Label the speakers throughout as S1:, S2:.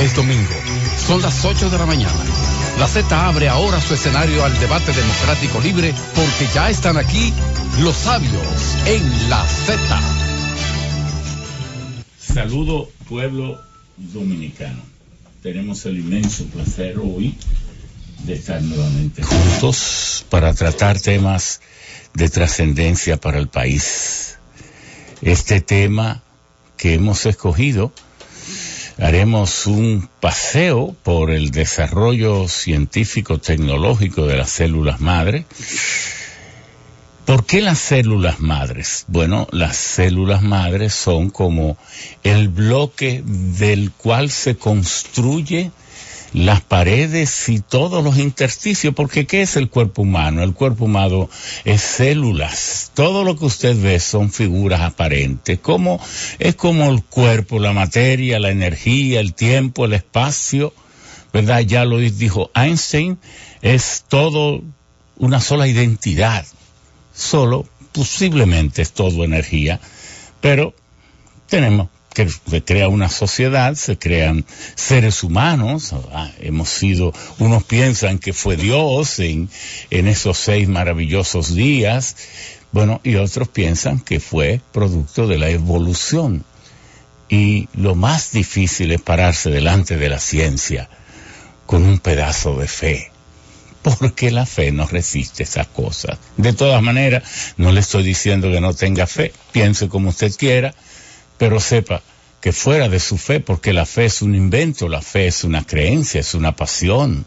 S1: Es domingo. Son las 8 de la mañana. La Z abre ahora su escenario al debate democrático libre porque ya están aquí los sabios en la Z.
S2: Saludo pueblo dominicano. Tenemos el inmenso placer hoy de estar nuevamente juntos para tratar temas de trascendencia para el país. Este tema que hemos escogido, haremos un paseo por el desarrollo científico tecnológico de las células madre. ¿Por qué las células madres? Bueno, las células madres son como el bloque del cual se construye las paredes y todos los intersticios, porque ¿qué es el cuerpo humano? El cuerpo humano es células. Todo lo que usted ve son figuras aparentes. Como, es como el cuerpo, la materia, la energía, el tiempo, el espacio, ¿verdad? Ya lo dijo Einstein, es todo una sola identidad. Solo, posiblemente es todo energía, pero tenemos que se crea una sociedad, se crean seres humanos, ah, hemos sido, unos piensan que fue Dios en, en esos seis maravillosos días, bueno, y otros piensan que fue producto de la evolución. Y lo más difícil es pararse delante de la ciencia con un pedazo de fe, porque la fe no resiste esas cosas. De todas maneras, no le estoy diciendo que no tenga fe, piense como usted quiera, pero sepa que fuera de su fe, porque la fe es un invento, la fe es una creencia, es una pasión.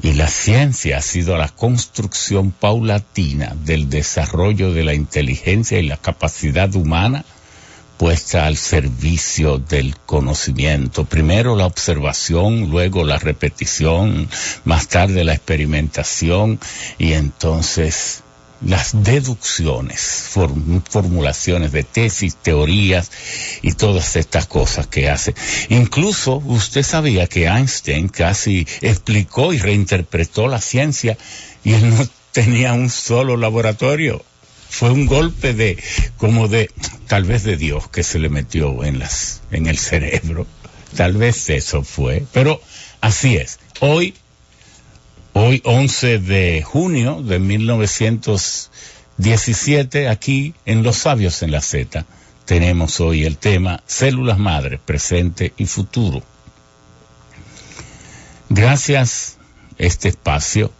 S2: Y la ciencia ha sido la construcción paulatina del desarrollo de la inteligencia y la capacidad humana puesta al servicio del conocimiento. Primero la observación, luego la repetición, más tarde la experimentación y entonces las deducciones, formulaciones de tesis, teorías y todas estas cosas que hace. Incluso usted sabía que Einstein casi explicó y reinterpretó la ciencia y él no tenía un solo laboratorio. Fue un golpe de, como de, tal vez de Dios que se le metió en las, en el cerebro. Tal vez eso fue, pero así es. Hoy Hoy, 11 de junio de 1917, aquí en Los Sabios en la Z, tenemos hoy el tema Células Madres, presente y futuro. Gracias a este espacio,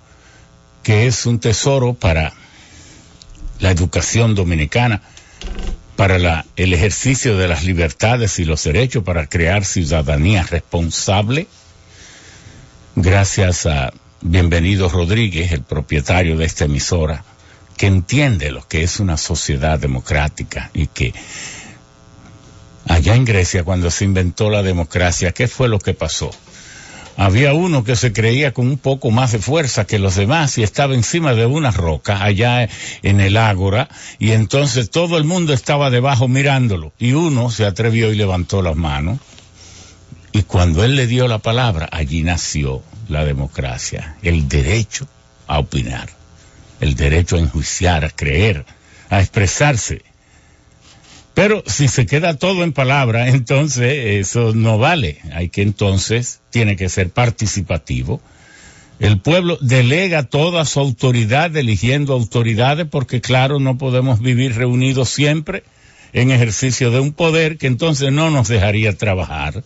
S2: que es un tesoro para la educación dominicana, para el ejercicio de las libertades y los derechos, para crear ciudadanía responsable, gracias a Bienvenido Rodríguez, el propietario de esta emisora, que entiende lo que es una sociedad democrática y que allá en Grecia, cuando se inventó la democracia, ¿qué fue lo que pasó? Había uno que se creía con un poco más de fuerza que los demás y estaba encima de una roca allá en el ágora y entonces todo el mundo estaba debajo mirándolo y uno se atrevió y levantó las manos y cuando él le dio la palabra, allí nació la democracia, el derecho a opinar, el derecho a enjuiciar, a creer, a expresarse. Pero si se queda todo en palabra, entonces eso no vale. Hay que entonces, tiene que ser participativo. El pueblo delega toda su autoridad eligiendo autoridades porque claro, no podemos vivir reunidos siempre en ejercicio de un poder que entonces no nos dejaría trabajar.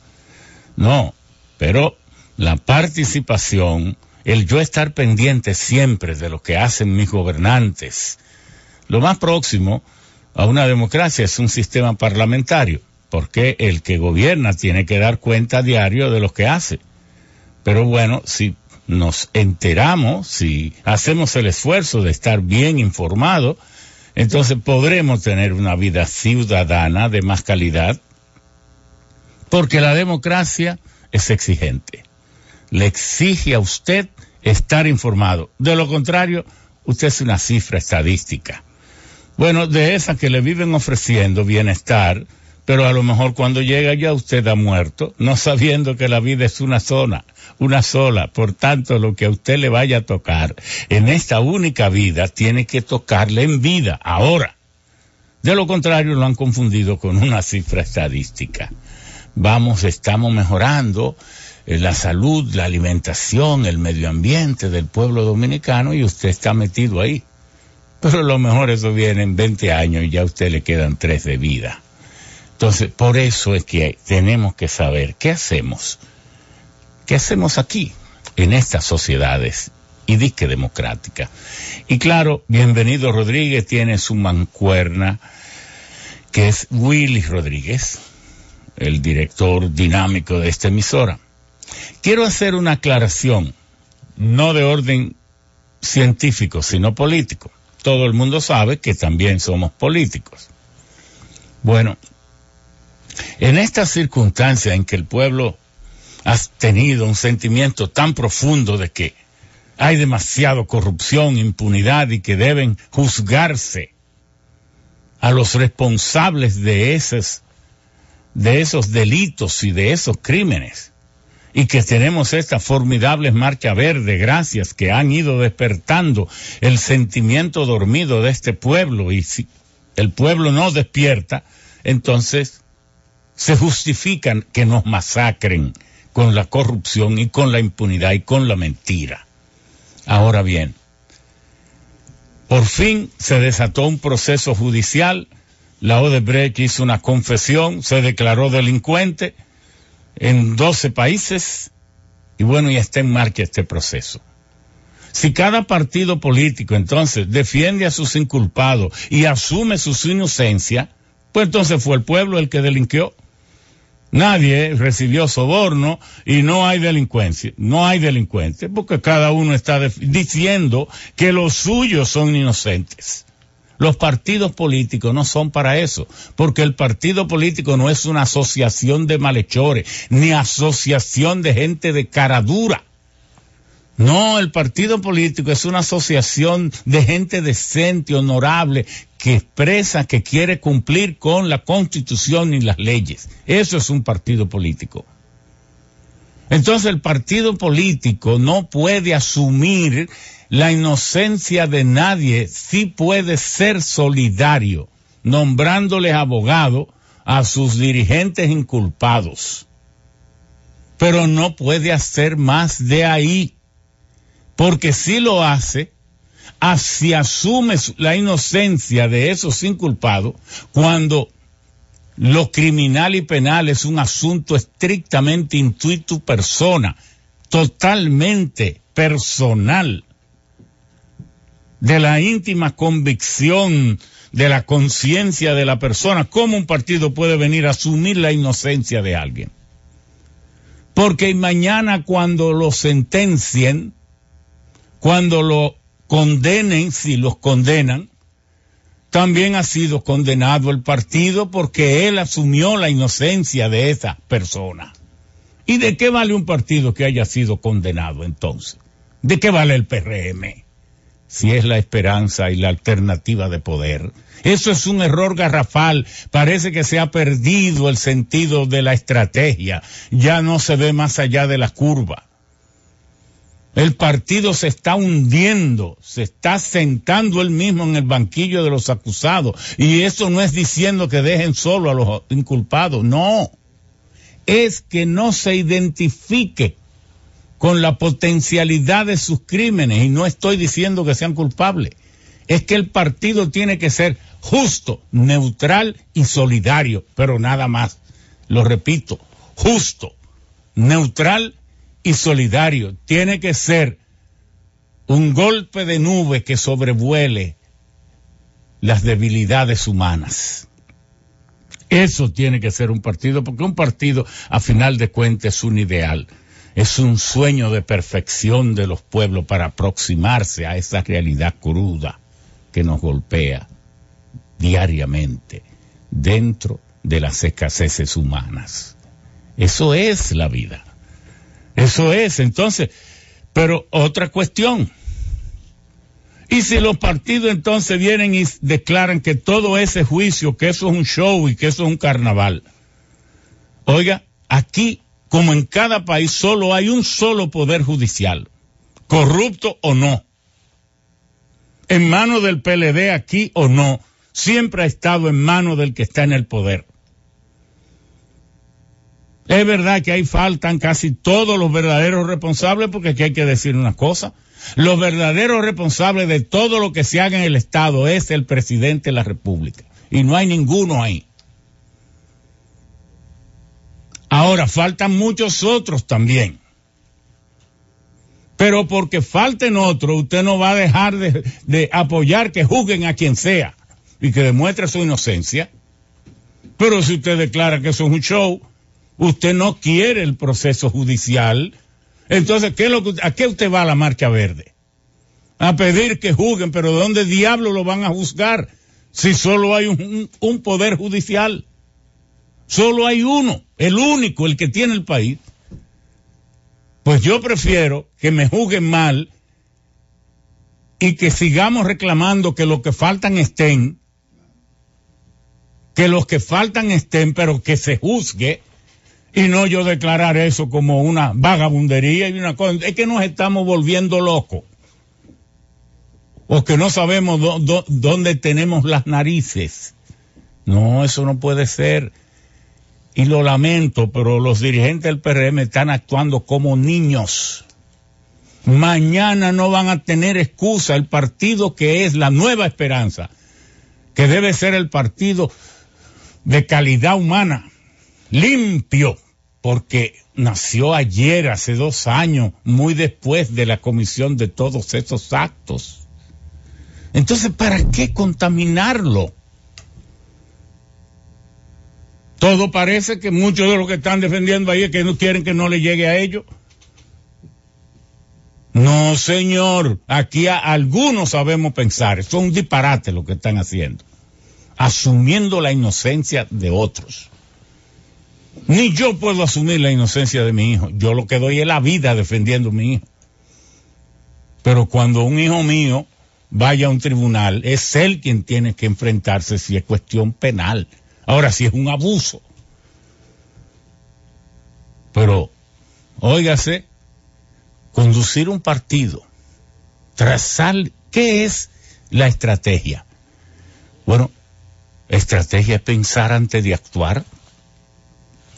S2: No, pero la participación, el yo estar pendiente siempre de lo que hacen mis gobernantes. Lo más próximo a una democracia es un sistema parlamentario, porque el que gobierna tiene que dar cuenta diario de lo que hace. Pero bueno, si nos enteramos, si hacemos el esfuerzo de estar bien informados, entonces podremos tener una vida ciudadana de más calidad, porque la democracia es exigente le exige a usted estar informado. De lo contrario, usted es una cifra estadística. Bueno, de esa que le viven ofreciendo bienestar, pero a lo mejor cuando llega ya usted ha muerto, no sabiendo que la vida es una zona, una sola. Por tanto, lo que a usted le vaya a tocar en esta única vida tiene que tocarle en vida, ahora. De lo contrario, lo han confundido con una cifra estadística. Vamos, estamos mejorando eh, la salud, la alimentación, el medio ambiente del pueblo dominicano y usted está metido ahí. Pero lo mejor eso viene en 20 años y ya a usted le quedan tres de vida. Entonces, por eso es que tenemos que saber qué hacemos. ¿Qué hacemos aquí, en estas sociedades y disque democrática? Y claro, bienvenido Rodríguez tiene su mancuerna, que es Willy Rodríguez, el director dinámico de esta emisora. Quiero hacer una aclaración, no de orden científico, sino político. Todo el mundo sabe que también somos políticos. Bueno, en esta circunstancia en que el pueblo ha tenido un sentimiento tan profundo de que hay demasiado corrupción, impunidad y que deben juzgarse a los responsables de esos, de esos delitos y de esos crímenes. Y que tenemos esta formidable marcha verde, gracias, que han ido despertando el sentimiento dormido de este pueblo. Y si el pueblo no despierta, entonces se justifican que nos masacren con la corrupción y con la impunidad y con la mentira. Ahora bien, por fin se desató un proceso judicial, la Odebrecht hizo una confesión, se declaró delincuente en 12 países y bueno, ya está en marcha este proceso. Si cada partido político entonces defiende a sus inculpados y asume su inocencia, pues entonces fue el pueblo el que delinquió. Nadie recibió soborno y no hay delincuencia. No hay delincuentes porque cada uno está diciendo que los suyos son inocentes. Los partidos políticos no son para eso, porque el partido político no es una asociación de malhechores, ni asociación de gente de cara dura. No, el partido político es una asociación de gente decente, honorable, que expresa que quiere cumplir con la constitución y las leyes. Eso es un partido político. Entonces el partido político no puede asumir la inocencia de nadie, sí puede ser solidario, nombrándoles abogado a sus dirigentes inculpados. Pero no puede hacer más de ahí porque si lo hace, así asume la inocencia de esos inculpados cuando lo criminal y penal es un asunto estrictamente intuito persona, totalmente personal, de la íntima convicción de la conciencia de la persona, ¿cómo un partido puede venir a asumir la inocencia de alguien? Porque mañana cuando lo sentencien, cuando lo condenen, si los condenan, también ha sido condenado el partido porque él asumió la inocencia de esa persona. ¿Y de qué vale un partido que haya sido condenado entonces? ¿De qué vale el PRM? Si es la esperanza y la alternativa de poder. Eso es un error garrafal. Parece que se ha perdido el sentido de la estrategia. Ya no se ve más allá de la curva. El partido se está hundiendo, se está sentando él mismo en el banquillo de los acusados. Y eso no es diciendo que dejen solo a los inculpados, no. Es que no se identifique con la potencialidad de sus crímenes. Y no estoy diciendo que sean culpables. Es que el partido tiene que ser justo, neutral y solidario, pero nada más. Lo repito, justo, neutral y solidario. Tiene que ser un golpe de nube que sobrevuele las debilidades humanas. Eso tiene que ser un partido, porque un partido, a final de cuentas, es un ideal. Es un sueño de perfección de los pueblos para aproximarse a esa realidad cruda que nos golpea diariamente dentro de las escaseces humanas. Eso es la vida. Eso es, entonces, pero otra cuestión. Y si los partidos entonces vienen y declaran que todo ese juicio, que eso es un show y que eso es un carnaval. Oiga, aquí, como en cada país, solo hay un solo poder judicial, corrupto o no. En manos del PLD aquí o no, siempre ha estado en manos del que está en el poder. Es verdad que ahí faltan casi todos los verdaderos responsables porque aquí hay que decir una cosa. Los verdaderos responsables de todo lo que se haga en el Estado es el presidente de la República. Y no hay ninguno ahí. Ahora, faltan muchos otros también. Pero porque falten otros, usted no va a dejar de, apoyar que juzguen a quien sea y que demuestre su inocencia. Pero si usted declara que eso es un show, usted no quiere el proceso judicial, entonces, ¿qué es lo que, ¿a qué usted va a la marcha verde? A pedir que juzguen, pero ¿de dónde diablo lo van a juzgar si solo hay un poder judicial? Solo hay uno, el único, el que tiene el país. Pues yo prefiero que me juzguen mal y que sigamos reclamando que los que faltan estén, que los que faltan estén, pero que se juzgue y no yo declarar eso como una vagabundería y una cosa. Es que nos estamos volviendo locos. O que no sabemos dónde tenemos las narices. No, eso no puede ser. Y lo lamento, pero los dirigentes del PRM están actuando como niños. Mañana no van a tener excusa el partido que es la nueva esperanza, que debe ser el partido de calidad humana, limpio, porque nació ayer, hace dos años, muy después de la comisión de todos esos actos. Entonces, ¿para qué contaminarlo? Todo parece que muchos de los que están defendiendo ahí es que no quieren que no le llegue a ellos. No, señor, aquí a algunos sabemos pensar, eso es un disparate lo que están haciendo, asumiendo la inocencia de otros. Ni yo puedo asumir la inocencia de mi hijo. Yo lo que doy es la vida defendiendo a mi hijo. Pero cuando un hijo mío vaya a un tribunal, es él quien tiene que enfrentarse si es cuestión penal. Ahora, si es un abuso. Pero, óigase, conducir un partido, trazar, ¿qué es la estrategia? Bueno, estrategia es pensar antes de actuar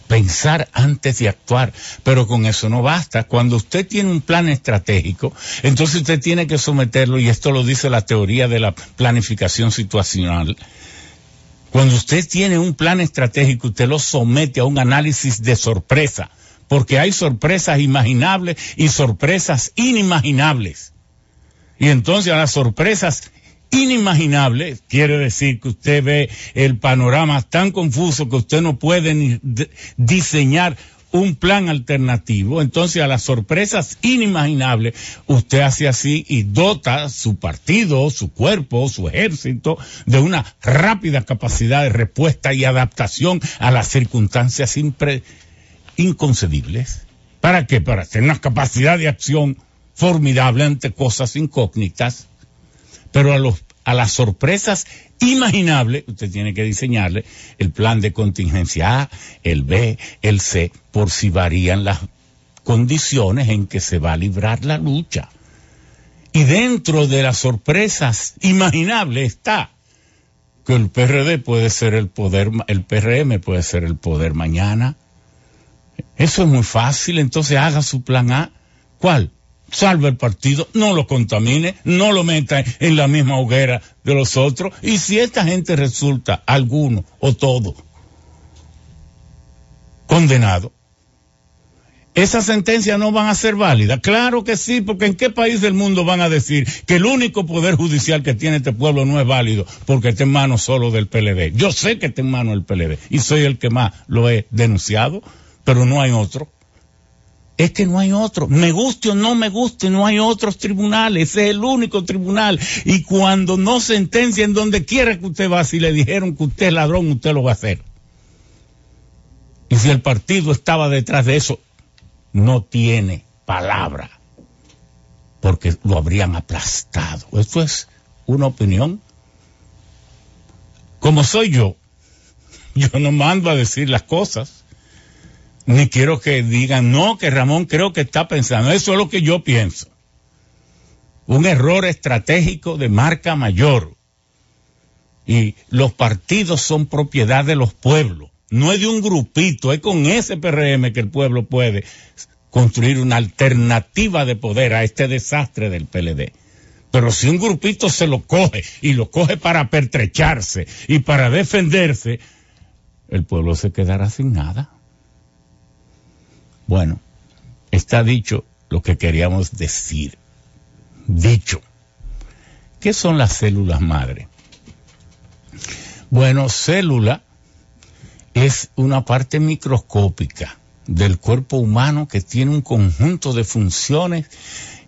S2: pensar antes de actuar, pero con eso no basta. Cuando usted tiene un plan estratégico, entonces usted tiene que someterlo, y esto lo dice la teoría de la planificación situacional, cuando usted tiene un plan estratégico, usted lo somete a un análisis de sorpresa, porque hay sorpresas imaginables y sorpresas inimaginables. Y entonces las sorpresas inimaginable, quiere decir que usted ve el panorama tan confuso que usted no puede ni diseñar un plan alternativo. Entonces, a las sorpresas inimaginables, usted hace así y dota su partido, su cuerpo, su ejército de una rápida capacidad de respuesta y adaptación a las circunstancias inconcebibles. ¿Para qué? Para tener una capacidad de acción formidable ante cosas incógnitas pero a los a las sorpresas imaginables, usted tiene que diseñarle el plan de contingencia A, el B, el C, por si varían las condiciones en que se va a librar la lucha. Y dentro de las sorpresas imaginables está que el PRD puede ser el poder, el PRM puede ser el poder mañana. Eso es muy fácil, entonces haga su plan A. ¿Cuál? Salve el partido, no lo contamine, no lo meta en la misma hoguera de los otros. Y si esta gente resulta, alguno o todo, condenado, esas sentencias no van a ser válidas. Claro que sí, porque ¿en qué país del mundo van a decir que el único poder judicial que tiene este pueblo no es válido porque está en manos solo del PLD? Yo sé que está en manos del PLD y soy el que más lo he denunciado, pero no hay otro es que no hay otro. Me guste o no me guste, no hay otros tribunales. es el único tribunal. Y cuando no sentencia en donde quiera que usted va, si le dijeron que usted es ladrón, usted lo va a hacer. Y si el partido estaba detrás de eso, no tiene palabra. Porque lo habrían aplastado. Esto es una opinión. Como soy yo, yo no mando a decir las cosas ni quiero que digan, no, que Ramón creo que está pensando. Eso es lo que yo pienso. Un error estratégico de marca mayor. Y los partidos son propiedad de los pueblos. no es de un grupito, es con ese PRM que el pueblo puede construir una alternativa de poder a este desastre del PLD. Pero si un grupito se lo coge y lo coge para pertrecharse y para defenderse, el pueblo se quedará sin nada. Bueno, está dicho lo que queríamos decir. Dicho. ¿Qué son las células madre? Bueno, célula es una parte microscópica del cuerpo humano que tiene un conjunto de funciones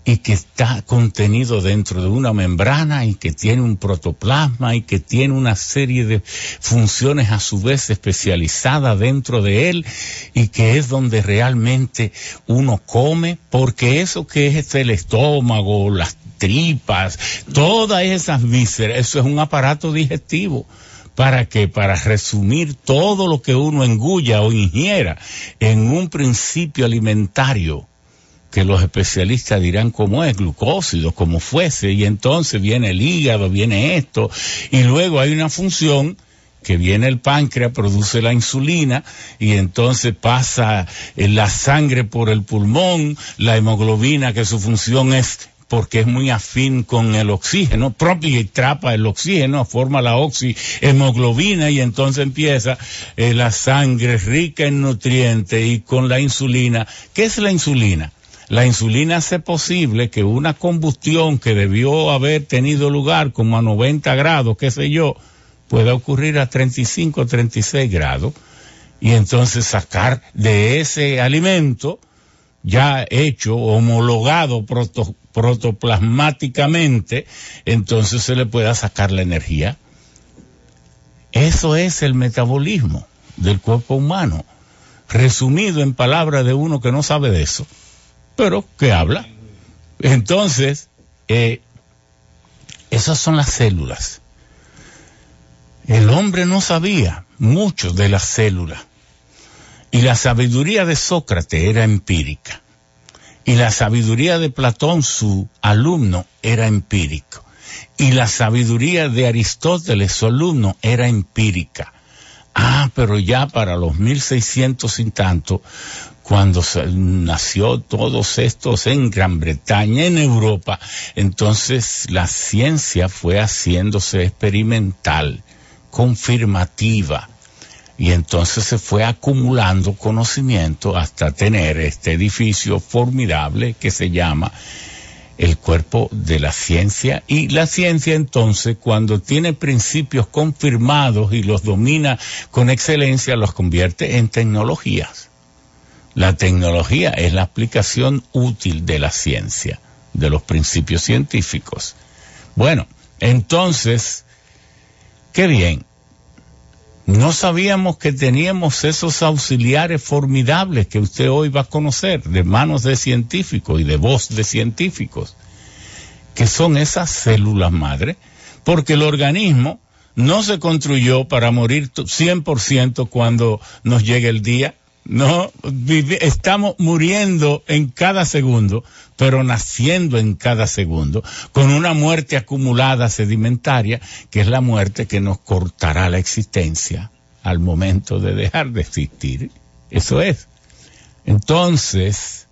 S2: y que está contenido dentro de una membrana y que tiene un protoplasma y que tiene una serie de funciones a su vez especializadas dentro de él y que es donde realmente uno come, porque eso que es el estómago, las tripas, todas esas vísceras, eso es un aparato digestivo. ¿Para que Para resumir todo lo que uno engulla o ingiera en un principio alimentario que los especialistas dirán cómo es, glucósido, como fuese, y entonces viene el hígado, viene esto, y luego hay una función que viene el páncreas, produce la insulina y entonces pasa la sangre por el pulmón, la hemoglobina que su función es porque es muy afín con el oxígeno, propio y trapa el oxígeno, forma la oxihemoglobina y entonces empieza eh, la sangre rica en nutrientes y con la insulina. ¿Qué es la insulina? La insulina hace posible que una combustión que debió haber tenido lugar como a 90 grados, qué sé yo, pueda ocurrir a 35, 36 grados y entonces sacar de ese alimento ya hecho, homologado protoplasmáticamente, entonces se le pueda sacar la energía. Eso es el metabolismo del cuerpo humano, resumido en palabras de uno que no sabe de eso pero que habla. Entonces, eh, esas son las células. El hombre no sabía mucho de las células. Y la sabiduría de Sócrates era empírica. Y la sabiduría de Platón, su alumno, era empírico. Y la sabiduría de Aristóteles, su alumno, era empírica. Ah, pero ya para los 1600 y tanto, cuando nació todos estos en Gran Bretaña, en Europa, entonces la ciencia fue haciéndose experimental, confirmativa, y entonces se fue acumulando conocimiento hasta tener este edificio formidable que se llama el cuerpo de la ciencia y la ciencia entonces cuando tiene principios confirmados y los domina con excelencia los convierte en tecnologías. La tecnología es la aplicación útil de la ciencia, de los principios científicos. Bueno, entonces, qué bien. No sabíamos que teníamos esos auxiliares formidables que usted hoy va a conocer, de manos de científicos y de voz de científicos, que son esas células madre, porque el organismo no se construyó para morir 100% cuando nos llegue el día, no, estamos muriendo en cada segundo, pero naciendo en cada segundo, con una muerte acumulada sedimentaria, que es la muerte que nos cortará la existencia al momento de dejar de existir. Eso es. Entonces,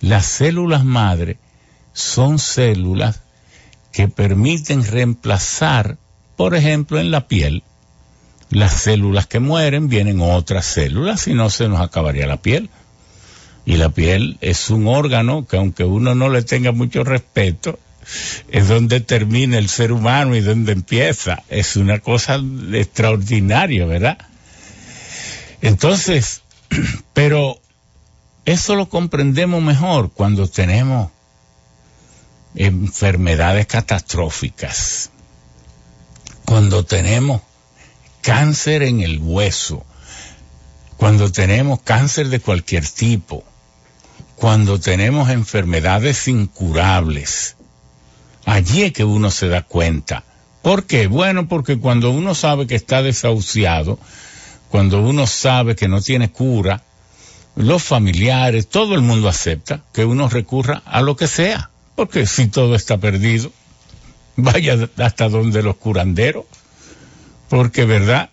S2: las células madre son células que permiten reemplazar, por ejemplo, en la piel, las células que mueren, vienen otras células y no se nos acabaría la piel. Y la piel es un órgano que aunque uno no le tenga mucho respeto, es donde termina el ser humano y donde empieza. Es una cosa extraordinaria, ¿verdad? Entonces, pero eso lo comprendemos mejor cuando tenemos enfermedades catastróficas, cuando tenemos cáncer en el hueso, cuando tenemos cáncer de cualquier tipo, cuando tenemos enfermedades incurables, allí es que uno se da cuenta. ¿Por qué? Bueno, porque cuando uno sabe que está desahuciado, cuando uno sabe que no tiene cura, los familiares, todo el mundo acepta que uno recurra a lo que sea, porque si todo está perdido, vaya hasta donde los curanderos porque verdad,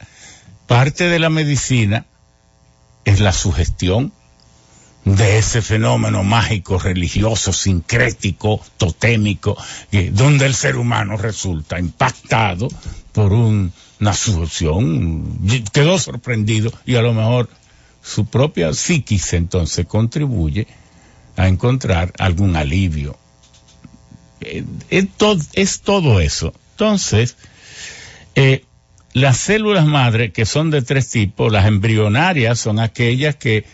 S2: parte de la medicina es la sugestión de ese fenómeno mágico, religioso, sincrético, totémico, donde el ser humano resulta impactado por una sugestión, quedó sorprendido y a lo mejor su propia psiquis entonces contribuye a encontrar algún alivio. Eh, es, todo eso. Entonces, eh, las células madre, que son de tres tipos, las embrionarias son aquellas que,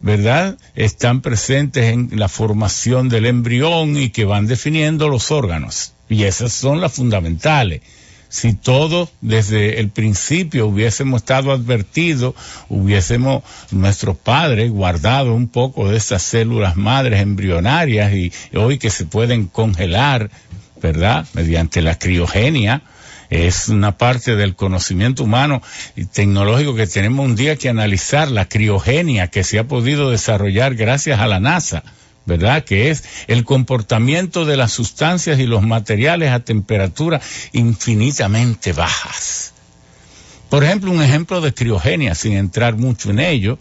S2: ¿verdad?, están presentes en la formación del embrión y que van definiendo los órganos. Y esas son las fundamentales. Si todos desde el principio hubiésemos estado advertidos, hubiésemos nuestros padres guardado un poco de esas células madres embrionarias y hoy que se pueden congelar, ¿verdad?, mediante la criogenia, es una parte del conocimiento humano y tecnológico que tenemos un día que analizar, la criogenia que se ha podido desarrollar gracias a la NASA. ¿verdad? Que es el comportamiento de las sustancias y los materiales a temperatura infinitamente bajas. Por ejemplo, un ejemplo de criogenia, sin entrar mucho en ello,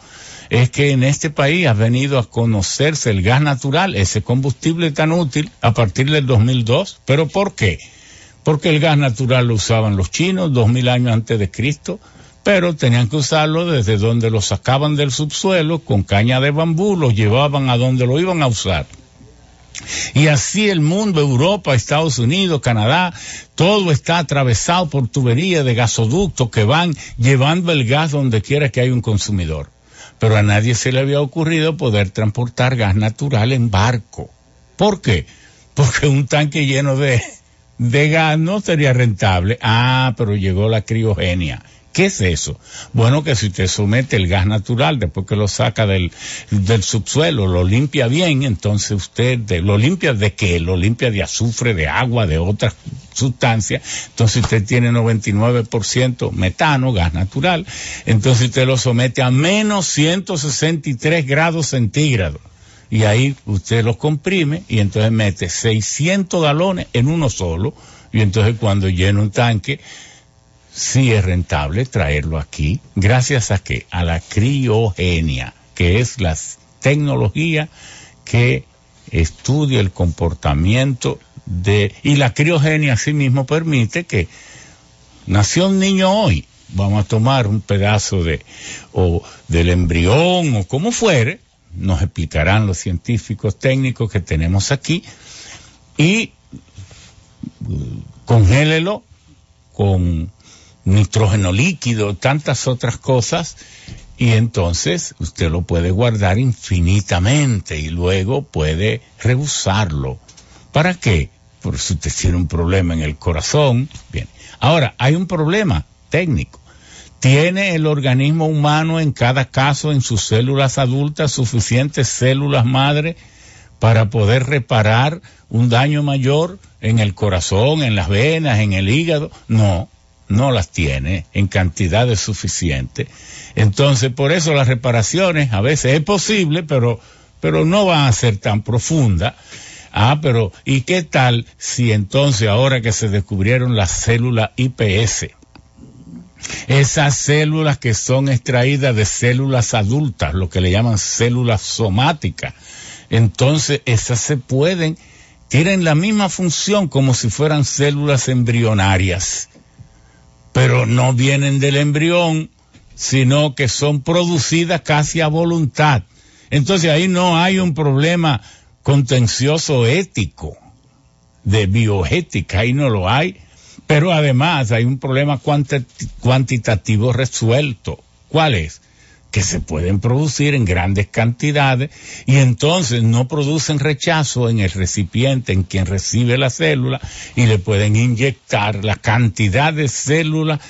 S2: es que en este país ha venido a conocerse el gas natural, ese combustible tan útil, a partir del 2002. ¿Pero por qué? Porque el gas natural lo usaban los chinos dos mil años antes de Cristo, pero tenían que usarlo desde donde lo sacaban del subsuelo con caña de bambú, lo llevaban a donde lo iban a usar. Y así el mundo, Europa, Estados Unidos, Canadá, todo está atravesado por tuberías de gasoductos que van llevando el gas donde quiera que haya un consumidor. Pero a nadie se le había ocurrido poder transportar gas natural en barco. ¿Por qué? Porque un tanque lleno de, de gas no sería rentable. Ah, pero llegó la criogenia. ¿Qué es eso? Bueno, que si usted somete el gas natural, después que lo saca del, del subsuelo, lo limpia bien, entonces usted, ¿lo limpia de qué? Lo limpia de azufre, de agua, de otras sustancias. Entonces usted tiene 99% metano, gas natural. Entonces usted lo somete a menos 163 grados centígrados y ahí usted los comprime y entonces mete 600 galones en uno solo y entonces cuando llena un tanque sí es rentable traerlo aquí gracias a qué a la criogenia que es la tecnología que estudia el comportamiento de y la criogenia mismo permite que nació un niño hoy vamos a tomar un pedazo de o del embrión o como fuere nos explicarán los científicos técnicos que tenemos aquí, y uh, congélelo con nitrógeno líquido, tantas otras cosas, y entonces usted lo puede guardar infinitamente y luego puede reusarlo. ¿Para qué? Por si usted tiene un problema en el corazón. Bien. Ahora, hay un problema técnico. ¿Tiene el organismo humano en cada caso en sus células adultas suficientes células madre para poder reparar un daño mayor en el corazón, en las venas, en el hígado? No, no las tiene en cantidades suficientes. Entonces, por eso las reparaciones a veces es posible, pero, pero no van a ser tan profundas. Ah, pero ¿y qué tal si entonces ahora que se descubrieron las células IPS? Esas células que son extraídas de células adultas, lo que le llaman células somáticas. Entonces, esas se pueden, tienen la misma función como si fueran células embrionarias, pero no vienen del embrión, sino que son producidas casi a voluntad. Entonces ahí no hay un problema contencioso ético, de bioética, ahí no lo hay pero además hay un problema cuantitativo resuelto. ¿Cuál es? Que se pueden producir en grandes cantidades y entonces no producen rechazo en el recipiente, en quien recibe la célula, y le pueden inyectar la cantidad de células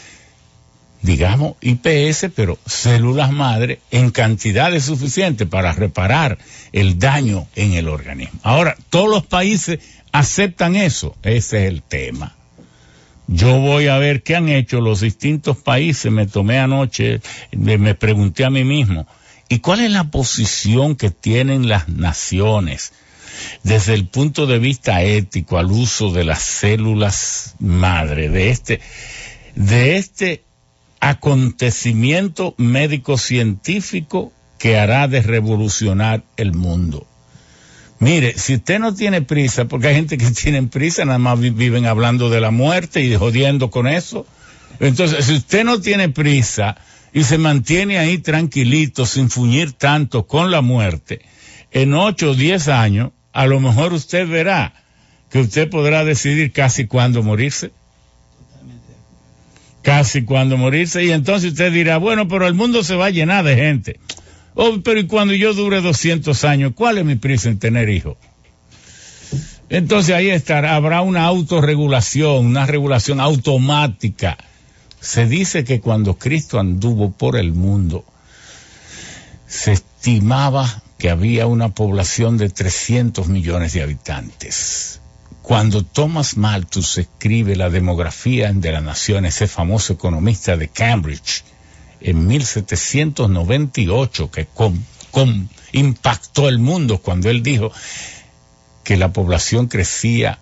S2: digamos IPS, pero células madre en cantidades suficientes para reparar el daño en el organismo. Ahora, todos los países aceptan eso, ese es el tema. Yo voy a ver qué han hecho los distintos países. Me tomé anoche, me pregunté a mí mismo, ¿y cuál es la posición que tienen las naciones desde el punto de vista ético al uso de las células madre, de este, de este acontecimiento médico-científico que hará de revolucionar el mundo. Mire, si usted no tiene prisa, porque hay gente que tiene prisa, nada más viven hablando de la muerte y jodiendo con eso. Entonces, si usted no tiene prisa y se mantiene ahí tranquilito, sin fuñir tanto con la muerte, en ocho o diez años, a lo mejor usted verá que usted podrá decidir casi cuándo morirse casi cuando morirse, y entonces usted dirá, bueno, pero el mundo se va a llenar de gente. Oh, pero y cuando yo dure 200 años, ¿cuál es mi prisa en tener hijos? Entonces ahí estará, habrá una autorregulación, una regulación automática. Se dice que cuando Cristo anduvo por el mundo, se estimaba que había una población de 300 millones de habitantes. Cuando Thomas Malthus escribe la demografía de la nación, ese famoso economista de Cambridge, en 1798 que impactó el mundo cuando él dijo que la población crecía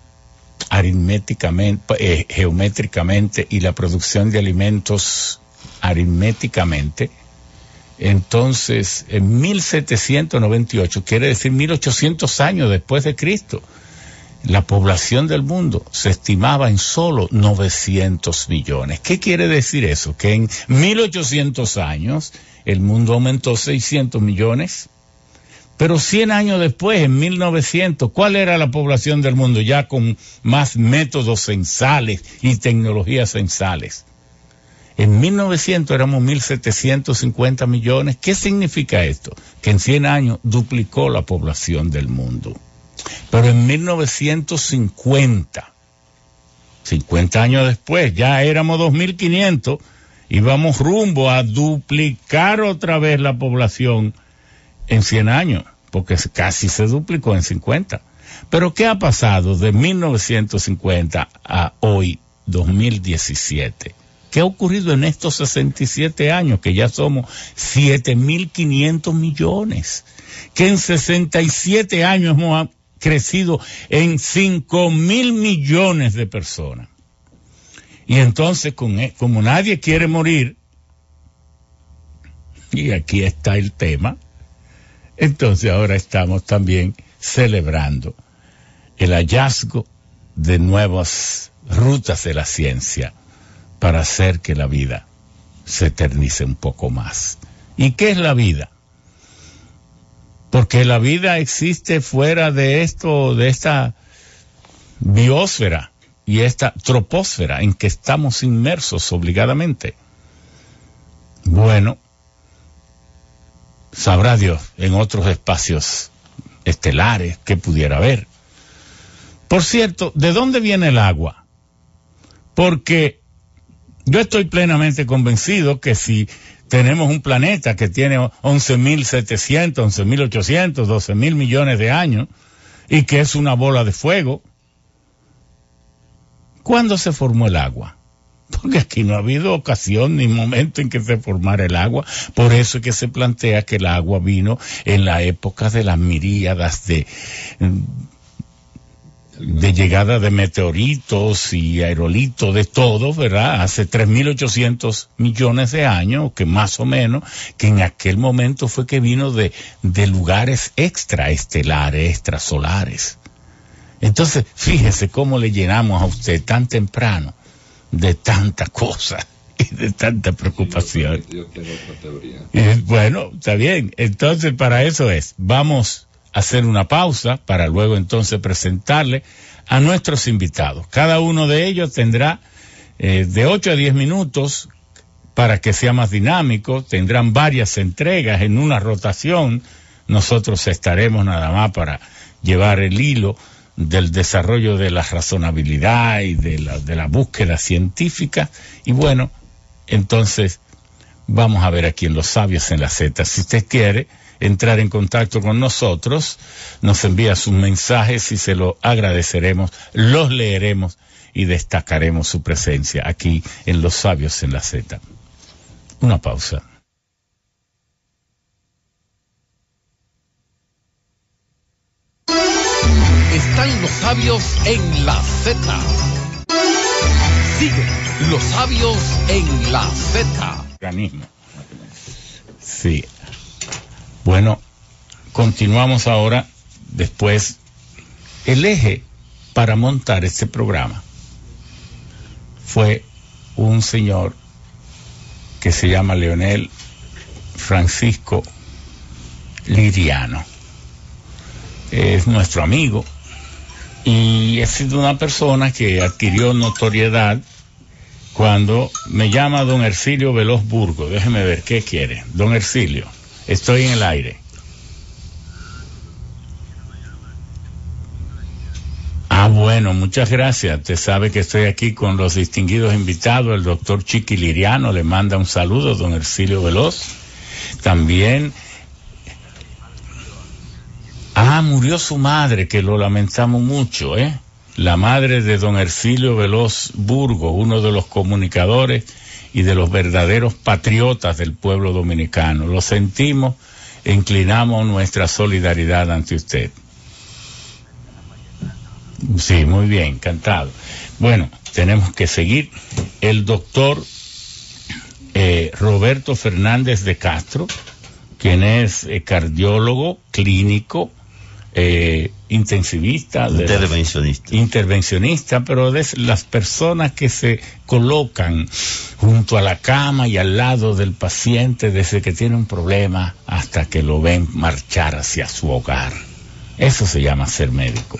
S2: aritméticamente, eh, geométricamente y la producción de alimentos aritméticamente. Entonces, en 1798, quiere decir 1800 años después de Cristo, la población del mundo se estimaba en solo 900 millones. ¿Qué quiere decir eso? Que en 1800 años el mundo aumentó 600 millones. Pero 100 años después, en 1900, ¿cuál era la población del mundo ya con más métodos censales y tecnologías censales? En 1900 éramos 1.750 millones. ¿Qué significa esto? Que en 100 años duplicó la población del mundo. Pero en 1950, 50 años después, ya éramos 2.500 y vamos rumbo a duplicar otra vez la población en 100 años, porque casi se duplicó en 50. Pero ¿qué ha pasado de 1950 a hoy, 2017? ¿Qué ha ocurrido en estos 67 años, que ya somos 7.500 millones? Que en 67 años hemos crecido en 5 mil millones de personas. Y entonces, e, como nadie quiere morir, y aquí está el tema, entonces ahora estamos también celebrando el hallazgo de nuevas rutas de la ciencia para hacer que la vida se eternice un poco más. ¿Y qué es la vida? Porque la vida existe fuera de esto, de esta biosfera y esta troposfera en que estamos inmersos obligadamente. Bueno, sabrá Dios en otros espacios estelares que pudiera haber. Por cierto, ¿de dónde viene el agua? Porque yo estoy plenamente convencido que si tenemos un planeta que tiene 11.700, 11.800, 12.000 millones de años y que es una bola de fuego. ¿Cuándo se formó el agua? Porque aquí no ha habido ocasión ni momento en que se formara el agua. Por eso es que se plantea que el agua vino en la época de las miríadas de de llegada de meteoritos y aerolitos, de todo, ¿verdad? Hace 3.800 millones de años, que más o menos, que en aquel momento fue que vino de, de lugares extraestelares, extrasolares. Entonces, fíjese cómo le llenamos a usted tan temprano de tanta cosa y de tanta preocupación. bueno, está bien. Entonces, para eso es, vamos hacer una pausa para luego entonces presentarle a nuestros invitados. Cada uno de ellos tendrá eh, de 8 a 10 minutos para que sea más dinámico. Tendrán varias entregas en una rotación. Nosotros estaremos nada más para llevar el hilo del desarrollo de la razonabilidad y de la, de la búsqueda científica. Y bueno, entonces vamos a ver aquí en Los Sabios en la Z. Si usted quiere, entrar en contacto con nosotros, nos envía sus mensajes y se lo agradeceremos, los leeremos y destacaremos su presencia aquí en Los Sabios en la Z. Una pausa.
S1: Están los sabios en la Z. Sigue los sabios en la Z.
S2: Organismo. Sí. Bueno, continuamos ahora después. El eje para montar este programa fue un señor que se llama Leonel Francisco Liriano. Es nuestro amigo y es una persona que adquirió notoriedad cuando me llama don Ercilio Veloz Burgo. Déjeme ver qué quiere. Don Ercilio, estoy en el aire. Ah, bueno, muchas gracias. Te sabe que estoy aquí con los distinguidos invitados. El doctor Chiqui Liriano le manda un saludo, don Ercilio Veloz. También. Ah, murió su madre, que lo lamentamos mucho, ¿eh? La madre de don Ercilio Veloz Burgo, uno de los comunicadores y de los verdaderos patriotas del pueblo dominicano. Lo sentimos, inclinamos nuestra solidaridad ante usted. Sí, muy bien, encantado. Bueno, tenemos que seguir. El doctor eh, Roberto Fernández de Castro, quien es eh, cardiólogo clínico, eh, intensivista,
S3: intervencionista.
S2: intervencionista, pero de las personas que se colocan junto a la cama y al lado del paciente desde que tiene un problema hasta que lo ven marchar hacia su hogar. Eso se llama ser médico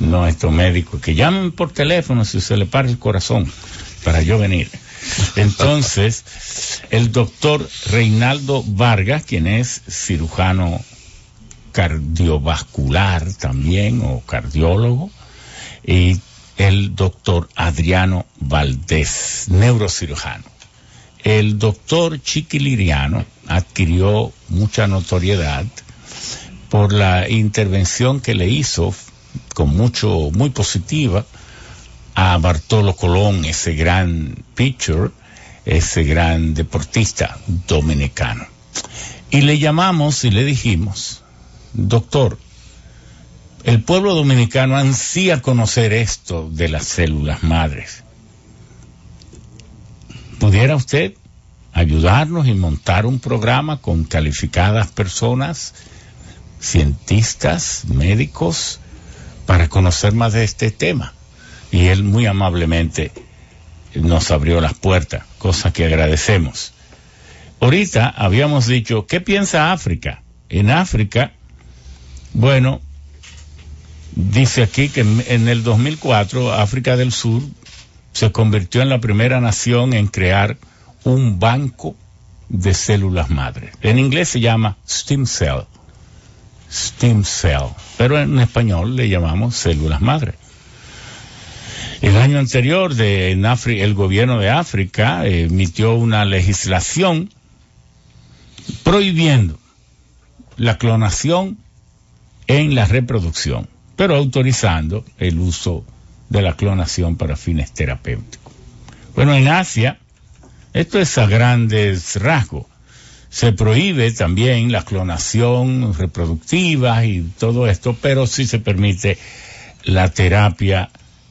S2: no estos médicos que llamen por teléfono si se le para el corazón para yo venir. Entonces, el doctor Reinaldo Vargas, quien es cirujano cardiovascular también o cardiólogo, y el doctor Adriano Valdés, neurocirujano. El doctor Chiquiliriano adquirió mucha notoriedad por la intervención que le hizo con mucho, muy positiva a Bartolo Colón, ese gran pitcher, ese gran deportista dominicano. Y le llamamos y le dijimos, doctor, el pueblo dominicano ansía conocer esto de las células madres. ¿Pudiera usted ayudarnos y montar un programa con calificadas personas, cientistas, médicos, para conocer más de este tema. Y él muy amablemente nos abrió las puertas, cosa que agradecemos. Ahorita habíamos dicho, ¿qué piensa África? En África, bueno, dice aquí que en el 2004 África del Sur se convirtió en la primera nación en crear un banco de células madres. En inglés se llama stem cell stem cell, pero en español le llamamos células madre. El año anterior de, en el gobierno de África emitió una legislación prohibiendo la clonación en la reproducción, pero autorizando el uso de la clonación para fines terapéuticos. Bueno, en Asia, esto es a grandes rasgos. Se prohíbe también la clonación reproductiva y todo esto, pero sí se permite la terapia,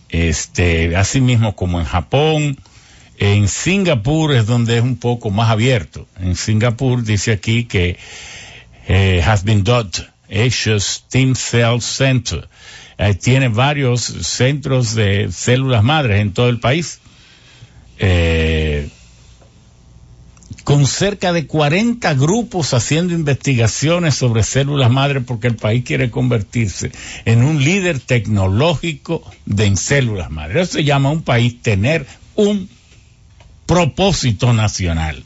S2: este, así mismo como en Japón. En Singapur es donde es un poco más abierto. En Singapur dice aquí que eh, has been done Asia's Stem Cell Center. Eh, tiene varios centros de células madres en todo el país. Eh, con cerca de 40 grupos haciendo investigaciones sobre células madre porque el país quiere convertirse en un líder tecnológico de en células madre. Eso se llama un país tener un propósito nacional.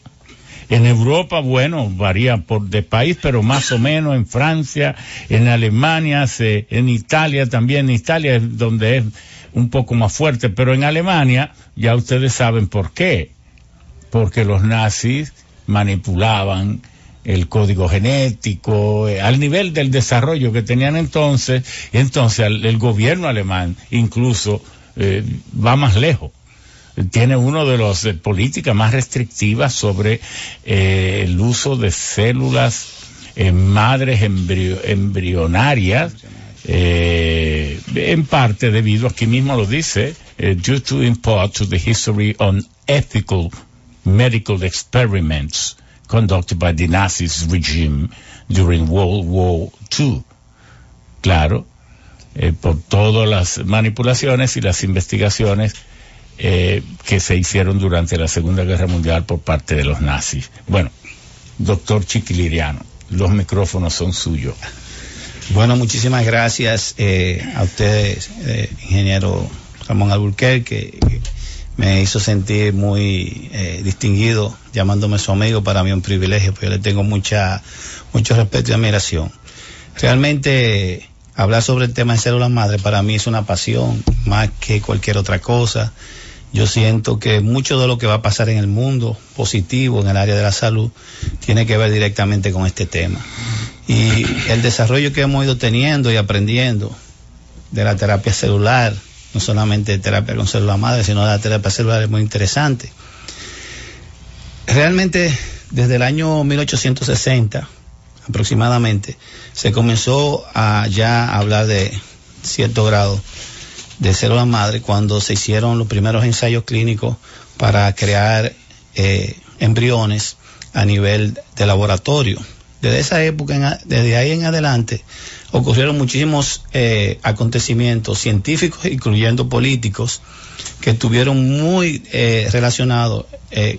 S2: En Europa, bueno, varía por de país, pero más o menos en Francia, en Alemania, en Italia también. En Italia es donde es un poco más fuerte, pero en Alemania ya ustedes saben por qué porque los nazis manipulaban el código genético eh, al nivel del desarrollo que tenían entonces, entonces el, gobierno alemán incluso eh, va más lejos. Tiene una de las eh, políticas más restrictivas sobre el uso de células madres embrionarias, en parte debido, aquí mismo lo dice, due to import to the history on ethical medical experiments conducted by the Nazis regime during World War II. Claro, eh, por todas las manipulaciones y las investigaciones eh, que se hicieron durante la Segunda Guerra Mundial por parte de los nazis. Bueno, doctor Chiquiliriano, los micrófonos son suyos.
S3: Bueno, muchísimas gracias eh, a ustedes, eh, ingeniero Ramón Alburquerque, que me hizo sentir muy eh, distinguido llamándome su amigo, para mí un privilegio, porque yo le tengo mucha, mucho respeto y admiración. Realmente hablar sobre el tema de células madre para mí es una pasión más que cualquier otra cosa. Yo siento que mucho de lo que va a pasar en el mundo positivo en el área de la salud tiene que ver directamente con este tema. Y el desarrollo que hemos ido teniendo y aprendiendo de la terapia celular, no solamente terapia con célula madre, sino de la terapia celular es muy interesante. Realmente desde el año 1860 aproximadamente se comenzó a ya hablar de cierto grado de célula madre cuando se hicieron los primeros ensayos clínicos para crear eh, embriones a nivel de laboratorio desde esa época, desde ahí en adelante, ocurrieron muchísimos eh, acontecimientos científicos, incluyendo políticos, que estuvieron muy eh, relacionados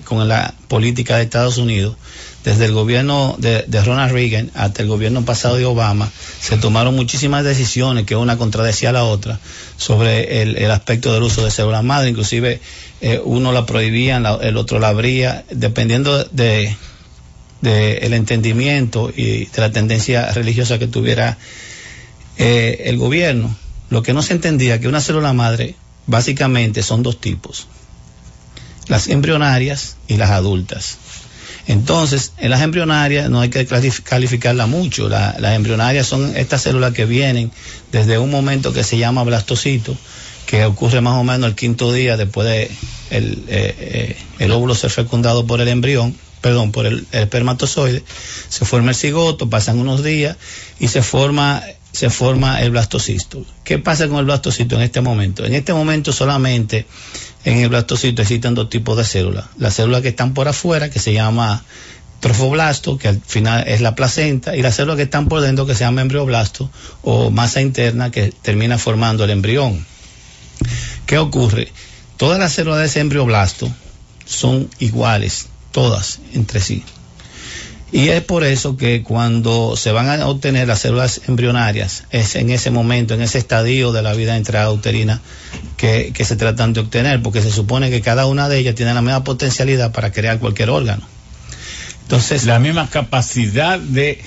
S3: con la política de Estados Unidos. Desde el gobierno de, Ronald Reagan hasta el gobierno pasado de Obama, se tomaron muchísimas decisiones que una contradecía a la otra sobre el, aspecto del uso de células madre. Inclusive uno la prohibía, el otro la abría, dependiendo de del entendimiento y de la tendencia religiosa que tuviera eh, el gobierno. Lo que no se entendía que una célula madre básicamente son dos tipos, las embrionarias y las adultas. Entonces, en las embrionarias no hay que calificarla mucho. las embrionarias son estas células que vienen desde un momento que se llama blastocito, que ocurre más o menos el quinto día después de el, eh, eh, el óvulo ser fecundado por el embrión perdón, por el, espermatozoide, se forma el cigoto, pasan unos días y se forma, se forma el blastocisto. ¿Qué pasa con el blastocisto en este momento? En este momento solamente en el blastocito existen dos tipos de células. Las células que están por afuera, que se llama trofoblasto, que al final es la placenta, y las células que están por dentro, que se llama embrioblasto, o masa interna, que termina formando el embrión. ¿Qué ocurre? Todas las células de ese embrioblasto son iguales, todas entre sí. Y es por eso que cuando se van a obtener las células embrionarias, es en ese momento, en ese estadio de la vida intrauterina que, que se tratan de obtener, porque se supone que cada una de ellas tiene la misma potencialidad para crear cualquier órgano.
S2: Entonces, la misma capacidad de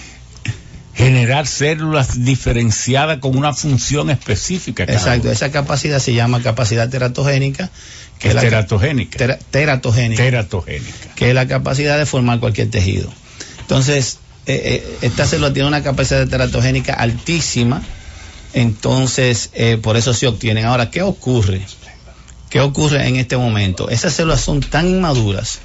S2: generar células diferenciadas con una función específica.
S3: Exacto, esa capacidad se llama capacidad teratogénica
S2: que es teratogénica.
S3: teratogénica.
S2: Teratogénica.
S3: Que es la capacidad de formar cualquier tejido. Entonces, eh, eh, esta célula tiene una capacidad teratogénica altísima, entonces eh, por eso se obtienen. Ahora, ¿qué ocurre? ¿Qué ocurre en este momento? Esas células son tan inmaduras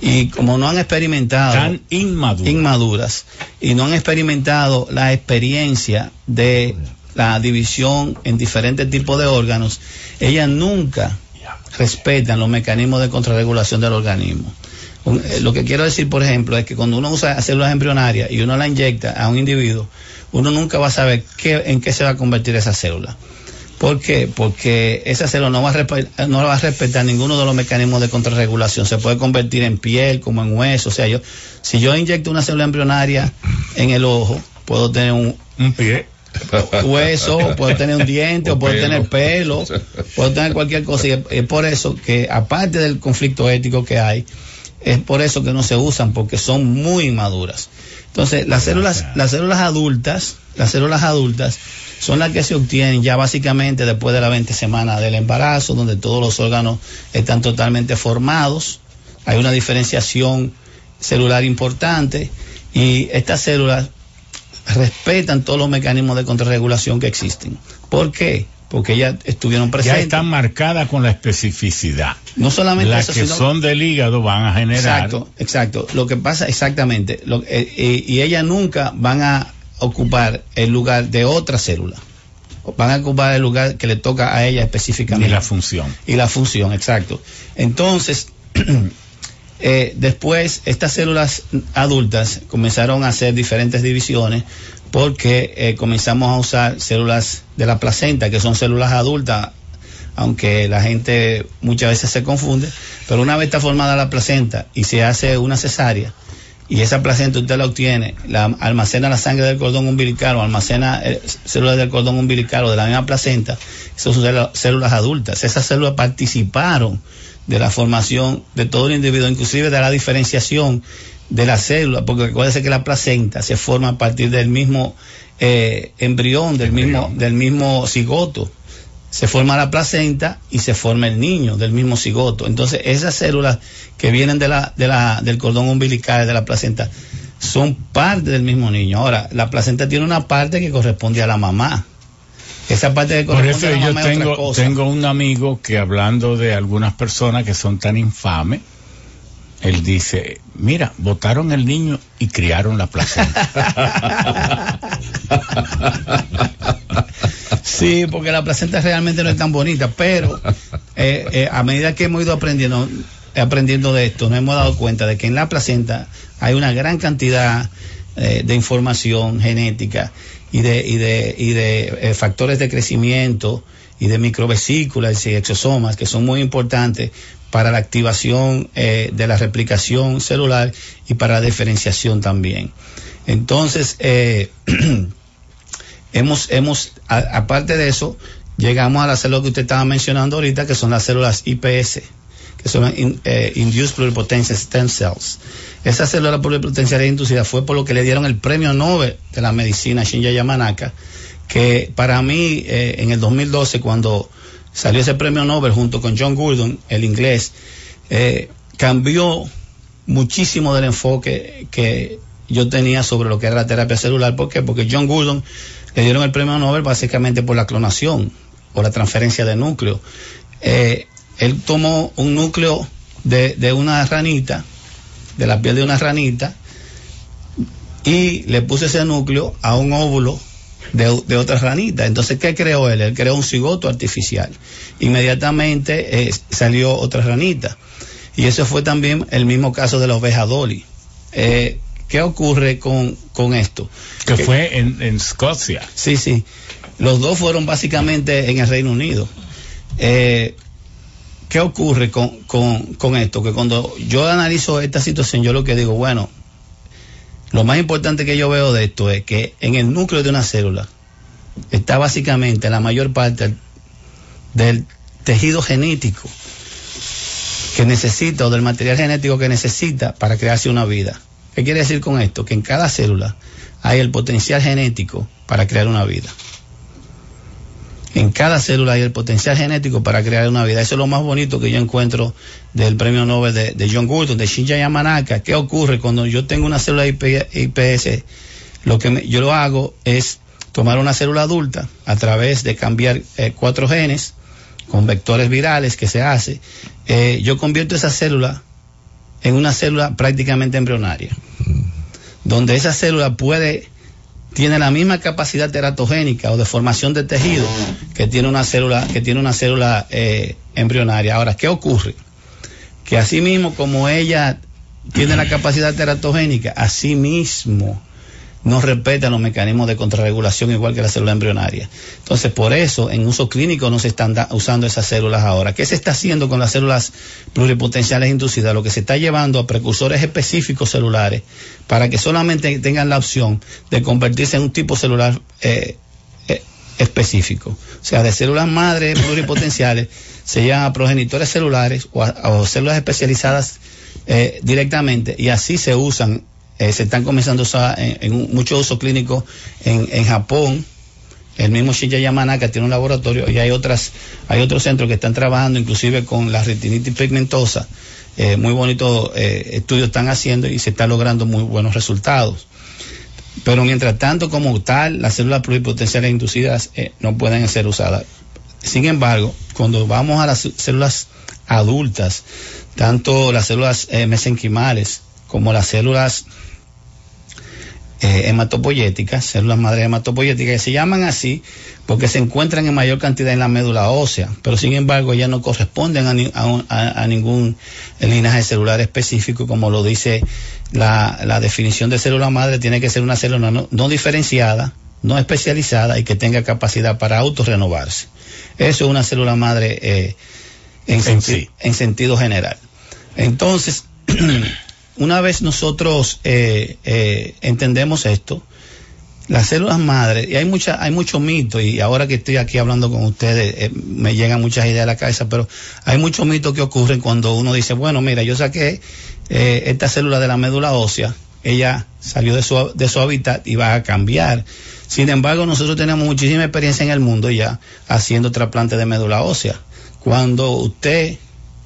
S3: y como no han experimentado
S2: tan inmaduras.
S3: inmaduras y no han experimentado la experiencia de la división en diferentes tipos de órganos, ellas nunca respetan los mecanismos de contrarregulación del organismo. Eh, lo que quiero decir, por ejemplo, es que cuando uno usa células embrionarias y uno la inyecta a un individuo, uno nunca va a saber qué, en qué se va a convertir esa célula. ¿Por qué? Porque esa célula no va, a respetar, no va a respetar ninguno de los mecanismos de contrarregulación. Se puede convertir en piel, como en hueso. O sea, yo, si yo inyecto una célula embrionaria en el ojo, puedo tener un,
S2: un pie
S3: hueso, puedo tener un diente, o, puedo tener pelo, puedo tener cualquier cosa. Y es por eso que, aparte del conflicto ético que hay, es por eso que no se usan, porque son muy inmaduras. Entonces, las células, las células adultas, las células adultas son las que se obtienen ya básicamente después de la 20 semanas del embarazo, donde todos los órganos están totalmente formados. Hay una diferenciación celular importante y estas células respetan todos los mecanismos de contrarregulación que existen. ¿Por qué? Porque ya estuvieron presentes.
S2: Ya están marcadas con la especificidad.
S3: No solamente
S2: las que son del hígado van a generar.
S3: Exacto, exacto. Lo que pasa exactamente. Lo, eh, eh, y ellas nunca van a ocupar el lugar de otra célula. van a ocupar el lugar que le toca a ella específicamente.
S2: Y la función.
S3: Y la función, exacto. Entonces, eh, después estas células adultas comenzaron a hacer diferentes divisiones porque eh, comenzamos a usar células de la placenta, que son células adultas, aunque la gente muchas veces se confunde, pero una vez está formada la placenta y se hace una cesárea, y esa placenta usted la obtiene, la almacena la sangre del cordón umbilical o almacena eh, células del cordón umbilical o de la misma placenta, esas son células adultas. Esas células participaron de la formación de todo el individuo, inclusive de la diferenciación de la célula, porque recuérdese que la placenta se forma a partir del mismo eh, embrión, del mismo, del mismo cigoto se forma la placenta y se forma el niño del mismo cigoto. Entonces, esas células que vienen de la, de la, del cordón umbilical, de la placenta, son parte del mismo niño. Ahora, la placenta tiene una parte que corresponde a la mamá. Esa parte que corresponde
S2: a la mamá yo tengo, es otra cosa. tengo un amigo que hablando de algunas personas que son tan infames, él dice, mira, votaron el niño y criaron la placenta.
S3: Sí, porque la placenta realmente no es tan bonita, pero eh, eh, a medida que hemos ido aprendiendo, aprendiendo de esto, nos hemos dado cuenta de que en la placenta hay una gran cantidad eh, de información genética y de, y de, y de factores de crecimiento y de microvesículas y exosomas que son muy importantes para la activación de la replicación celular y para la diferenciación también. Entonces, hemos, hemos, aparte de eso, llegamos a las células que usted estaba mencionando ahorita, que son las células IPS, que son eh, Induced Pluripotencial Stem Cells. Esa célula pluripotencial inducida fue por lo que le dieron el premio Nobel de la medicina Shinya Yamanaka, que para mí eh, en el 2012 cuando salió ese premio Nobel junto con John Gurdon, el inglés, eh, cambió muchísimo del enfoque que yo tenía sobre lo que era la terapia celular. ¿Por qué? Porque John Gurdon le dieron el premio Nobel básicamente por la clonación o la transferencia de núcleo. Eh, él tomó un núcleo de, una ranita, de la piel de una ranita, y le puso ese núcleo a un óvulo de, otra ranita. Entonces, ¿qué creó él? Él creó un cigoto artificial. Inmediatamente eh, salió otra ranita. Y eso fue también el mismo caso de la oveja Dolly. Eh, ¿Qué ocurre con, esto?
S2: Que, fue en, Escocia.
S3: Sí, sí. Los dos fueron básicamente en el Reino Unido. Eh, ¿Qué ocurre con, con, esto? Que cuando yo analizo esta situación, yo lo que digo, bueno, lo más importante que yo veo de esto es que en el núcleo de una célula está básicamente la mayor parte del tejido genético que necesita o del material genético que necesita para crearse una vida. ¿Qué quiere decir con esto? Que en cada célula hay el potencial genético para crear una vida. En cada célula hay el potencial genético para crear una vida. Eso es lo más bonito que yo encuentro del premio Nobel de, John Gurdon, de Shinya Yamanaka. ¿Qué ocurre cuando yo tengo una célula IPS? Lo que yo lo hago es tomar una célula adulta a través de cambiar eh, cuatro genes con vectores virales que se hace. Eh, yo convierto esa célula en una célula prácticamente embrionaria, donde esa célula puede, tiene la misma capacidad teratogénica o de formación de tejido que tiene una célula, que tiene una célula eh, embrionaria. Ahora, ¿qué ocurre? Que así mismo como ella tiene la capacidad teratogénica, así mismo no respeta los mecanismos de contrarregulación igual que la célula embrionaria. Entonces, por eso, en uso clínico no se están usando esas células ahora. ¿Qué se está haciendo con las células pluripotenciales inducidas? Lo que se está llevando a precursores específicos celulares para que solamente tengan la opción de convertirse en un tipo celular eh, eh, específico. O sea, de células madres pluripotenciales se llaman progenitores celulares o, células especializadas eh, directamente y así se usan eh, se están comenzando a usar en, mucho uso clínico en, Japón. El mismo Shinya Yamanaka tiene un laboratorio y hay otras, hay otros centros que están trabajando inclusive con la retinitis pigmentosa. Eh, muy bonitos eh, estudios están haciendo y se están logrando muy buenos resultados. Pero mientras tanto, como tal, las células pluripotenciales inducidas no pueden ser usadas. Sin embargo, cuando vamos a las células adultas, tanto las células mesenquimales como las células eh, hematopoyéticas, células madre hematopoyéticas, que se llaman así porque se encuentran en mayor cantidad en la médula ósea, pero sin embargo ya no corresponden a, ningún linaje celular específico, como lo dice la, definición de célula madre, tiene que ser una célula no, diferenciada, no especializada y que tenga capacidad para autorrenovarse. Eso es una célula madre eh, en, en sentido general. Entonces, una vez nosotros eh, eh, entendemos esto, las células madres, y hay mucha, hay mucho mito, y ahora que estoy aquí hablando con ustedes, eh, me llegan muchas ideas a la cabeza, pero hay muchos mitos que ocurren cuando uno dice, bueno, mira, yo saqué esta célula de la médula ósea, ella salió de su, de su hábitat y va a cambiar. Sin embargo, nosotros tenemos muchísima experiencia en el mundo ya haciendo trasplante de médula ósea. Cuando usted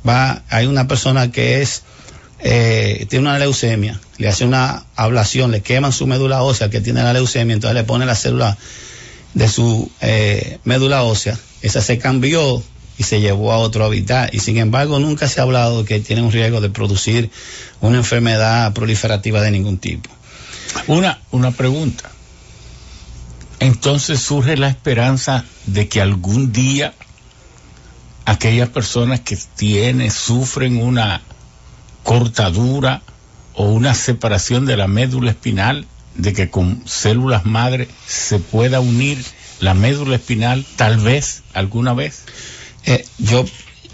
S3: va, hay una persona que es eh, tiene una leucemia, le hace una ablación, le queman su médula ósea que tiene la leucemia, entonces le pone la célula de su eh, médula ósea, esa se cambió y se llevó a otro hábitat y sin embargo nunca se ha hablado que tiene un riesgo de producir una enfermedad proliferativa de ningún tipo.
S2: Una, una pregunta. Entonces surge la esperanza de que algún día aquellas personas que tienen, sufren una cortadura o una separación de la médula espinal, de que con células madre se pueda unir la médula espinal tal vez alguna vez?
S3: Eh, yo,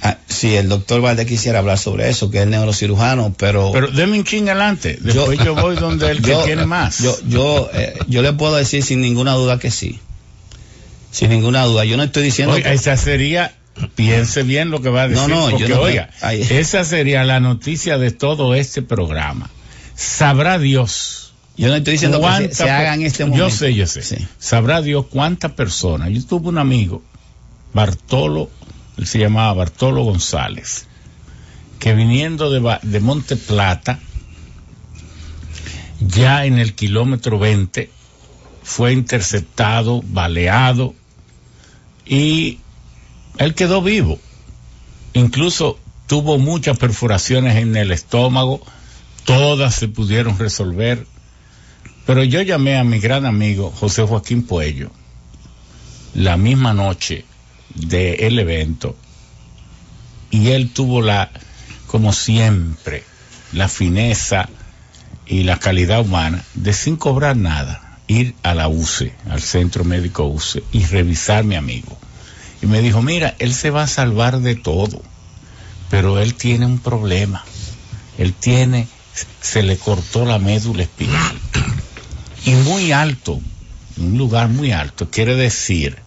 S3: ah, si el doctor Valde quisiera hablar sobre eso, que es neurocirujano, pero...
S2: Pero déme un ching adelante, después yo, voy donde el que tiene más.
S3: Yo, yo, eh, yo le puedo decir sin ninguna duda que sí. Sin ninguna duda. Yo no estoy diciendo...
S2: que... esa sería piense bien lo que va a decir. No, no, porque, oiga, esa sería la noticia de todo este programa. Sabrá Dios.
S3: Yo no estoy diciendo que se, hagan este momento.
S2: Yo sé, yo sé. Sabrá Dios cuántas personas. Yo tuve un amigo, Bartolo, él se llamaba Bartolo González, que viniendo de, de Monte Plata, ya en el kilómetro 20, fue interceptado, baleado y él quedó vivo. Incluso tuvo muchas perforaciones en el estómago, todas se pudieron resolver. Pero yo llamé a mi gran amigo José Joaquín Puello la misma noche del evento y él tuvo la, como siempre, la fineza y la calidad humana de sin cobrar nada, ir a la UCE, al Centro Médico UCE y revisar mi amigo y me dijo, mira, él se va a salvar de todo, pero él tiene un problema. Él tiene, se le cortó la médula espinal. Y muy alto, un lugar muy alto, quiere decir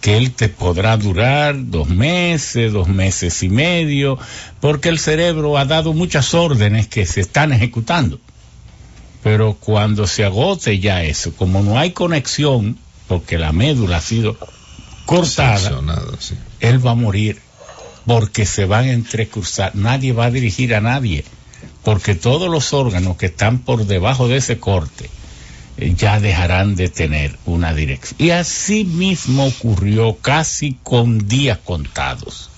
S2: que él te podrá durar dos meses, dos meses y medio, porque el cerebro ha dado muchas órdenes que se están ejecutando. Pero cuando se agote ya eso, como no hay conexión, porque la médula ha sido cortada, él va a morir porque se van a entrecruzar. Nadie va a dirigir a nadie porque todos los órganos que están por debajo de ese corte eh, ya dejarán de tener una dirección. Y así mismo ocurrió casi con días contados.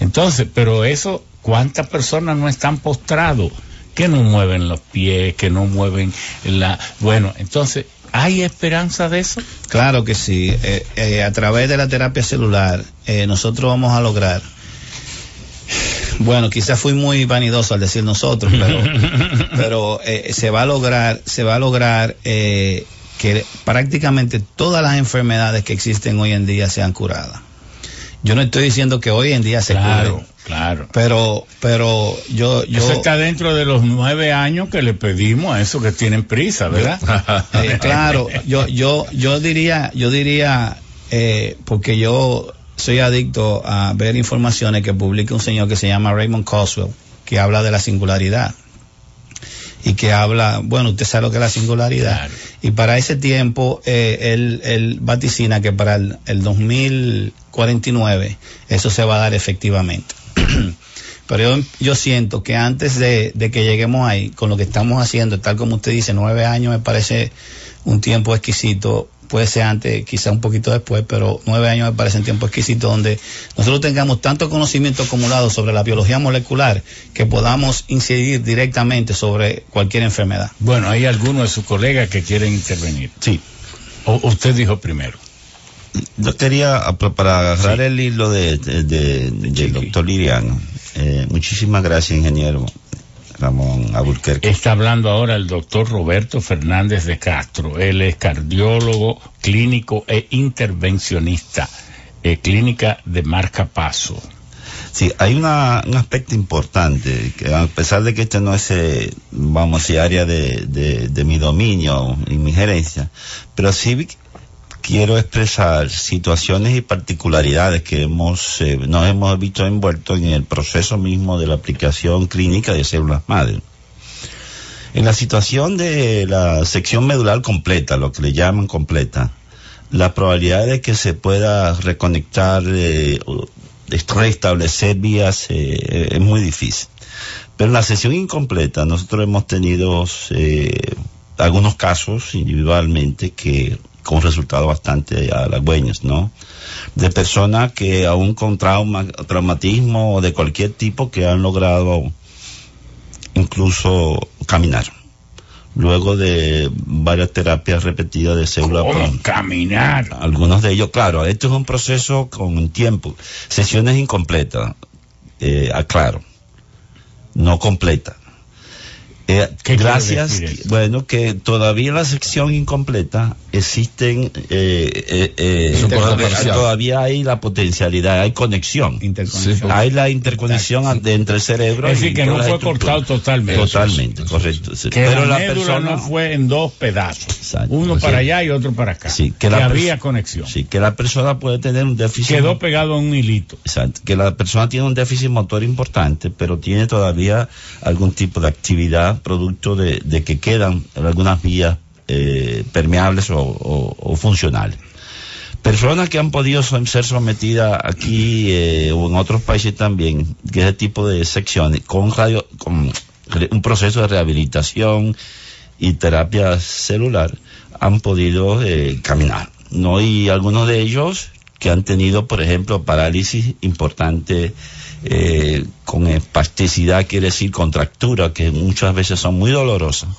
S2: Entonces, pero eso, ¿cuántas personas no están postrados? Que no mueven los pies, que no mueven la... Bueno, entonces, ¿Hay esperanza de eso?
S3: Claro que sí. Eh, eh, a través de la terapia celular, eh, nosotros vamos a lograr. Bueno, quizás fui muy vanidoso al decir nosotros, pero, pero se va a lograr, se va a lograr que prácticamente todas las enfermedades que existen hoy en día sean curadas. Yo no estoy diciendo que hoy en día se
S2: claro. Claro.
S3: Pero, pero yo, yo.
S2: Eso está dentro de los nueve años que le pedimos a esos que tienen prisa, ¿verdad?
S3: Eh, claro, yo, yo, yo diría, yo diría, eh, porque yo soy adicto a ver informaciones que publica un señor que se llama Raymond Coswell, que habla de la singularidad y que habla, bueno, usted sabe lo que es la singularidad. Y para ese tiempo, eh, él, él, vaticina que para el, el 2049 eso se va a dar efectivamente. Pero yo, siento que antes de, que lleguemos ahí, con lo que estamos haciendo, tal como usted dice, nueve años me parece un tiempo exquisito puede ser antes, quizá un poquito después, pero nueve años me parece un tiempo exquisito donde nosotros tengamos tanto conocimiento acumulado sobre la biología molecular que podamos incidir directamente sobre cualquier enfermedad.
S2: Bueno, hay algunos de sus colegas que quieren intervenir.
S3: Sí.
S2: O, usted dijo primero.
S4: Yo quería, para agarrar el hilo de, del doctor Liriano, eh, muchísimas gracias, ingeniero Ramón Abulquerque.
S2: Está hablando ahora el doctor Roberto Fernández de Castro. Él es cardiólogo, clínico e intervencionista, eh, clínica de marca Paso.
S4: Sí, hay una, un aspecto importante, que a pesar de que este no es, eh, vamos área de, de, de mi dominio y mi gerencia, pero sí quiero expresar situaciones y particularidades que hemos, eh, nos hemos visto envueltos en el proceso mismo de la aplicación clínica de células madre. En la situación de la sección medular completa, lo que le llaman completa, la probabilidad de que se pueda reconectar, eh, restablecer vías eh, es muy difícil. Pero en la sección incompleta nosotros hemos tenido eh, algunos casos individualmente que con resultados bastante halagüeños, ¿no? De personas que aún con trauma, traumatismo o de cualquier tipo que han logrado incluso caminar. Luego de varias terapias repetidas de células.
S2: caminar.
S4: Algunos de ellos, claro, esto es un proceso con tiempo. Sesiones incompletas, eh, aclaro. No completa eh, gracias, bueno, que todavía en la sección incompleta existen, eh, eh, eh todavía hay la potencialidad, hay conexión. Hay la interconexión entre el cerebro
S2: es decir, que no fue cortado totalmente.
S4: Totalmente, correcto.
S2: Pero la, persona no fue en dos pedazos. Uno para allá y otro para acá.
S4: Sí,
S2: que, había conexión.
S4: Sí, que la persona puede tener un déficit.
S2: Quedó pegado a un hilito.
S4: Exacto. Que la persona tiene un déficit motor importante, pero tiene todavía algún tipo de actividad producto de, que quedan algunas vías eh, permeables o, funcionales. Personas que han podido ser sometidas aquí eh, o en otros países también, que ese tipo de secciones, con, radio, con un proceso de rehabilitación y terapia celular, han podido eh, caminar. ¿no? Y algunos de ellos que han tenido, por ejemplo, parálisis importante eh, con espasticidad, quiere decir contractura, que muchas veces son muy dolorosas,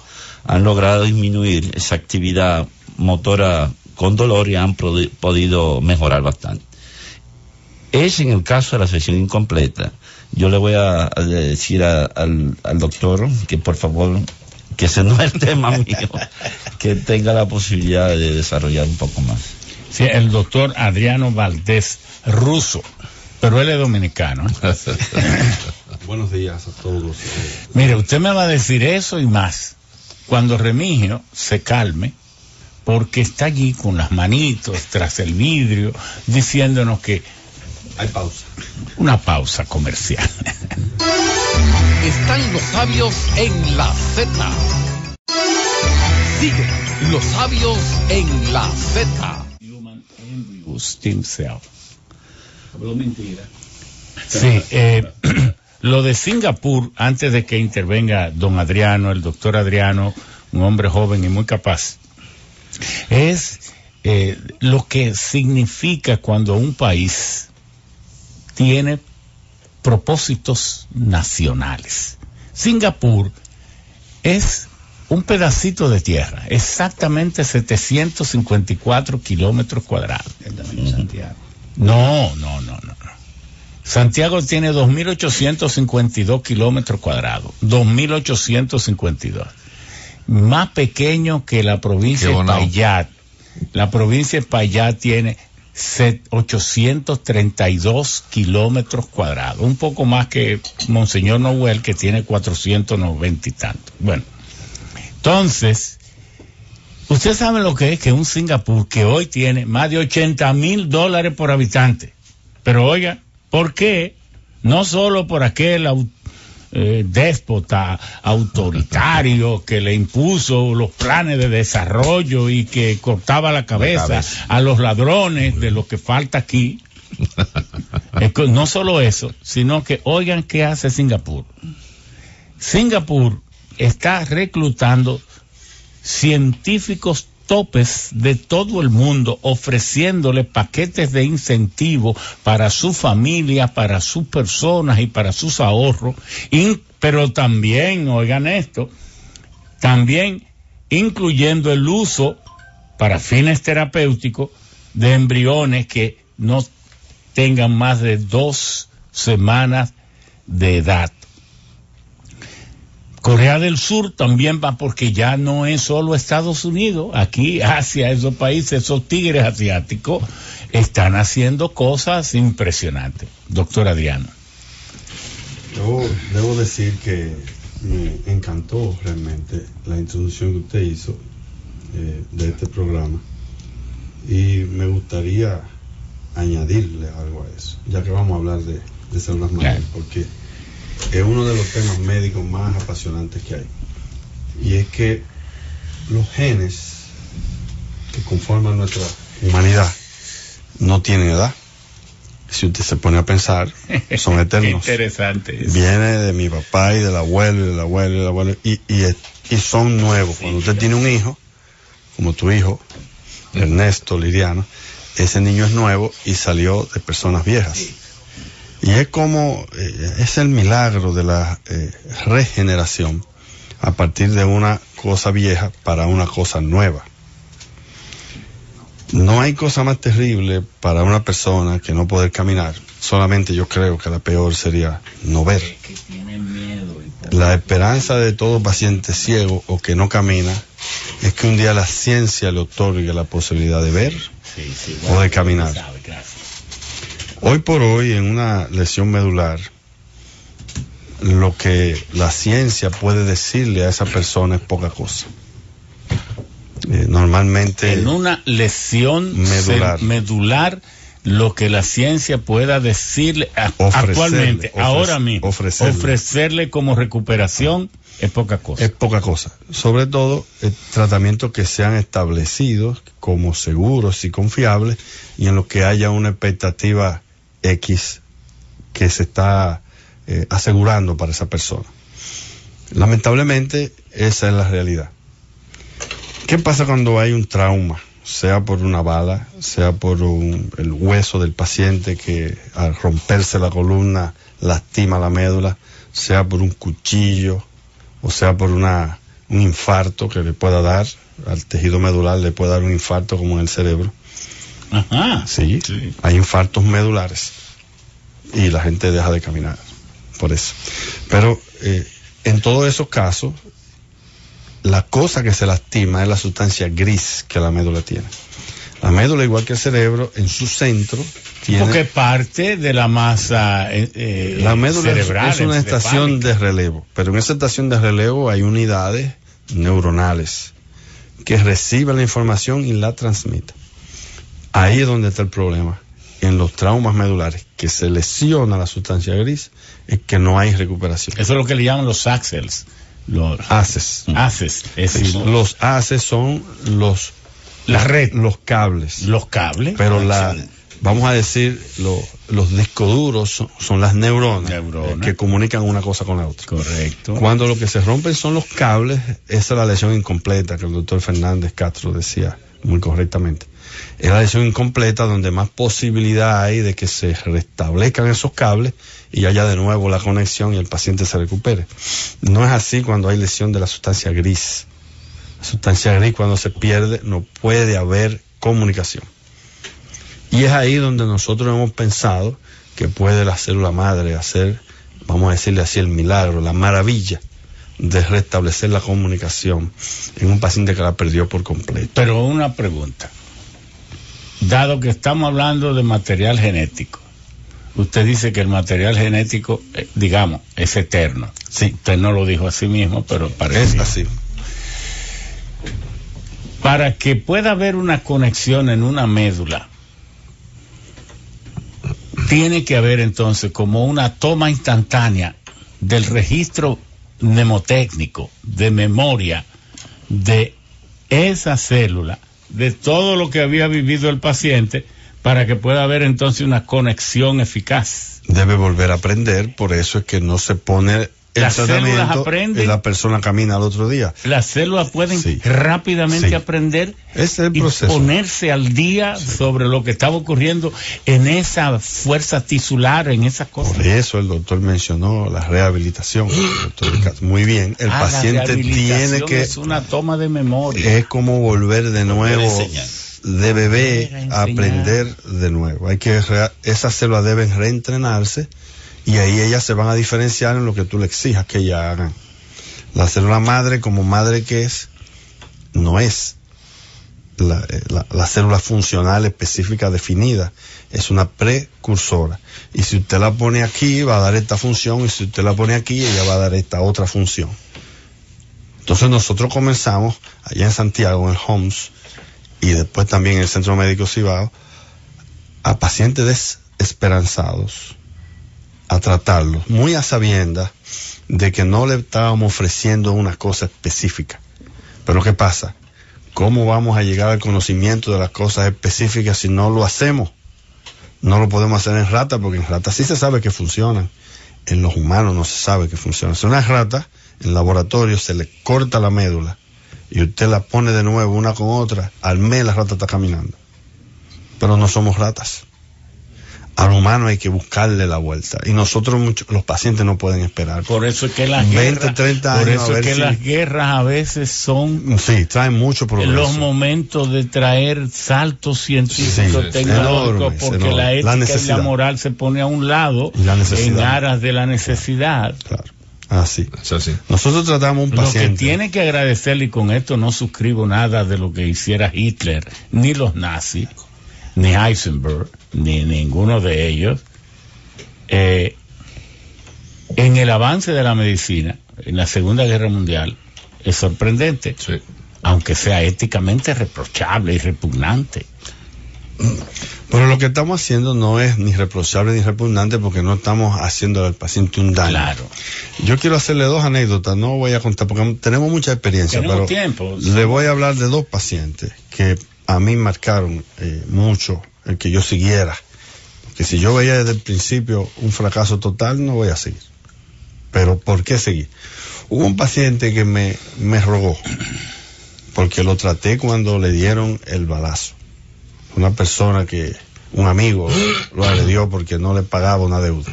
S4: han logrado disminuir esa actividad motora con dolor y han podido mejorar bastante. Es en el caso de la sesión incompleta. Yo le voy a, decir al, al, doctor que por favor, que ese no es el tema mío, que tenga la posibilidad de desarrollar un poco más.
S2: Sí, el doctor Adriano Valdés Russo pero él es dominicano. ¿eh?
S5: Buenos días a todos.
S2: Mire, usted me va a decir eso y más cuando Remigio se calme, porque está allí con las manitos tras el vidrio, diciéndonos que...
S5: Hay pausa.
S2: Una pausa comercial.
S1: Están los sabios en la Z. Sigue los sabios en la Z. Human
S2: mentira. Sí, eh, lo de Singapur, antes de que intervenga don Adriano, el doctor Adriano, un hombre joven y muy capaz, es eh, lo que significa cuando un país tiene propósitos nacionales. Singapur es un pedacito de tierra, exactamente 754 kilómetros cuadrados. Santiago. No, no, no, no. Santiago tiene 2.852 kilómetros cuadrados. 2.852. Más pequeño que la provincia de Payat. La provincia de Payat tiene 832 kilómetros cuadrados. Un poco más que Monseñor Noel, que tiene 490 y tanto. Bueno, entonces, Usted sabe lo que es que un Singapur que hoy tiene más de 80 mil dólares por habitante. Pero oiga, ¿por qué? No solo por aquel eh, déspota autoritario que le impuso los planes de desarrollo y que cortaba la cabeza, a los ladrones de lo que falta aquí. no solo eso, sino que oigan qué hace Singapur. Singapur está reclutando científicos topes de todo el mundo, ofreciéndole paquetes de incentivo para su familia, para sus personas y para sus ahorros, pero también, oigan esto, también incluyendo el uso para fines terapéuticos de embriones que no tengan más de dos semanas de edad. Corea del Sur también va porque ya no es solo Estados Unidos, aquí Asia, esos países, esos tigres asiáticos están haciendo cosas impresionantes. Doctor Adriano.
S5: Yo debo decir que me encantó realmente la introducción que usted hizo eh, de este programa y me gustaría añadirle algo a eso, ya que vamos a hablar de, de células madre,
S2: Claro.
S5: porque es uno de los temas médicos más apasionantes que hay. Y es que los genes que conforman nuestra humanidad no tienen edad. Si usted se pone a pensar, son
S2: Qué
S5: eternos.
S2: interesante. eso.
S5: Viene de mi papá y del abuelo y del abuelo y del abuelo y, y, y son nuevos. Cuando usted tiene un hijo, como tu hijo, Ernesto Liriano, ese niño es nuevo y salió de personas viejas. Y es como, eh, es el milagro de la eh, regeneración a partir de una cosa vieja para una cosa nueva. No hay cosa más terrible para una persona que no poder caminar. Solamente yo creo que la peor sería no ver. La esperanza de todo paciente ciego o que no camina es que un día la ciencia le otorgue la posibilidad de ver o de caminar. Hoy por hoy, en una lesión medular, lo que la ciencia puede decirle a esa persona es poca cosa. Eh, normalmente,
S2: En una lesión
S5: Medular.
S2: lo que la ciencia pueda decirle a-
S5: Ofrecerle,
S2: actualmente, ahora mismo,
S5: ofrecerle.
S2: ofrecerle como recuperación es poca cosa.
S5: es poca cosa. Sobre todo, eh, tratamientos que sean establecidos como seguros y confiables y en los que haya una expectativa X que se está eh, asegurando para esa persona. Lamentablemente, esa es la realidad. ¿Qué pasa cuando hay un trauma? Sea por una bala, sea por un- el hueso del paciente que al romperse la columna lastima la médula, sea por un cuchillo, o sea por una, un infarto que le pueda dar al tejido medular, le puede dar un infarto como en el cerebro.
S2: Ajá.
S5: Sí,
S2: Sí.
S5: hay infartos medulares y la gente deja de caminar por eso. Pero eh, en todos esos casos, la cosa que se lastima es la sustancia gris que la médula tiene. La médula, igual que el cerebro, en su centro tiene...
S2: Porque parte de la masa eh, eh,
S5: La médula es-
S2: cerebral.
S5: es una estación
S2: encefálica.
S5: de relevo, pero en esa estación de relevo hay unidades neuronales que reciben la información y la transmiten. Ahí es donde está el problema. En los traumas medulares, que se lesiona la sustancia gris, es que no hay recuperación.
S2: Eso es lo que le llaman los axels. Los
S5: Haces. los haces son los,
S2: La red.
S5: los cables.
S2: los cables.
S5: pero la, vamos a decir, lo- los discos duros son, son las neuronas,
S2: Neuronas.
S5: que comunican una cosa con la otra.
S2: Correcto.
S5: Cuando lo que se rompen son los cables, esa es la lesión incompleta que el doctor Fernández Castro decía muy correctamente. Es la lesión incompleta donde más posibilidad hay de que se restablezcan esos cables y haya de nuevo la conexión y el paciente se recupere. No es así cuando hay lesión de la sustancia gris. La sustancia gris cuando se pierde no puede haber comunicación. Y es ahí donde nosotros hemos pensado que puede la célula madre hacer, vamos a decirle así, el milagro, la maravilla de restablecer la comunicación en un paciente que la perdió por completo.
S2: Pero una pregunta. Dado que estamos hablando de material genético, usted dice que el material genético, eh, digamos, es eterno.
S5: Sí.
S2: Usted no lo dijo a sí mismo, pero parece.
S5: Es así.
S2: Para que pueda haber una conexión en una médula, tiene que haber entonces como una toma instantánea del registro mnemotécnico, de memoria, de esa célula, de todo lo que había vivido el paciente, para que pueda haber entonces una conexión eficaz.
S5: Debe volver a aprender, por eso es que no se pone el
S2: Las células aprenden.
S5: y la persona camina al otro día.
S2: Las células pueden
S5: Sí.
S2: rápidamente
S5: Sí.
S2: aprender
S5: es el
S2: y
S5: proceso.
S2: ponerse al día sobre lo que estaba ocurriendo en esa fuerza tisular, en esas cosas.
S5: Por eso el doctor mencionó la rehabilitación. doctor. Muy bien, el
S2: Ah,
S5: paciente tiene que
S2: Es una toma de memoria.
S5: es como volver de nuevo de bebé
S2: a
S5: aprender de nuevo. Hay que esas células deben reentrenarse y ahí ellas se van a diferenciar en lo que tú le exijas que ellas hagan. La célula madre, como madre que es, no es la, eh, la célula funcional específica definida, es una precursora. Y si usted la pone aquí, va a dar esta función, y si usted la pone aquí, ella va a dar esta otra función. Entonces nosotros comenzamos allá en Santiago, en el HOMS, y después también en el Centro Médico Cibao, a pacientes desesperanzados, a tratarlos, muy a sabiendas de que no le estábamos ofreciendo una cosa específica. Pero ¿qué pasa? ¿Cómo vamos a llegar al conocimiento de las cosas específicas si no lo hacemos? No lo podemos hacer en rata porque en rata sí se sabe que funcionan. En los humanos no se sabe que funcionan. Si una rata en laboratorio se le corta la médula y usted la pone de nuevo una con otra, al mes la rata está caminando. Pero no somos ratas. Al humano hay que buscarle la vuelta. Y nosotros, muchos, los pacientes no pueden esperar.
S2: Por eso es que las
S5: 20,
S2: guerras,
S5: 30
S2: por
S5: años, a
S2: eso es
S5: ver
S2: que
S5: si-
S2: las guerras a veces son
S5: Sí, traen mucho progreso.
S2: los momentos de traer saltos científicos,
S5: Sí,
S2: tecnológicos,
S5: enormes,
S2: porque
S5: enormes.
S2: la
S5: La
S2: ética y la moral se pone a un lado
S5: la necesidad.
S2: en aras de la necesidad.
S5: Claro. Así.
S6: Es así.
S5: Nosotros tratamos un
S2: Lo que
S5: paciente.
S2: tiene que agradecerle, y con esto no suscribo nada de lo que hiciera Hitler, ni los nazis, ni Heisenberg, ni ninguno de ellos, eh, en el avance de la medicina, en la Segunda Guerra Mundial, es sorprendente,
S6: Sí.
S2: aunque sea éticamente reprochable y repugnante.
S5: Pero lo que estamos haciendo no es ni reprochable ni repugnante porque no estamos haciendo al paciente un daño.
S2: Claro.
S5: Yo quiero hacerle dos anécdotas, no voy a contar porque tenemos mucha experiencia,
S2: Tenemos
S5: pero
S2: tiempo.
S5: le voy a hablar de dos pacientes que a mí marcaron eh, mucho el que yo siguiera. Que si yo veía desde el principio un fracaso total, no voy a seguir. Pero ¿por qué seguir? Hubo un paciente que me, me rogó, porque lo traté cuando le dieron el balazo. Una persona que, un amigo, lo agredió porque no le pagaba una deuda.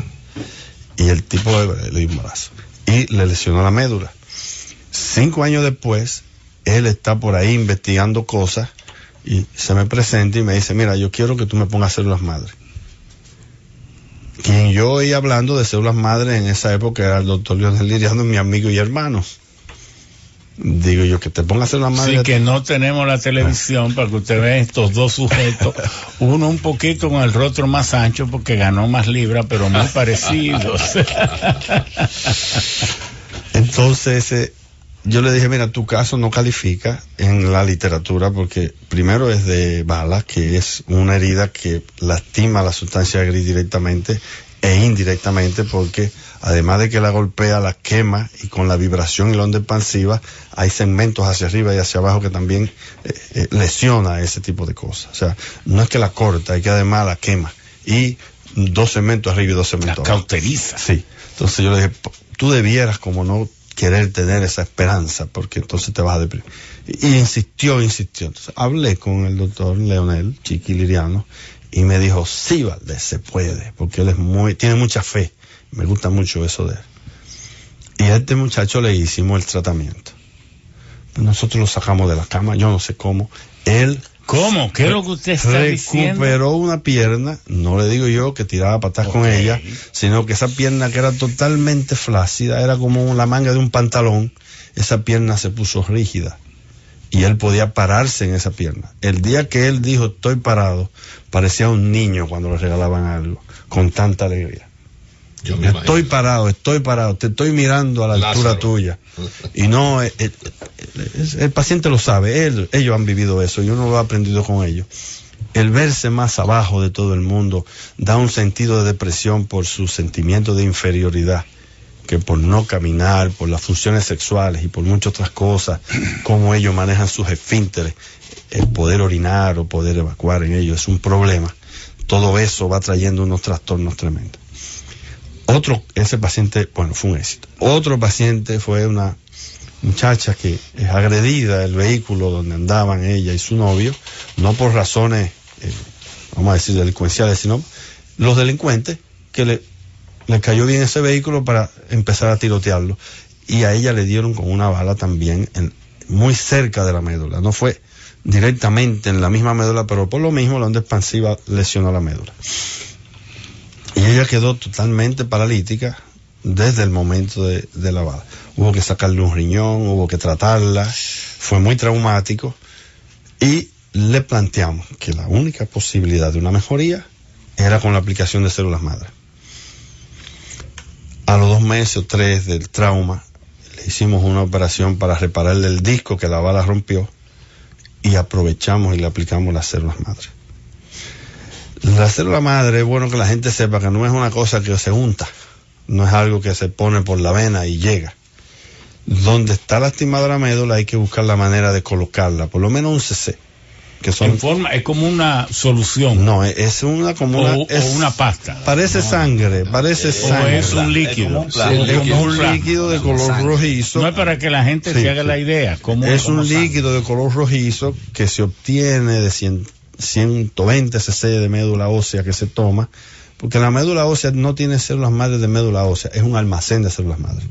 S5: Y el tipo le, le dio un balazo. Y le lesionó la médula. Cinco años después, él está por ahí investigando cosas y se me presenta y me dice, mira, yo quiero que tú me pongas células madre. Quien yo oí hablando de células madre en esa época era el doctor Leonel Liriano, mi amigo y hermano. Digo yo, que te ponga células madre.
S2: Sí, que no tenemos la televisión para que usted vea estos dos sujetos, uno un poquito con el rostro más ancho porque ganó más libra, pero muy parecidos.
S5: Entonces, eh, yo le dije, mira, tu caso no califica en la literatura porque primero es de bala, que es una herida que lastima la sustancia gris directamente e indirectamente porque además de que la golpea, la quema y con la vibración y la onda expansiva hay segmentos hacia arriba y hacia abajo que también eh, eh, lesiona ese tipo de cosas. O sea, no es que la corta, es que además la quema y dos segmentos arriba y dos
S2: La
S5: segmentos abajo.
S2: cauteriza.
S5: Sí. Entonces yo le dije, "P- tú debieras como no querer tener esa esperanza, porque entonces te vas a deprimir. Y, insistió, insistió. Entonces hablé con el doctor Leonel Chiqui Liriano y me dijo, sí, Valdés, se puede, porque él es muy, tiene mucha fe. Me gusta mucho eso de él. Y a este muchacho le hicimos el tratamiento. Nosotros lo sacamos de la cama, yo no sé cómo. Él
S2: ¿Cómo? ¿Qué es lo que usted está diciendo?
S5: recuperó una pierna, no le digo yo que tiraba patas con ella, sino que esa pierna que era totalmente flácida, era como la manga de un pantalón, esa pierna se puso rígida y él podía pararse en esa pierna. El día que él dijo estoy parado, parecía un niño cuando le regalaban algo, con tanta alegría.
S6: Yo me
S5: Estoy
S6: imagino.
S5: parado, estoy parado, te estoy mirando a la altura tuya. Y no, el, el- el- el paciente lo sabe, él- ellos han vivido eso, yo no lo he aprendido con ellos. El verse más abajo de todo el mundo da un sentido de depresión por su sentimiento de inferioridad, que por no caminar, por las funciones sexuales y por muchas otras cosas, cómo ellos manejan sus esfínteres, el poder orinar o poder evacuar en ellos es un problema. Todo eso va trayendo unos trastornos tremendos. Otro, ese paciente, bueno, fue un éxito. Otro paciente fue una muchacha que es agredida del vehículo donde andaban ella y su novio, no por razones, eh, vamos a decir, delincuenciales, sino los delincuentes que le, le cayó bien ese vehículo para empezar a tirotearlo. Y a ella le dieron con una bala también muy cerca de la médula. No fue directamente en la misma médula, pero por lo mismo la onda expansiva lesionó la médula. Y ella quedó totalmente paralítica desde el momento de, la bala. Hubo que sacarle un riñón, hubo que tratarla, fue muy traumático y le planteamos que la única posibilidad de una mejoría era con la aplicación de células madre. A los dos meses o tres del trauma, le hicimos una operación para repararle el disco que la bala rompió y aprovechamos y le aplicamos las células madre. La célula madre es bueno que la gente sepa que no es una cosa que se unta, no es algo que se pone por la vena y llega. Donde está lastimada la médula hay que buscar la manera de colocarla, por lo menos un CC. Que son,
S2: En forma, es como una solución.
S5: no, es- una como una,
S2: o,
S5: es-
S2: o una pasta.
S5: parece sangre, parece sangre.
S2: es un líquido.
S4: como un.
S5: Es como un líquido de color
S4: Sangre.
S5: rojizo.
S2: No es para que la gente
S5: Sí,
S2: se haga
S5: sí.
S2: la idea. Cómo,
S5: es un
S2: sangre.
S5: líquido de color rojizo que se obtiene de 100 120 cc de médula ósea que se toma, porque la médula ósea no tiene células madres de médula ósea, es un almacén de células madres,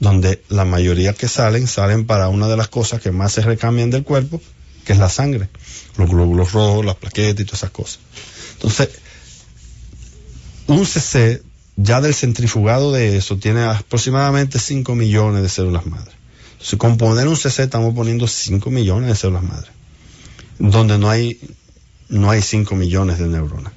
S5: donde la mayoría que salen, salen para una de las cosas que más se recambian del cuerpo, que es la sangre, los glóbulos rojos, las plaquetas y todas esas cosas. Entonces, un CC ya del centrifugado de eso tiene aproximadamente 5 millones de células madres. Entonces, con poner un CC estamos poniendo 5 millones de células madres, donde no hay, no hay 5 millones de neuronas,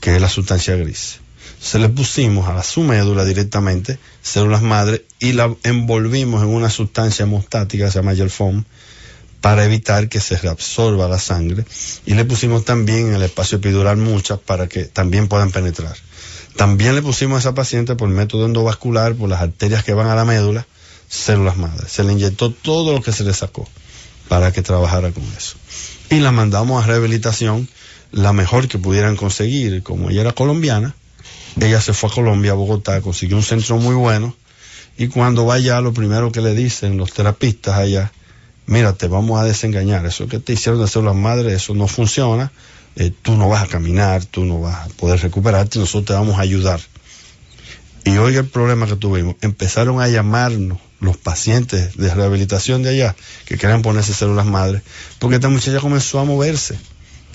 S5: que es la sustancia gris. Se le pusimos a su médula directamente células madres y la envolvimos en una sustancia hemostática se llama gel foam para evitar que se reabsorba la sangre y le pusimos también en el espacio epidural muchas para que también puedan penetrar. También le pusimos a esa paciente por método endovascular, por las arterias que van a la médula, células madres. Se le inyectó todo lo que se le sacó para que trabajara con eso. Y la mandamos a rehabilitación, la mejor que pudieran conseguir. Como ella era colombiana, ella se fue a Colombia, a Bogotá, consiguió un centro muy bueno. Y cuando va allá, lo primero que le dicen los terapistas allá, mira, te vamos a desengañar. Eso que te hicieron de células madres, eso no funciona. Eh, tú no vas a caminar, tú no vas a poder recuperarte, nosotros te vamos a ayudar. Y oiga el problema que tuvimos. Empezaron a llamarnos los pacientes de rehabilitación de allá que querían ponerse células madres, porque esta muchacha comenzó a moverse.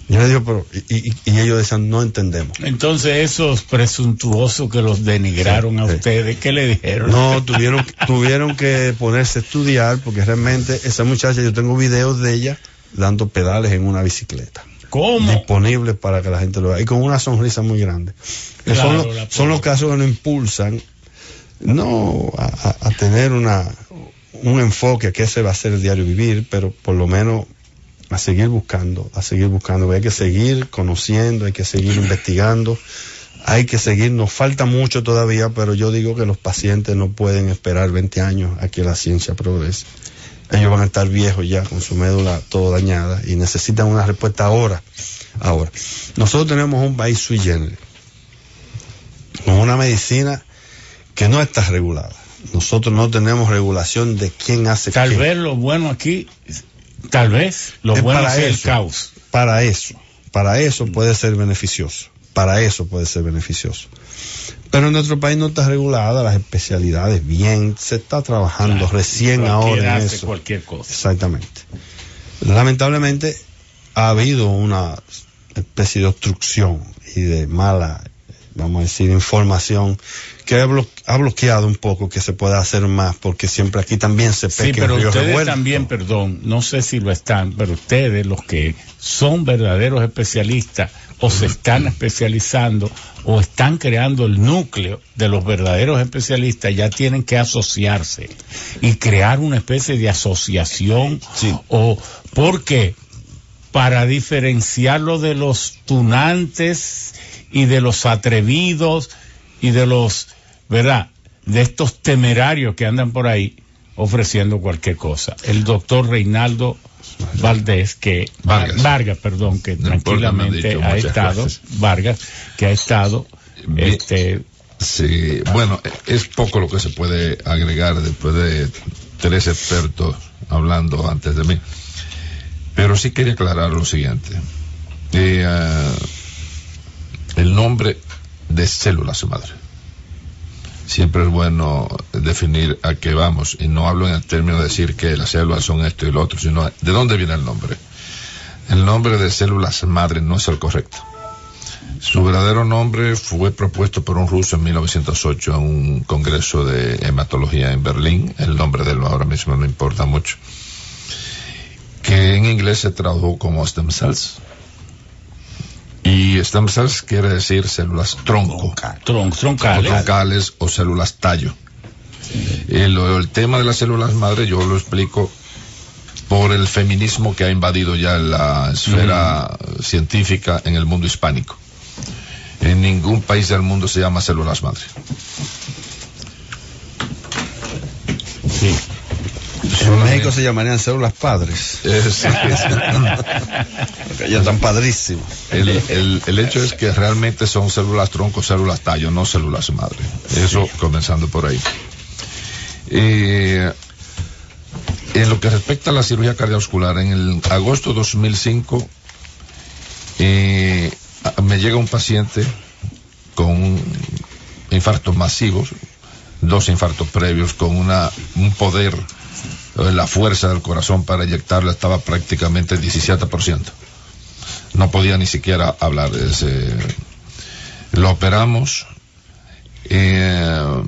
S5: Yo le digo, pero, y, y- y ellos decían, no entendemos.
S2: Entonces, esos presuntuosos que los denigraron a
S5: Sí,
S2: ustedes, ¿qué le dijeron?
S5: No, tuvieron, tuvieron que ponerse a estudiar, porque realmente esa muchacha, yo tengo videos de ella dando pedales en una bicicleta.
S2: ¿Cómo?
S5: disponibles para que la gente lo vea y con una sonrisa muy grande. Que
S2: Claro,
S5: son, los, son los casos que nos impulsan no a, a- a tener una un enfoque que ese va a ser el diario vivir, pero por lo menos a seguir buscando, a seguir buscando. Hay que seguir conociendo, hay que seguir investigando, hay que seguir, nos falta mucho todavía, pero yo digo que los pacientes no pueden esperar 20 años a que la ciencia progrese. Ellos van a estar viejos ya con su médula todo dañada y necesitan una respuesta ahora. Ahora, nosotros tenemos un país sui con una medicina que no está regulada. Nosotros no tenemos regulación de quién hace
S2: Tal
S5: qué.
S2: vez lo bueno aquí, tal vez lo
S5: Es
S2: bueno sea el caos.
S5: Para eso, para eso puede ser beneficioso. Para eso puede ser beneficioso. Pero en nuestro país no está regulada las especialidades bien, se está trabajando
S2: Claro,
S5: recién ahora en
S2: hace
S5: eso.
S2: cualquier cosa.
S5: Exactamente. Lamentablemente ha habido una especie de obstrucción y de mala, vamos a decir, información que ha, blo- ha bloqueado un poco que se pueda hacer más, porque siempre aquí también se peca
S2: Sí, pero ustedes
S5: Revuelto.
S2: también, perdón, no sé si lo están, pero ustedes, los que son verdaderos especialistas o se están especializando o están creando el núcleo de los verdaderos especialistas, ya tienen que asociarse y crear una especie de asociación
S4: Sí.
S2: o porque para diferenciarlo de los tunantes y de los atrevidos y de los, ¿verdad? De estos temerarios que andan por ahí ofreciendo cualquier cosa. El doctor Reinaldo Valdés, que
S6: Vargas.
S2: perdón, que
S6: No
S2: tranquilamente ha estado,
S6: veces.
S2: Vargas, que ha estado
S6: Bien.
S2: este
S6: Sí, bueno, es poco lo que se puede agregar después de tres expertos hablando antes de mí. Pero sí quería aclarar lo siguiente. Eh, ah, el nombre de células madre. Siempre es bueno definir a qué vamos y no hablo en el término de decir que las células son esto y lo otro, sino de dónde viene el nombre. El nombre de células madre no es el correcto. Su verdadero nombre fue propuesto por un ruso en 1908 en un congreso de hematología en Berlín. El nombre de él ahora mismo no importa mucho. Que en inglés se tradujo como stem cells. Y stem cells quiere decir células tronco.
S2: Tron- troncales.
S6: o troncales o células tallo. El, el tema de las células madre yo lo explico por el feminismo que ha invadido ya la esfera científica en el mundo hispánico. En ningún país del mundo se llama células madre.
S2: Sí.
S5: En México se llamarían células padres.
S6: Es-
S5: Porque ya están padrísimos.
S6: el, el- el hecho es que realmente son células tronco, células tallo, no células madre. Eso comenzando por ahí. Eh, en lo que respecta a la cirugía cardiovascular, en el agosto 2005 eh, me llega un paciente con infartos masivos, dos infartos previos, con una, un poder, eh, la fuerza del corazón para inyectarlo estaba prácticamente 17%. No podía ni siquiera hablar. ese- lo operamos, eh,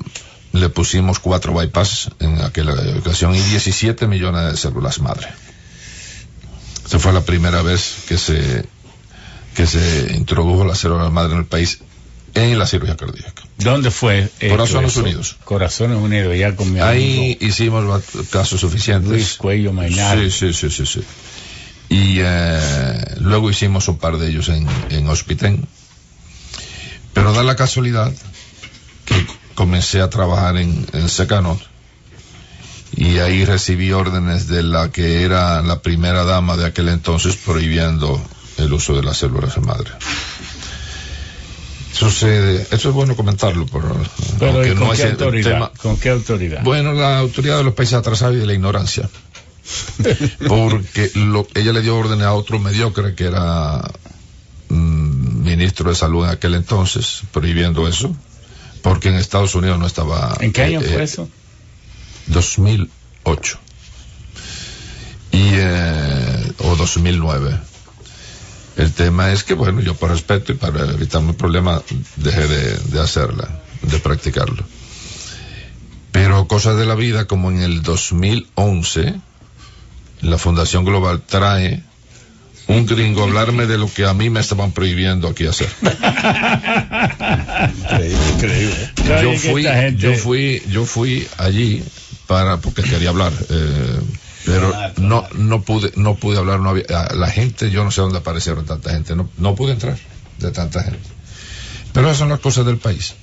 S6: le pusimos cuatro bypass en aquella ocasión y 17 millones de células madre. Esa fue la primera vez que se que se introdujo la célula madre en el país en la cirugía cardíaca.
S2: ¿Dónde fue?
S6: Corazones
S2: eso?
S6: Unidos.
S2: Corazones Unidos, ya con mi
S6: Ahí
S2: amigo
S6: hicimos casos suficientes.
S2: Luis Cuello Mainar.
S6: Sí, sí, sí, sí, sí. Y eh, luego hicimos un par de ellos en, en Hospitén. Pero da la casualidad que comencé a trabajar en, en Secanot y ahí recibí órdenes de la que era la primera dama de aquel entonces prohibiendo el uso de las células madre. Sucede, eso es bueno comentarlo, pero,
S2: Pero
S6: aunque
S2: ¿y con
S6: no
S2: qué autoridad?
S6: tema-
S2: ¿Con qué autoridad?
S6: bueno, la autoridad de los países atrasados y de la ignorancia. Porque lo, ella le dio orden a otro mediocre que era mm, ministro de salud en aquel entonces, prohibiendo eso, porque en Estados Unidos no estaba.
S2: ¿En qué año
S6: eh,
S2: fue
S6: eh,
S2: eso?
S6: 2008. Y, eh, o 2009. El tema es que, bueno, yo por respeto y para evitarme problema dejé de, de hacerla, de practicarlo. Pero cosas de la vida, como en el 2011, la Fundación Global trae un gringo a hablarme de lo que a mí me estaban prohibiendo aquí hacer.
S5: Increíble, increíble.
S6: Yo fui, yo fui, yo fui allí para porque quería hablar, eh, pero no, no pude, no pude hablar, no había, la gente, yo no sé dónde aparecieron tanta gente, no, no pude entrar de tanta gente. Pero esas son las cosas del país.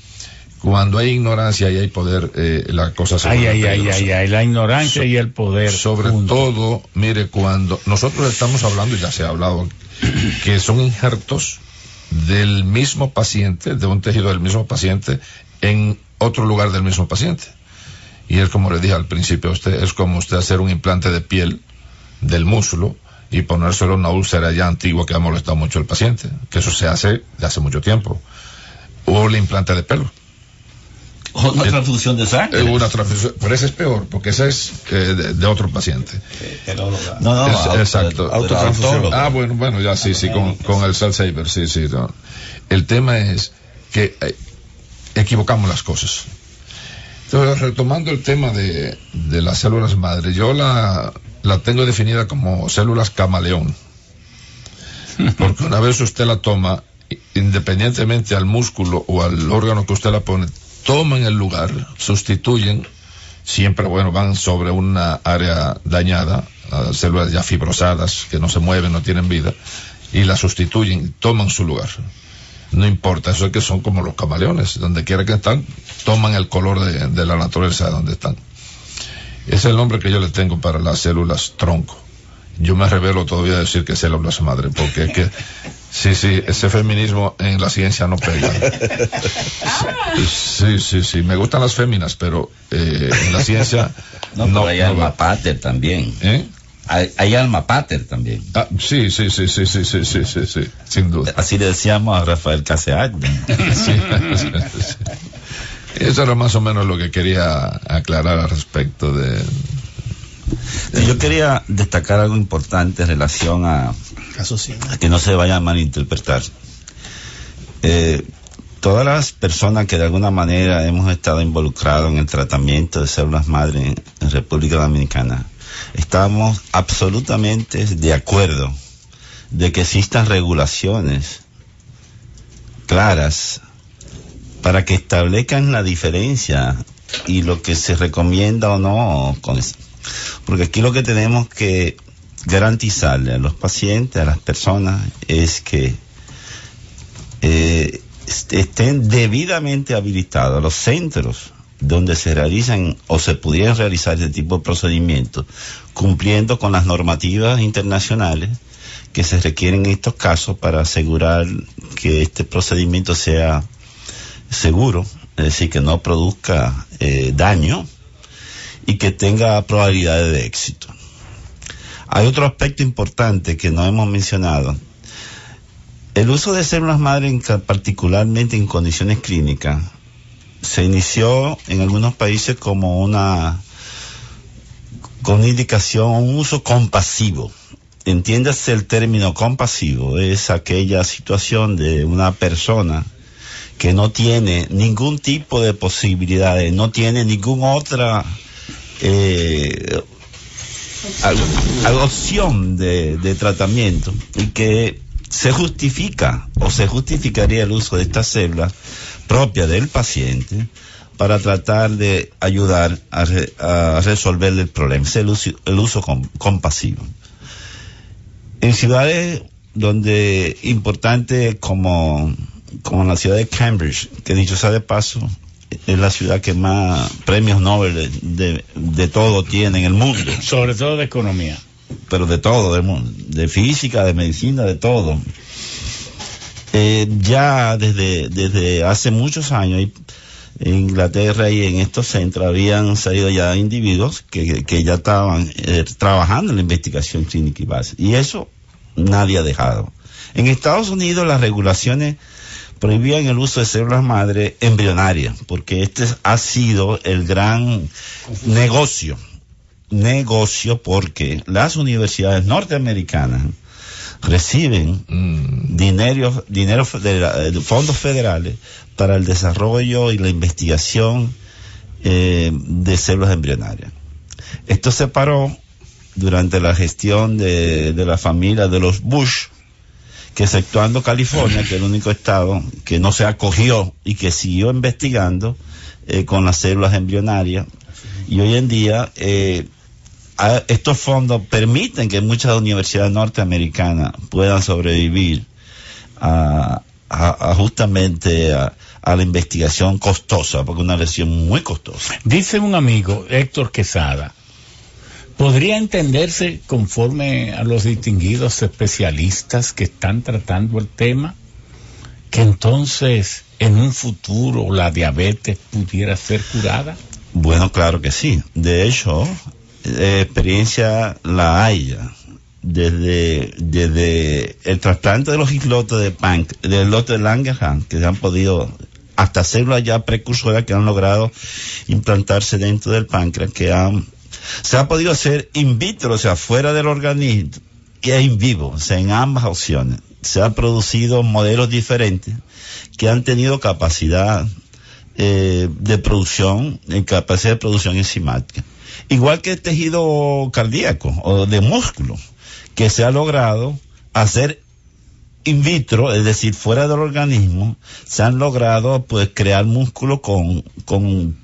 S6: Cuando hay ignorancia y hay poder, eh, la cosa se
S2: Ay, ay, ay, ay, ay, la ignorancia
S6: So-
S2: y el poder.
S6: Sobre todo, mire, cuando nosotros estamos hablando, y ya se ha hablado, que son injertos del mismo paciente, de un tejido del mismo paciente, en otro lugar del mismo paciente. Y es como le dije al principio a usted, es como usted hacer un implante de piel del muslo y ponérselo una úlcera ya antigua que ha molestado mucho al paciente, que eso se hace de hace mucho tiempo. O el implante de pelo.
S4: O una transfusión de sangre.
S6: Eh, una transfusión, pero ese es peor, porque ese es eh, de, de otro paciente.
S4: No, no,
S6: Es-
S4: auto-
S6: exacto.
S5: Autotransfusión.
S6: Ah, bueno, bueno, ya sí, sí, con, con el Cell Saver, sí, sí. no. El tema es que eh, equivocamos las cosas. Entonces, retomando el tema de, de las células madre, yo la, la tengo definida como células camaleón. Porque una vez usted la toma, independientemente al músculo o al órgano que usted la pone, toman el lugar, sustituyen, siempre, bueno, van sobre una área dañada, a células ya fibrosadas, que no se mueven, no tienen vida, y la sustituyen, toman su lugar. No importa, eso es que son como los camaleones, donde quiera que están, toman el color de, de la naturaleza de donde están. Ese es el nombre que yo le tengo para las células tronco. Yo me revelo todavía a decir que células madre, porque es que Sí, sí, ese feminismo en la ciencia no pega. Sí, sí, sí, me gustan las féminas, pero eh, en la ciencia
S4: no,
S6: no.
S4: pero hay
S6: no
S4: alma pater también.
S6: ¿Eh?
S4: Hay, hay alma pater también.
S6: Ah, sí, sí, sí, sí, sí, sí, sí, sí, sí, sin duda.
S4: Así le decíamos a Rafael Caseac.
S6: Sí, sí, sí. Eso era más o menos lo que quería aclarar al respecto de...
S4: Sí, yo quería destacar algo importante en relación a,
S3: Caso sí.
S4: a que no se vaya a malinterpretar. Eh, todas las personas que de alguna manera hemos estado involucrados en el tratamiento de células madre en República Dominicana, estamos absolutamente de acuerdo de que existan regulaciones claras para que establezcan la diferencia y lo que se recomienda o no. Porque aquí lo que tenemos que garantizarle a los pacientes, a las personas, es que eh, est- estén debidamente habilitados los centros donde se realizan o se pudieran realizar este tipo de procedimientos, cumpliendo con las normativas internacionales que se requieren en estos casos para asegurar que este procedimiento sea seguro, es decir, que no produzca eh, daño y que tenga probabilidades de éxito. Hay otro aspecto importante que no hemos mencionado. El uso de células madre, particularmente en condiciones clínicas, se inició en algunos países como una con indicación, un uso compasivo. Entiéndase el término compasivo, es aquella situación de una persona que no tiene ningún tipo de posibilidades, no tiene ninguna otra eh, opción de, de tratamiento y que se justifica o se justificaría el uso de estas células propias del paciente para tratar de ayudar a, re- a resolver el problema. Es el uso, el uso com- compasivo. En ciudades donde importante como, como la ciudad de Cambridge, que dicho sea de paso, es la ciudad que más premios Nobel de, de, de todo tiene en el mundo
S2: Sobre todo de economía.
S4: pero de todo, del mundo, de física, de medicina, de todo. Eh, ya desde, desde hace muchos años en Inglaterra y en estos centros habían salido ya individuos que, que ya estaban eh, trabajando en la investigación clínica y base. Y eso nadie ha dejado. En Estados Unidos las regulaciones prohibían el uso de células madre embrionarias, porque este ha sido el gran negocio negocio porque las universidades norteamericanas reciben
S6: Mm,
S4: dinero, dinero de fondos federales para el desarrollo y la investigación eh, de células embrionarias. Esto se paró durante la gestión de, de la familia de los Bush, que exceptuando California, que es el único estado que no se acogió y que siguió investigando eh, con las células embrionarias, y hoy en día eh, a- estos fondos permiten que muchas universidades norteamericanas puedan sobrevivir a, a- a justamente a, a la investigación costosa, porque es una lesión muy costosa.
S2: Dice un amigo, Héctor Quesada, podría entenderse conforme a los distinguidos especialistas que están tratando el tema, que entonces en un futuro la diabetes pudiera ser curada.
S4: Bueno, claro que sí. De hecho, eh, experiencia la hay ya. Desde, desde el trasplante de los islotes de Pank, del lote de Langerhans, que se han podido, hasta células ya precursoras que han logrado implantarse dentro del páncreas, que han, se ha podido hacer in vitro, o sea, fuera del organismo, y in vivo, o sea, en ambas opciones. Se han producido modelos diferentes que han tenido capacidad eh, de producción, en capacidad de producción enzimática. Igual que el tejido cardíaco o de músculo, que se ha logrado hacer in vitro, es decir, fuera del organismo, se han logrado pues crear músculo con, con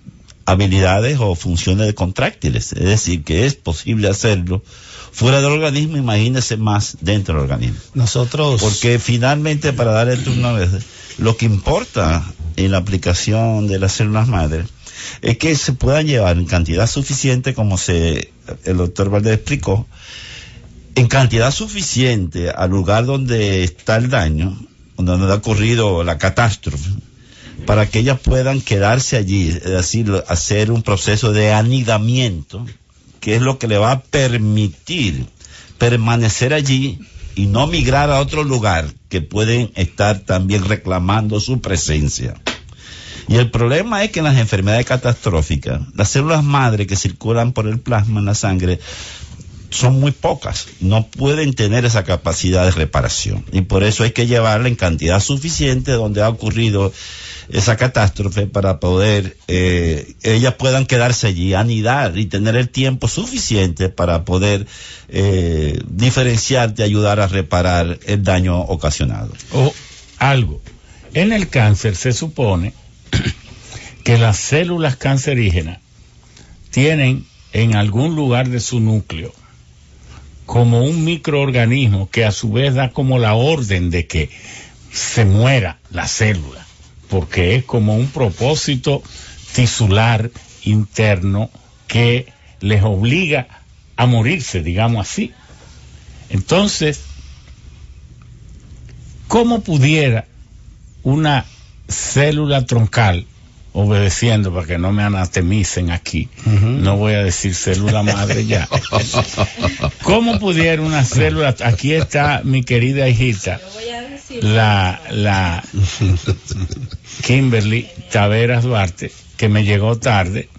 S4: habilidades o funciones de contráctiles, es decir, que es posible hacerlo fuera del organismo, imagínese más dentro del organismo.
S3: Nosotros,
S4: Porque finalmente, para dar una vez, lo que importa en la aplicación de las células madre es que se puedan llevar en cantidad suficiente, como se el doctor Valdés explicó, en cantidad suficiente al lugar donde está el daño, donde ha ocurrido la catástrofe, para que ellas puedan quedarse allí, es decir, hacer un proceso de anidamiento, que es lo que le va a permitir permanecer allí y no migrar a otro lugar que pueden estar también reclamando su presencia. Y el problema es que en las enfermedades catastróficas, las células madre que circulan por el plasma en la sangre son muy pocas, no pueden tener esa capacidad de reparación. Y por eso hay que llevarla en cantidad suficiente donde ha ocurrido esa catástrofe para poder eh, ellas puedan quedarse allí, anidar y tener el tiempo suficiente para poder eh, diferenciarte, ayudar a reparar el daño ocasionado.
S2: O algo. En el cáncer se supone que las células cancerígenas tienen en algún lugar de su núcleo como un microorganismo que a su vez da como la orden de que se muera la célula, porque es como un propósito tisular interno que les obliga a morirse, digamos así. Entonces, ¿cómo pudiera una célula troncal obedeciendo para que no me anatemicen aquí. No voy a decir célula madre ya. ¿Cómo pudiera una célula? Aquí está mi querida hijita, la, la Kimberly Taveras Duarte, que me llegó tarde.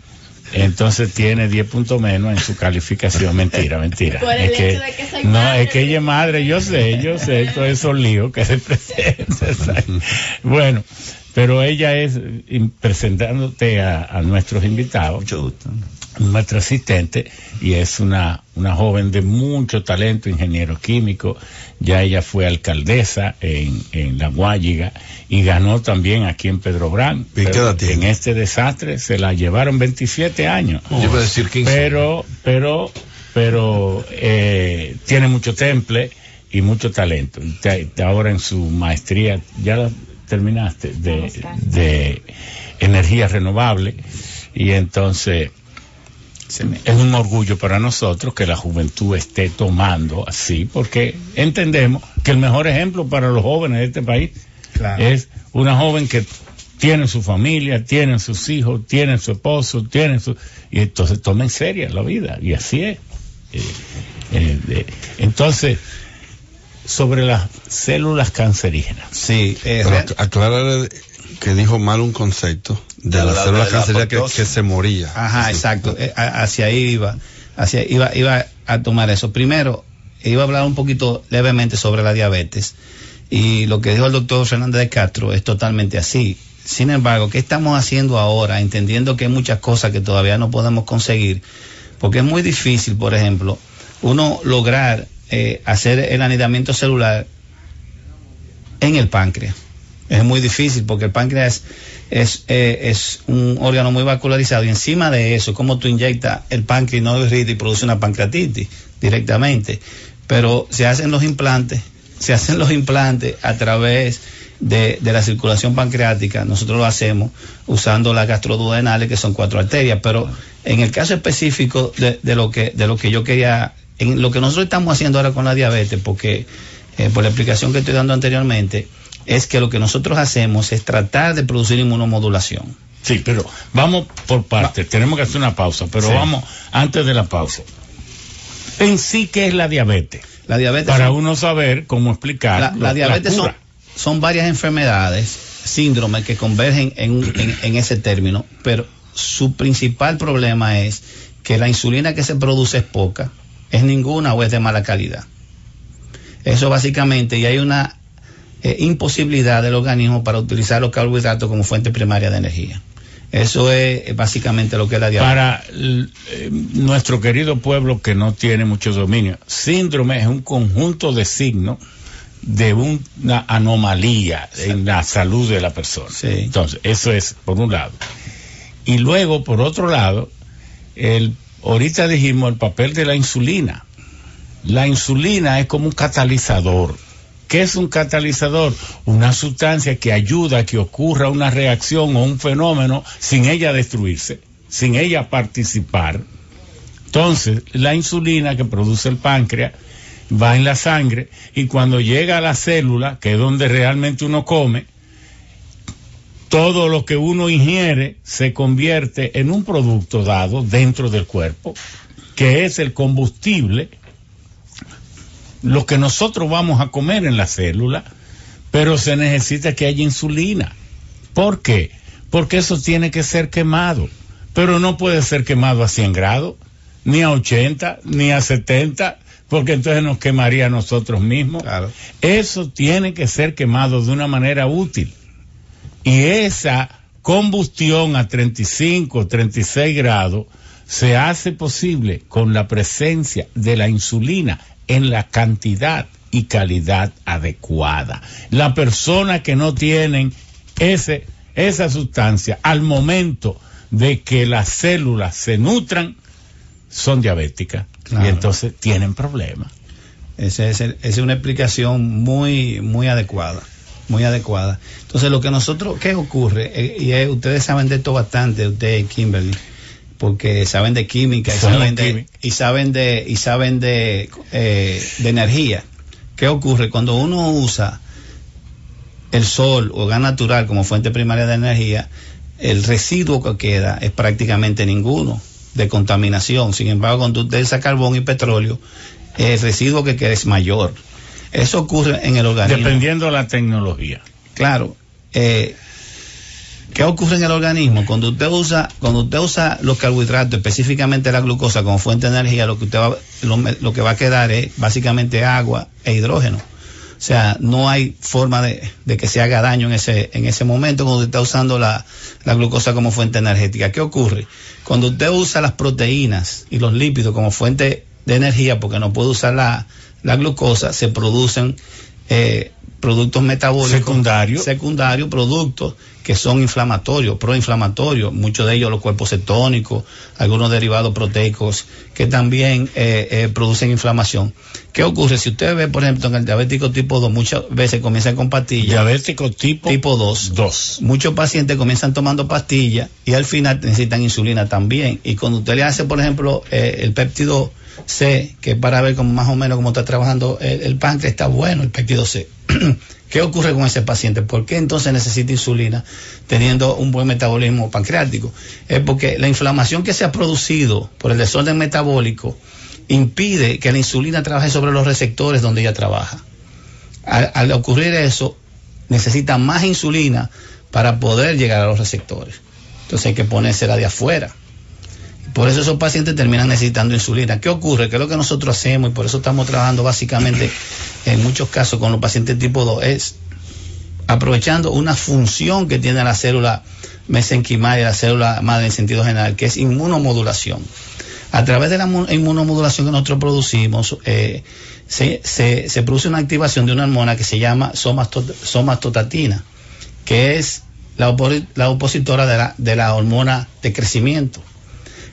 S2: Entonces tiene 10 puntos menos en su calificación. Mentira, mentira. es que, no, es que ella es madre, yo sé, yo sé, todos esos líos que se presentan. bueno, pero ella es, presentándote a, nuestros invitados, nuestra asistente, y es una, una joven de mucho talento, ingeniero químico, ya ella fue alcaldesa en, en La Guayiga y ganó también aquí en Pedro Brán. En este desastre se la llevaron 27 años.
S6: decir
S2: Pero, pero, pero eh, tiene mucho temple y mucho talento. Ahora en su maestría, ya terminaste de, de energía renovable y entonces es un orgullo para nosotros que la juventud esté tomando así, porque entendemos que el mejor ejemplo para los jóvenes de este país es una joven que tiene su familia, tiene sus hijos, tiene su esposo, tiene su... Y entonces toma en serio la vida, y así es. Eh, eh, entonces, sobre las células cancerígenas.
S5: Sí, eh, aclarar que dijo mal un concepto de las células cancerígenas que, se moría.
S3: Ajá, exacto. Eh, hacia ahí iba, hacia iba, iba a tomar eso. Primero, iba a hablar un poquito levemente sobre la diabetes. Y lo que dijo el doctor Fernández de Castro es totalmente así. Sin embargo, ¿qué estamos haciendo ahora? Entendiendo que hay muchas cosas que todavía no podemos conseguir, porque es muy difícil, por ejemplo, uno lograr eh, hacer el anidamiento celular en el páncreas. Es muy difícil porque el páncreas es, eh, es un órgano muy vascularizado y encima de eso, como tú inyectas el páncreas no irrita y produce una pancreatitis directamente. Pero se hacen los implantes, se hacen los implantes a través de, la circulación pancreática. Nosotros lo hacemos usando las gastroduodenales, que son cuatro arterias. Pero en el caso específico de, de, lo, que, de lo que yo quería en lo que nosotros estamos haciendo ahora con la diabetes, porque eh, por la explicación que estoy dando anteriormente, es que lo que nosotros hacemos es tratar de producir inmunomodulación.
S2: Sí, pero vamos por partes, tenemos que hacer una pausa, pero vamos antes de la pausa. En sí, ¿qué es la diabetes?
S3: La diabetes
S2: Para uno saber cómo explicar.
S3: La, diabetes son, son, varias enfermedades, síndromes que convergen en, en ese término, pero su principal problema es que la insulina que se produce es poca, es ninguna o es de mala calidad. Eso básicamente, y hay una eh, imposibilidad del organismo para utilizar los carbohidratos como fuente primaria de energía. Eso es básicamente lo que es la diabetes.
S2: Para eh, nuestro querido pueblo que no tiene mucho dominio, síndrome es un conjunto de signos de una anomalía en la salud de la persona. Entonces, eso es por un lado. Y luego, por otro lado, el ahorita dijimos el papel de la insulina. La insulina es como un catalizador. ¿Qué es un catalizador? Una sustancia que ayuda a que ocurra una reacción o un fenómeno sin ella destruirse, sin ella participar. Entonces, la insulina que produce el páncreas va en la sangre y cuando llega a la célula, que es donde realmente uno come, todo lo que uno ingiere se convierte en un producto dado dentro del cuerpo, que es el combustible, lo que nosotros vamos a comer en la célula, pero se necesita que haya insulina. ¿Por qué? Porque eso tiene que ser quemado, pero no puede ser quemado a 100 grados, ni a 80, ni a 70, porque entonces nos quemaría a nosotros mismos.
S3: Claro.
S2: Eso tiene que ser quemado de una manera útil. Y esa combustión a 35, 36 grados se hace posible con la presencia de la insulina en la cantidad y calidad adecuada. La persona que no tienen ese, esa sustancia al momento de que las células se nutran son diabéticas
S3: Claro.
S2: y entonces tienen problemas.
S3: Esa es, el- esa es una explicación muy, muy adecuada. Muy adecuada. Entonces, lo que nosotros, ¿qué ocurre? Eh, y eh, ustedes saben de esto bastante, ustedes, Kimberly, porque saben de química y saben de, y saben de, y saben de, eh, de energía. ¿Qué ocurre? Cuando uno usa el sol o gas natural como fuente primaria de energía, el residuo que queda es prácticamente ninguno de contaminación. Sin embargo, cuando usted usa carbón y petróleo, el residuo que queda es mayor. Eso ocurre en el organismo.
S2: Dependiendo de la tecnología.
S3: Claro. eh, ¿Qué ocurre en el organismo? Cuando usted usa, cuando usted usa los carbohidratos, específicamente la glucosa como fuente de energía, lo que usted va, lo, lo que va a quedar es básicamente agua e hidrógeno. O sea, no hay forma de, de que se haga daño en ese, en ese momento cuando usted está usando la, la glucosa como fuente energética. ¿Qué ocurre? Cuando usted usa las proteínas y los lípidos como fuente de energía, porque no puede usar la, la glucosa, se producen eh, productos metabólicos
S2: Secundarios.
S3: secundarios, productos que son inflamatorios, proinflamatorios, muchos de ellos los cuerpos cetónicos, algunos derivados proteicos que también eh, eh, producen inflamación. ¿Qué ocurre? Si usted ve, por ejemplo, en el diabético tipo 2, muchas veces comienzan con pastillas.
S2: Diabético tipo,
S3: Tipo 2.
S2: 2.
S3: Muchos pacientes comienzan tomando pastillas y al final necesitan insulina también. Y cuando usted le hace, por ejemplo, eh, el péptido C, que es para ver cómo más o menos cómo está trabajando el, el páncreas, está bueno el péptido C. ¿Qué ocurre con ese paciente? ¿Por qué entonces necesita insulina teniendo un buen metabolismo pancreático? Es porque la inflamación que se ha producido por el desorden metabólico impide que la insulina trabaje sobre los receptores donde ella trabaja. Al, ocurrir eso, necesita más insulina para poder llegar a los receptores. Entonces hay que ponérsela de afuera. Por eso esos pacientes terminan necesitando insulina. ¿Qué ocurre? ¿Qué es lo que nosotros hacemos? Y por eso estamos trabajando básicamente en muchos casos con los pacientes tipo 2. Es aprovechando una función que tiene la célula mesenquimal y la célula madre en sentido general, que es inmunomodulación. A través de la mu- inmunomodulación que nosotros producimos, eh, se, se- se produce una activación de una hormona que se llama somasto- somatostatina, que es la, opor- la opositora de la, de la hormona de crecimiento.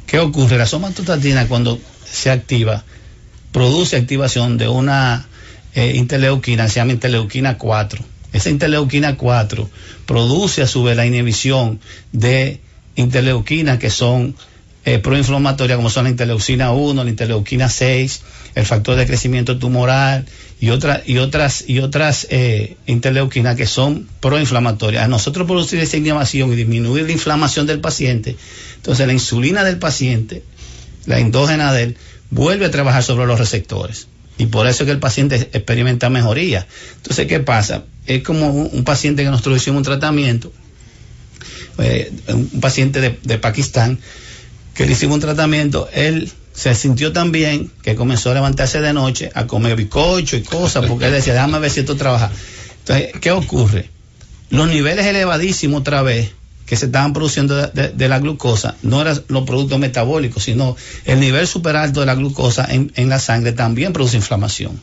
S3: ¿Qué ocurre? La somatostatina cuando se activa produce activación de una eh, interleuquina, se llama interleuquina 4. Esa interleuquina 4 produce a su vez la inhibición de interleuquinas que son eh, proinflamatorias, como son la interleucina 1, la interleuquina 6, el factor de crecimiento tumoral y, y otras, y otras eh, interleuquinas que son proinflamatorias. A nosotros producir esa inhibición y disminuir la inflamación del paciente, entonces la insulina del paciente, la endógena de él, vuelve a trabajar sobre los receptores. Y por eso es que el paciente experimenta mejoría. Entonces, ¿qué pasa? Es como un, un paciente que nosotros hicimos un tratamiento, eh, un paciente de, de Pakistán, que le hicimos un tratamiento, él se sintió tan bien que comenzó a levantarse de noche a comer bizcocho y cosas, porque él decía, déjame ver si esto trabaja. Entonces, ¿qué ocurre? Los niveles elevadísimos otra vez que se estaban produciendo de, de- de la glucosa no eran los productos metabólicos, sino el nivel super alto de la glucosa en, en la sangre también produce inflamación.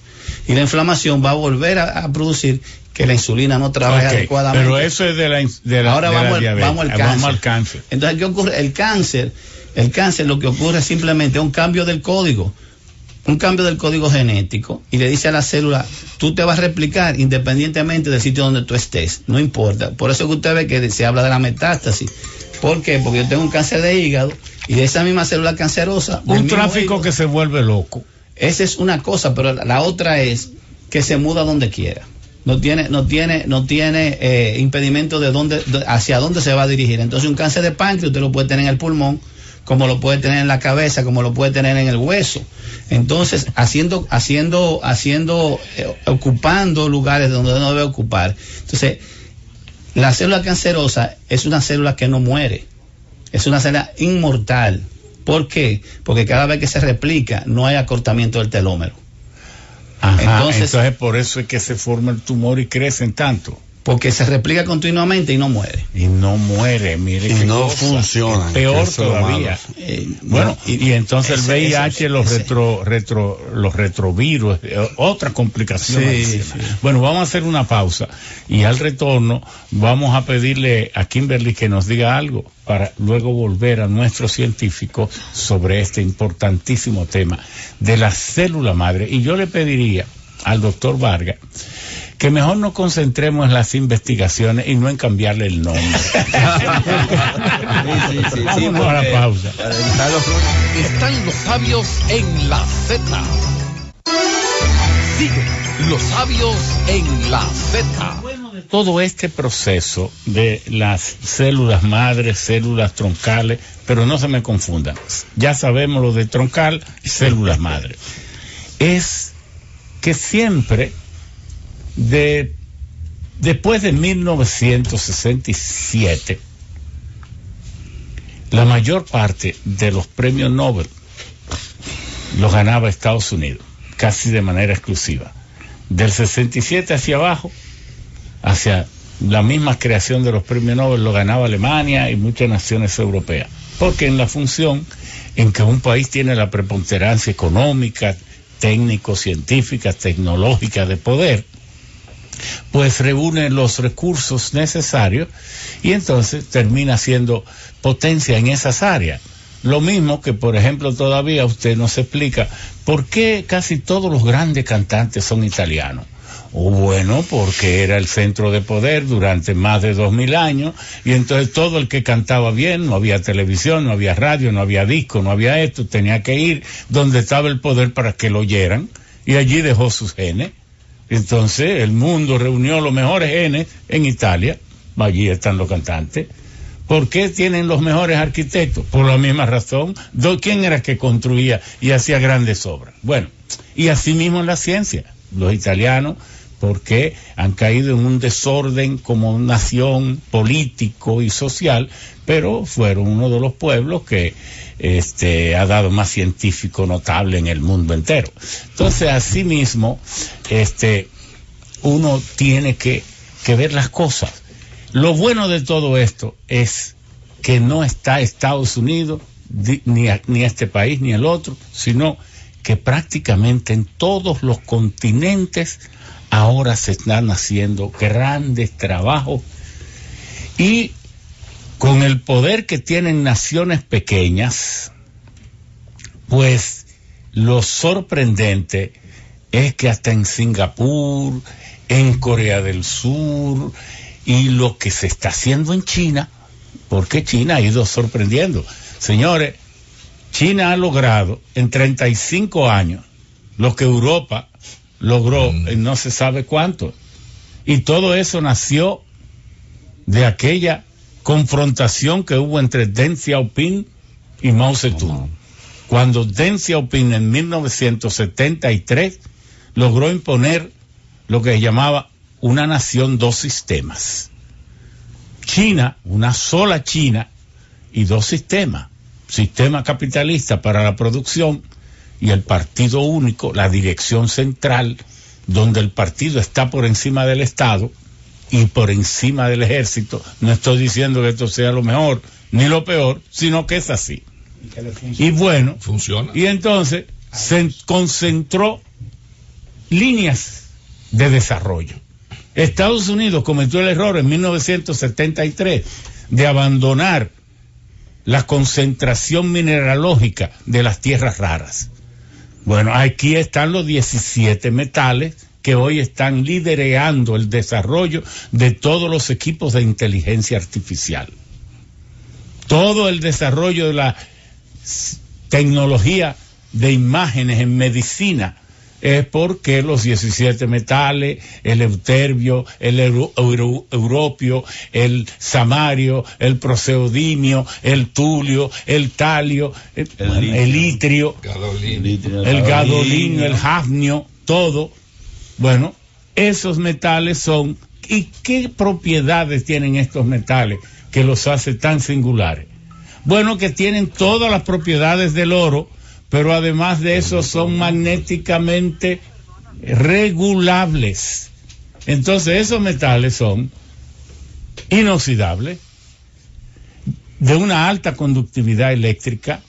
S3: Y la inflamación va a volver a, a producir que la insulina no trabaje
S2: Ok,
S3: adecuadamente.
S2: Pero eso es de la, de la,
S3: Ahora
S2: de la
S3: vamos, al,
S2: diabetes.
S3: vamos al cáncer.
S2: Vamos al cáncer.
S3: Entonces, ¿qué ocurre? El cáncer, el cáncer lo que ocurre es simplemente un cambio del código, un cambio del código genético y le dice a la célula, tú te vas a replicar independientemente del sitio donde tú estés, no importa. Por eso que usted ve que se habla de la metástasis. ¿Por qué? Porque yo tengo un cáncer de hígado y de esa misma célula cancerosa.
S2: Un tráfico
S3: hígado,
S2: que se vuelve loco.
S3: Esa es una cosa, pero la, la otra es que se muda donde quiera. No tiene, no tiene, no tiene eh, impedimento de dónde, de- hacia dónde se va a dirigir. Entonces un cáncer de páncreas usted lo puede tener en el pulmón, como lo puede tener en la cabeza, como lo puede tener en el hueso. Entonces, haciendo, haciendo, haciendo, eh, ocupando lugares donde no debe ocupar. Entonces, la célula cancerosa es una célula que no muere. Es una célula inmortal. ¿Por qué? Porque cada vez que se replica no hay acortamiento del telómero.
S2: Ajá,
S3: Entonces-
S2: entonces, por eso es que se forma el tumor y crecen tanto.
S3: Porque se replica continuamente y no muere.
S2: Y no muere, mire
S5: Y no
S2: cosa.
S5: funcionan,
S2: Es Peor todavía.
S3: Eh,
S2: Bueno, y, y entonces el
S3: ese-
S2: VIH,
S3: ese-
S2: los
S3: ese-
S2: retro, retro, los retrovirus, eh, otra complicación.
S3: Sí.
S2: Bueno, vamos a hacer una pausa y al retorno vamos a pedirle a Kimberly que nos diga algo para luego volver a nuestros científicos sobre este importantísimo tema de la célula madre. Y yo le pediría al doctor Vargas que mejor nos concentremos en las investigaciones y no en cambiarle el nombre. Vámonos a la pausa.
S1: Están los sabios en la Z. Sigue los sabios en la Z.
S2: todo este proceso de las células madres, células troncales, pero no se me confundan. Ya sabemos lo de troncal, células madres. Es que siempre, de, después de 1967, la mayor parte de los premios Nobel los ganaba Estados Unidos, casi de manera exclusiva. Del 67 hacia abajo, hacia la misma creación de los premios Nobel lo ganaba Alemania y muchas naciones europeas. Porque en la función en que un país tiene la preponderancia económica, técnico, científica, tecnológica de poder, pues reúne los recursos necesarios y entonces termina siendo potencia en esas áreas. Lo mismo que, por ejemplo, todavía usted nos explica por qué casi todos los grandes cantantes son italianos. O bueno, porque era el centro de poder durante más de dos mil años y entonces todo el que cantaba bien, no había televisión, no había radio, no había disco, no había esto, tenía que ir donde estaba el poder para que lo oyeran y allí dejó sus genes. Entonces el mundo reunió los mejores genes en Italia, allí están los cantantes. ¿Por qué tienen los mejores arquitectos? Por la misma razón. ¿Quién era que construía y hacía grandes obras? Bueno, y así mismo en la ciencia. Los italianos, porque han caído en un desorden como nación político y social, pero fueron uno de los pueblos que este, ha dado más científico notable en el mundo entero. Entonces, así mismo, este, uno tiene que, que ver las cosas. Lo bueno de todo esto es que no está Estados Unidos, ni, ni este país, ni el otro, sino que prácticamente en todos los continentes ahora se están haciendo grandes trabajos y con el poder que tienen naciones pequeñas, pues lo sorprendente es que hasta en Singapur, en Corea del Sur y lo que se está haciendo en China, porque China ha ido sorprendiendo. Señores, China ha logrado en 35 años lo que Europa logró en no se sabe cuánto. Y todo eso nació de aquella confrontación que hubo entre Deng Xiaoping y Mao Zedong. Cuando Deng Xiaoping en 1973 logró imponer lo que llamaba una nación, dos sistemas. China, una sola China y dos sistemas. Sistema capitalista para la producción y el partido único, la dirección central, donde el partido está por encima del Estado y por encima del ejército. No estoy diciendo que esto sea lo mejor ni lo peor, sino que es así. Y bueno,
S6: Funciona.
S2: y entonces se concentró líneas de desarrollo. Estados Unidos cometió el error en 1973 de abandonar la concentración mineralógica de las tierras raras. Bueno, aquí están los 17 metales que hoy están liderando el desarrollo de todos los equipos de inteligencia artificial. Todo el desarrollo de la tecnología de imágenes en medicina es porque los 17 metales, el euterbio, el euro- euro- europio, el samario, el proseodimio, el tulio, el talio, el,
S4: El
S2: bueno,
S4: litio.
S2: el itrio,
S6: Gadolín.
S2: el gadolino, el hafnio, todo. Bueno, esos metales son. ¿Y qué propiedades tienen estos metales que los hace tan singulares? Bueno, que tienen todas las propiedades del oro, pero además de eso son magnéticamente regulables. Entonces esos metales son inoxidables, de una alta conductividad eléctrica,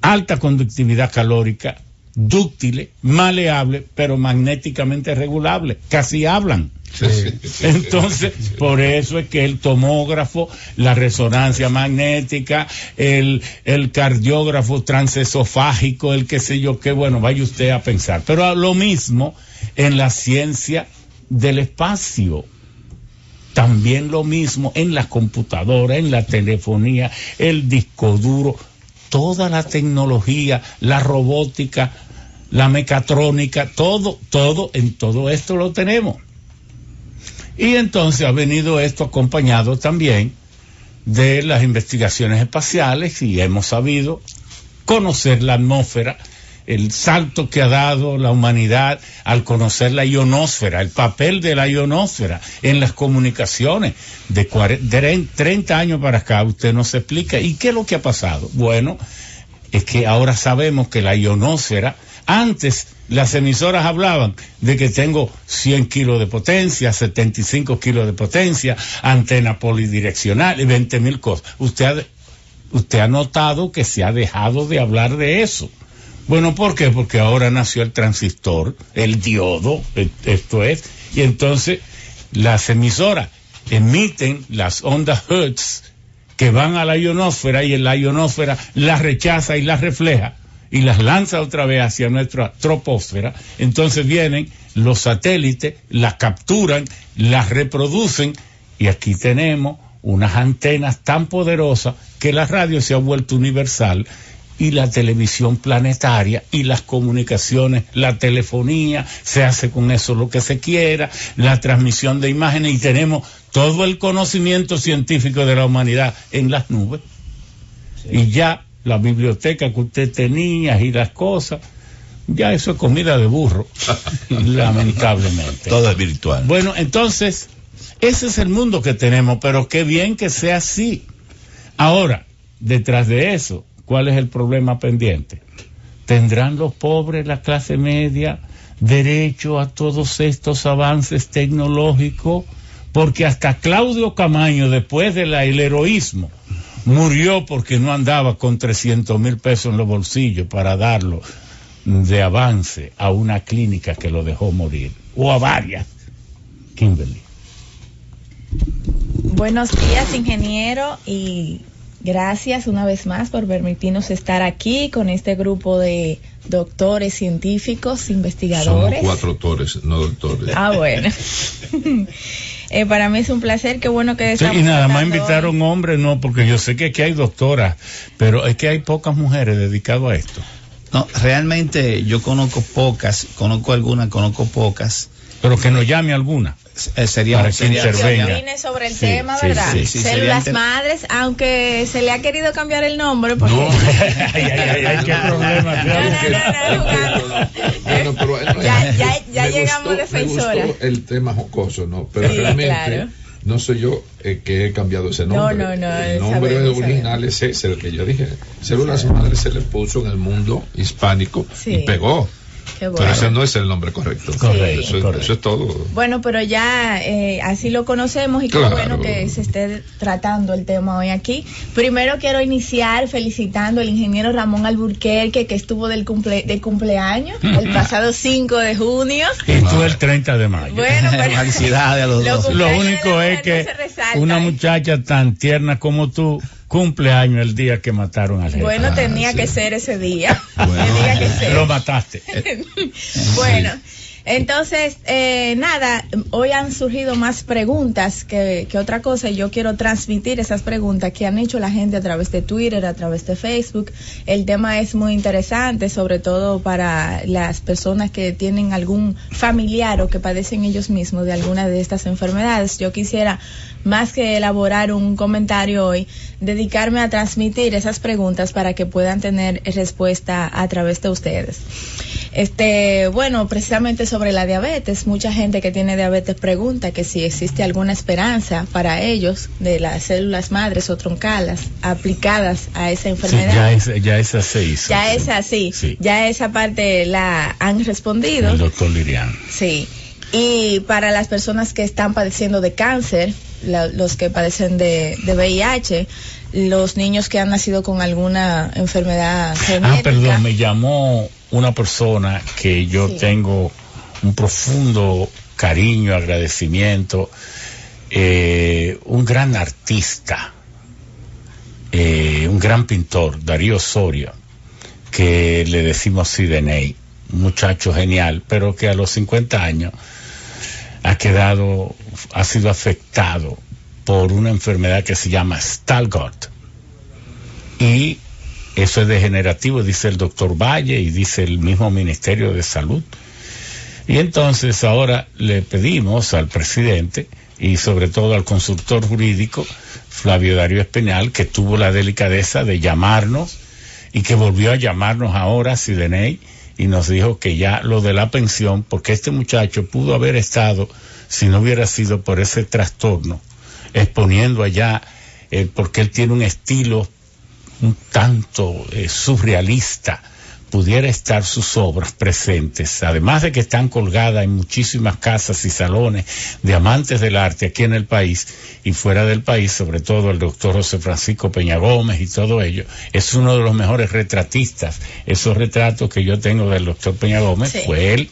S2: alta conductividad calórica, dúctiles, maleables, pero magnéticamente regulables, casi hablan. Entonces, por eso es que el tomógrafo, la resonancia magnética, el, el cardiógrafo transesofágico, el qué sé yo qué, bueno, vaya usted a pensar. Pero lo mismo en la ciencia del espacio. También lo mismo en la computadora, en la telefonía, el disco duro, toda la tecnología, la robótica, la mecatrónica, todo, todo, en todo esto lo tenemos. Y entonces ha venido esto acompañado también de las investigaciones espaciales y hemos sabido conocer la atmósfera, el salto que ha dado la humanidad al conocer la ionosfera, el papel de la ionosfera en las comunicaciones de, cuare- de 30 años para acá, usted nos explica. ¿Y qué es lo que ha pasado? Bueno, es que ahora sabemos que la ionosfera, antes las emisoras hablaban de que tengo 100 kilos de potencia, 75 kilos de potencia, antena polidireccional y 20 mil cosas. Usted ha, usted ha notado que se ha dejado de hablar de eso. Bueno, ¿por qué? Porque ahora nació el transistor, el diodo, e- esto es, y entonces las emisoras emiten las ondas Hertz que van a la ionosfera y en la ionosfera las rechaza y las refleja y las lanza otra vez hacia nuestra troposfera. Entonces vienen los satélites, las capturan, las reproducen y aquí tenemos unas antenas tan poderosas que la radio se ha vuelto universal y la televisión planetaria y las comunicaciones, la telefonía, se hace con eso lo que se quiera, la transmisión de imágenes y tenemos todo el conocimiento científico de la humanidad en las nubes. Y ya la biblioteca que usted tenía y las cosas, ya eso es comida de burro, lamentablemente.
S4: Todo es virtual.
S2: Bueno, entonces, ese es el mundo que tenemos, pero qué bien que sea así. Ahora, detrás de eso, ¿cuál es el problema pendiente? ¿Tendrán los pobres, la clase media, derecho a todos estos avances tecnológicos? Porque hasta Claudio Camaño, después del heroísmo, murió porque no andaba con 300 mil pesos en los bolsillos para darlo de avance a una clínica que lo dejó morir, o a varias. Kimberly.
S7: Buenos días, ingeniero, y gracias una vez más por permitirnos estar aquí con este grupo de doctores, científicos,
S6: Somos
S7: investigadores.
S6: cuatro autores, no doctores.
S7: Ah, bueno. Eh, para mí es un placer, qué bueno que
S2: Sí, y nada más invitaron hombres, no, porque yo sé que aquí hay doctoras, pero es que hay pocas mujeres dedicadas a esto.
S3: No, realmente yo conozco pocas, conozco algunas, conozco pocas.
S2: Pero que nos llame alguna.
S3: Eh, sería,
S2: Para que intervenga.
S7: sobre el
S2: Sí,
S7: tema,
S2: sí,
S7: ¿verdad?
S3: sí, sí,
S7: Células
S3: inter-
S7: madres, aunque se le ha querido cambiar el nombre porque
S6: No.
S2: ay, ay, ay, ay, qué problema.
S7: No, no, no, no, jugando.
S6: Bueno, pero, eh,
S7: Ya- ya- ya
S6: me
S7: llegamos
S6: gustó-
S7: defensora.
S6: Me gustó el tema jocoso, ¿no? Pero
S7: Sí,
S6: realmente
S7: claro.
S6: no soy yo el que he cambiado ese nombre.
S7: No, no, no,
S6: El nombre
S7: sabemos,
S6: original es ese, el que yo dije. Células madres se le puso en el mundo hispánico
S7: Sí.
S6: y pegó.
S7: Qué
S6: Pero ese no es el nombre correcto.
S2: Correcto,
S6: eso, es-
S2: correcto.
S6: eso es todo.
S7: Bueno, pero ya eh, así lo conocemos y qué
S6: Claro.
S7: bueno que se esté tratando el tema hoy aquí. Primero quiero iniciar felicitando al ingeniero Ramón Alburquerque que estuvo del cumple de cumpleaños el pasado 5 de junio.
S2: Y tú el 30 de mayo.
S7: Bueno, pero
S3: Felicidades a los
S7: Lo
S3: dos.
S2: Lo único es que
S7: no
S2: una muchacha tan tierna como tú cumple años el día que mataron al jefe.
S7: bueno,
S6: Ah,
S7: tenía
S6: sí.
S7: que ser ese día.
S6: Bueno.
S7: tenía que ser.
S2: Lo mataste.
S7: bueno, Entonces, eh, nada, hoy han surgido más preguntas que, que otra cosa. y Yo quiero transmitir esas preguntas que han hecho la gente a través de Twitter, a través de Facebook. El tema es muy interesante, sobre todo para las personas que tienen algún familiar o que padecen ellos mismos de alguna de estas enfermedades. Yo quisiera, más que elaborar un comentario hoy, dedicarme a transmitir esas preguntas para que puedan tener respuesta a través de ustedes. Este, bueno, precisamente sobre la diabetes, mucha gente que tiene diabetes pregunta que si existe alguna esperanza para ellos de las células madres o troncalas aplicadas a esa
S2: Sí,
S7: enfermedad.
S2: ya, es, ya esa se hizo.
S7: Ya
S2: sí.
S7: es así,
S2: Sí.
S7: ya esa parte la han respondido.
S2: El doctor Lirian.
S7: Sí. Y para las personas que están padeciendo de cáncer, la- los que padecen de, de VIH, los niños que han nacido con alguna enfermedad genética.
S2: Ah, perdón, me llamó una persona que yo
S7: Sí.
S2: tengo un profundo cariño, agradecimiento, eh, un gran artista, eh, un gran pintor, Darío Soria, que le decimos Sideney, un muchacho genial, pero que a los 50 años ha quedado, ha sido afectado por una enfermedad que se llama Stalgart. Y eso es degenerativo, dice el doctor Valle y dice el mismo Ministerio de Salud. Y entonces ahora le pedimos al presidente y sobre todo al consultor jurídico, Flavio Darío Espinal, que tuvo la delicadeza de llamarnos y que volvió a llamarnos ahora, Sideney, y nos dijo que ya lo de la pensión, porque este muchacho pudo haber estado, si no hubiera sido por ese trastorno, exponiendo allá, eh, porque él tiene un estilo un tanto eh, surrealista, pudiera estar sus obras presentes, además de que están colgadas en muchísimas casas y salones de amantes del arte aquí en el país y fuera del país, sobre todo el doctor José Francisco Peña Gómez y todo ello, es uno de los mejores retratistas. Esos retratos que yo tengo del doctor Peña Gómez
S7: Sí.
S2: fue él.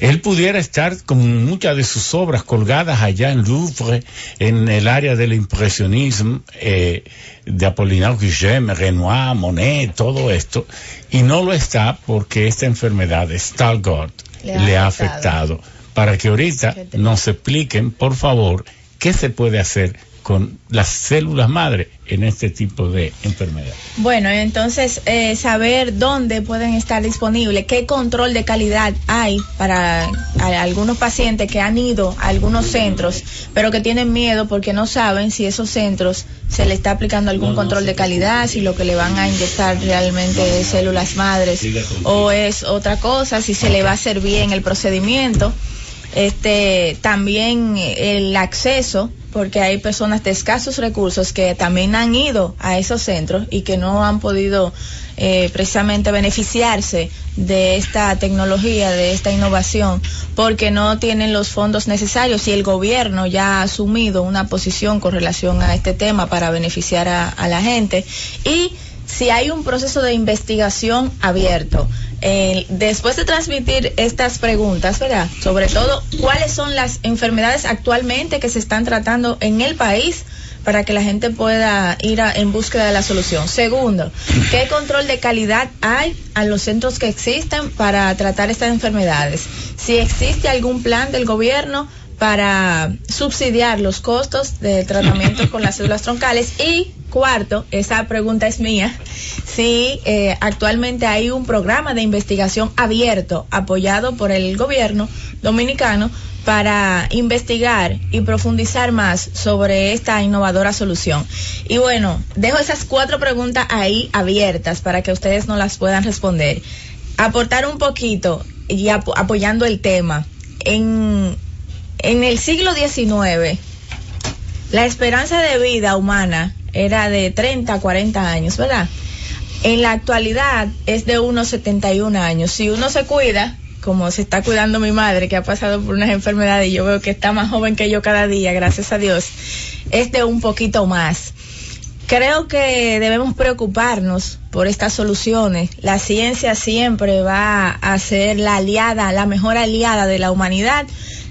S2: Él pudiera estar con muchas de sus obras colgadas allá en Louvre, en el área del impresionismo, eh, de Apollinaire Guillem, Renoir, Monet, todo esto, y no lo está porque esta enfermedad de Stargardt
S7: Le
S2: le
S7: ha afectado.
S2: afectado. Para que ahorita nos expliquen, por favor, qué se puede hacer con las células madre en este tipo de enfermedad.
S7: Bueno, entonces eh, saber dónde pueden estar disponibles, qué control de calidad hay para algunos pacientes que han ido a algunos centros, pero que tienen miedo porque no saben si esos centros se le está aplicando algún control de calidad, si lo que le van a inyectar realmente es células madres o es otra cosa, si se le va a hacer bien el procedimiento. Este también el acceso porque hay personas de escasos recursos que también han ido a esos centros y que no han podido eh, precisamente beneficiarse de esta tecnología, de esta innovación, porque no tienen los fondos necesarios y el gobierno ya ha asumido una posición con relación a este tema para beneficiar a, a la gente. Y si hay un proceso de investigación abierto. Eh, después de transmitir estas preguntas, ¿verdad? Sobre todo, ¿cuáles son las enfermedades actualmente que se están tratando en el país? para que la gente pueda ir en búsqueda de la solución. Segundo, ¿qué control de calidad hay a los centros que existen para tratar estas enfermedades? Si existe algún plan del gobierno para subsidiar los costos del tratamiento con las células troncales y cuarto, esa pregunta es mía, si eh, actualmente hay un programa de investigación abierto apoyado por el gobierno dominicano para investigar y profundizar más sobre esta innovadora solución. Y bueno, dejo esas cuatro preguntas ahí abiertas para que ustedes no las puedan responder. Aportar un poquito y apo- apoyando el tema. En, en el siglo XIX, la esperanza de vida humana era de 30 a 40 años, ¿verdad? En la actualidad es de unos 71 años. Si uno se cuida, como se está cuidando mi madre, que ha pasado por unas enfermedades y yo veo que está más joven que yo cada día, gracias a Dios, es de un poquito más. Creo que debemos preocuparnos por estas soluciones. La ciencia siempre va a ser la aliada, la mejor aliada de la humanidad.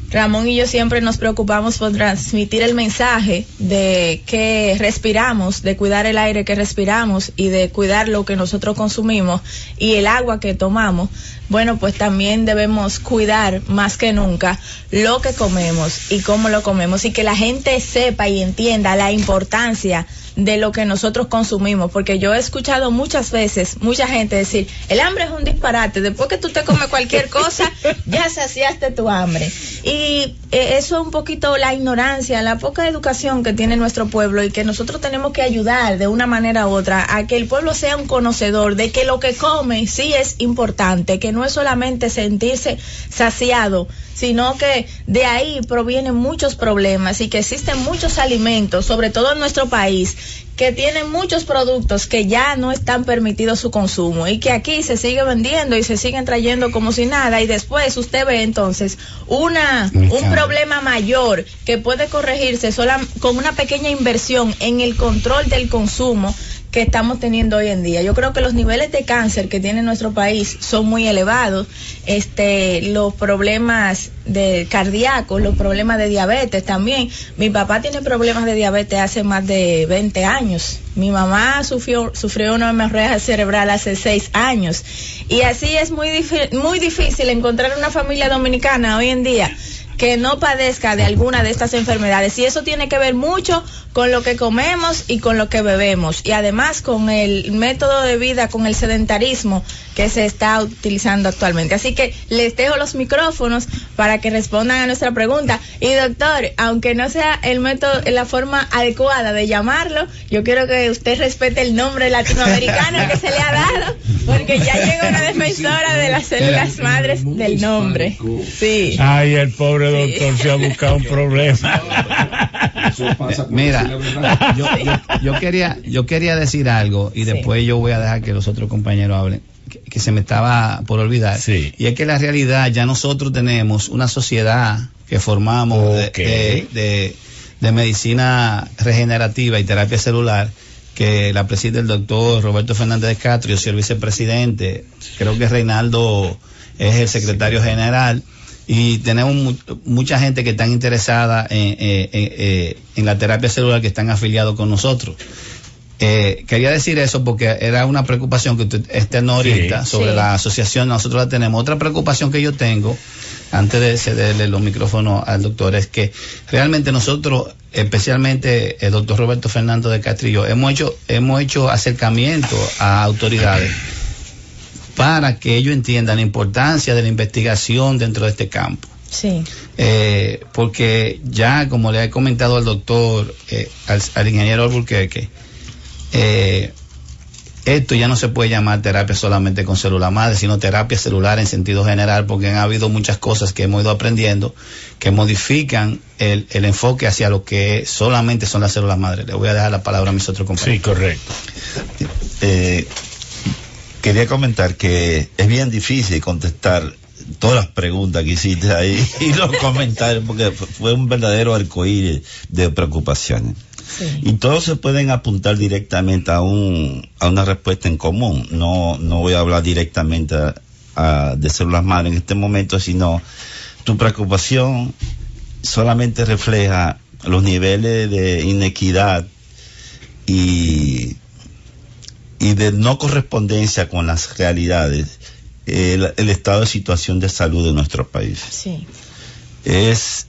S7: Ramón y yo siempre nos preocupamos por transmitir el mensaje de que respiramos, de cuidar el aire que respiramos y de cuidar lo que nosotros consumimos y el agua que tomamos. Bueno, pues también debemos cuidar más que nunca lo que comemos y cómo lo comemos y que la gente sepa y entienda la importancia de lo que nosotros consumimos, porque yo he escuchado muchas veces mucha gente decir, el hambre es un disparate, después que tú te comes cualquier cosa, ya saciaste tu hambre. Y eh, eso es un poquito la ignorancia, la poca educación que tiene nuestro pueblo y que nosotros tenemos que ayudar de una manera u otra a que el pueblo sea un conocedor de que lo que come sí es importante, que no es solamente sentirse saciado, sino que de ahí provienen muchos problemas y que existen muchos alimentos, sobre todo en nuestro país, que tienen muchos productos que ya no están permitidos su consumo y que aquí se sigue vendiendo y se siguen trayendo como si nada. Y después usted ve entonces una un problema mayor que puede corregirse sola, con una pequeña inversión en el control del consumo que estamos teniendo hoy en día. Yo creo que los niveles de cáncer que tiene nuestro país son muy elevados. Este, los problemas de cardíacos, los problemas de diabetes también. Mi papá tiene problemas de diabetes hace más de 20 años. Mi mamá sufrió, sufrió una hemorragia cerebral hace 6 años. Y así es muy, muy difícil encontrar una familia dominicana hoy en día que no padezca de alguna de estas enfermedades. Y eso tiene que ver mucho con lo que comemos y con lo que bebemos. Y además con el método de vida, con el sedentarismo que se está utilizando actualmente. Así que les dejo los micrófonos para que respondan a nuestra pregunta. Y doctor, aunque no sea el método, la forma adecuada de llamarlo, yo quiero que usted respete el nombre latinoamericano que se le ha dado, porque ya llegó una defensora de las células madres del nombre. Sí.
S2: Ay, el pobre doctor se ha buscado un problema.
S3: Mira, yo, quería, yo quería decir algo y después yo voy a dejar que los otros compañeros hablen. Que, se me estaba por olvidar. Y es que la realidad, ya nosotros tenemos una sociedad que formamos de, medicina regenerativa y terapia celular que la preside el doctor Roberto Fernández de Castro, yo soy el vicepresidente, creo que Reinaldo es el secretario general y tenemos mucha gente que están interesada en, en, la terapia celular que están afiliados con nosotros. Eh, quería decir eso porque era una preocupación que usted externó ahorita sobre la asociación, nosotros la tenemos. Otra preocupación que yo tengo, antes de cederle los micrófonos al doctor, es que realmente nosotros, especialmente el doctor Roberto Fernando de Castrillo, hemos hecho, hemos hecho acercamiento a autoridades para que ellos entiendan la importancia de la investigación dentro de este campo.
S7: Sí.
S3: Eh, porque ya, como le he comentado al doctor, eh, al, ingeniero Alburquerque, eh, esto ya no se puede llamar terapia solamente con célula madre, sino terapia celular en sentido general, porque han habido muchas cosas que hemos ido aprendiendo que modifican el, el enfoque hacia lo que solamente son las células madres. Le voy a dejar la palabra a mis otros compañeros.
S2: Sí, correcto.
S4: Eh, quería comentar que es bien difícil contestar todas las preguntas que hiciste ahí y los comentarios, porque fue un verdadero arcoíris de preocupaciones. Y todos se pueden apuntar directamente a, un, a una respuesta en común. No, no voy a hablar directamente de células madres en este momento, sino tu preocupación solamente refleja los niveles de inequidad y y de no correspondencia con las realidades el, estado de situación de salud de nuestro país.
S7: Sí.
S4: Es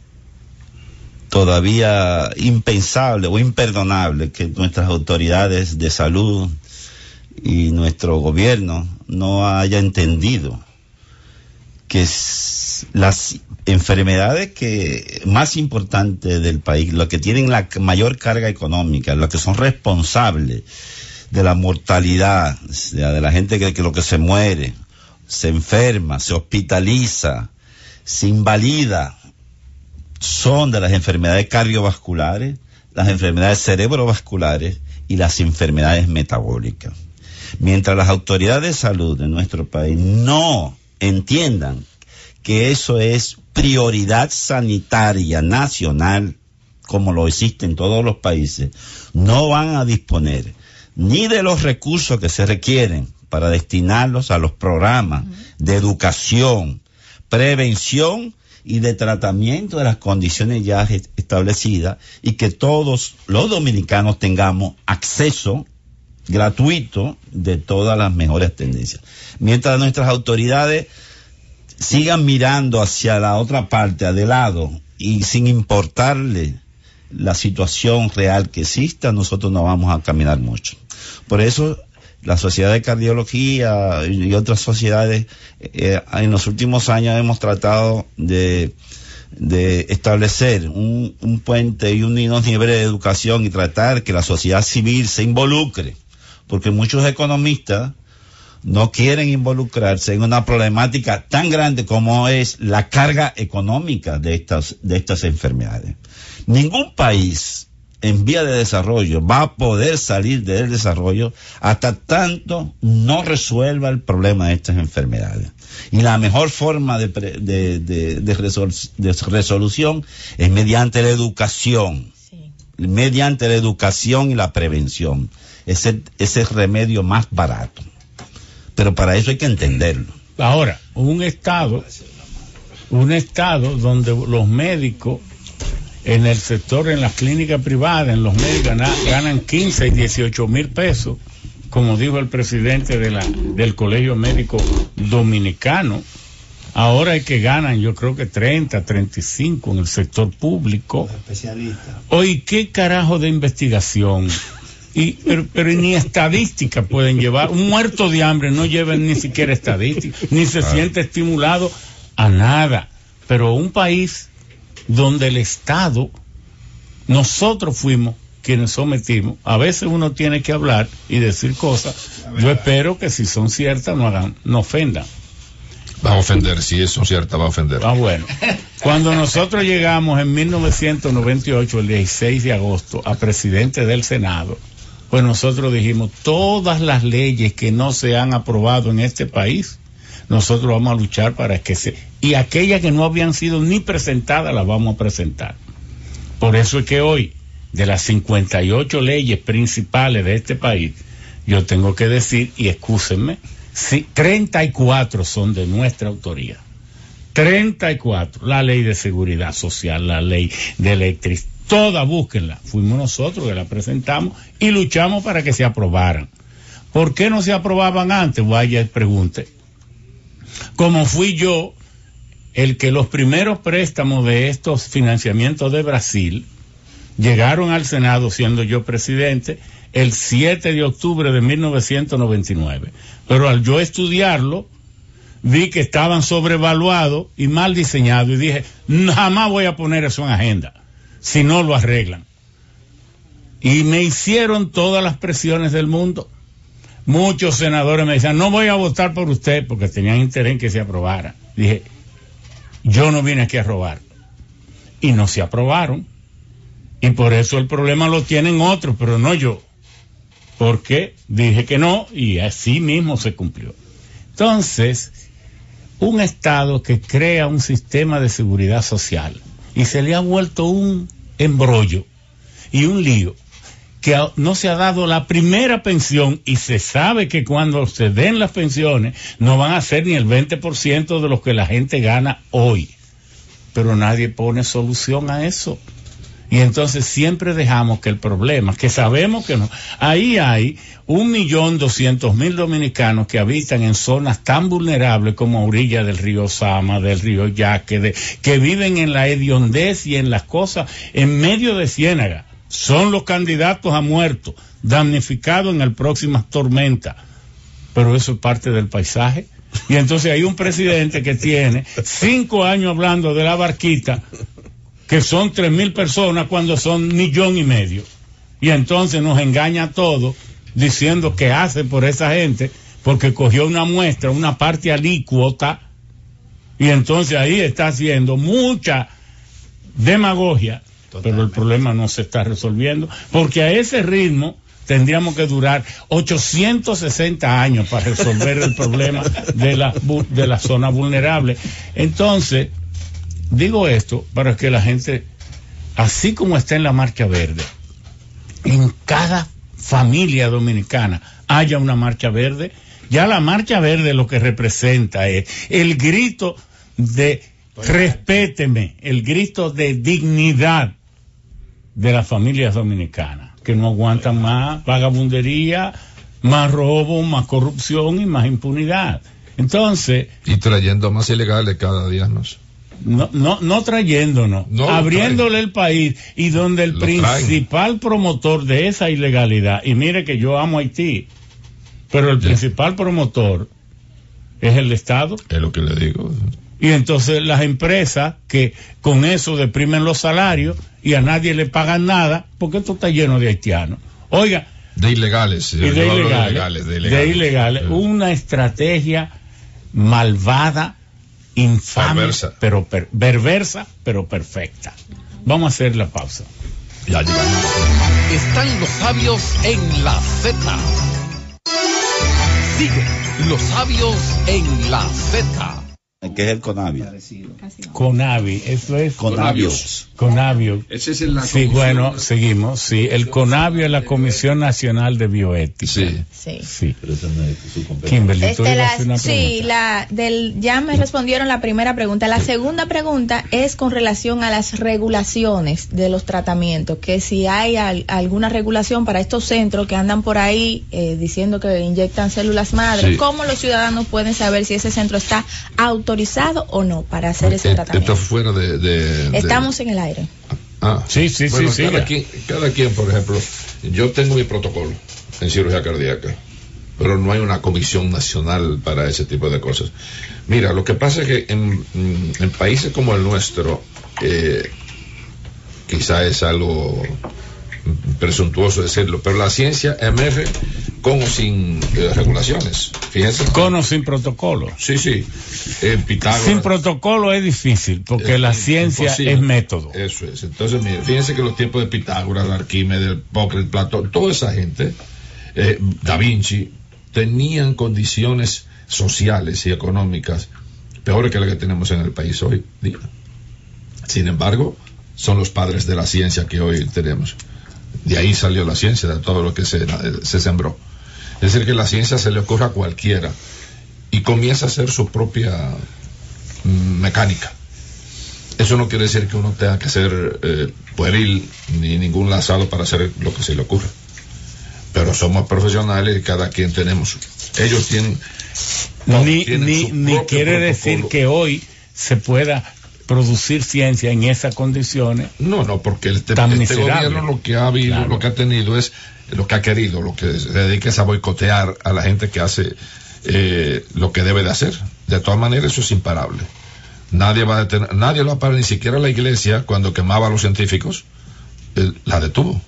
S4: todavía impensable o imperdonable que nuestras autoridades de salud y nuestro gobierno no haya entendido que las enfermedades que más importantes del país, las que tienen la mayor carga económica, las que son responsables de la mortalidad, de la gente que, que lo que se muere, se enferma, se hospitaliza, se invalida, son de las enfermedades cardiovasculares, las enfermedades cerebrovasculares y las enfermedades metabólicas. Mientras las autoridades de salud de nuestro país no entiendan que eso es prioridad sanitaria nacional, como lo existe en todos los países, no van a disponer ni de los recursos que se requieren para destinarlos a los programas de educación, prevención y de tratamiento de las condiciones ya establecidas y que todos los dominicanos tengamos acceso gratuito de todas las mejores tendencias. Mientras nuestras autoridades sigan mirando hacia la otra parte, de lado, y sin importarle la situación real que exista, nosotros no vamos a caminar mucho. Por eso la Sociedad de Cardiología y otras sociedades eh, en los últimos años hemos tratado de, establecer un, puente y un nivel de educación y tratar que la sociedad civil se involucre, porque muchos economistas no quieren involucrarse en una problemática tan grande como es la carga económica de estas, de estas enfermedades. Ningún país en vía de desarrollo va a poder salir del desarrollo hasta tanto no resuelva el problema de estas enfermedades. Y la mejor forma de, de, de, de resolución es mediante la educación, sí. mediante la educación y la prevención. Ese es el remedio más barato. Pero para eso hay que entenderlo.
S2: Ahora, un Estado, un Estado donde los médicos en el sector, en las clínicas privadas, en los médicos ganan 15 y 18 mil pesos, como dijo el presidente de la, del Colegio Médico Dominicano. Ahora hay que ganan, yo creo que 30, 35 en el sector público. Hoy, ¿qué carajo de investigación? Y, pero, pero, ni estadística pueden llevar. Un muerto de hambre no lleva ni siquiera estadística, ni se siente estimulado a nada. Pero un país donde el Estado, nosotros fuimos quienes sometimos, a veces uno tiene que hablar y decir cosas. Yo espero que si son ciertas no hagan, no ofendan.
S6: Va a ofender, si son ciertas va a ofender.
S2: Ah, bueno. Cuando nosotros llegamos en 1998, el 16 de agosto, a presidente del Senado, pues nosotros dijimos, todas las leyes que no se han aprobado en este país, nosotros vamos a luchar para que se... Y aquellas que no habían sido ni presentadas, las vamos a presentar. Por eso es que hoy, de las 58 leyes principales de este país, yo tengo que decir, y excúsenme, si 34 son de nuestra autoría. 34. La ley de seguridad social, la ley de electricidad, todas búsquenla. Fuimos nosotros que la presentamos y luchamos para que se aprobaran. ¿Por qué no se aprobaban antes? Vaya, pregunte. Como fui yo el que los primeros préstamos de estos financiamientos de Brasil llegaron al Senado siendo yo presidente el 7 de octubre de 1999. Pero al yo estudiarlo, vi que estaban sobrevaluados y mal diseñados y dije, jamás voy a poner eso en agenda si no lo arreglan. Y me hicieron todas las presiones del mundo. Muchos senadores me decían, no voy a votar por usted porque tenían interés en que se aprobara. Dije, yo no vine aquí a robar. Y no se aprobaron. Y por eso el problema lo tienen otros, pero no yo. Porque dije que no y así mismo se cumplió. Entonces, un Estado que crea un sistema de seguridad social y se le ha vuelto un embrollo y un lío que no se ha dado la primera pensión y se sabe que cuando se den las pensiones no van a ser ni el 20% de lo que la gente gana hoy. Pero nadie pone solución a eso. Y entonces siempre dejamos que el problema, que sabemos que no, ahí hay un millón doscientos mil dominicanos que habitan en zonas tan vulnerables como a orilla del río Sama, del río Yaque, de, que viven en la hediondez y en las cosas en medio de Ciénaga. Son los candidatos a muertos, damnificados en el próxima tormenta. Pero eso es parte del paisaje. Y entonces hay un presidente que tiene cinco años hablando de la barquita que son tres mil personas cuando son millón y medio. Y entonces nos engaña a todos diciendo que hace por esa gente porque cogió una muestra, una parte alícuota, y entonces ahí está haciendo mucha demagogia, pero el problema no se está resolviendo, porque a ese ritmo tendríamos que durar 860 años para resolver el problema de la, de la zona vulnerable. Entonces, Digo esto para que la gente, así como está en la marcha verde, en cada familia dominicana haya una marcha verde. Ya la marcha verde lo que representa es el grito de respéteme el grito de dignidad de las familias dominicanas, que no aguantan más vagabundería, más robo, más corrupción y más impunidad. Entonces,
S6: Y trayendo más ilegales cada día, ¿no?
S2: no, no, no trayéndonos,
S6: No,
S2: abriéndole el país y donde el
S6: Lo traen.
S2: principal promotor de esa ilegalidad, y mire que yo amo Haití, pero el principal promotor es el Estado.
S6: Es lo que le digo.
S2: Y entonces las empresas que con eso deprimen los salarios y a nadie le pagan nada, porque esto está lleno de haitianos. Oiga,
S6: De ilegales.
S2: y
S6: yo
S2: de ilegales,
S6: de
S2: de
S6: ilegales.
S2: ilegales,
S6: Eh,
S2: una estrategia malvada, infame,
S6: Perversa.
S2: pero per- perversa, pero perfecta. Vamos a hacer la pausa.
S6: Ya llegamos.
S1: Están los sabios en la Z. Sigue los sabios en la Z.
S4: que es el Conavio.
S2: Conavi, eso es
S4: Conavios.
S2: Conavio.
S6: Ese es el
S2: Sí, bueno, seguimos. Sí, el Conavio es la Comisión Nacional de Bioética.
S6: Sí.
S7: Sí.
S2: Sí.
S4: Pero eso no es su competencia.
S2: Kimberly, tú
S7: Este, la-
S2: una
S7: sí, la del ya me respondieron la primera pregunta. La segunda pregunta es con relación a las regulaciones de los tratamientos, que si hay al- alguna regulación para estos centros que andan por ahí eh, diciendo que inyectan células madre,
S6: Sí.
S7: ¿cómo los ciudadanos pueden saber si ese centro está autorizado o no para hacer ese
S6: Eh,
S7: tratamiento?
S6: Esto fuera de, de- de-
S7: Estamos en el aire.
S6: Ah,
S2: Sí, sí,
S6: bueno,
S2: sí,
S6: cada, quien, cada quien, por ejemplo, yo tengo mi protocolo en cirugía cardíaca, pero no hay una comisión nacional para ese tipo de cosas. Mira, lo que pasa es que en, en países como el nuestro, eh, quizá es algo presuntuoso decirlo, pero la ciencia emerge con o sin eh, regulaciones. Fíjense.
S2: Con o sin protocolo.
S6: Sí, sí. Eh, Pitágoras.
S2: Sin protocolo es difícil, porque
S6: Es
S2: la ciencia
S6: imposible.
S2: es método.
S6: Eso es. Entonces, mire, fíjense que los tiempos de Pitágoras, Arquímedes, Hipócrates, Platón, toda esa gente, eh, Da Vinci, tenían condiciones sociales y económicas peores que las que tenemos en el país hoy día. Sin embargo, son los padres de la ciencia que hoy tenemos. De ahí salió la ciencia, de todo lo que se, se sembró. Es decir, que la ciencia se le ocurre a cualquiera y comienza a hacer su propia mm, mecánica. Eso no quiere decir que uno tenga que ser eh, pueril ni ningún lazado para hacer lo que se le ocurra. Pero somos profesionales y cada quien tenemos. Ellos tienen. no,
S2: ni
S6: tienen
S2: ni, ni quiere decir que hoy se pueda producir ciencia en esas condiciones.
S6: No, no, porque este,
S2: Tan
S6: este gobierno lo que ha habido,
S2: Claro.
S6: lo que ha tenido es lo que ha querido, lo que se dedica es a boicotear a la gente que hace eh, lo que debe de hacer. De todas maneras, eso es imparable. Nadie va a detener, nadie lo va a parar, ni siquiera la iglesia, cuando quemaba a los científicos, eh, la detuvo.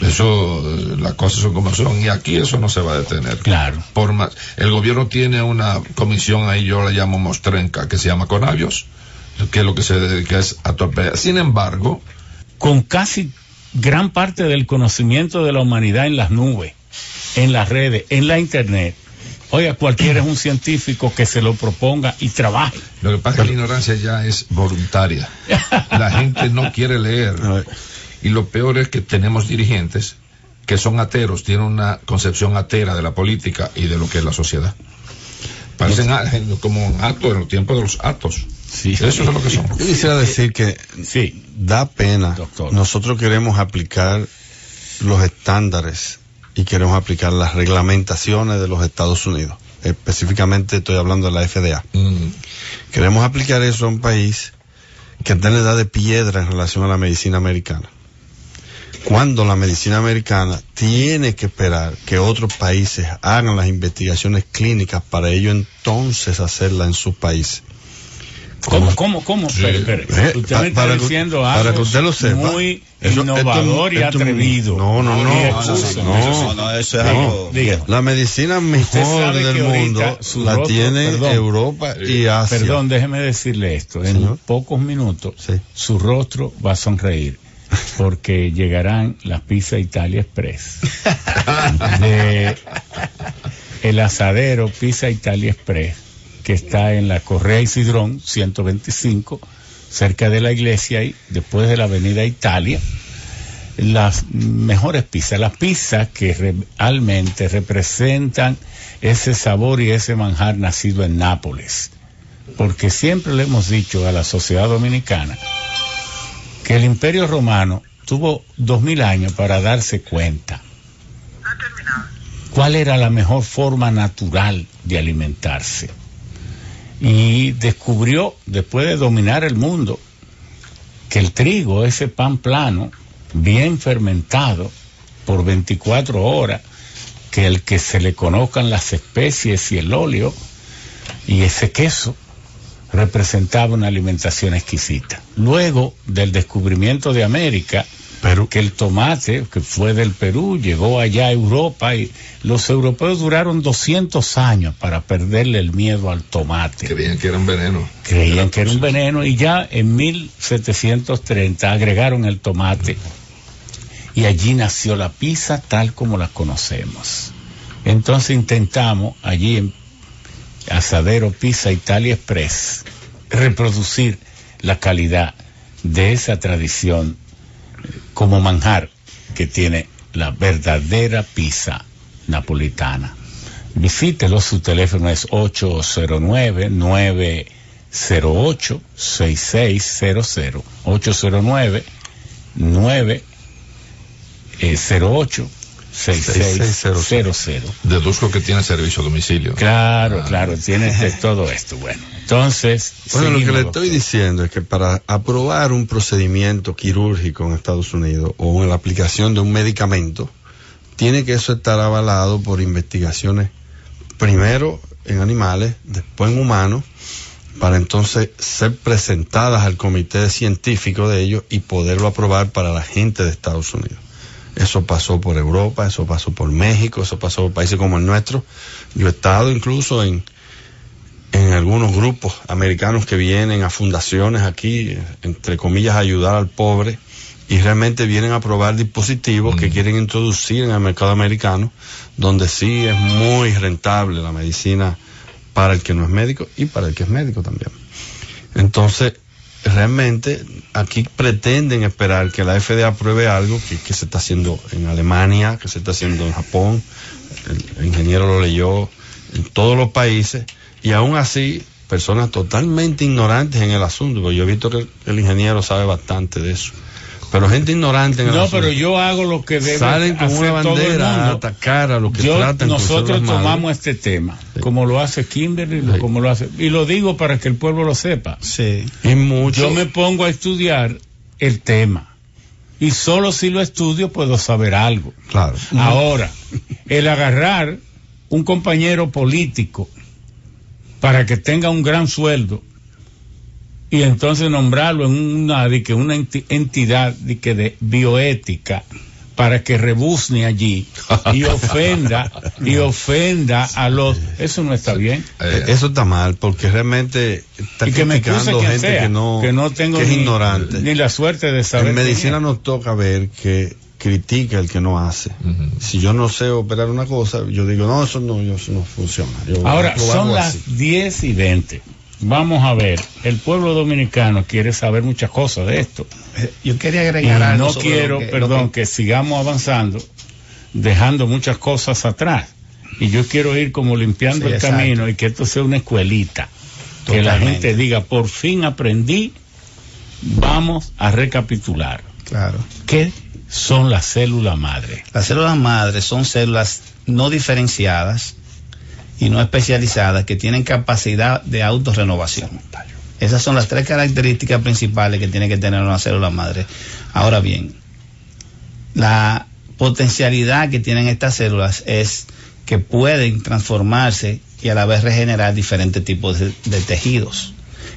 S6: Eso, eh, las cosas son como son, y aquí eso no se va a detener.
S2: Claro.
S6: Por más, el gobierno tiene una comisión ahí, yo la llamo Mostrenca, que se llama Conavios, que lo que se dedica es a torpedear. Sin embargo,
S2: Con casi gran parte del conocimiento de la humanidad en las nubes, en las redes, en la internet. Oiga, cualquiera es un científico que se lo proponga y trabaje.
S6: lo que pasa es que la ignorancia ya es voluntaria. La gente no quiere leer. Y lo peor es que tenemos dirigentes que son ateros, tienen una concepción atera de la política y de lo que es la sociedad. Parecen como un acto en los tiempos de los actos.
S2: Sí.
S6: Eso es lo que son.
S5: Yo quisiera decir que
S2: Sí.
S5: da pena.
S2: Doctor.
S5: Nosotros queremos aplicar los estándares y queremos aplicar las reglamentaciones de los Estados Unidos. Específicamente estoy hablando de la FDA.
S6: Mm,
S5: Queremos aplicar eso a un país que está en edad de piedra en relación a la medicina americana. Cuando la medicina americana tiene que esperar que otros países hagan las investigaciones clínicas para ello entonces hacerla en sus países.
S2: ¿Cómo, cómo, cómo?
S6: Sí.
S5: Eh,
S2: Usted me está
S5: para que-
S2: diciendo
S5: para
S2: algo
S5: que usted lo sepa.
S2: muy
S5: Eso-
S2: innovador
S5: esto-
S2: y
S5: esto-
S2: atrevido.
S5: no, no, no, no, no,
S4: no, eso es algo-.
S5: La medicina mejor del mundo
S2: su
S5: la tiene
S2: perdón.
S5: Europa y Asia.
S2: Perdón, déjeme decirle esto. En
S5: Señor.
S2: pocos minutos
S5: Sí.
S2: su rostro va a sonreír porque llegarán las Pizza Italia Express. De el asadero Pizza Italia Express que está en la Correa Isidrón 125 cerca de la iglesia y después de la Avenida Italia las mejores pizzas, las pizzas que realmente representan ese sabor y ese manjar nacido en Nápoles. porque siempre le hemos dicho a la sociedad dominicana que el imperio romano tuvo dos mil años para darse cuenta cuál era la mejor forma natural de alimentarse. Y descubrió, después de dominar el mundo, que el trigo, ese pan plano, bien fermentado por 24 horas, que el que se le conozcan las especies y el óleo, y ese queso, representaba una alimentación exquisita. Luego del descubrimiento de América,
S5: Perú.
S2: que el tomate, que fue del Perú, llegó allá a Europa y los europeos duraron 200 años para perderle el miedo al tomate.
S6: Creían que era un veneno.
S2: Creían que era un veneno y ya en 1730 agregaron el tomate y allí nació la pizza tal como la conocemos. Entonces intentamos allí en Asadero Pizza Italia Express reproducir la calidad de esa tradición como manjar que tiene la verdadera pizza napolitana. Visítelo, su teléfono es 809-908-6600. 809-908-6600.
S6: Deduzco que tiene servicio a domicilio.
S2: Claro,
S6: Ah.
S2: claro, tiene todo esto. Bueno, entonces.
S5: Bueno, lo que le estoy diciendo es que para aprobar un procedimiento quirúrgico en Estados Unidos o en la aplicación de un medicamento, tiene que eso estar avalado por investigaciones primero en animales, después en humanos, para entonces ser presentadas al comité científico de ellos y poderlo aprobar para la gente de Estados Unidos. Eso pasó por Europa, eso pasó por México, eso pasó por países como el nuestro. Yo he estado incluso en, en algunos grupos americanos que vienen a fundaciones aquí, entre comillas, a ayudar al pobre, y realmente vienen a probar dispositivos que quieren introducir en el mercado americano, donde sí es muy rentable la medicina para el que no es médico y para el que es médico también. Entonces, realmente aquí pretenden esperar que la FDA apruebe algo que, se está haciendo en Alemania, que se está haciendo en Japón, el, el ingeniero lo leyó en todos los países, y aún así personas totalmente ignorantes en el asunto, porque yo he visto que el ingeniero sabe bastante de eso. Pero gente ignorante en el
S2: No,
S5: asunto.
S2: pero yo hago lo que debe
S5: Salen con
S2: hacer
S5: una
S2: todo el
S5: bandera a
S2: mundo.
S5: atacar a los que
S2: Yo-
S5: tratan
S2: nosotros tomamos este tema,
S5: Sí.
S2: como lo hace Kimberly,
S5: Sí.
S2: como lo hace, y lo digo para que el pueblo lo sepa.
S3: Sí.
S5: Y mucho.
S2: Yo me pongo a estudiar el tema y solo si lo estudio puedo saber algo.
S5: Claro.
S2: Ahora, el agarrar un compañero político para que tenga un gran sueldo y entonces nombrarlo en una, de que una enti- entidad de, que de bioética para que rebuzne allí y ofenda y ofenda a los eso no está bien
S6: Eh,
S5: Eso está mal, porque realmente está
S2: y que me
S5: criticando
S2: quien
S5: gente
S2: sea
S5: que no,
S2: que no tengo
S5: que es
S2: ni,
S5: ignorante.
S2: ni la suerte de saber
S5: en medicina nos toca ver que critica el que no hace. Si yo no sé operar una cosa, yo digo, no, eso no, eso no funciona. Yo
S2: Ahora, son las
S5: así.
S2: 10 y 20. Vamos a ver, el pueblo dominicano quiere saber muchas cosas de esto.
S3: Eh, Yo quería
S2: Y
S3: agregar algo.
S2: no
S3: sobre
S2: quiero,
S3: lo que- lo
S2: perdón, que... sigamos avanzando, dejando muchas cosas atrás. Y yo quiero ir como limpiando
S3: Sí,
S2: el
S3: exacto.
S2: camino y que esto sea una escuelita. Que la gente diga, por fin aprendí, vamos a recapitular.
S3: Claro.
S2: ¿Qué son las células madre?
S3: Las células madres son células no diferenciadas y no especializadas que tienen capacidad de autorrenovación. Esas son las tres características principales que tiene que tener una célula madre. Ahora bien, la potencialidad que tienen estas células es que pueden transformarse y a la vez regenerar diferentes tipos de, tejidos.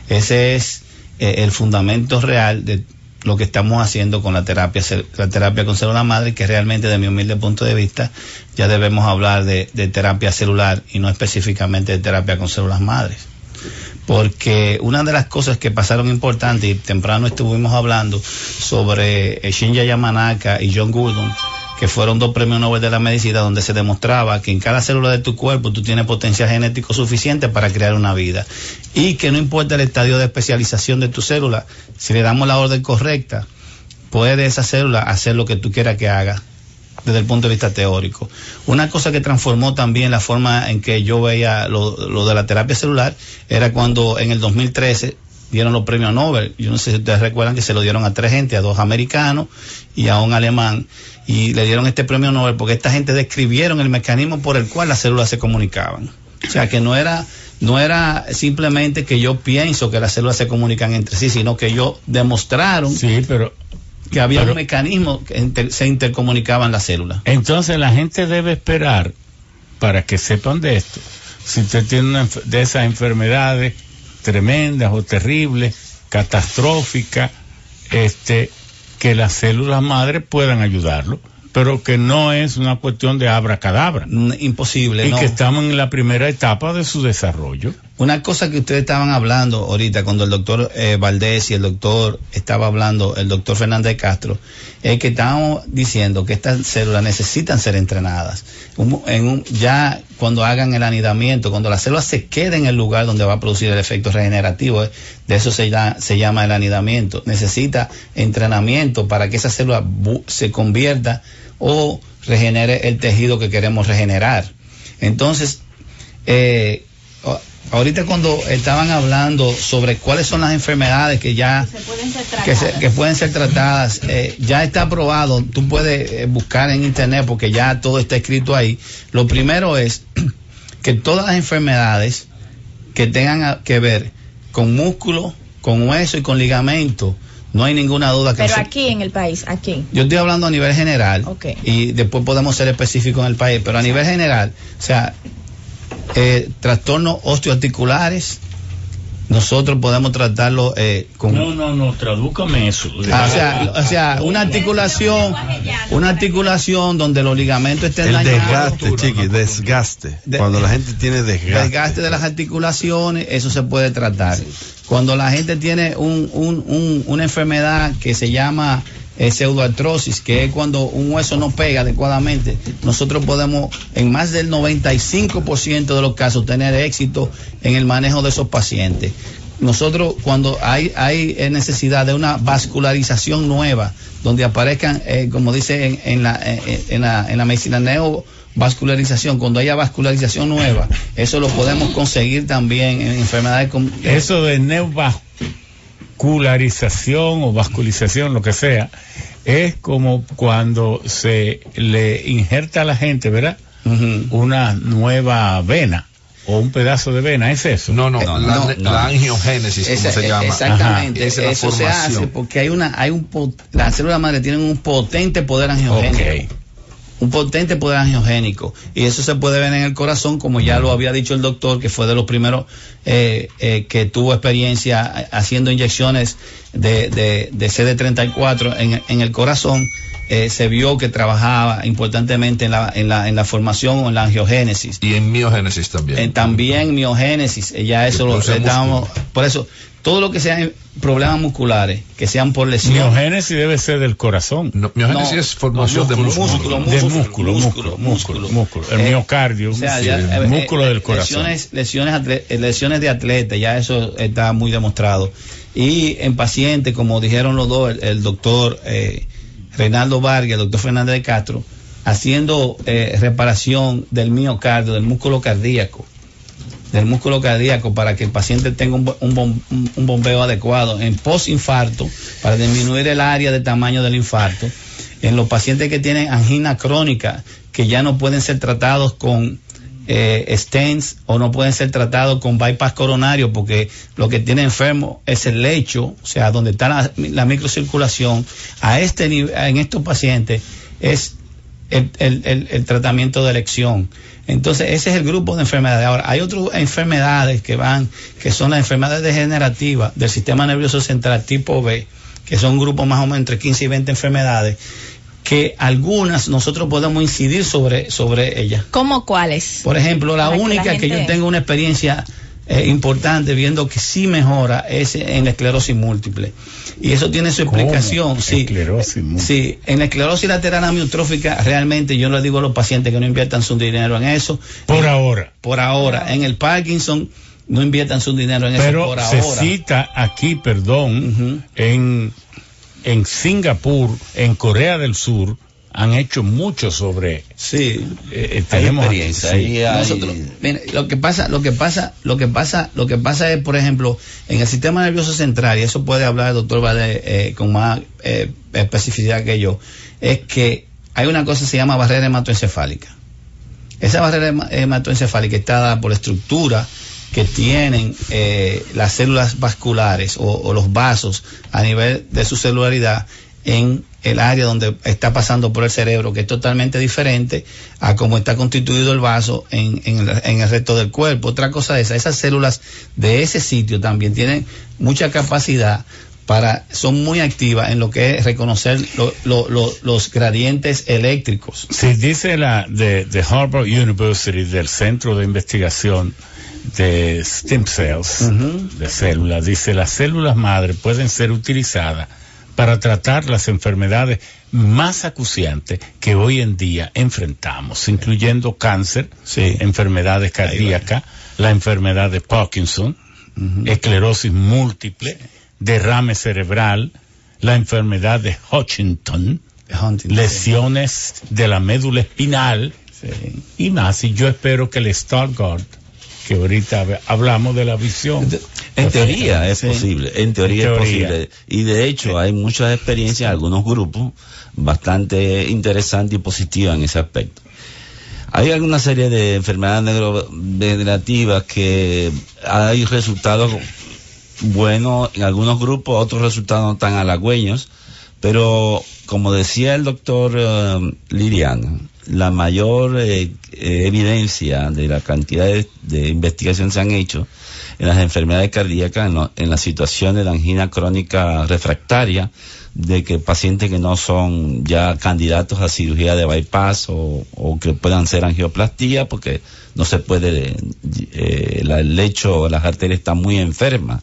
S3: Ese es eh, el fundamento real de lo que estamos haciendo con la terapia, la terapia con célula madre, que realmente de mi humilde punto de vista ya debemos hablar de, terapia celular y no específicamente de terapia con células madres. Porque una de las cosas que pasaron importantes y temprano estuvimos hablando sobre eh, Shinya Yamanaka y John Gurdon, que fueron dos premios Nobel de la medicina, donde se demostraba que en cada célula de tu cuerpo tú tienes potencial genético suficiente para crear una vida. Y que no importa el estadio de especialización de tu célula, si le damos la orden correcta, puede esa célula hacer lo que tú quieras que haga desde el punto de vista teórico. Una cosa que transformó también la forma en que yo veía lo, lo de la terapia celular era cuando en el 2013 dieron los premios Nobel. Yo no sé si ustedes recuerdan que se lo dieron a tres gente, a dos americanos y a un alemán. Y le dieron este premio Nobel porque esta gente describieron el mecanismo por el cual las células se comunicaban. O sea, que no era, no era simplemente que yo pienso que las células se comunican entre sí, sino que ellos demostraron
S2: Sí, pero
S3: que había
S2: pero-
S3: un mecanismo que inter- se intercomunicaban las células.
S2: entonces la gente debe esperar para que sepan de esto. Si usted tiene una de esas enfermedades tremendas o terribles, catastróficas, este, que las células madre puedan ayudarlo, pero que no es una cuestión de abracadabra.
S3: Imposible,
S2: Y
S3: ¿no?
S2: que estamos en la primera etapa de su desarrollo.
S3: Una cosa que ustedes estaban hablando ahorita cuando el doctor eh, Valdés y el doctor estaba hablando, el doctor Fernández Castro, es que estábamos diciendo que estas células necesitan ser entrenadas. Ya cuando hagan el anidamiento, cuando la célula se quede en el lugar donde va a producir el efecto regenerativo, eh, de eso se, se llama el anidamiento. Necesita entrenamiento para que esa célula se convierta o regenere el tejido que queremos regenerar. Entonces, eh, ahorita cuando estaban hablando sobre cuáles son las enfermedades que ya
S7: Se pueden ser
S3: que, se- que pueden ser tratadas, eh, ya está aprobado, tú puedes eh, buscar en internet porque ya todo está escrito ahí. Lo primero es que todas las enfermedades que tengan que ver con músculo, con hueso y con ligamento, no hay ninguna duda que
S7: Pero aquí en el país, aquí.
S3: yo estoy hablando a nivel general y después podemos ser específicos en el país, pero a nivel general, o sea, eh, trastornos osteoarticulares, nosotros podemos tratarlo eh, con...
S2: No, no, no, tradúcame eso.
S3: Ah, o sea, o sea, una articulación, una articulación donde los ligamentos estén
S5: El
S3: dañados,
S5: desgaste, chiqui, desgaste.
S3: De-
S5: Cuando la gente tiene desgaste.
S3: desgaste de las articulaciones, eso se puede tratar. Cuando la gente tiene un, un- un- una enfermedad que se llama eh, pseudoartrosis, que es cuando un hueso no pega adecuadamente, nosotros podemos en más del 95% de los casos tener éxito en el manejo de esos pacientes. Nosotros cuando hay, hay eh, necesidad de una vascularización nueva, donde aparezcan, eh, como dice en, en la, eh, en, la, en la medicina neovascularización, cuando haya vascularización nueva, eso lo podemos conseguir también en enfermedades con...
S2: Eso de neovascularización o vasculización, lo que sea, es como cuando se le injerta a la gente, ¿verdad? Una nueva vena o un pedazo de vena, ¿es eso?
S6: No, no,
S3: Eh,
S6: la,
S3: no,
S6: la
S3: no.
S6: angiogénesis, como
S3: Esa-
S6: se
S3: eh,
S6: llama.
S3: Exactamente.
S6: Esa es la
S3: eso se
S6: formación.
S3: hace porque hay una, hay un, po- las células madre tienen un potente poder angiogénico.
S2: Ok.
S3: Un potente poder angiogénico. Y eso se puede ver en el corazón como ya lo había dicho el doctor que fue de los primeros eh, eh, que tuvo experiencia eh, haciendo inyecciones de, de, de CD34 en, en el corazón eh, se vio que trabajaba importantemente en la, en la, en la formación o en la angiogénesis
S6: Y en miogénesis también.
S3: eh, también miogénesis, eh, ya eso lo estábamos,
S6: músculo.
S3: por eso, todo lo que sean problemas musculares, que sean por lesión.
S2: Miogénesis debe ser del corazón.
S6: No, miogénesis
S3: No,
S6: es formación
S3: no,
S6: de
S3: músculo,
S6: músculo.
S3: músculo,
S2: Del músculo, músculo, músculo, músculo. El
S3: Eh,
S2: miocardio,
S3: o sea,
S2: sí,
S3: ya,
S2: el
S3: eh,
S2: músculo
S3: eh,
S2: del corazón.
S3: Lesiones, lesiones, atle- eh, lesiones de atleta, ya eso está muy demostrado. Y en pacientes, como dijeron los dos, el, el doctor eh, Reinaldo Vargas, doctor Fernández de Castro, haciendo eh, reparación del miocardio, del músculo cardíaco del músculo cardíaco para que el paciente tenga un- un bombeo adecuado en postinfarto para disminuir el área de tamaño del infarto en los pacientes que tienen angina crónica que ya no pueden ser tratados con eh, o no pueden ser tratados con bypass coronario porque lo que tiene enfermo es el lecho, o sea, donde está la, la microcirculación. A este en estos pacientes es el, el- el- el tratamiento de elección. Entonces, ese es el grupo de enfermedades. Ahora, hay otras enfermedades que van, que son las enfermedades degenerativas del sistema nervioso central tipo B, que son un grupo más o menos entre 15 y 20 enfermedades, que algunas nosotros podemos incidir sobre, sobre ellas.
S7: ¿Cómo cuáles?
S3: Por ejemplo, la
S7: Para que
S3: única
S7: la
S3: que, yo tengo una experiencia eh, importante viendo que sí mejora es en la esclerosis múltiple. Y eso tiene su
S2: ¿Cómo?
S3: explicación. Sí,
S2: Esclerosis múltiple.
S3: sí, en la esclerosis lateral amiotrófica realmente yo le digo a los pacientes que no inviertan su dinero en eso.
S2: Por
S3: Eh,
S2: ahora.
S3: Por ahora. En el Parkinson no inviertan su dinero en eso
S2: Pero
S3: por
S2: se
S3: ahora.
S2: cita aquí, perdón, en, en Singapur, en Corea del Sur, han hecho mucho sobre
S3: Sí,
S2: eh,
S4: Hay
S2: tenemos
S4: experiencia,
S2: sí.
S4: ahí hay-
S3: Nosotros, mire, lo que pasa, lo que pasa, lo que pasa, lo que pasa es, por ejemplo, en el sistema nervioso central, y eso puede hablar el doctor Vale eh, con más eh, especificidad que yo, es que hay una cosa que se llama barrera hematoencefálica. Esa barrera hema- hematoencefálica está dada por estructura que tienen eh, las células vasculares o, los vasos a nivel de su celularidad en el área donde está pasando por el cerebro, que es totalmente diferente a cómo está constituido el vaso en, en el, en el resto del cuerpo. Otra cosa es, esas células de ese sitio también tienen mucha capacidad para, son muy activas en lo que es reconocer lo- lo- lo- los gradientes eléctricos.
S2: Sí, dice la de, de Harvard University, del Centro de Investigación de Stem Cells, de células, dice las células madre pueden ser utilizadas para tratar las enfermedades más acuciantes que hoy en día enfrentamos, incluyendo cáncer,
S3: Sí.
S2: enfermedades cardíacas, la enfermedad de Parkinson, esclerosis múltiple, derrame cerebral, la enfermedad de Hutchinson,
S3: Huntington.
S2: lesiones de la médula espinal
S3: Sí.
S2: y más. Y yo espero que el Stargardt, que ahorita hab- hablamos de la visión.
S4: En teoría es posible, en teoría,
S2: En
S4: es posible. Y de hecho hay muchas experiencias en algunos grupos bastante interesantes y positivas en ese aspecto. Hay alguna serie de enfermedades neurodegenerativas que hay resultados buenos en algunos grupos, otros resultados no tan halagüeños, pero como decía el doctor eh, Liriano, la mayor eh, eh, evidencia de la cantidad de, de investigaciones que se han hecho en las enfermedades cardíacas, en, lo- en la situación de la angina crónica refractaria, de que pacientes que no son ya candidatos a cirugía de bypass o, que puedan ser angioplastia porque no se puede, eh, la- el lecho, las arterias están muy enfermas.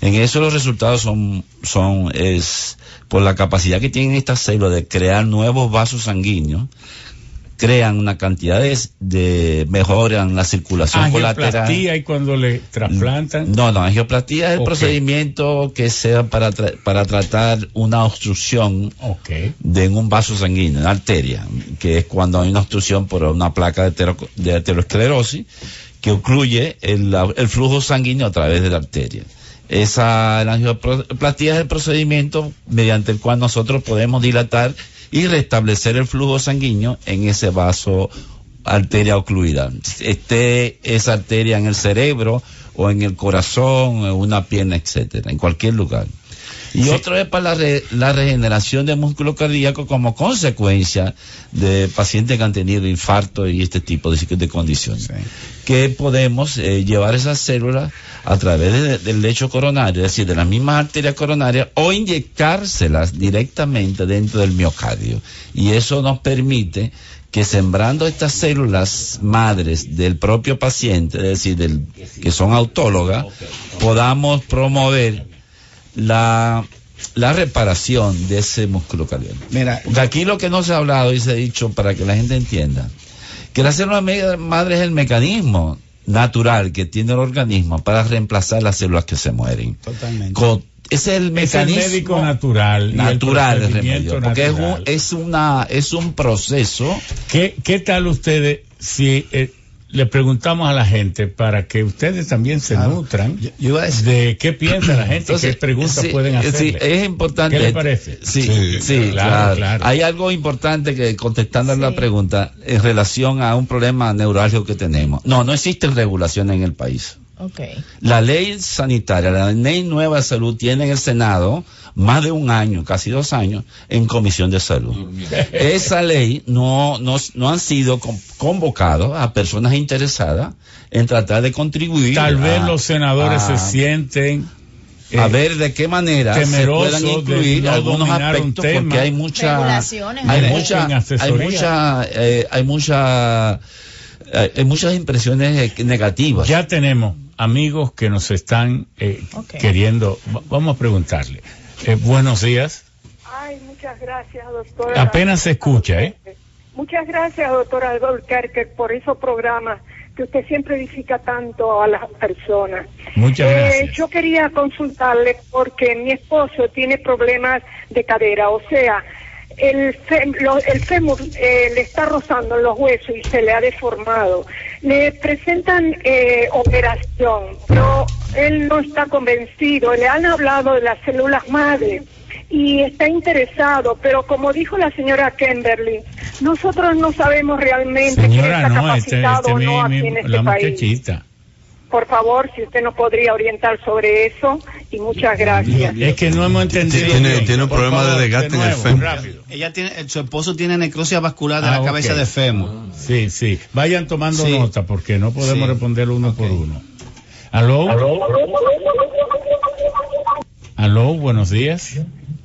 S4: En eso los resultados son, son, es por la capacidad que tienen estas células de crear nuevos vasos sanguíneos, crean una cantidad de, de mejoran la circulación colateral.
S2: Angioplastia y cuando le trasplantan.
S4: No, no, angioplastia es el procedimiento que sea para, tra- para tratar una obstrucción de un vaso sanguíneo, una arteria, que es cuando hay una obstrucción por una placa de, de aterosclerosis que ocluye el, el flujo sanguíneo a través de la arteria. Esa la angioplastia es el procedimiento mediante el cual nosotros podemos dilatar y restablecer el flujo sanguíneo en ese vaso arteria ocluida. Esté esa arteria en el cerebro o en el corazón, en una pierna, etcétera, en cualquier lugar. Y otro es para la, re- la regeneración de músculo cardíaco como consecuencia de pacientes que han tenido infarto y este tipo de, de condiciones. Que podemos eh, llevar esas células a través de- del lecho coronario, es decir, de las mismas arterias coronarias, o inyectárselas directamente dentro del miocardio. Y eso nos permite que sembrando estas células madres del propio paciente, es decir, del, que son autólogas, podamos promover la, la reparación de ese músculo cardíaco.
S3: Mira,
S4: Porque aquí lo que no se ha hablado y se ha dicho para que la gente entienda, que la célula madre es el mecanismo natural que tiene el organismo para reemplazar las células que se mueren.
S3: totalmente.
S4: Con- ese es el
S2: Es el
S4: mecanismo
S2: médico natural.
S4: natural
S2: el
S4: remedio, porque es un, es una es un proceso
S2: ¿Qué, ¿Qué tal ustedes si eh, le preguntamos a la gente para que ustedes también se
S3: Claro.
S2: nutran
S3: Yo- yo iba a decir-
S2: de qué piensa la gente,
S4: Entonces,
S2: qué preguntas
S4: sí,
S2: pueden hacer?
S4: sí, es importante.
S2: ¿Qué le parece?
S4: Sí,
S6: Sí,
S4: sí,
S2: claro,
S4: claro,
S2: claro.
S4: Hay algo importante que, contestando a la pregunta, en relación a un problema neurálgico que tenemos. No, no existen regulaciones en el país.
S7: Ok.
S4: La ley sanitaria, la ley nueva de salud tiene en el Senado más de un año, casi dos años, en comisión de salud. Esa ley no, no, no han sido con- convocados a personas interesadas en tratar de contribuir.
S2: Tal vez
S4: a-
S2: los senadores
S4: a-
S2: se sienten
S4: a
S2: eh,
S4: ver de qué manera se puedan incluir
S2: no
S4: algunos aspectos
S2: tema.
S4: porque hay mucha
S7: Regulaciones,
S4: hay mucha hay mucha eh, hay mucha eh, hay muchas impresiones eh, negativas
S2: Ya tenemos amigos que nos están eh,
S7: Ok.
S2: queriendo. Va- Vamos a preguntarle. Eh, buenos días.
S8: Ay, muchas gracias, doctora.
S2: Apenas se escucha, ¿eh?
S8: Muchas gracias, doctora Albuquerque, por esos programas que usted siempre edifica tanto a las personas.
S2: Muchas
S8: Eh,
S2: gracias.
S8: yo quería consultarle porque mi esposo tiene problemas de cadera, o sea, el, fem- lo- el fémur eh, le está rozando en los huesos y se le ha deformado. Le presentan eh, operación, pero él no está convencido. Le han hablado de las células madre y está interesado, pero como dijo la señora Kimberly, nosotros no sabemos realmente quién
S2: Señora,
S8: está
S2: no, este,
S8: capacitado
S2: este
S8: o no
S2: mi-
S8: aquí
S2: mi-
S8: en este
S2: la
S8: país.
S2: muchachita.
S8: Por favor, si usted nos podría orientar sobre eso, y muchas gracias.
S2: Es que no hemos entendido.
S5: Tiene-
S2: bien.
S5: tiene un
S2: Por
S5: problema de desgaste en el fémur.
S2: rápido.
S3: Ella tiene, el- su esposo tiene necrosis vascular de
S2: Ah,
S3: la cabeza de fémur.
S2: Sí, sí. Vayan tomando
S3: Sí.
S2: nota porque no podemos
S3: Sí.
S2: responder uno por uno. ¿Aló? ¿Aló? Buenos días.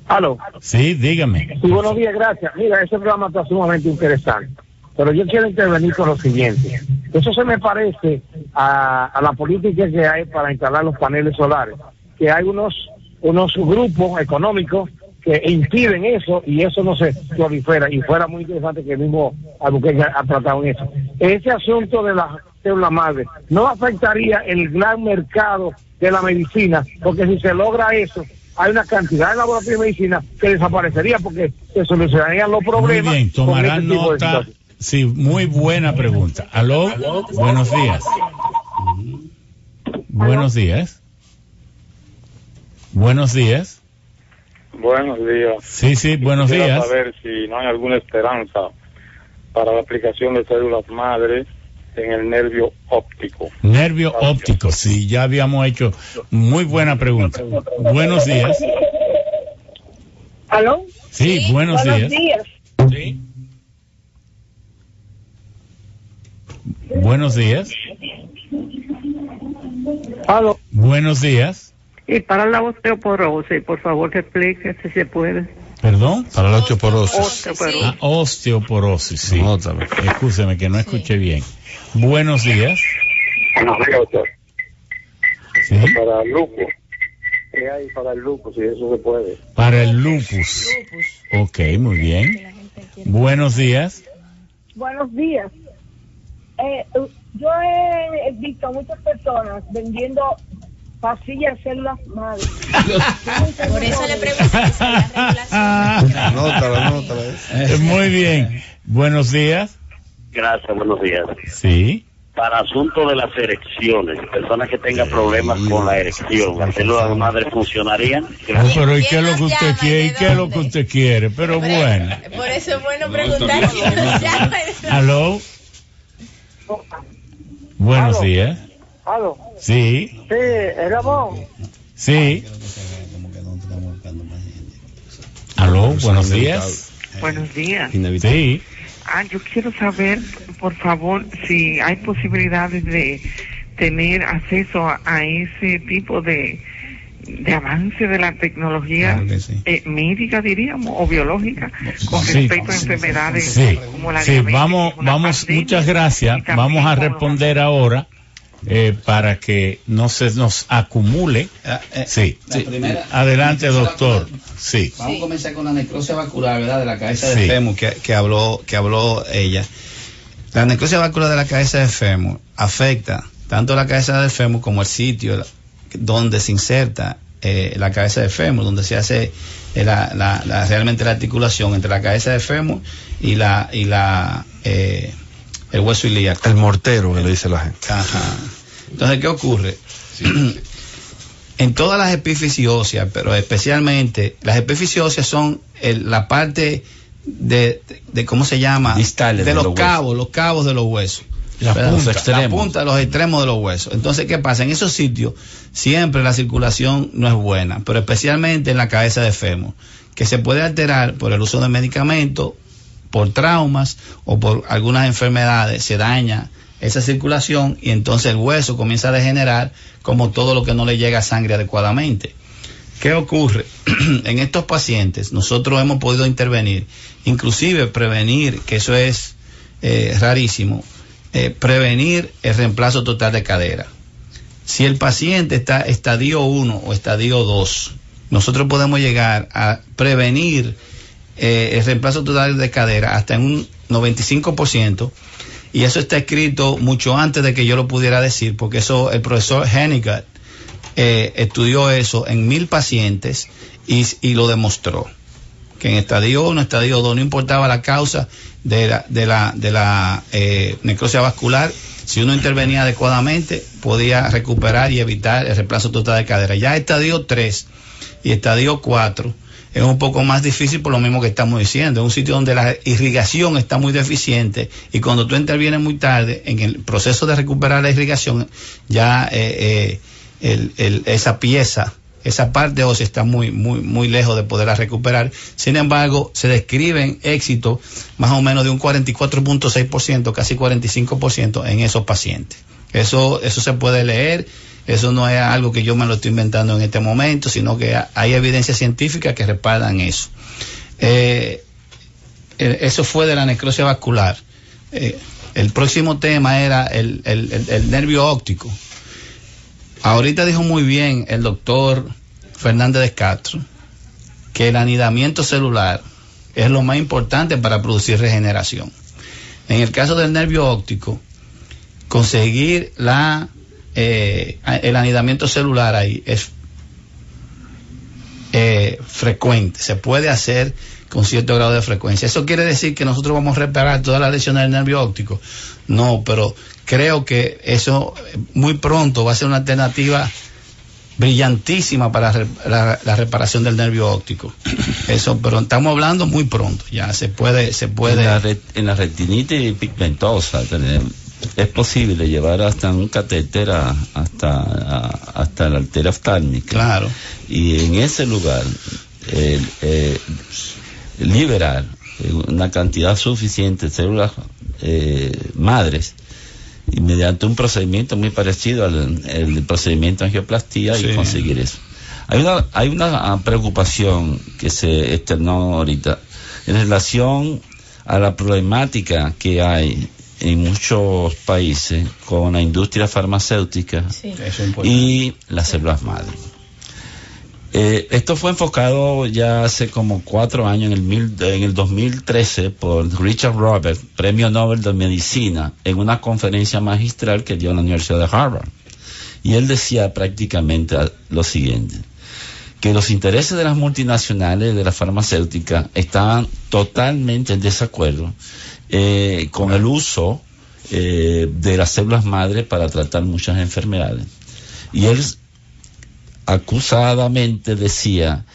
S9: Aló.
S2: Sí, dígame.
S9: Sí, buenos días, gracias. Mira, ese programa está sumamente interesante. Pero yo quiero intervenir con lo siguiente. Eso se me parece a, a la política que hay para instalar los paneles solares. Que hay unos, unos grupos económicos que impiden eso y eso no se prolifera. Y fuera muy interesante que el mismo Albuquerque ha tratado en eso. Ese asunto de la célula madre no afectaría el gran mercado de la medicina, porque si se logra eso, hay una cantidad de laboratorios de medicina que desaparecería porque se solucionarían los
S2: Muy
S9: problemas.
S2: bien, tomarán
S9: este
S2: nota. Sí, muy buena pregunta. ¿Aló? Buenos días. Buenos días. Buenos días.
S10: Buenos días.
S2: Sí, sí, buenos
S10: Quisiera
S2: días.
S10: saber si no hay alguna esperanza para la aplicación de células madre en el nervio óptico.
S2: Nervio óptico, sí, ya habíamos hecho muy buena pregunta. Buenos días.
S8: ¿Aló?
S2: Sí, buenos días. Sí. Buenos días.
S11: Aló.
S2: Buenos días.
S11: Y para la osteoporosis, por favor, que explique si se puede.
S2: Perdón.
S5: Para la osteoporosis.
S11: Osteoporosis.
S2: Ah, osteoporosis, sí.
S5: No.
S2: Escúcheme que no escuché bien. Buenos días.
S10: Buenos días, doctor.
S2: Sí.
S10: Para el lupus. ¿Qué hay para el lupus? Si eso se puede.
S2: Para el lupus. Ok, muy bien. Buenos días.
S8: Buenos días. Eh, yo he visto a muchas personas vendiendo pastillas células madre.
S7: Por eso le regulación.
S5: Anótala, anótala.
S2: Eh, Muy bien. Buenos días.
S12: Gracias, buenos días.
S2: Sí.
S12: Para asunto de las erecciones, personas que tengan problemas con la erección, ¿las células de madre funcionarían?
S2: Oh, pero ¿y qué es lo que usted quiere? ¿Y qué es lo que usted quiere? Pero bueno.
S7: Por eso es bueno preguntar.
S2: ¿Aló? Buenos
S9: Aló.
S2: días.
S9: Aló.
S2: Sí,
S9: Sí, Ramón.
S2: sí. ¿Aló? Buenos días.
S11: Buenos días.
S2: Sí.
S11: Ah, yo quiero saber, por favor, si hay posibilidades de tener acceso a, a ese tipo de, de avance de la tecnología
S3: Claro sí.
S11: eh, médica, diríamos, o biológica, con
S2: Sí.
S11: respecto a enfermedades
S2: Sí,
S11: como la
S2: sí,
S11: diabetes,
S2: vamos, vamos,
S11: pandemia,
S2: muchas gracias. Vamos a responder ahora eh, para que no se nos acumule.
S3: Ah, eh,
S2: Sí,
S3: primera-
S2: Adelante, doctor. Sí.
S3: Vamos a comenzar con la necrosis vascular, ¿verdad? De la cabeza de fémur que, que habló que habló ella. La necrosis vascular de la cabeza de fémur afecta tanto la cabeza del fémur como el sitio donde se inserta eh, la cabeza de fémur, donde se hace eh, la, la- la- realmente la articulación entre la cabeza de fémur y la y la eh, el hueso ilíaco.
S5: El mortero que le dice la gente.
S3: Ajá. Entonces, ¿qué ocurre? en todas las epífisis óseas, pero especialmente las epífisis óseas son el- la parte de, de- de- ¿cómo se llama?
S4: Distales
S3: de,
S4: de
S3: los, cabos, los cabos de los huesos.
S2: La punta.
S3: La
S4: extremos.
S3: punta, los extremos de los huesos. Entonces, ¿qué pasa? En esos sitios siempre la circulación no es buena, pero especialmente en la cabeza de fémur, que se puede alterar por el uso de medicamentos, por traumas o por algunas enfermedades, se daña esa circulación y entonces el hueso comienza a degenerar como todo lo que no le llega sangre adecuadamente. ¿Qué ocurre? en estos pacientes nosotros hemos podido intervenir, inclusive prevenir, que eso es eh, rarísimo, eh, prevenir el reemplazo total de cadera. Si el paciente está estadio 1 o estadio 2, nosotros podemos llegar a prevenir eh, el reemplazo total de cadera hasta en un 95%, y eso está escrito mucho antes de que yo lo pudiera decir, porque eso el profesor Hennigat eh, estudió eso en mil pacientes y, y lo demostró. que en estadio 1, estadio 2, no importaba la causa de la, de la, de la eh, necrosis vascular, si uno intervenía adecuadamente, podía recuperar y evitar el reemplazo total de cadera. Ya estadio 3 y estadio 4 es un poco más difícil por lo mismo que estamos diciendo. Es un sitio donde la irrigación está muy deficiente y cuando tú intervienes muy tarde en el proceso de recuperar la irrigación, ya eh, eh, el- el- esa pieza, esa parte ósea está muy, muy, muy lejos de poderla recuperar. Sin embargo, se describen éxitos más o menos de un 44.6%, casi 45% en esos pacientes. Eso, eso se puede leer, eso no es algo que yo me lo estoy inventando en este momento, sino que ha- hay evidencia científica que respaldan eso. Eh, eso fue de la necrosis vascular. Eh, el próximo tema era el- el- el nervio óptico. Ahorita dijo muy bien el doctor Fernández de Castro que el anidamiento celular es lo más importante para producir regeneración. En el caso del nervio óptico, conseguir la, eh, el anidamiento celular ahí es eh, frecuente, se puede hacer con cierto grado de frecuencia. ¿Eso quiere decir que nosotros vamos a reparar todas las lesiones del nervio óptico? No, pero creo que eso eh, muy pronto va a ser una alternativa brillantísima para la, la reparación del nervio óptico. Eso, pero estamos hablando muy pronto, ya se puede, se puede.
S4: En la, re- en la retinitis pigmentosa es posible llevar hasta un catéter a- hasta, a- hasta la arteria oftálmica.
S3: Claro.
S4: Y en ese lugar, el, eh, liberar eh, una cantidad suficiente de células eh, madres y mediante un procedimiento muy parecido al el procedimiento de angioplastía
S3: Sí.
S4: y conseguir eso. Hay una, hay una ah, preocupación que se externó ahorita en relación a la problemática que hay en muchos países con la industria farmacéutica y las células madre. Eh, esto fue enfocado ya hace como cuatro años, en el, mil- en el 2013, por Richard Robert, Premio Nobel de Medicina, en una conferencia magistral que dio en la Universidad de Harvard. Y él decía prácticamente lo siguiente, que los intereses de las multinacionales, de la farmacéutica, estaban totalmente en desacuerdo eh, con el uso eh, de las células madre para tratar muchas enfermedades. Y él acusadamente decía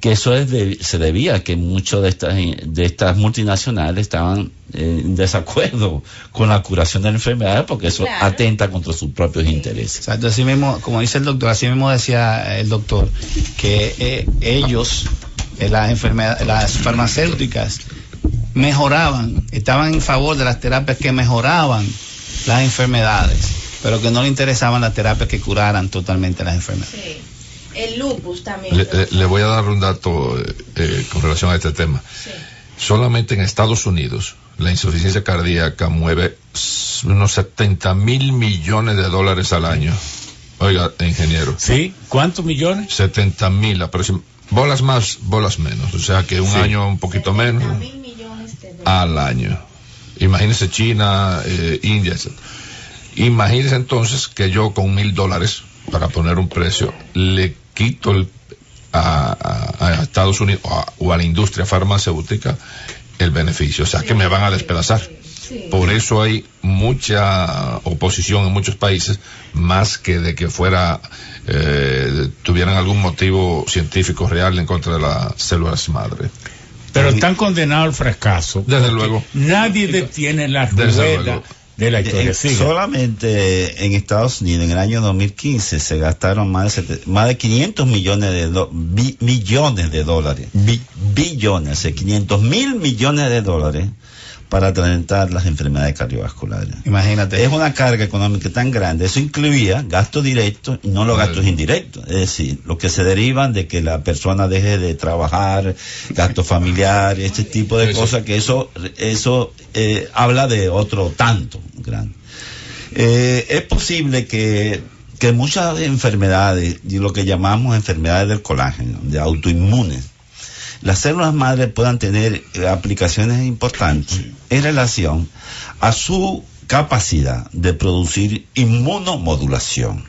S4: que eso es de- se debía a que muchas de estas de estas multinacionales estaban eh, en desacuerdo con la curación de la enfermedad porque eso
S3: Claro.
S4: atenta contra sus propios intereses.
S3: Exacto, así mismo, como dice el doctor, así mismo decía el doctor, que eh, ellos, eh, las enfermedades, las farmacéuticas, mejoraban, estaban en favor de las terapias que mejoraban las enfermedades, pero que no le interesaban las terapias que curaran totalmente las enfermedades.
S7: El lupus también.
S6: Le, le- le voy a dar un dato eh, eh, con relación a este tema. Solamente en Estados Unidos la insuficiencia cardíaca mueve unos 70 mil millones de dólares al año. Oiga, ingeniero.
S2: ¿Sí? ¿Cuántos millones?
S6: 70 mil aproxim- Bolas más, bolas menos. O sea que un
S2: Sí.
S6: año un poquito menos al año. Imagínese China, eh, India, etc. Imagínese entonces que yo con mil dólares, para poner un precio, le quito el- a, a- a Estados Unidos o a, o a la industria farmacéutica el beneficio. O sea que me van a despedazar. Por eso hay mucha oposición en muchos países, más que de que fuera, eh, tuvieran algún motivo científico real en contra de las células madre.
S2: Pero están condenados al fracaso.
S6: Desde luego.
S2: Nadie detiene la rueda. De la historia.
S4: En-
S2: Siga.
S4: solamente en Estados Unidos en el año 2015 se gastaron más de, sete- más de 500 millones de do- bi- millones de dólares, bi- billones, eh, 500 mil millones de dólares para tratar las enfermedades cardiovasculares.
S3: Imagínate.
S4: Es una carga económica tan grande. Eso incluía gastos directos y no los gastos indirectos. Es decir, los que se derivan de que la persona deje de trabajar, gastos familiares, este tipo de cosas, que eso, eso eh, habla de otro tanto grande. Eh, es posible que, que muchas enfermedades, y lo que llamamos enfermedades del colágeno, de autoinmunes, las células madres puedan tener eh, aplicaciones importantes en relación a su capacidad de producir inmunomodulación.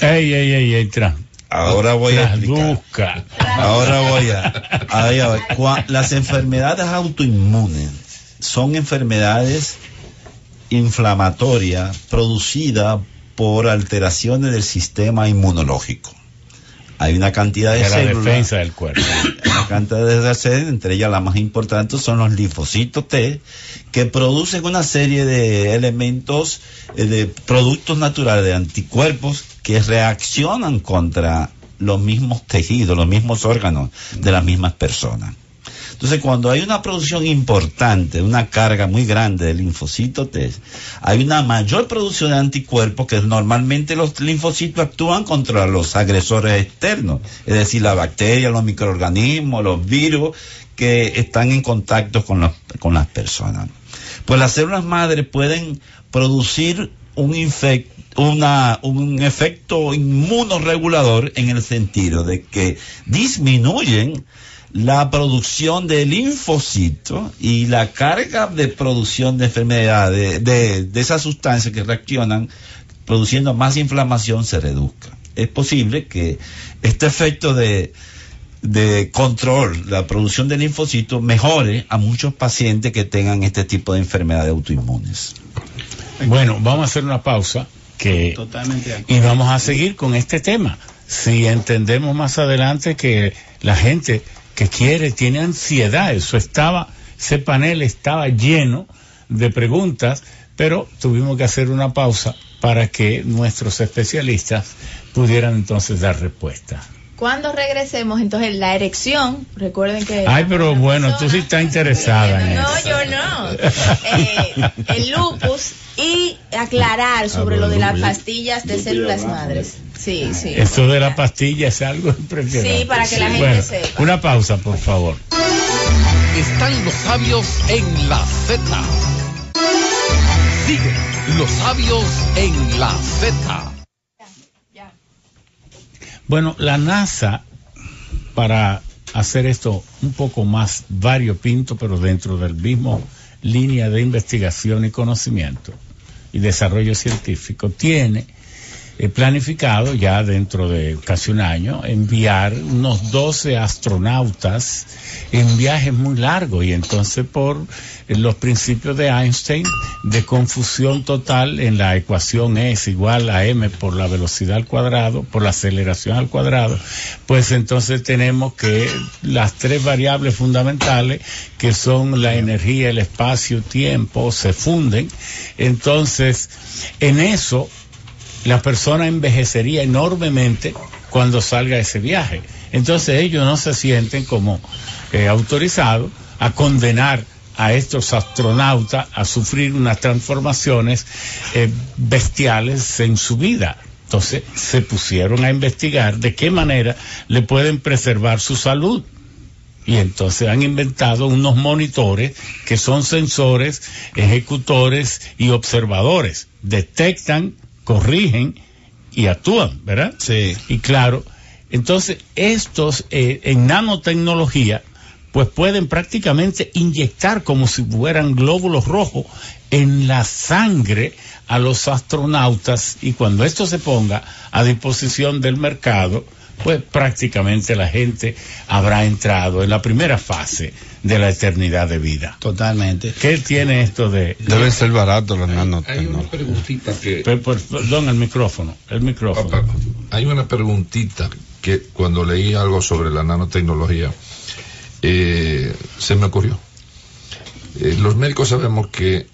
S2: Ey, ey, ey, ey, tra.
S4: Ahora voy a explicar. Ahora voy a, ahí a ver. Cua- Las enfermedades autoinmunes son enfermedades inflamatorias producidas por alteraciones del sistema inmunológico. Hay una cantidad de
S2: De la
S4: células,
S2: defensa del cuerpo.
S4: una cantidad de células, entre ellas las más importantes son los linfocitos T, que producen una serie de elementos, eh, de productos naturales, de anticuerpos que reaccionan contra los mismos tejidos, los mismos órganos de las mismas personas. Entonces, cuando hay una producción importante, una carga muy grande de linfocitos T, hay una mayor producción de anticuerpos que normalmente los linfocitos actúan contra los agresores externos, es decir, la bacteria, los microorganismos, los virus que están en contacto con, las personas. Pues las células madre pueden producir un, un efecto inmunoregulador en el sentido de que disminuyen la producción de linfocitos y la carga de producción de enfermedades, de, de esas sustancias que reaccionan produciendo más inflamación se reduzca. Es posible que este efecto de, de control, la producción de linfocitos, mejore a muchos pacientes que tengan este tipo de enfermedades autoinmunes.
S2: Bueno, vamos a hacer una pausa que
S3: Totalmente
S2: y vamos a seguir con este tema. Si entendemos más adelante que la gente que quiere tiene ansiedad, eso estaba, ese panel estaba lleno de preguntas, pero tuvimos que hacer una pausa para que nuestros especialistas pudieran entonces dar respuesta.
S7: Cuando regresemos, entonces la erección, recuerden que...
S2: Ay, pero bueno, tú sí estás interesada en
S7: No,
S2: eso.
S7: yo no. Eh, el lupus y aclarar sobre lo de las pastillas de células madres. Sí, sí.
S2: Esto de la pastilla es algo impresionante.
S7: Sí, para que la gente
S2: Bueno,
S7: sepa.
S2: Una pausa, por favor.
S1: Están los sabios en la Z. Sigue los sabios en la Z.
S2: Bueno, la NASA, para hacer esto un poco más variopinto, pero dentro del mismo línea de investigación y conocimiento y desarrollo científico, tiene eh, planificado ya dentro de casi un año enviar unos 12 astronautas en viajes muy largos y entonces por los principios de Einstein de confusión total en la ecuación E es igual a m por la velocidad al cuadrado, por la aceleración al cuadrado, pues entonces tenemos que las tres variables fundamentales que son la energía, el espacio, tiempo, se funden. Entonces, en eso la persona envejecería enormemente cuando salga ese viaje. Entonces ellos no se sienten como eh, autorizados a condenar a estos astronautas a sufrir unas transformaciones eh, bestiales en su vida. Entonces se pusieron a investigar de qué manera le pueden preservar su salud. Y entonces han inventado unos monitores que son sensores, ejecutores y observadores. Detectan, corrigen y actúan, ¿verdad?
S3: Sí.
S2: Y claro, entonces estos eh, en nanotecnología, pues pueden prácticamente inyectar como si fueran glóbulos rojos en la sangre a los astronautas y cuando esto se ponga a disposición del mercado, pues prácticamente la gente habrá entrado en la primera fase de la eternidad de vida.
S3: Totalmente.
S2: ¿Qué tiene esto de...
S5: Deben ser baratos los
S6: Hay una preguntita que...
S2: Per- per- Perdón, el micrófono, el micrófono.
S6: Hay una preguntita que cuando leí algo sobre la nanotecnología eh, se me ocurrió. Eh, los médicos sabemos que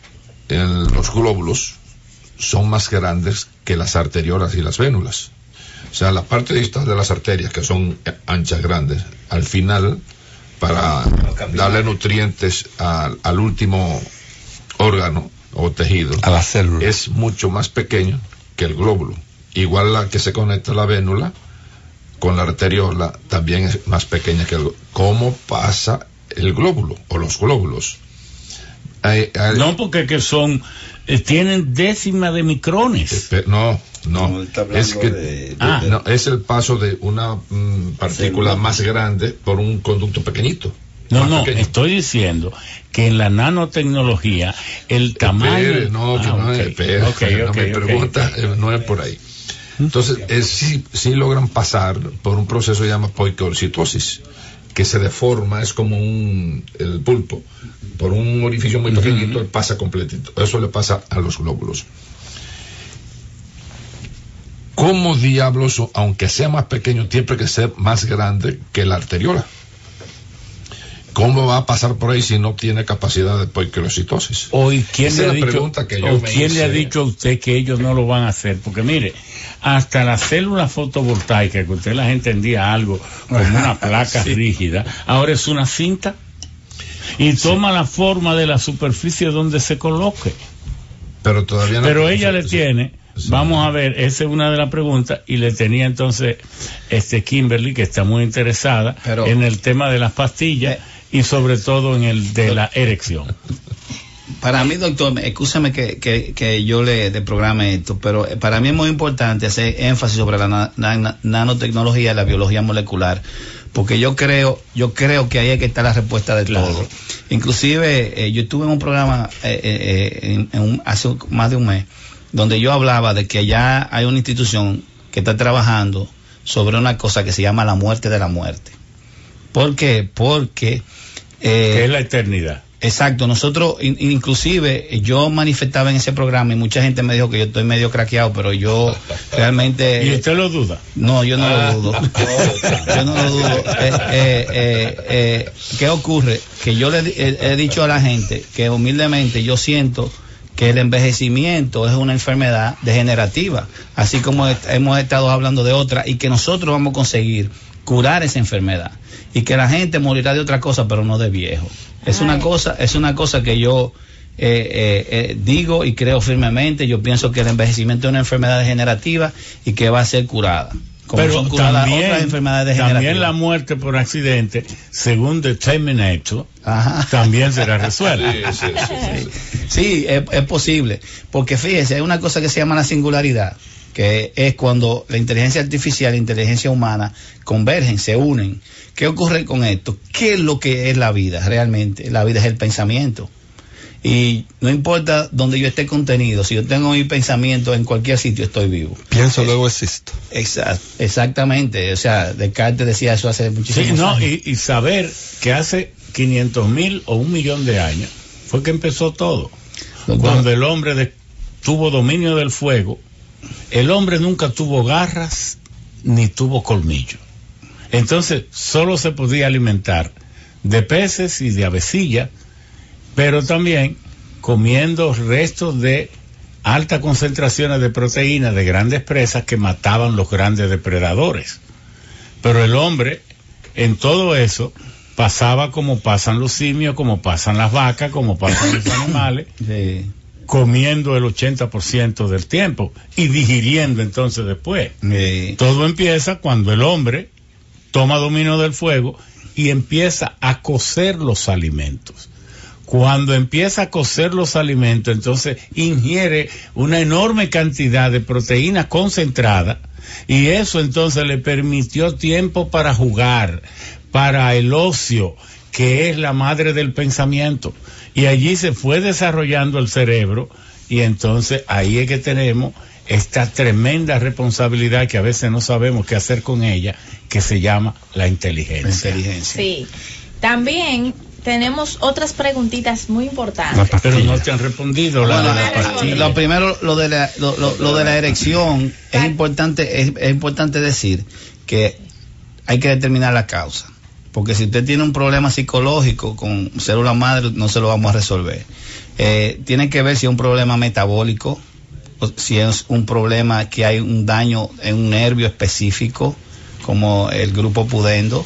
S6: el- los glóbulos son más grandes que las arteriolas y las vénulas. O sea, la parte distal de las arterias, que son anchas, grandes, al final, para darle nutrientes al, al último órgano o tejido,
S5: A la célula.
S6: es mucho más pequeño que el glóbulo. Igual la que se conecta a la vénula con la arteriola también es más pequeña que el glóbulo. ¿Cómo pasa el glóbulo o los glóbulos? Hay- hay-
S2: No, porque que son, eh, tienen décima de micrones.
S6: No, no, es que
S4: de- de-
S2: Ah.
S6: no, es el paso de una mm, partícula más grande por un conducto pequeñito.
S2: No, no,
S6: pequeño.
S2: estoy diciendo que en la nanotecnología el tamaño...
S6: Espere, no, que
S2: Ah,
S6: no es, espere,
S2: ok,
S6: no,
S2: ok,
S6: pregunta eh, no es por ahí. Entonces, eh, sí, sí logran pasar por un proceso que se llama que se deforma, es como un el pulpo, por un orificio muy pequeñito, pasa completito. Eso le pasa a los glóbulos. ¿Cómo diablos, aunque sea más pequeño, tiene que ser más grande que la arteriola? ¿Cómo va a pasar por ahí si no tiene capacidad de poiquilocitosis?
S2: Hoy, ¿quién,
S6: Esa
S2: le ha, dicho,
S6: que yo
S2: quién le ha dicho a usted que ellos no lo van a hacer? Porque mire, hasta la célula fotovoltaica, que usted las entendía algo como una placa rígida, ahora es una cinta y toma la forma de la superficie donde se coloque.
S6: Pero todavía no.
S2: Pero ella le tiene, vamos a ver, esa es una de las preguntas, y le tenía entonces este Kimberly, que está muy interesada
S3: Pero-
S2: en el tema de las pastillas y sobre todo en el de la erección.
S3: Para mí, doctor, me- excúsame que, que, que yo le de programe esto, pero eh, para mí es muy importante hacer énfasis sobre la na- na- nanotecnología y la biología molecular, porque yo creo, yo creo que ahí es que está la respuesta de todo. Inclusive, eh, yo estuve en un programa eh, eh, en- en un- hace más de un mes, donde yo hablaba de que ya hay una institución que está trabajando sobre una cosa que se llama la muerte de la muerte. ¿Por qué? Porque... eh,
S2: que es la eternidad.
S3: Exacto, nosotros in- inclusive eh, yo manifestaba en ese programa y mucha gente me dijo que yo estoy medio craqueado, pero yo realmente...
S2: ¿Y usted lo duda?
S3: No, yo no lo dudo. yo no lo dudo. Eh, eh, eh, eh, ¿Qué ocurre? Que yo le he, he dicho a la gente que humildemente yo siento que el envejecimiento es una enfermedad degenerativa, así como est- hemos estado hablando de otra, y que nosotros vamos a conseguir curar esa enfermedad y que la gente morirá de otra cosa, pero no de viejo. Es una cosa, es una cosa que yo eh, eh, eh, digo y creo firmemente. Yo pienso que el envejecimiento es una enfermedad degenerativa y que va a ser curada. Como
S2: Pero
S3: son curadas
S2: también,
S3: otras enfermedades degenerativas.
S2: también la muerte por accidente, según The Terminator,
S3: Ajá.
S2: también será resuelta.
S6: Sí, sí, sí, sí, sí.
S3: Sí, es, es posible. Porque fíjese, hay una cosa que se llama la singularidad, que es cuando la inteligencia artificial y la inteligencia humana convergen, se unen. ¿Qué ocurre con esto? ¿Qué es lo que es la vida realmente? La vida es el pensamiento. Y no importa donde yo esté contenido, si yo tengo mi pensamiento en cualquier sitio, estoy vivo.
S5: Pienso, luego existo.
S3: Exa- exactamente. O sea, Descartes decía eso hace muchísimos
S2: Sí, no,
S3: años.
S2: y, y saber que hace 500 mil o un millón de años fue que empezó todo.
S3: Doctor.
S2: Cuando el hombre de- tuvo dominio del fuego, el hombre nunca tuvo garras ni tuvo colmillo. Entonces, solo se podía alimentar de peces y de avecilla, pero también comiendo restos de altas concentraciones de proteínas de grandes presas que mataban los grandes depredadores. Pero el hombre, en todo eso, pasaba como pasan los simios, como pasan las vacas, como pasan los animales,
S3: Sí,
S2: comiendo el 80% del tiempo y digiriendo entonces después.
S3: sí.
S2: Todo empieza cuando el hombre toma dominio del fuego y empieza a cocer los alimentos. Cuando empieza a cocer los alimentos, entonces ingiere una enorme cantidad de proteína concentrada y eso entonces le permitió tiempo para jugar, para el ocio, que es la madre del pensamiento. Y allí se fue desarrollando el cerebro y entonces ahí es que tenemos esta tremenda responsabilidad que a veces no sabemos qué hacer con ella, que se llama la
S3: La
S2: inteligencia.
S3: inteligencia.
S7: Sí. También tenemos otras preguntitas muy importantes.
S2: Pero no te han respondido la
S3: Bueno,
S2: de la pastilla.
S3: lo primero, lo de la, lo, lo- lo de la erección, es importante, es, es importante decir que hay que determinar la causa. Porque si usted tiene un problema psicológico con célula madre, no se lo vamos a resolver. Eh, tiene que ver si es un problema metabólico, o si es un problema que hay un daño en un nervio específico, como el grupo pudendo.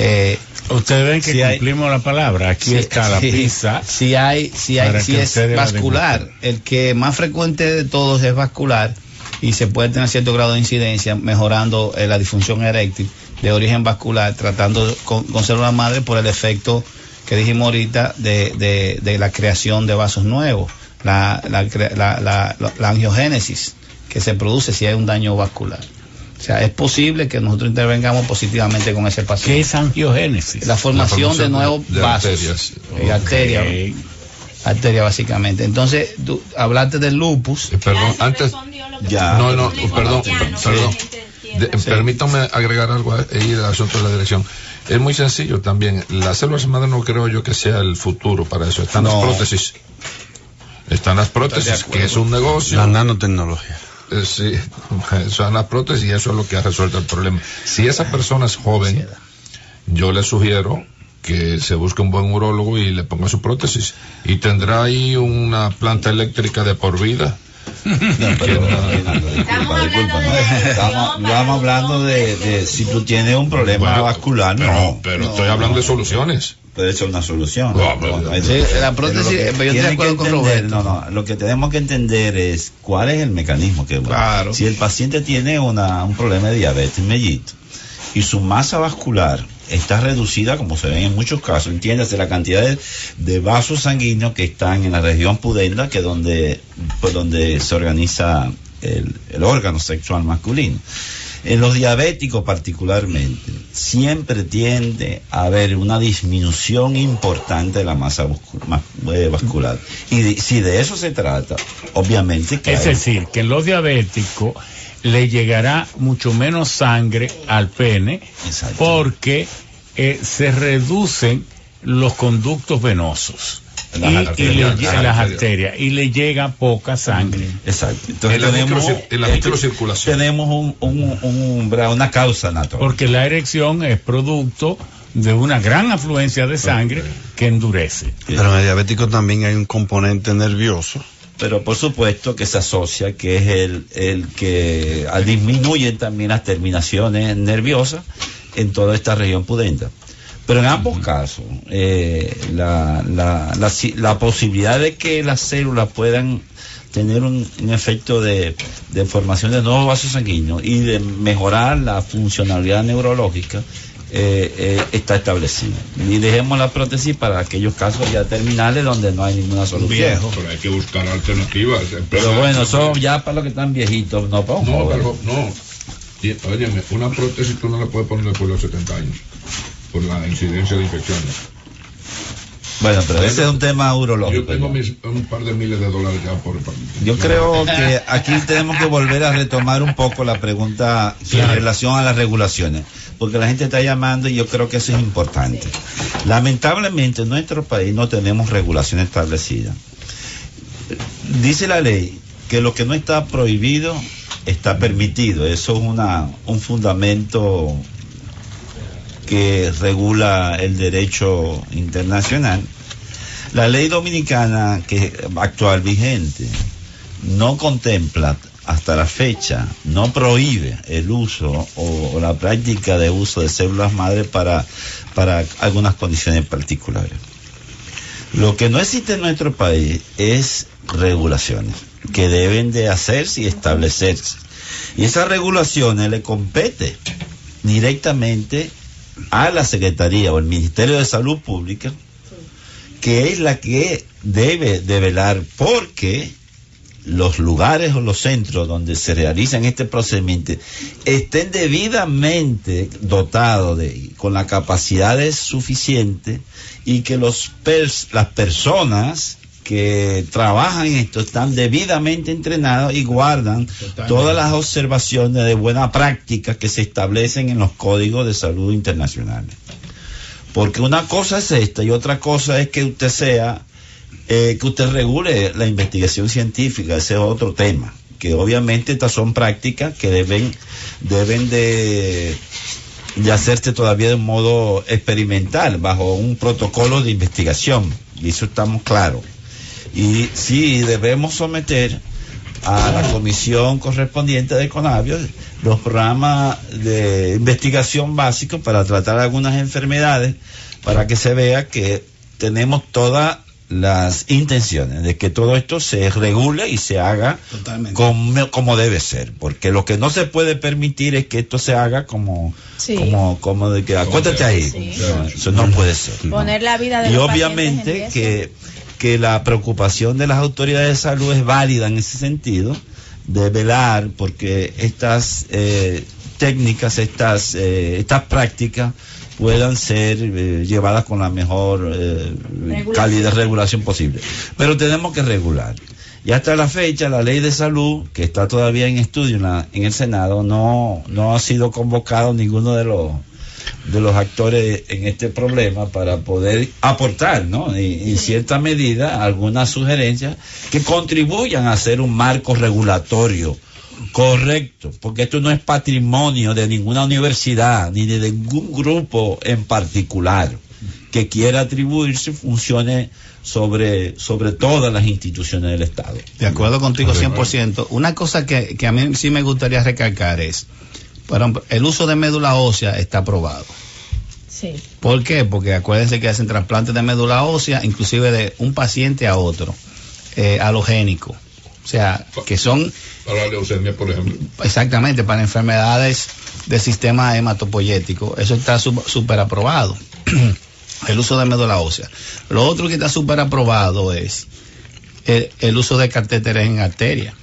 S3: Eh,
S2: Ustedes ven que
S3: Si hay-
S2: cumplimos la palabra. Aquí está la
S3: sí.
S2: pizza.
S3: Si hay, si hay, si es vascular, el que más frecuente de todos es vascular y se puede tener cierto grado de incidencia mejorando eh, la disfunción eréctil de origen vascular, tratando con, con células madre por el efecto que dijimos ahorita de, de, de la creación de vasos nuevos, la- la angiogénesis que se produce si hay un daño vascular. O sea, es posible que nosotros intervengamos positivamente con ese
S2: ¿Qué
S3: paciente.
S2: es angiogénesis?
S3: La formación,
S6: La formación
S3: de nuevos
S6: de- de
S3: vasos
S6: arterias.
S3: y arterias.
S2: Ok.
S3: arteria básicamente. Entonces, tú hablaste del lupus.
S6: Eh, perdón, antes.
S3: Ya.
S6: No, no, perdón, perdón. De-
S3: Sí.
S6: Agregar algo ahí del asunto de la dirección. Es muy sencillo también. Las células madre no creo yo que sea el futuro para eso. Están
S5: No.
S6: las prótesis. Están las prótesis, que es un negocio.
S5: La nanotecnología.
S6: Eh, Sí, son las prótesis y eso es lo que ha resuelto el problema. Si esa persona es joven, yo le sugiero que se busque un buen urólogo y le ponga su prótesis. Y tendrá ahí una planta eléctrica de por vida.
S4: Estamos hablando de estamos, estamos hablando de, de si tú tienes un problema
S6: Bueno,
S4: vascular,
S6: pero-
S4: no.
S6: pero estoy hablando de soluciones.
S4: Puede ser una solución.
S6: No, pero-
S4: No,
S3: Sí, la prótesis,
S4: pero
S3: yo estoy de acuerdo con Roberto.
S4: No, no, lo que tenemos que entender es cuál es el mecanismo que
S3: Claro.
S4: Si el paciente tiene una, un problema de diabetes mellito y su masa vascular está reducida, como se ve en muchos casos, entiéndase la cantidad de, de vasos sanguíneos que están en la región pudenda, que es donde, pues, donde se organiza el, el órgano sexual masculino. En los diabéticos particularmente, siempre tiende a haber una disminución importante de la masa eh, vascular. Y de- si de eso se trata, obviamente que
S2: Es
S4: hay-
S2: decir, que en los diabéticos le llegará mucho menos sangre al pene porque eh, se reducen los conductos venosos
S4: Las
S2: y,
S4: arterias,
S2: y le
S4: las arterias.
S2: las arterias y le llega poca sangre.
S4: Exacto. Entonces
S6: En la
S4: tenemos,
S6: en la microcirculación.
S4: tenemos un, un- un- umbral, una causa natural.
S2: Porque la erección es producto de una gran afluencia de sangre que endurece.
S5: Pero en el diabético también hay un componente nervioso.
S4: Pero por supuesto que se asocia, que es el, el que disminuye también las terminaciones nerviosas en toda esta región pudenda. Pero en ambos casos, eh, la, la, la, si- la posibilidad de que las células puedan tener un, un efecto de, de formación de nuevos vasos sanguíneos y de mejorar la funcionalidad neurológica eh, eh, está establecida. Y dejemos la prótesis para aquellos casos ya terminales donde no hay ninguna solución.
S6: Pero hay que buscar alternativas.
S4: Pero bueno, son ya para los que están viejitos, no para un
S6: No,
S4: joven.
S6: pero no. Óyeme, una prótesis tú no la puedes poner después de los 70 años. Por la incidencia de infecciones.
S4: Bueno, pero ese es un tema
S6: Yo
S4: urológico.
S6: tengo mis, un par de miles de dólares ya por.
S4: Yo creo que aquí tenemos que volver a retomar un poco la pregunta en relación a las regulaciones, porque la gente está llamando y yo creo que eso es importante. Lamentablemente en nuestro país no tenemos regulación establecida. Dice la ley que lo que no está prohibido está permitido. Eso es una, un fundamento que regula el derecho internacional. La ley dominicana que actual vigente no contempla hasta la fecha, no prohíbe el uso o, la práctica de uso de células madre para, para algunas condiciones particulares. Lo que no existe en nuestro país es regulaciones que deben de hacerse y establecerse. Y esas regulaciones le compete directamente a la Secretaría o el Ministerio de Salud Pública, que es la que debe de velar porque los lugares o los centros donde se realizan este procedimiento estén debidamente dotados de con la capacidades suficientes y que los las personas que trabajan esto están debidamente entrenados y guardan todas las observaciones de buena práctica que se establecen en los códigos de salud internacionales. Porque una cosa es esta y otra cosa es que usted sea, eh, que usted regule la investigación científica, ese es otro tema. Que obviamente estas son prácticas que deben, deben de, de hacerse todavía de modo experimental, bajo un protocolo de investigación. Y eso estamos claros. Y sí debemos someter a la comisión correspondiente de Conavio los programas de investigación básicos para tratar algunas enfermedades, para que se vea que tenemos todas las intenciones de que todo esto se regule y se haga
S3: Totalmente.
S4: como, como debe ser, porque lo que no se puede permitir es que esto se haga como,
S7: Sí.
S4: como, como de que acuéstate ahí.
S7: Sí.
S4: Eso no puede ser.
S7: Poner la vida de
S4: Y
S7: los
S4: obviamente que, que la preocupación de las autoridades de salud es válida en ese sentido, de velar porque estas eh, técnicas, estas, eh, estas prácticas puedan ser eh, llevadas con la mejor eh, calidad de regulación posible. Pero tenemos que regular. Y hasta la fecha, la ley de salud, que está todavía en estudio en, la- en el Senado, no, no ha sido convocado ninguno de los de los actores en este problema para poder aportar, ¿no? Y- en cierta medida, algunas sugerencias que contribuyan a hacer un marco regulatorio correcto, porque esto no es patrimonio de ninguna universidad ni de ningún grupo en particular que quiera atribuirse funciones sobre, sobre todas las instituciones del Estado.
S3: De acuerdo contigo 100%. Una cosa que, que a mí sí me gustaría recalcar es, el uso de médula ósea está aprobado.
S7: Sí.
S3: ¿Por qué? Porque acuérdense que hacen trasplantes de médula ósea, inclusive de un paciente a otro, eh, halogénico. O sea, que son
S6: Para la leucemia, por ejemplo.
S3: exactamente para enfermedades del sistema hematopoyético. Eso está súper aprobado. el uso de médula ósea. Lo otro que está súper aprobado es el, el uso de catéteres en arteria.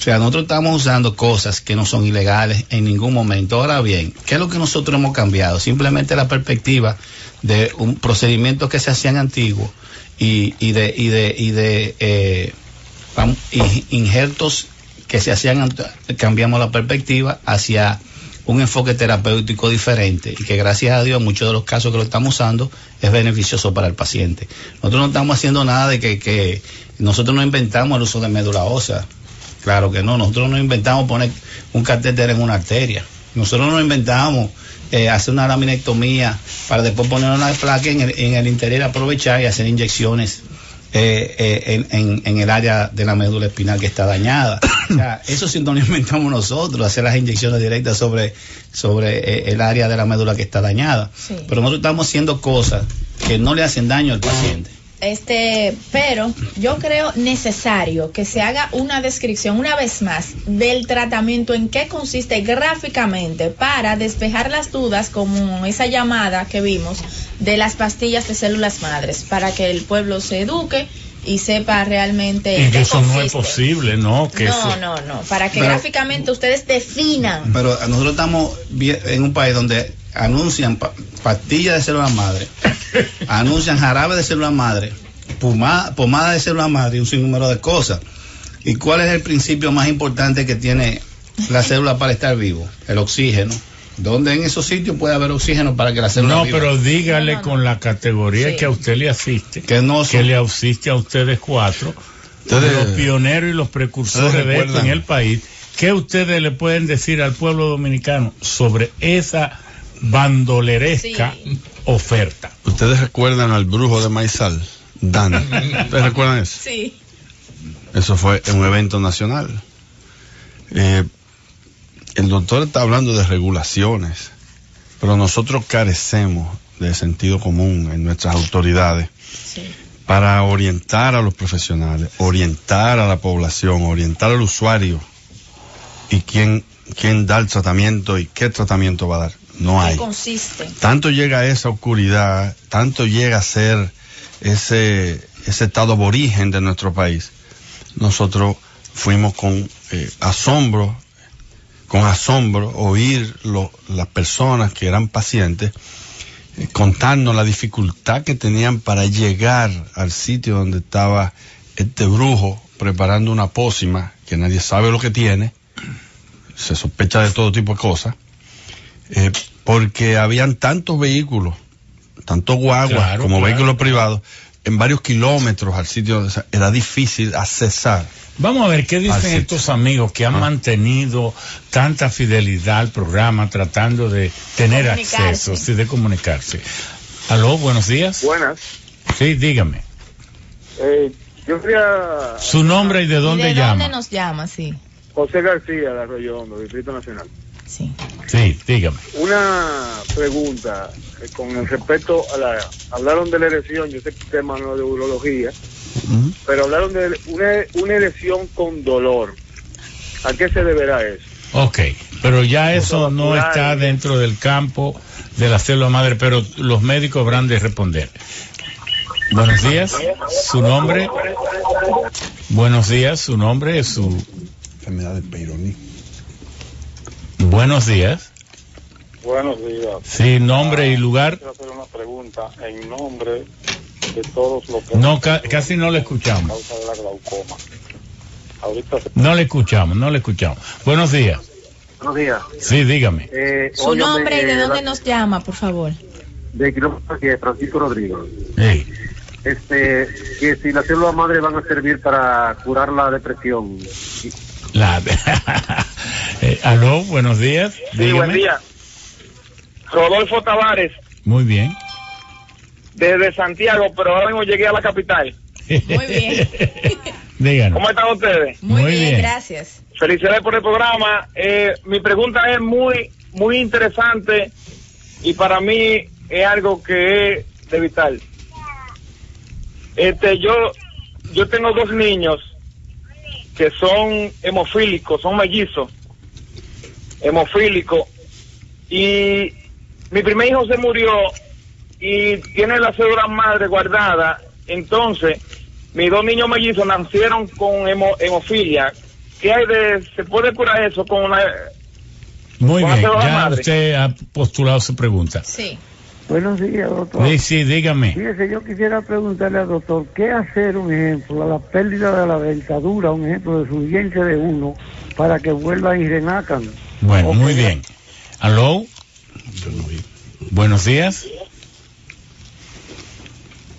S3: O sea, nosotros estamos usando cosas que no son ilegales en ningún momento. Ahora bien, ¿qué es lo que nosotros hemos cambiado? Simplemente la perspectiva de un procedimiento que se hacían antiguos y, y de, eh, injertos que se hacían, cambiamos la perspectiva hacia un enfoque terapéutico diferente y que gracias a Dios muchos de los casos que lo estamos usando es beneficioso para el paciente. Nosotros no estamos haciendo nada de que, que nosotros no inventamos el uso de médula ósea. Claro que no, nosotros no inventamos poner un catéter en una arteria. Nosotros no inventamos eh, hacer una laminectomía para después poner una placa en el, en el interior, aprovechar y hacer inyecciones eh, eh, en, en- en el área de la médula espinal que está dañada. O sea, eso sí no lo inventamos nosotros, hacer las inyecciones directas sobre, sobre el área de la médula que está dañada.
S7: Sí.
S3: Pero nosotros estamos haciendo cosas que no le hacen daño al paciente.
S7: Este, pero yo creo necesario que se haga una descripción una vez más del tratamiento en qué consiste gráficamente para despejar las dudas como esa llamada que vimos de las pastillas de células madres para que el pueblo se eduque y sepa realmente
S2: Y que
S7: qué
S2: eso no es posible, ¿no? Que
S7: no,
S2: eso-
S7: no, no, para que
S3: Pero-
S7: gráficamente ustedes definan.
S3: Pero nosotros estamos en un país donde anuncian pa- pastillas de células madre, anuncian jarabe de células madre, pomada de células madre y un sinnúmero de cosas. ¿Y cuál es el principio más importante que tiene la célula para estar vivo? El oxígeno. ¿Dónde en esos sitios puede haber oxígeno para que la célula
S2: No,
S3: viva?
S2: pero dígale con la categoría
S3: Sí.
S2: que a usted le asiste,
S3: que, no
S2: que le asiste a ustedes cuatro,
S5: Ustedes-
S2: los pioneros y los precursores de esto en el país, ¿qué ustedes le pueden decir al pueblo dominicano sobre esa bandoleresca oferta?
S5: ¿Ustedes recuerdan al brujo de Maizal? Dan. ¿Ustedes recuerdan eso?
S7: Sí.
S5: Eso fue en un evento nacional. Eh, el doctor está hablando de regulaciones, pero nosotros carecemos de sentido común en nuestras autoridades para orientar a los profesionales, orientar a la población, orientar al usuario y quién, quién da el tratamiento y qué tratamiento va a dar. No
S7: ¿Qué
S5: hay.
S7: consiste?
S5: Tanto llega esa oscuridad, tanto llega a ser ese, ese estado aborigen de nuestro país. Nosotros fuimos con eh, asombro, con asombro, oír lo- las personas que eran pacientes eh, contarnos la dificultad que tenían para llegar al sitio donde estaba este brujo preparando una pócima que nadie sabe lo que tiene, se sospecha de todo tipo de cosas, eh, porque habían tantos vehículos, tanto guaguas
S2: Claro,
S5: como
S2: claro,
S5: vehículos privados, en varios kilómetros al sitio era difícil accesar.
S2: Vamos a ver qué dicen estos amigos que han
S5: Ah.
S2: mantenido tanta fidelidad al programa tratando de tener acceso, sí, de comunicarse. Aló, buenos días.
S10: Buenas.
S2: Sí, dígame.
S10: Eh, yo quería.
S2: Su nombre y de dónde
S7: ¿Y de
S2: llama.
S7: dónde nos llama? Sí.
S10: José García de Arroyo Hondo, Distrito Nacional.
S7: Sí.
S2: Sí, dígame.
S10: Una pregunta eh, con el respecto a la. Hablaron de la elección, yo sé que el tema no es de urología, pero hablaron de una, una elección con dolor. ¿A qué se deberá eso?
S2: Ok, pero ya eso no está dentro del campo de la célula madre, pero los médicos habrán de responder. Buenos días, su nombre. Buenos días, su nombre, su.
S5: Enfermedad de Peyronie.
S2: Buenos días.
S10: Buenos días.
S2: Sí, nombre y lugar.
S10: Quiero hacer una pregunta en nombre de todos los que
S2: No, ca- casi no le escuchamos.
S10: causa de la glaucoma. Ahorita se-
S2: No le escuchamos, no le escuchamos. Buenos días.
S9: Buenos días.
S2: Sí, dígame.
S9: Eh,
S7: Su nombre y de
S9: eh,
S7: dónde
S9: la-
S7: nos llama, por favor.
S9: De kilómetro que Francisco Rodrigo.
S2: Ey,
S9: Este, que si las células madre van a servir para curar la depresión.
S2: la... Eh, aló, buenos días.
S10: Sí, buen día. Rodolfo Tavares,
S2: Muy bien.
S10: desde Santiago, pero ahora mismo llegué a la capital.
S7: Muy bien.
S2: Díganos.
S10: ¿Cómo están ustedes?
S7: Muy,
S2: Muy
S7: bien,
S2: bien.
S7: gracias.
S10: Felicidades por el programa. Eh, mi pregunta es muy, muy interesante y para mí es algo que es de vital. Este, yo, yo tengo dos niños que son hemofílicos, son mellizos, hemofílicos, y mi primer hijo se murió y tiene la cédula madre guardada, entonces mis dos niños mellizos nacieron con hemo- hemofilia. ¿Qué hay de, se puede curar eso con una,
S2: Muy
S10: ¿Cómo
S2: bien.
S10: la
S2: Ya
S10: madre?
S2: usted ha postulado su pregunta.
S7: Sí.
S13: Buenos días, doctor.
S2: Sí, sí, dígame.
S13: Fíjese, yo quisiera preguntarle al doctor, ¿qué hacer, un ejemplo, a la pérdida de la dentadura, un ejemplo de su diente de uno, para que vuelva y renacan?
S2: Bueno, muy bien. Aló. Buenos días.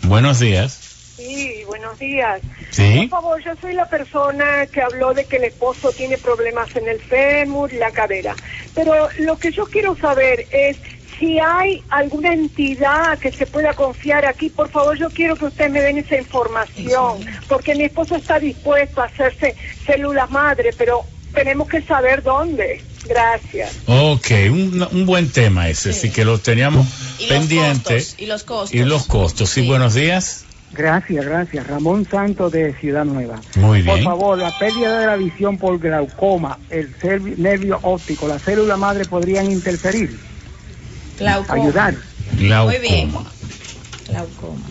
S2: Buenos días.
S8: Sí, buenos días.
S2: Sí.
S8: Por favor, yo soy la persona que habló de que el esposo tiene problemas en el fémur y la cadera. Pero lo que yo quiero saber es si hay alguna entidad que se pueda confiar aquí. Por favor, yo quiero que ustedes me den esa información, porque mi esposo está dispuesto a hacerse células madre, pero tenemos que saber dónde. Gracias.
S2: Ok, un, un buen tema ese, sí, que lo teníamos
S7: Y
S2: pendiente.
S7: los costos. Y los costos.
S2: Y los costos. Sí, buenos días.
S13: Gracias, gracias. Ramón Santos de Ciudad Nueva.
S2: Muy
S13: Por
S2: bien.
S13: favor, la pérdida de la visión por glaucoma, el nervio óptico, la célula madre podrían interferir,
S7: Glaucoma.
S13: ayudar.
S7: Muy bien. Glaucoma.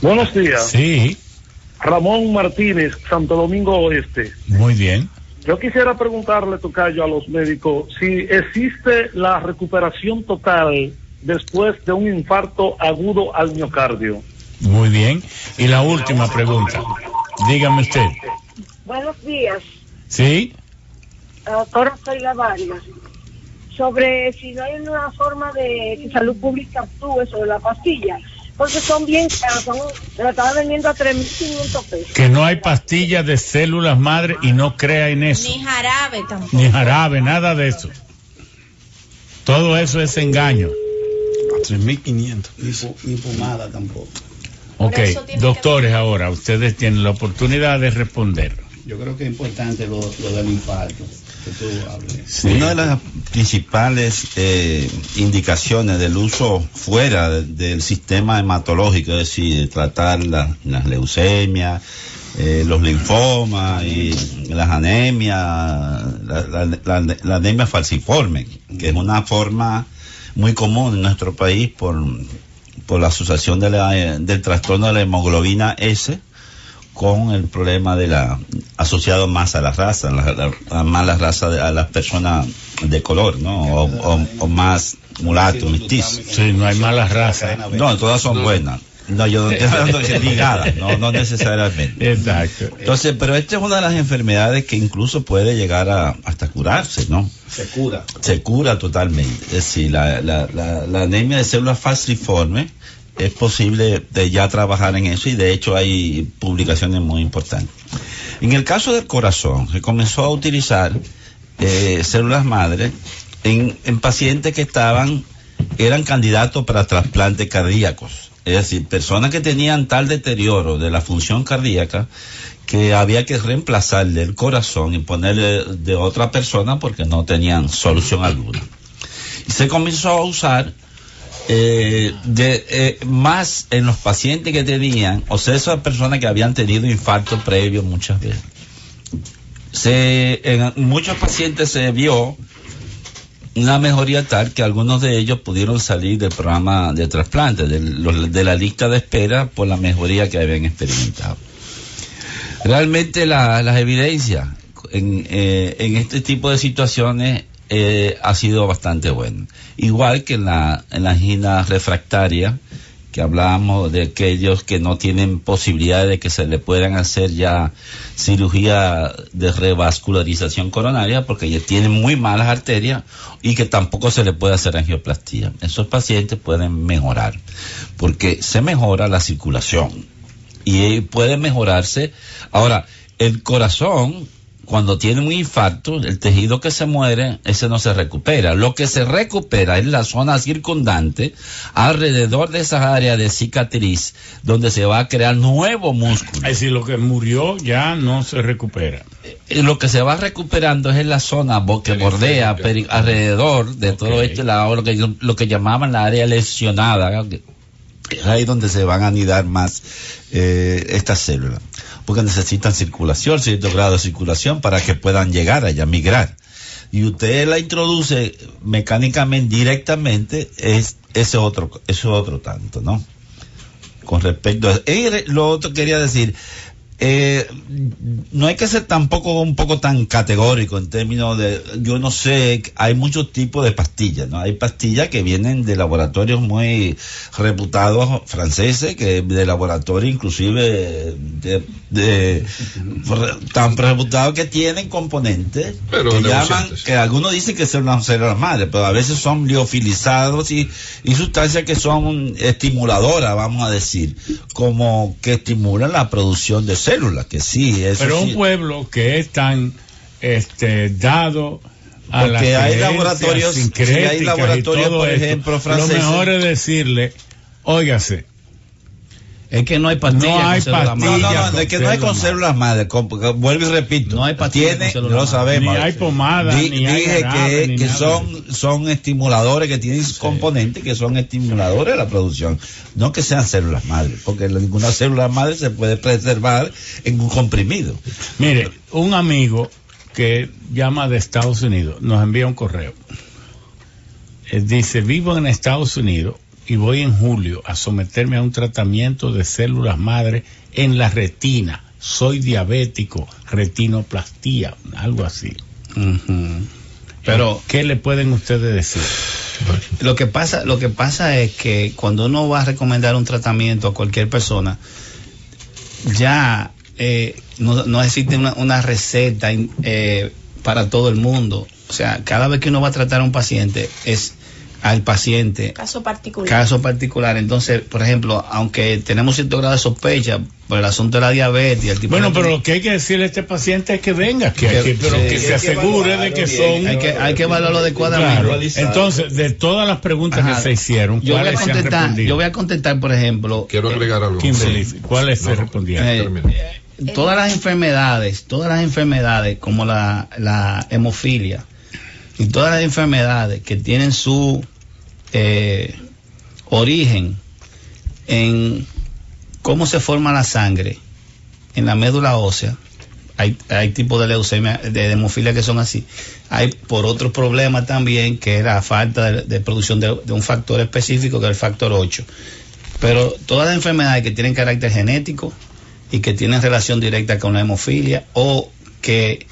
S14: Buenos días.
S2: Sí,
S14: Ramón Martínez, Santo Domingo Oeste.
S2: muy bien.
S14: Yo quisiera preguntarle, Tocayo, a los médicos si existe la recuperación total después de un infarto agudo al miocardio.
S2: Muy bien. Y la última pregunta. Dígame usted.
S8: Buenos días,
S2: ¿Sí?
S8: doctora Sheila Vargas. Sobre si no hay una forma de que salud pública actúe sobre la pastilla, porque son bien caras, son, estaban vendiendo a 3.500 pesos.
S2: Que no hay pastillas de células madre y no crea en eso.
S7: Ni jarabe tampoco.
S2: Ni jarabe, nada de eso. Todo eso es engaño.
S5: A 3.500.
S3: Ni, ni fumada tampoco.
S2: Ok, doctores, ahora ustedes tienen la oportunidad de responder.
S3: Yo creo que es importante lo, lo del infarto,
S4: Una de las principales eh, indicaciones del uso fuera de- del sistema hematológico, es decir, tratar la- las leucemias, eh, los linfomas y las anemias, la, la- la- anemia falciforme, que es una forma muy común en nuestro país por, por la asociación de del trastorno de la hemoglobina S con el problema de la asociado más a la raza, la, la- a más la raza de, a las personas de color, ¿no? O, o- o más mulato, mestizo.
S2: Sí, no hay malas razas.
S4: No, todas son buenas. No, yo no estoy hablando de ligadas, no, no necesariamente.
S2: Exacto.
S4: Entonces, pero esta es una de las enfermedades que incluso puede llegar a hasta curarse, ¿no?
S3: Se cura.
S4: se cura totalmente. Es decir, la, la, la, la anemia de células falciformes es posible de ya trabajar en eso y de hecho hay publicaciones muy importantes. En el caso del corazón, se comenzó a utilizar eh, células madre en, en pacientes que estaban, eran candidatos para trasplantes cardíacos. Es decir, personas que tenían tal deterioro de la función cardíaca que había que reemplazarle el corazón y ponerle de otra persona porque no tenían solución alguna. Y se comenzó a usar eh, de, eh, más en los pacientes que tenían, o sea, esas personas que habían tenido infarto previo muchas veces. Se, en muchos pacientes se vio una mejoría tal que algunos de ellos pudieron salir del programa de trasplante, de, la lista de espera por la mejoría que habían experimentado. Realmente la- las evidencias en, eh, en este tipo de situaciones eh, ha sido bastante bueno. Igual que en la, en la angina refractaria, que hablábamos de aquellos que no tienen posibilidad de que se le puedan hacer ya cirugía de revascularización coronaria porque ya tienen muy malas arterias y que tampoco se le puede hacer angioplastía. Esos pacientes pueden mejorar porque se mejora la circulación y puede mejorarse. Ahora, el corazón cuando tiene un infarto, el tejido que se muere, ese no se recupera. Lo que se recupera es la zona circundante, alrededor de esa área de cicatriz, donde se va a crear nuevo músculo.
S2: Es decir, lo que murió ya no se recupera.
S4: Y lo que se va recuperando es en la zona que bordea peri- alrededor de todo este lado, lo que, lo que llamaban la área lesionada. Es ahí donde se van a anidar más eh, estas células. Porque necesitan circulación, cierto grado de circulación para que puedan llegar allá, migrar. Y usted la introduce mecánicamente, directamente, es ese otro, ese otro tanto, ¿no? Con respecto a y lo otro quería decir, eh, no hay que ser tampoco un poco tan categórico en términos de, yo no sé, hay muchos tipos de pastillas, ¿no? Hay pastillas que vienen de laboratorios muy reputados franceses, que de laboratorios inclusive de, de- tan reputados que tienen componentes
S6: Pero
S4: que llaman, que algunos dicen que son las células madres, pero a veces son liofilizados y, y sustancias que son estimuladoras, vamos a decir, como que estimulan la producción de células, que sí, eso
S2: Pero
S4: sí.
S2: un pueblo que es tan este, dado a
S4: Porque
S2: las
S4: hay laboratorios- sí, hay laboratorios, por
S2: esto,
S4: ejemplo, franceses.
S2: Lo mejor es decirle, óigase,
S3: Es que no hay pastillas
S2: No hay
S3: con células
S2: pastillas.
S3: madre.
S4: No, no, no, de que no hay con
S2: células
S4: madres, vuelvo y repito.
S3: No hay pastillas
S4: tiene,
S3: con
S4: lo sabemos.
S2: Ni hay pomada,
S4: Di-
S2: ni hay
S4: dije
S2: jarabe,
S4: que,
S2: ni
S4: que
S2: nada.
S4: son, son estimuladores, que tienen componentes que son estimuladores de la producción. No que sean células madres, porque ninguna célula madre se puede preservar en un comprimido.
S2: mire, un amigo que llama de Estados Unidos nos envía un correo. Eh, dice, vivo en Estados Unidos y voy en julio a someterme a un tratamiento de células madre en la retina. Soy diabético, retinoplastía, algo así.
S3: Pero
S2: ¿Qué le pueden ustedes decir?
S3: lo que pasa, lo que pasa es que cuando uno va a recomendar un tratamiento a cualquier persona, ya eh, no, no existe una, una receta eh, para todo el mundo. O sea, cada vez que uno va a tratar a un paciente es al paciente
S7: Caso particular.
S3: caso particular. Entonces, por ejemplo, aunque tenemos cierto grado de sospecha por el asunto de la diabetes y el tipo
S2: Bueno,
S3: de-
S2: pero lo que hay que decirle a este paciente es que venga, que,
S3: Que-
S2: pero
S3: sí.
S2: que se asegure de que son...
S3: hay que, hay que evaluarlo adecuadamente.
S2: Claro. Entonces, de todas las preguntas
S3: Ajá.
S2: que se hicieron,
S3: yo voy, a
S2: ¿cuáles se han
S3: contestar,
S2: respondido?
S3: yo voy a contestar, por ejemplo,
S6: Quiero agregar algo.
S2: Kimberly,
S6: Sí.
S2: ¿cuáles se
S6: No,
S2: respondieron?
S3: eh, todas las enfermedades, todas las enfermedades como la, la hemofilia y todas las enfermedades que tienen su eh, origen en cómo se forma la sangre en la médula ósea, hay, hay tipos de leucemia, de hemofilia que son así. Hay por otro problema también que es la falta de, producción de, de un factor específico que es el factor 8. Pero todas las enfermedades que tienen carácter genético y que tienen relación directa con la hemofilia o que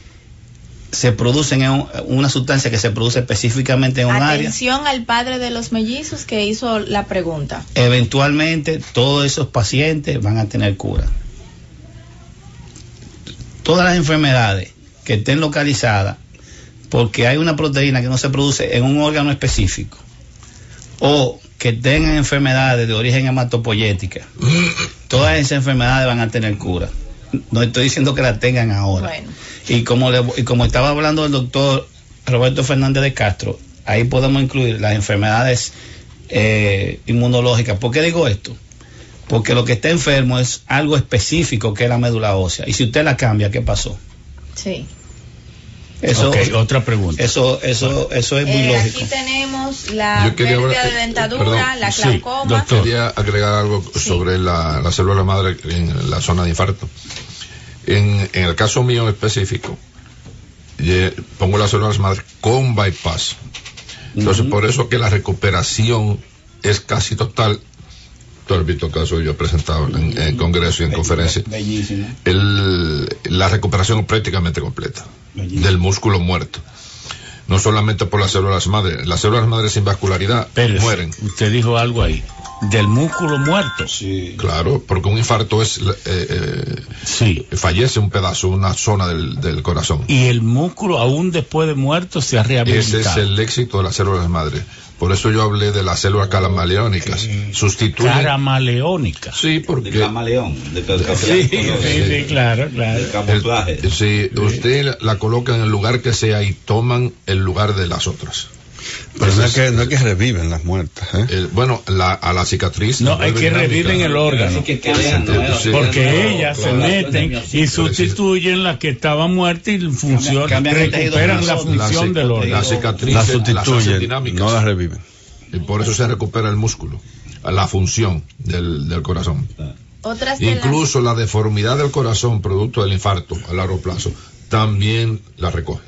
S3: se producen en un- una sustancia que se produce específicamente en un área,
S7: Atención al padre de los mellizos que hizo la pregunta.
S3: eventualmente todos esos pacientes van a tener cura. Todas las enfermedades que estén localizadas porque hay una proteína que no se produce en un órgano específico o que tengan enfermedades de origen hematopoyética, todas esas enfermedades van a tener cura. No estoy diciendo que la tengan ahora.
S7: Bueno.
S3: Y como, le- y como estaba hablando el doctor Roberto Fernández de Castro, ahí podemos incluir las enfermedades eh, inmunológicas. ¿Por qué digo esto? Porque lo que está enfermo es algo específico que es la médula ósea. Y si usted la cambia, ¿qué pasó?
S7: Sí.
S3: Eso,
S2: Ok, otra pregunta.
S3: eso, eso, eso es muy
S7: Eh,
S3: lógico.
S7: aquí tenemos la
S6: Yo quería
S7: pérdida
S6: hablar-
S7: de
S6: eh,
S7: dentadura,
S6: perdón,
S7: la
S2: sí,
S7: glaucoma.
S6: Quería agregar algo sobre la, la célula madre en la zona de infarto. En, en el caso mío en específico, pongo las células madre con bypass. Entonces, por eso que la recuperación es casi total. Tú has visto casos yo he presentado en, en congreso y en conferencia.
S3: Bellísimo.
S6: El- la recuperación es prácticamente completa del músculo muerto. No solamente por las células madre. Las células madre sin vascularidad
S2: Pérez,
S6: mueren.
S2: Usted dijo algo ahí. Del músculo muerto.
S6: Claro, porque un infarto es. eh, eh, Fallece un pedazo, una zona del, del corazón.
S2: Y el músculo, aún después de muerto, se ha
S6: Ese
S2: rehabilitado.
S6: es el éxito de las células madre. Por eso yo hablé de las células calamaleónicas. Sustituyen.
S2: Caramaleónica.
S6: Sí, porque.
S4: De camaleón. De, de- de-
S2: Sí, sí, sí, claro, claro.
S4: de camuflaje.
S6: El- si usted la coloca en el lugar que sea y toman el lugar de las otras.
S5: Pero no es que, no es que reviven las muertas. ¿eh?
S6: Eh, bueno, la- a la cicatriz.
S2: No,
S6: la
S2: hay que reviven el órgano.
S4: que.
S2: Porque
S6: Claro,
S2: ellas se
S6: claro.
S2: meten y sustituyen las que estaban muertas y funcionan,
S3: cambian el
S2: recuperan la función
S6: La-
S2: del
S6: La
S2: órgano.
S6: cicatriz
S5: Las
S6: las hacen
S5: sustituyen,
S6: dinámicas.
S5: no las reviven.
S6: Y por eso se recupera el músculo, la función del, del corazón.
S7: Otras de las-
S6: Incluso la deformidad del corazón, producto del infarto a largo plazo, también la recoge.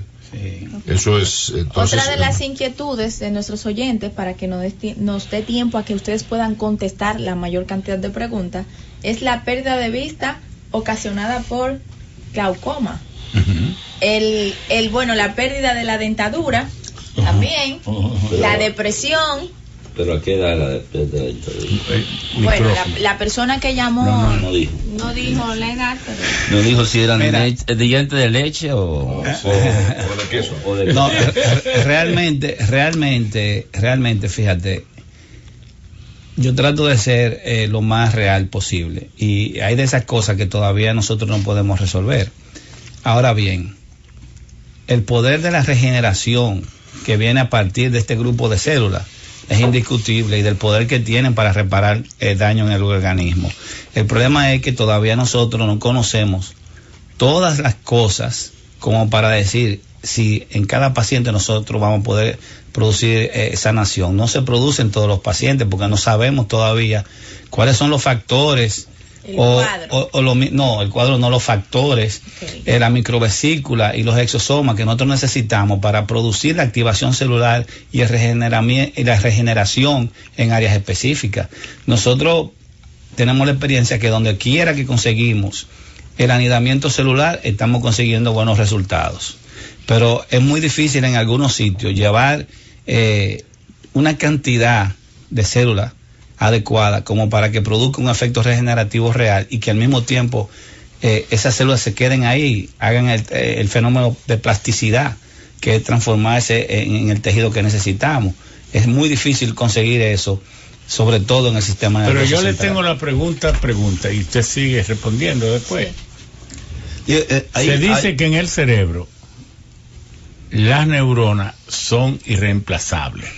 S6: Eso es, entonces.
S7: Otra de las inquietudes de nuestros oyentes, para que nos dé, nos dé tiempo a que ustedes puedan contestar la mayor cantidad de preguntas, es la pérdida de vista ocasionada por glaucoma. el, el, bueno, la pérdida de la dentadura, también, la depresión.
S4: Pero a qué edad la de, de- de- de-
S7: Bueno, la, la persona que llamó
S4: No, no, no dijo.
S7: no dijo la edad, pero...
S4: No dijo si eran
S3: Mira.
S4: lech- de diente de leche o, o, o de queso. O de
S3: No, re- re- realmente, realmente, realmente, fíjate, yo trato de ser eh, lo más real posible y hay de esas cosas que todavía nosotros no podemos resolver. Ahora bien, el poder de la regeneración que viene a partir de este grupo de células es indiscutible y del poder que tienen para reparar el daño en el organismo. El problema es que todavía nosotros no conocemos todas las cosas como para decir si en cada paciente nosotros vamos a poder producir eh, sanación. No se produce en todos los pacientes porque no sabemos todavía cuáles son los factores
S7: El
S3: o,
S7: cuadro.
S3: o- o lo mi- no, el cuadro no los factores, eh, la microvesícula y los exosomas que nosotros necesitamos para producir la activación celular y, el y la regeneración en áreas específicas. Nosotros tenemos la experiencia que donde quiera que conseguimos el anidamiento celular, estamos consiguiendo buenos resultados. Pero es muy difícil en algunos sitios llevar eh, una cantidad de células adecuada como para que produzca un efecto regenerativo real y que al mismo tiempo eh, esas células se queden ahí, hagan el, eh, el fenómeno de plasticidad, que es transformarse en, en el tejido que necesitamos. Es muy difícil conseguir eso, sobre todo en el sistema
S2: Pero yo le tengo la pregunta, pregunta, y usted sigue respondiendo después.
S4: eh, ahí-
S2: Se dice
S4: ahí-
S2: que en el cerebro las neuronas son irreemplazables.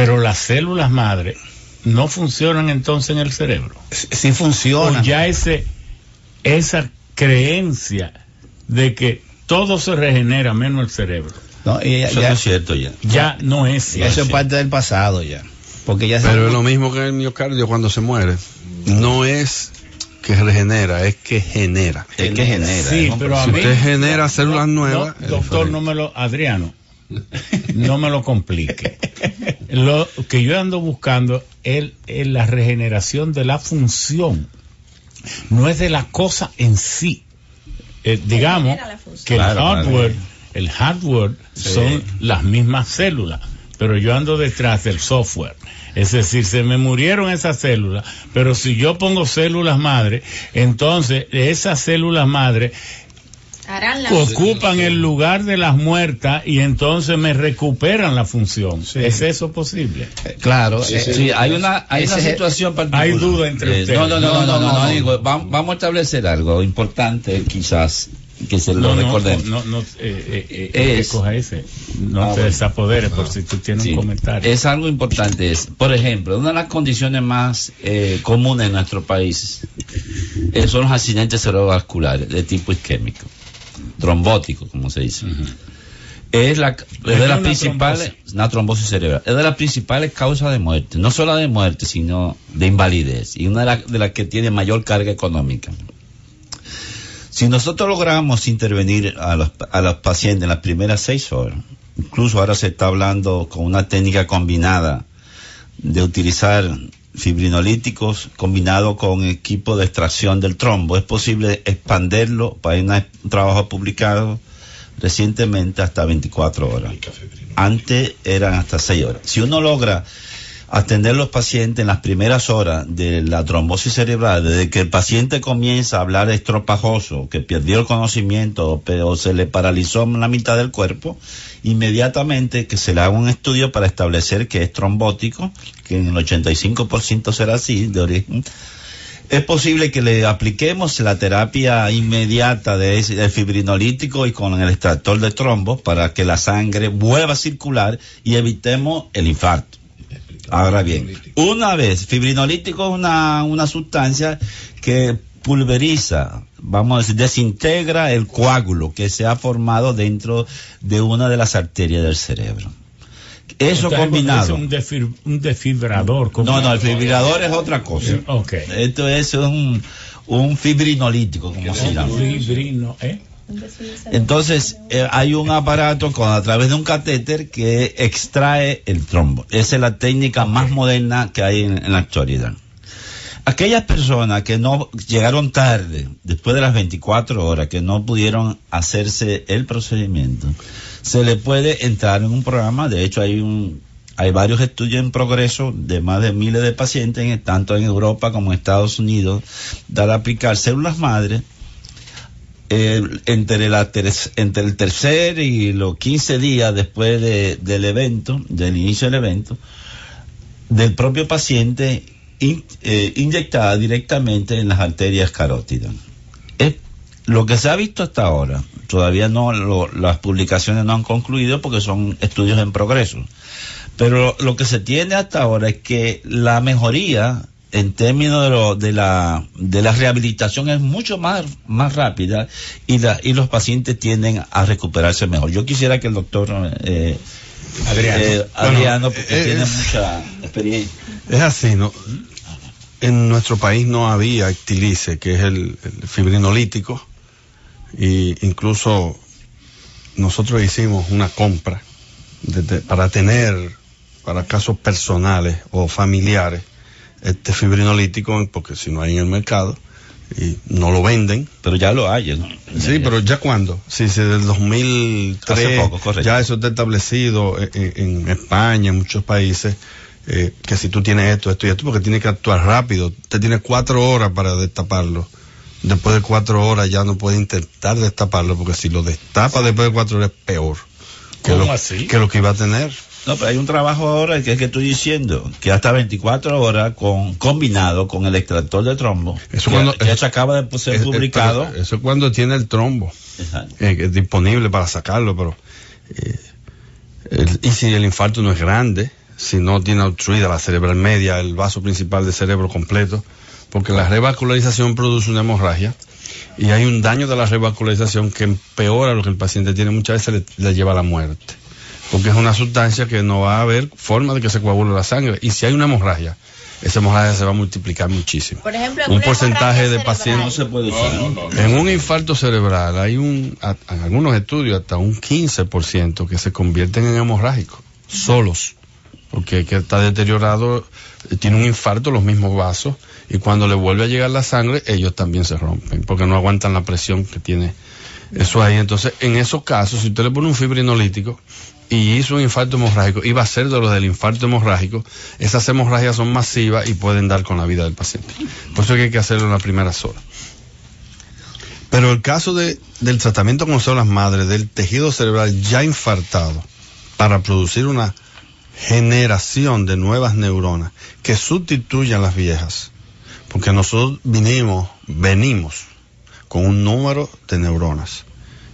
S2: Pero las células madre no funcionan entonces en el cerebro.
S3: Sí funciona.
S2: O ya ese, esa creencia de que todo se regenera menos el cerebro.
S3: No, y ya-
S4: Eso
S3: ya-
S4: no es cierto ya.
S2: Ya no es cierto.
S3: Eso es parte del pasado ya. Porque ya se-
S5: Pero es lo mismo que el miocardio cuando se muere. No es que regenera, es que genera.
S4: Es que genera.
S2: Sí, a
S5: Si
S2: mí-
S5: usted genera células nuevas,
S2: doctor, no me lo, Adriano, no me lo complique. Lo que yo ando buscando es, es la regeneración de la función, no es de la cosa en sí. Eh, digamos que el
S4: Claro,
S2: hardware, el hardware son las mismas células, pero yo ando detrás del software. Es decir, se me murieron esas células, pero si yo pongo células madre, entonces esas células madre
S7: Harán la
S2: ocupan el lugar de las muertas y entonces me recuperan la función. ¿Es eso posible?
S3: Claro.
S4: Sí,
S3: eh,
S4: sí, hay una, hay
S3: ese
S4: una situación particular.
S2: Hay duda entre
S4: Eh,
S2: ustedes.
S4: No, no, no, no, no, no,
S3: no, no.
S4: digo, va- vamos a establecer algo importante, quizás, que se lo
S2: No, no,
S4: recordemos.
S2: no, no, eh, eh, eh, eh,
S4: Es-
S2: coja ese. No
S4: Ah,
S2: te
S4: bueno.
S2: desapodere por si tú tienes
S4: Sí,
S2: un comentario.
S4: Es algo importante. Es, por ejemplo, una de las condiciones más eh, comunes en nuestro país eh, son los accidentes cerebrovasculares de tipo isquémico, trombótico, como se dice. Es, la, es de las principales,
S2: trombosis.
S4: una trombosis cerebral, es de las principales causas de muerte, no solo de muerte, sino de invalidez, y una de, la- de las que tiene mayor carga económica. Si nosotros logramos intervenir a los, a los pacientes en las primeras seis horas, incluso ahora se está hablando con una técnica combinada de utilizar fibrinolíticos combinado con equipo de extracción del trombo, es posible expanderlo, hay un trabajo publicado recientemente hasta 24 horas. Antes eran hasta 6 horas. Si uno logra atender los pacientes en las primeras horas de la trombosis cerebral, desde que el paciente comienza a hablar estropajoso, que perdió el conocimiento o se le paralizó la mitad del cuerpo, inmediatamente que se le haga un estudio para establecer que es trombótico, que en el 85% será así de origen, es posible que le apliquemos la terapia inmediata de, fibrinolítico y con el extractor de trombo para que la sangre vuelva a circular y evitemos el infarto. Ahora bien, una vez, fibrinolítico es una, una sustancia que pulveriza, vamos a decir, desintegra el coágulo que se ha formado dentro de una de las arterias del cerebro. Eso combinado.
S2: Es un, desfibrador.
S4: No, no, el fibrador es otra cosa.
S2: Okay.
S4: Esto es un, un fibrinolítico, como se llama.
S2: Fibrino, ¿eh?
S4: Entonces, eh, hay un aparato con, a través de un catéter que extrae el trombo. Esa es la técnica más moderna que hay en, la actualidad. Aquellas personas que no llegaron tarde, después de las 24 horas, que no pudieron hacerse el procedimiento, se le puede entrar en un programa. De hecho, hay un, hay varios estudios en progreso de más de miles de pacientes, tanto en Europa como en Estados Unidos, de aplicar células madres entre, la entre el tercer y los 15 días después del evento, del inicio del evento, del propio paciente eh, inyectada directamente en las arterias carótidas. Es lo que se ha visto hasta ahora. Todavía no, las publicaciones no han concluido porque son estudios en progreso. Pero lo que se tiene hasta ahora es que la mejoría en términos de, lo, de, la, de la rehabilitación es mucho más, más rápida y, la, y los pacientes tienden a recuperarse mejor. Yo quisiera que el doctor eh, Adriano, eh, porque tiene mucha experiencia.
S5: Es así, ¿no? En nuestro país no había Actilice, que es el, fibrinolítico, y incluso nosotros hicimos una compra para tener, para casos personales o familiares, este fibrinolítico, porque si no hay en el mercado, y no lo venden.
S4: Pero ya lo hay, ¿no?
S5: Sí, pero ¿ya cuándo? Sí, sí, del 2003. Ya eso está establecido en, España, en muchos países, eh, que si tú tienes esto, esto y esto, porque tienes que actuar rápido. Te tienes cuatro horas para destaparlo. Después de cuatro horas ya no puedes intentar destaparlo, porque si lo destapa después de cuatro horas es peor. Que lo,
S2: así?
S5: Que lo que iba a tener.
S4: No, pero hay un trabajo ahora que es que estoy diciendo, que hasta 24 horas con combinado con el extractor de trombo.
S5: Eso cuando
S4: se acaba de ser publicado.
S5: eso es cuando tiene el trombo eh, disponible para sacarlo, pero eh, y si el infarto no es grande, si no tiene obstruida la cerebral media, el vaso principal del cerebro completo, porque la revascularización produce una hemorragia y hay un daño de la revascularización que empeora lo que el paciente tiene, muchas veces le lleva a la muerte porque es una sustancia que no va a haber forma de que se coagule la sangre. Y si hay una hemorragia, esa hemorragia se va a multiplicar muchísimo.
S7: Por ejemplo,
S5: un porcentaje de pacientes
S4: se puede
S5: En un infarto cerebral hay un, en algunos estudios hasta un 15% que se convierten en hemorrágicos, solos, porque que está deteriorado, tiene un infarto los mismos vasos y cuando le vuelve a llegar la sangre, ellos también se rompen, porque no aguantan la presión que tiene eso ahí. Entonces, en esos casos, si usted le pone un fibrinolítico, y hizo un infarto hemorrágico, iba a ser de los del infarto hemorrágico, esas hemorragias son masivas y pueden dar con la vida del paciente. Por eso hay que hacerlo en la primera horas. Pero el caso de, del tratamiento con células madres del tejido cerebral ya infartado para producir una generación de nuevas neuronas que sustituyan las viejas, porque nosotros vinimos, venimos con un número de neuronas.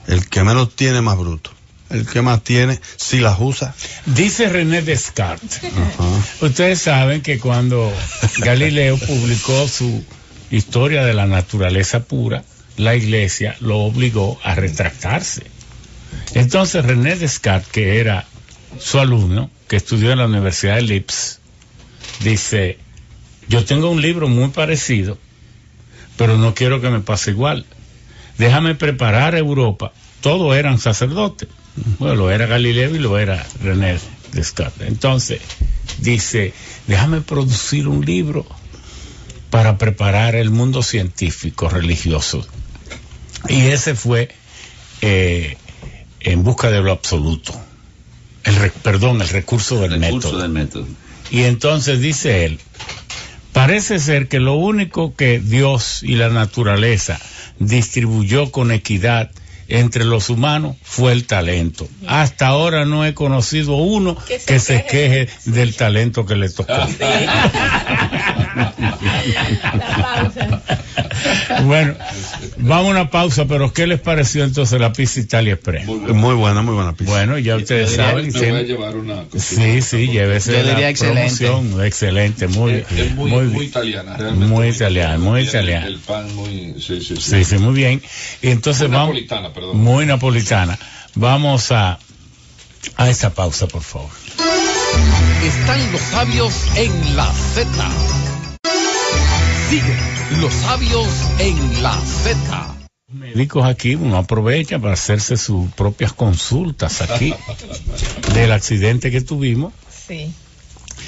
S5: El que menos tiene más bruto el que más tiene, si las usa.
S2: Dice René Descartes. Ustedes saben que cuando Galileo publicó su historia de la naturaleza pura, la iglesia lo obligó a retractarse. Entonces René Descartes, que era su alumno, que estudió en la Universidad de Lips, dice, yo tengo un libro muy parecido, pero no quiero que me pase igual. Déjame preparar Europa. Todos eran sacerdotes bueno, lo era Galileo y lo era René Descartes. Entonces, dice, déjame producir un libro para preparar el mundo científico religioso. Y ese fue eh, en busca de lo absoluto. El re- perdón, el recurso del
S4: Recurso
S2: método.
S4: del método.
S2: Y entonces dice él, parece ser que lo único que Dios y la naturaleza distribuyó con equidad entre los humanos fue el talento. Hasta ahora no he conocido uno que se, queje del talento que le tocó. bueno, vamos a una pausa, pero ¿qué les pareció entonces la pizza Italia Express?
S5: Muy buena, muy buena pizza.
S2: Bueno, ya ustedes
S6: diría-
S2: saben. sí.
S6: voy a llevar una.
S2: Sí, sí, llévese
S3: Yo
S2: la
S3: excelente.
S2: promoción. Excelente, muy,
S6: Es, es muy,
S2: muy,
S6: muy italiana, realmente.
S2: muy italiana, muy italiana.
S6: El pan muy, sí, sí, sí.
S2: Sí, sí, muy bien. Y entonces
S6: Muy
S2: vamos.
S6: napolitana, perdón.
S2: Muy napolitana. Vamos a, a esta pausa, por favor.
S1: Están los sabios en la Z. Sigue los sabios en la Z.
S2: Médicos aquí, uno aprovecha para hacerse sus propias consultas aquí del accidente que tuvimos
S7: Sí.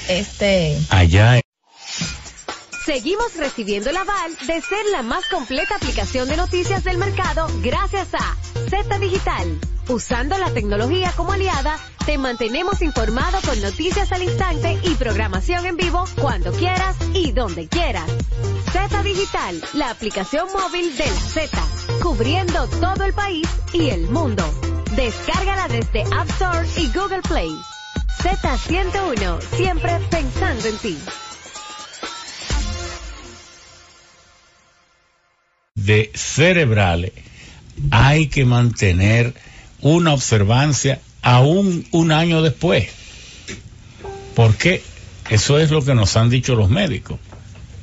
S7: Este.
S2: allá en
S15: Seguimos recibiendo el aval de ser la más completa aplicación de noticias del mercado gracias a Z Digital. Usando la tecnología como aliada, te mantenemos informado con noticias al instante y programación en vivo cuando quieras y donde quieras. Z Digital, la aplicación móvil de la Z, cubriendo todo el país y el mundo. Descárgala desde App Store y Google Play. Z101, siempre pensando en ti.
S2: de cerebrales hay que mantener una observancia aún un año después. Porque eso es lo que nos han dicho los médicos.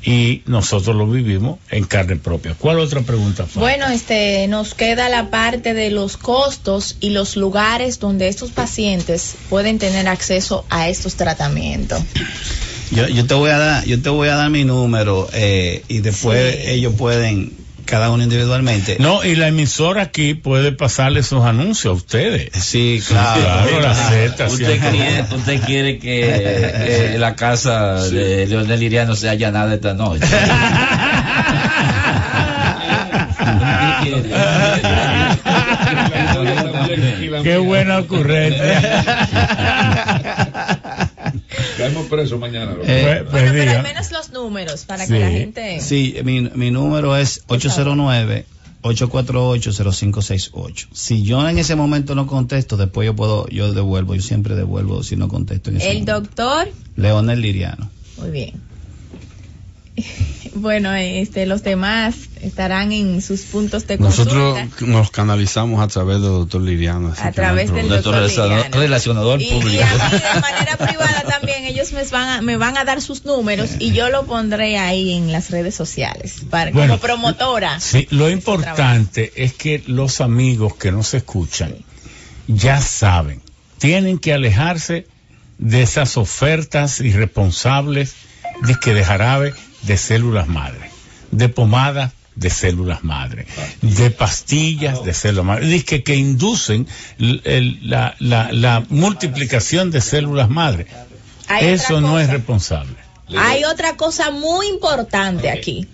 S2: Y nosotros lo vivimos en carne propia. ¿Cuál otra pregunta? Fátima?
S7: Bueno, este, nos queda la parte de los costos y los lugares donde estos pacientes pueden tener acceso a estos tratamientos.
S3: Yo, yo te voy a dar, yo te voy a dar mi número eh, y después
S7: Sí.
S3: ellos pueden cada uno individualmente.
S2: No, y la emisora aquí puede pasarle esos anuncios a ustedes.
S3: Sí, claro.
S2: Claro, la Z.
S4: Usted quiere, usted quiere que, que la casa de Leonel Liriano sea allanada esta noche.
S2: Qué buena ocurrencia.
S6: Caemos presos mañana.
S3: Eh,
S2: Pues- pues
S7: Bueno, pero
S2: diga.
S7: al menos los números para
S2: Sí.
S7: que la gente.
S3: Sí, mi, mi número es 809 848-0568. Si yo en ese momento no contesto, después yo puedo, yo devuelvo, yo siempre devuelvo si no contesto en ese
S7: El
S3: momento.
S7: doctor,
S3: Leonel Liriano.
S7: muy bien. Bueno, este, los demás estarán en sus puntos de
S5: Nosotros
S7: consulta.
S5: nos canalizamos a través del doctor Liriano. así
S7: A
S5: no
S7: través del doctor Liriano.
S4: relacionador
S7: Y, y a mí de manera privada también ellos me van a, me van a dar sus números y yo lo pondré ahí en las redes sociales para,
S2: Bueno,
S7: como promotora.
S2: Sí, lo importante es que los amigos que nos escuchan ya saben, tienen que alejarse de esas ofertas irresponsables de que de jarabe de células madre, de pomada de células madre, de pastillas de células madre, Dice que, que inducen el- la, la- la multiplicación de células madre.
S7: Hay
S2: Eso no es responsable.
S7: Hay otra cosa muy importante aquí,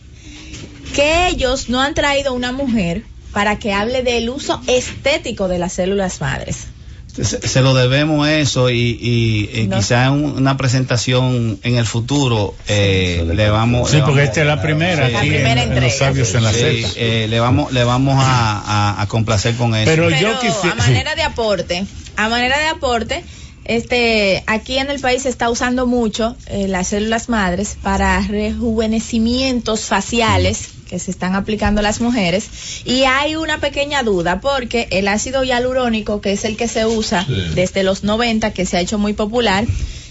S7: que ellos no han traído una mujer para que hable del uso estético de las células madres.
S3: Se, se lo debemos eso y, y, y
S7: No.
S3: quizá en un- una presentación en el futuro eh, le vamos
S2: Sí,
S3: le
S2: porque
S3: vamos-
S2: esta es la primera
S3: Sí.
S7: La
S2: en,
S7: primera
S2: en
S7: entrega.
S2: Los Sabios en la
S3: Sí, eh, le vamos le vamos a, a- a complacer con eso
S2: Pero
S7: Pero
S2: yo quisiera...
S7: a manera de aporte, a manera de aporte, este, aquí en el país se está usando mucho eh, las células madres para rejuvenecimientos faciales que se están aplicando a las mujeres y hay una pequeña duda porque el ácido hialurónico que es el que se usa
S6: Sí.
S7: desde los 90 que se ha hecho muy popular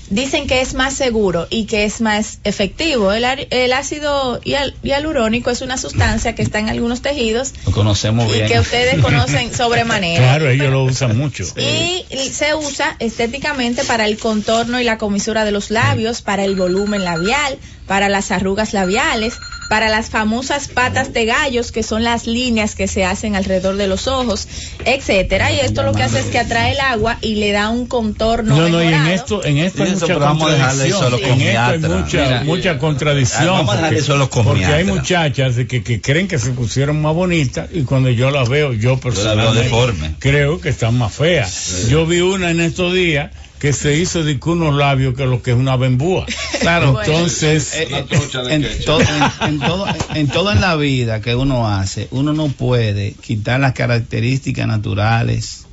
S7: dicen que es más seguro y que es más efectivo el, ácido hial- hialurónico es una sustancia que está en algunos tejidos
S3: lo conocemos
S7: y
S3: bien
S7: que ustedes conocen sobremanera.
S2: Claro, ellos lo usan mucho.
S7: Y se usa estéticamente para el contorno y la comisura de los labios, para el volumen labial, para las arrugas labiales, para las famosas patas de gallos, que son las líneas que se hacen alrededor de los ojos, etcétera. Y esto lo que hace es que atrae el agua y le da un contorno.
S2: No, no, y en esto, en esto hay mucha contradicción. En esto hay mucha,
S4: Mira,
S2: mucha contradicción.
S4: vamos a dejarle
S2: porque-
S4: eso a los
S2: Porque hay muchachas de que, que creen que se pusieron más bonitas y cuando yo las veo, yo personalmente
S4: deforme.
S2: creo que están más feas. Yo vi una en estos días que se hizo de que unos labios que lo que es una bembúa.
S3: Claro.
S2: Entonces,
S3: Eh, eh, en, todo, en, en todo, en todo en la vida que uno hace, uno no puede quitar las características naturales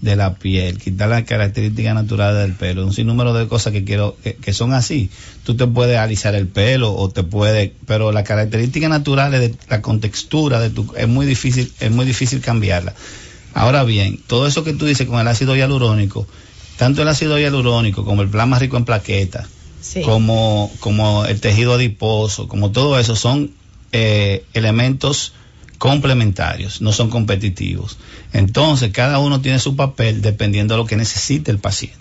S3: de la piel, quitar las características naturales del pelo, un sinnúmero de cosas que quiero que, que son así. Tú te puedes alisar el pelo o te puede, pero las características naturales de la contextura de tu es muy difícil, es muy difícil cambiarla. Ahora bien, todo eso que tú dices con el ácido hialurónico, tanto el ácido hialurónico como el plasma rico en plaquetas,
S7: Sí.
S3: como, como el tejido adiposo, como todo eso son eh, elementos complementarios, no son competitivos. Entonces, cada uno tiene su papel dependiendo de lo que necesite el paciente.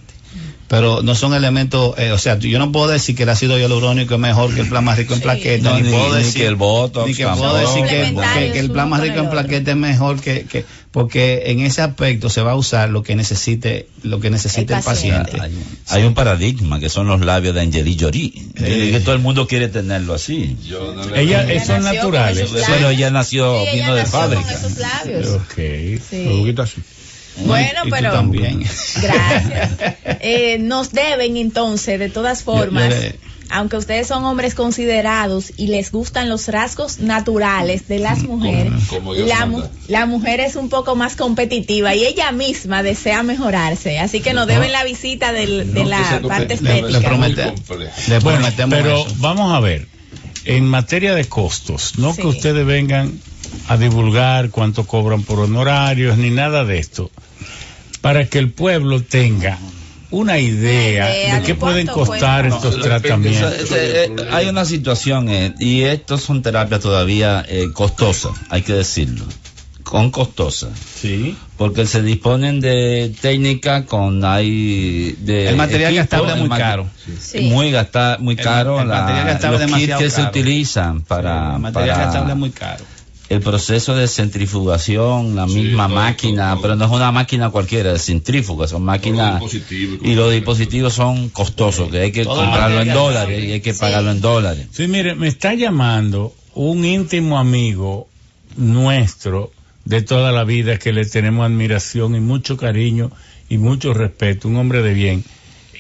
S3: Pero no son elementos, eh, o sea, yo no puedo decir que el ácido hialurónico es mejor que el plasma rico en plaquetas,
S4: No,
S3: ni,
S4: ni-
S3: puedo
S4: ni
S3: decir
S4: que el Botox,
S3: ni que puedo decir que,
S7: Complementarios
S3: que- que el
S7: con
S3: rico en plaquetas es mejor que, que porque en ese aspecto se va a usar lo que necesite lo que necesite
S7: El
S3: el paciente.
S4: Hay, hay un paradigma que son los labios de Angelina Jolie. que todo el mundo quiere tenerlo así.
S2: ella,
S7: Ella
S2: son naturales.
S4: Pero ella nació,
S7: Sí, ella
S4: vino de
S7: nació con
S4: fábrica.
S7: esos labios.
S2: Ok.
S7: Sí.
S5: Un poquito así.
S7: Bueno,
S3: Y tú
S7: pero
S3: también.
S7: gracias. Eh, nos deben entonces, de todas formas,
S3: Yo- yo le-
S7: aunque ustedes son hombres considerados y les gustan los rasgos naturales de las mujeres,
S6: como
S7: la, mu-
S6: manda.
S7: la mujer es un poco más competitiva y ella misma desea mejorarse. Así que nos deben la visita del- de la parte
S3: le- le
S7: estética.
S3: promete- le
S2: Bueno,
S3: prometemos
S2: pero
S3: eso.
S2: vamos a ver, en materia de costos, no
S7: Sí.
S2: que ustedes vengan a divulgar cuánto cobran por honorarios ni nada de esto, para que el pueblo tenga una idea de qué pueden costar estos tratamientos.
S4: eh, eh, hay una situación, eh, y estos son terapias todavía eh, costosas, hay que decirlo, con costosas.
S2: Sí.
S4: Porque se disponen de técnica con hay de
S3: El material
S4: equipo,
S3: gastable es muy
S4: ma-
S3: caro.
S7: Sí.
S4: muy gasta, muy
S3: El-
S4: caro
S3: el
S4: la-
S3: material gastable
S4: los kits que se
S3: caro.
S4: utilizan para,
S3: el material
S4: para
S3: gastable es muy caro.
S4: El proceso de centrifugación, la misma
S6: todo,
S4: máquina,
S6: todo.
S4: pero no es una máquina cualquiera, es centrífuga, son máquinas
S6: y
S4: los dispositivos son costosos, que hay que comprarlo en dólares y hay que pagarlo en dólares.
S2: Sí, mire, me está llamando un íntimo amigo nuestro de toda la vida que le tenemos admiración y mucho cariño y mucho respeto, un hombre de bien,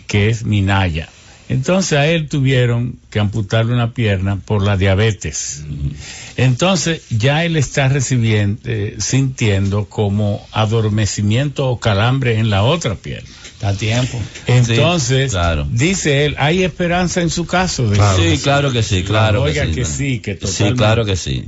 S2: que es Minaya. Entonces a él tuvieron que amputarle una pierna por la diabetes. Entonces ya él está recibiendo, eh, sintiendo como adormecimiento o calambre en la otra pierna.
S3: Está a tiempo.
S2: Entonces,
S4: Sí, claro.
S2: dice él, hay esperanza en su caso.
S4: sí, claro que sí, claro
S2: Oiga
S4: que sí.
S2: que sí, que
S4: Sí, claro que sí.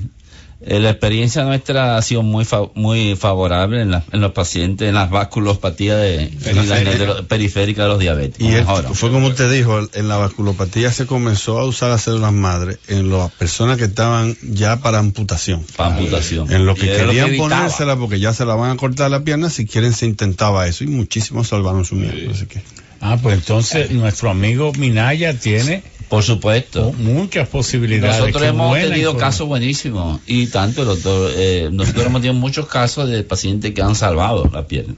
S4: Eh, la experiencia nuestra ha sido muy fa- muy favorable en, la- en los pacientes, en las vasculopatías de,
S3: Periférica.
S4: de los- periféricas de los diabéticos.
S5: Y él-
S4: Mejora.
S5: fue como usted dijo, en la vasculopatía se comenzó a usar las células madre en las personas que estaban ya para amputación.
S4: Para amputación.
S5: En los que
S4: lo
S5: querían ponérsela porque ya se la van a cortar la pierna, si quieren se intentaba eso y muchísimos salvaron su miembro. Así que
S2: Ah, pues entonces nuestro amigo Minaya tiene
S4: Por supuesto.
S2: muchas posibilidades.
S4: Nosotros hemos tenido
S2: información.
S4: casos buenísimos y tanto, doctor. eh, nosotros hemos tenido muchos casos de pacientes que han salvado la pierna.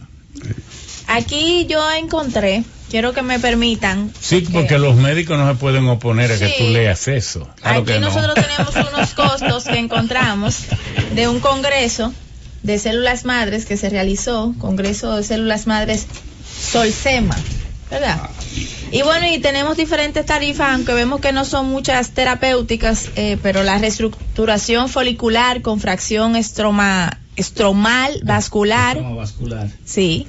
S7: Aquí yo encontré, quiero que me permitan.
S2: Sí, porque los médicos no se pueden oponer a que tú leas eso.
S3: Claro
S7: Aquí
S3: que no.
S7: nosotros tenemos unos costos que encontramos de un congreso de células madres que se realizó, Congreso de Células Madres Solsema, ¿verdad? Y bueno, y tenemos diferentes tarifas, aunque vemos que no son muchas terapéuticas, eh, pero la reestructuración folicular con fracción estroma, estromal vascular,
S3: vascular.
S7: Sí.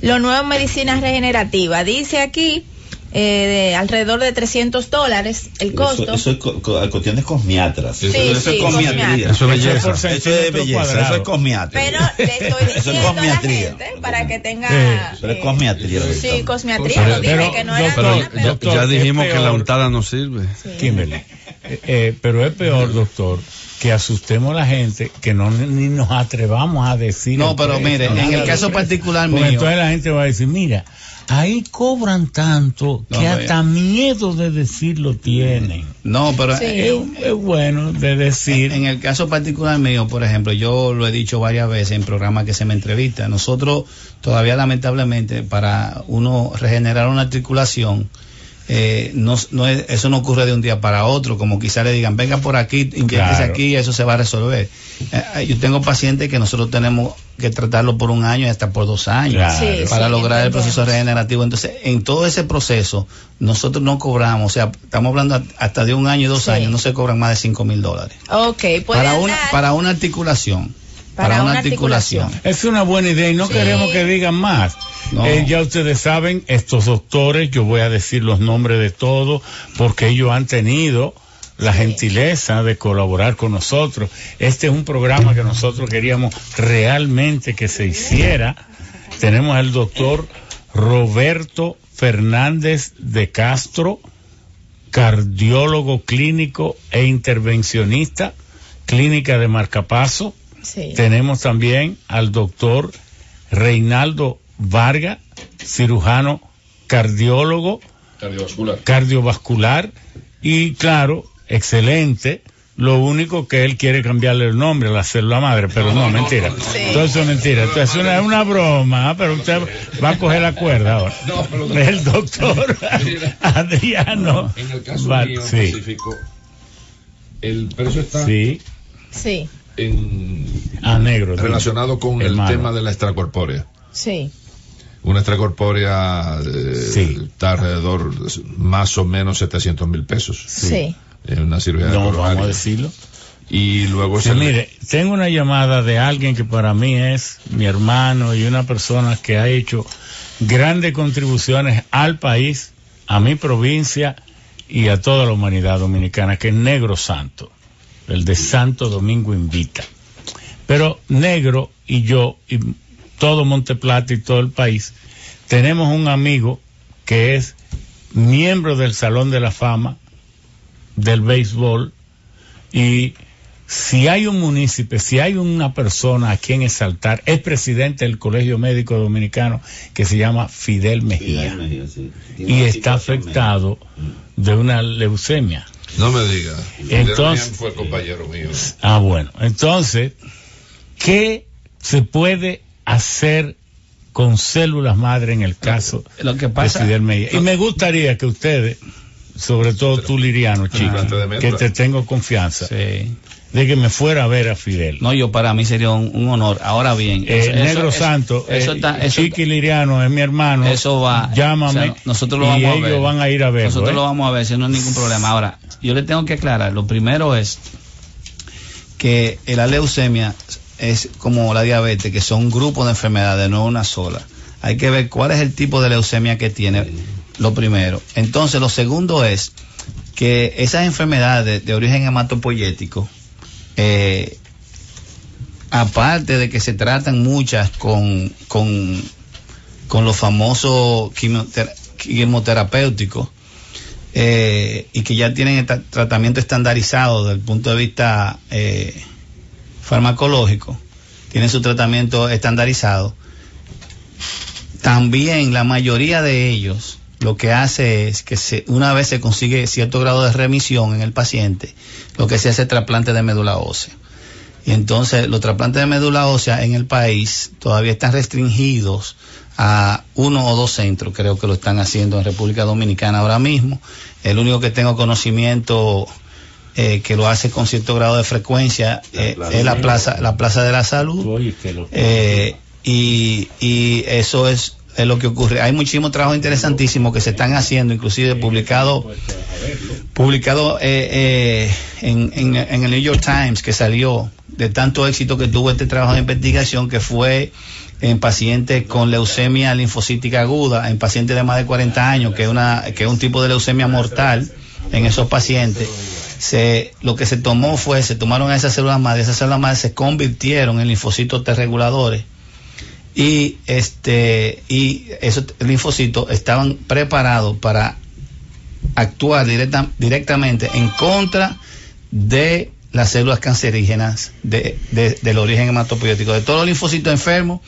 S7: Lo nuevo en medicina regenerativa. Dice aquí eh, de alrededor de 300 dólares el costo.
S4: Eso, eso es co- co- cuestiones cosmiatras.
S7: Sí,
S4: eso, eso
S7: sí,
S4: es cosmiatría.
S5: Eso es belleza.
S4: Eso es belleza,
S2: cuadrado.
S4: eso es cosmiatría.
S7: Pero le estoy
S4: Eso es
S7: diciendo a la gente para que tenga.
S2: Sí,
S4: Pero es
S7: eh,
S4: cosmiatría.
S7: Sí, cosmiatría.
S2: Pero-
S7: dije
S2: pero,
S7: que no era
S2: doctor,
S7: nada,
S5: ya,
S7: pero.
S2: doctor,
S5: ya dijimos que la untada no sirve.
S7: Sí.
S2: Kimberly, eh, eh, pero es peor, doctor, que asustemos a la gente, que no ni nos atrevamos a decir.
S3: No, pero mire, en el caso
S2: precio.
S3: particular mío-
S2: entonces la gente va a decir, mira, ahí cobran tanto
S3: No,
S2: que hasta miedo de decirlo tienen.
S3: No, pero
S7: Sí.
S2: Es, es bueno de decir.
S3: En el caso particular mío, por ejemplo, yo lo he dicho varias veces en programas que se me entrevista. Nosotros todavía lamentablemente para uno regenerar una articulación, eh, no, no es- eso no ocurre de un día para otro, como quizá le digan, venga por aquí, inyectese
S2: Claro.
S3: aquí eso se va a resolver. Eh, yo tengo pacientes que nosotros tenemos que tratarlo por un año y hasta por dos años
S2: Claro.
S7: Sí,
S3: para
S7: sí,
S3: lograr el proceso regenerativo. Entonces, en todo ese proceso, nosotros no cobramos, o sea, estamos hablando hasta de un año y dos
S7: Sí.
S3: años, no se cobran más de cinco mil dólares
S7: Ok,
S3: para una para una articulación
S7: Para
S3: para, una
S7: una
S3: articulación,
S7: articulación.
S2: Es una buena idea y no
S7: Sí.
S2: queremos que digan más.
S3: No.
S2: Eh, ya ustedes saben, estos doctores, yo voy a decir los nombres de todos, porque ellos han tenido la gentileza de colaborar con nosotros. Este es un programa que nosotros queríamos realmente que se hiciera. Tenemos al doctor Roberto Fernández de Castro, cardiólogo clínico e intervencionista, clínica de Marcapaso.
S7: Sí.
S2: Tenemos también al doctor Reinaldo Varga, cirujano cardiólogo,
S6: Cardiovascular.
S2: cardiovascular y claro, excelente. Lo único que él quiere cambiarle el nombre a la célula madre, pero no, mentira. Todo eso es mentira. Esto es una, es una broma, ¿ah? pero usted va a coger la cuerda ahora.
S6: No, pero-
S2: el doctor Adriano.
S6: En el caso mío
S2: sí,
S6: Pacífico, el precio está
S2: sí,
S7: Sí,
S6: en,
S2: a negro.
S6: relacionado con el tema de la extracorpórea.
S7: sí.
S6: Una extracorpórea eh,
S2: Sí.
S6: está alrededor de más o menos 700 mil pesos.
S7: Sí.
S6: En una cirugía de
S2: No vamos a decirlo.
S6: Y luego
S2: Sí,
S6: se le-
S2: mire, tengo una llamada de alguien que para mí es mi hermano y una persona que ha hecho grandes contribuciones al país, a mi provincia y a toda la humanidad dominicana, que es Negro Santo, el de Santo Domingo Invita. Pero Negro y yo, y todo Monteplata y todo el país, tenemos un amigo que es miembro del Salón de la Fama del béisbol y si hay un municipio, si hay una persona a quien exaltar, es presidente del Colegio Médico Dominicano que se llama Fidel Mejía y está afectado de una leucemia.
S6: No me diga.
S2: Entonces-
S6: fue compañero mío.
S2: Ah, bueno. Entonces, ¿qué se puede hacer con células madre en el caso
S3: Lo que
S2: de Fidel Mejía? Y me gustaría que ustedes, sobre todo tú, Liriano, chico, que te tengo confianza,
S3: sí.
S2: De que me fuera a ver a Fidel.
S3: no, yo para mí sería un, un honor. Ahora bien,
S2: Eh,
S3: eso-
S2: Negro
S3: eso-
S2: Santo,
S3: eso
S2: eh,
S3: está- eso
S2: Chiqui Liriano es mi hermano.
S3: Eso va.
S2: Llámame.
S3: o sea, nosotros lo
S2: y
S3: vamos a
S2: ellos
S3: ver.
S2: van a ir a verlo.
S3: Nosotros
S2: ¿eh?
S3: lo vamos a ver, si no hay ningún problema. Ahora, yo le tengo que aclarar. Lo primero es que la leucemia es como la diabetes, que son grupos de enfermedades, no una sola. Hay que ver cuál es el tipo de leucemia que tiene, lo primero. Entonces, lo segundo es que esas enfermedades de origen hematopoyético, eh, aparte de que se tratan muchas con, con, con los famosos quimioter- quimioterapéuticos, eh, y que ya tienen tratamiento estandarizado desde el punto de vista eh, farmacológico, tienen su tratamiento estandarizado. También la mayoría de ellos lo que hace es que se, una vez se consigue cierto grado de remisión en el paciente, lo que se hace es trasplante de médula ósea. Y entonces los trasplantes de médula ósea en el país todavía están restringidos a uno o dos centros, creo que lo están haciendo en República Dominicana ahora mismo. El único que tengo conocimiento eh, que lo hace con cierto grado de frecuencia eh, es la plaza, la plaza de la salud. Eh, y, y eso es, es lo que ocurre. Hay muchísimos trabajos interesantísimos que se están haciendo, inclusive publicado, publicado eh, eh, en, en- en el New York Times, que salió de tanto éxito que tuvo este trabajo de investigación, que fue en pacientes con leucemia linfocítica aguda, en pacientes de más de 40 años, que es, una, que es un tipo de leucemia mortal en esos pacientes. Se, lo que se tomó fue, se tomaron a esas células madre, esas células madre se convirtieron en linfocitos T reguladores y este y esos linfocitos estaban preparados para actuar directa, directamente en contra de las células cancerígenas de, de- del origen hematopoyético. De todos los linfocitos enfermos,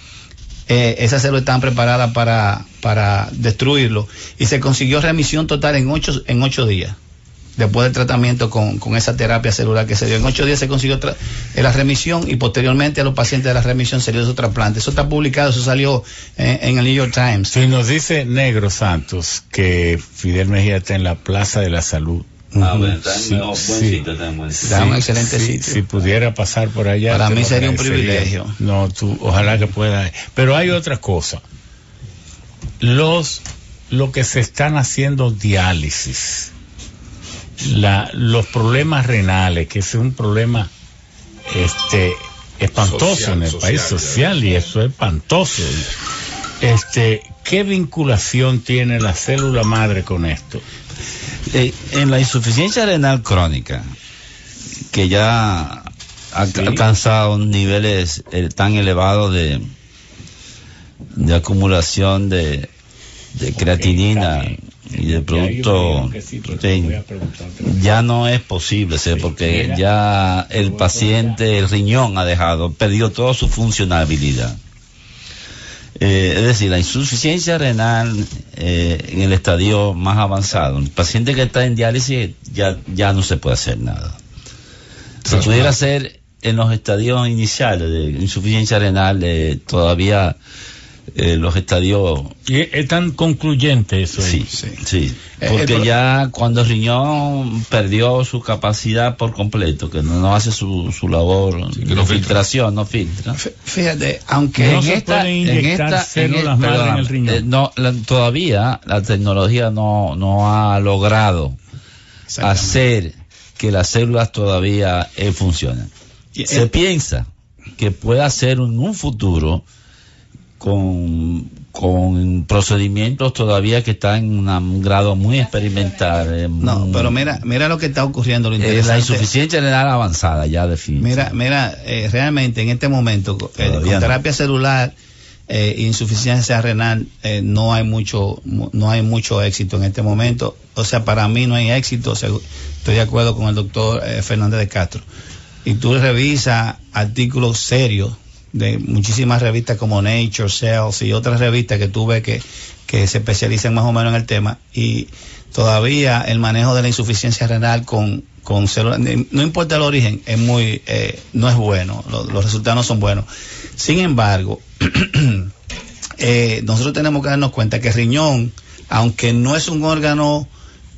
S3: eh, esas células estaban preparadas para, para destruirlo y se consiguió remisión total en ocho, en ocho días. Después del tratamiento con, con esa terapia celular que se dio. En ocho días se consiguió tra- eh, la remisión y posteriormente a los pacientes de la remisión se dio su trasplante. Eso está publicado, eso salió eh, en el New York Times.
S2: Si nos dice Negro Santos que Fidel Mejía está en la Plaza de la Salud.
S4: Ah, bueno, está en
S2: Sí,
S4: un buen
S2: sí.
S4: sitio,
S3: excelente
S2: si,
S3: sitio.
S2: Si pudiera pasar por allá.
S3: Para mí sería un privilegio.
S2: No, tú, ojalá que pueda. Pero hay otra cosa. Los, lo que se están haciendo diálisis, la, los problemas renales, que es un problema, este, espantoso
S6: Social,
S2: en el
S6: social,
S2: país social y eso es espantoso. Este, ¿qué vinculación tiene la célula madre con esto?
S4: Eh, en la insuficiencia renal crónica, que ya ha alcanzado niveles eh, tan elevados de, de acumulación de, de creatinina y de producto ya no es posible, porque ya el paciente, el riñón ha dejado, perdido toda su funcionalidad. Eh, es decir, la insuficiencia renal eh, en el estadio más avanzado, el paciente que está en diálisis ya, ya no se puede hacer nada. Se pudiera hacer en los estadios iniciales de insuficiencia renal, eh, todavía eh, los estadios
S2: Y es tan concluyente eso.
S4: Sí, sí.
S3: Eh,
S4: Porque
S3: el pro-
S4: ya cuando el riñón perdió su capacidad por completo, que no, no hace su, su labor de
S6: no filtra.
S4: filtración, no filtra.
S3: Fíjate, aunque
S2: No
S3: en
S2: se
S3: esta, en
S2: inyectar
S3: esta, en
S2: en el riñón.
S4: eh, no, la- todavía la tecnología no, no ha logrado hacer que las células todavía eh, funcionen.
S3: Y-
S4: Se
S3: eh,
S4: piensa que puede hacer en un futuro con, con procedimientos todavía que están en un grado muy experimental. eh,
S3: No,
S4: muy-
S3: pero mira, mira lo que está ocurriendo, lo
S4: eh, la
S3: interesante.
S4: insuficiencia renal avanzada ya.
S3: Mira, mira, eh, realmente en este momento eh, con
S4: no.
S3: terapia celular eh, e insuficiencia renal no hay mucho mu- no hay mucho éxito en este momento. O sea, para mí no hay éxito. estoy de acuerdo con el doctor eh, Fernández de Castro. Y tú revisas artículos serios de muchísimas revistas como Nature, Cells y otras revistas que tú ves que, que se especializan más o menos en el tema y todavía el manejo de la insuficiencia renal con, con células, no importa el origen, es muy, eh, no es bueno, lo- los resultados no son buenos. Sin embargo, eh, nosotros tenemos que darnos cuenta que el riñón, aunque no es un órgano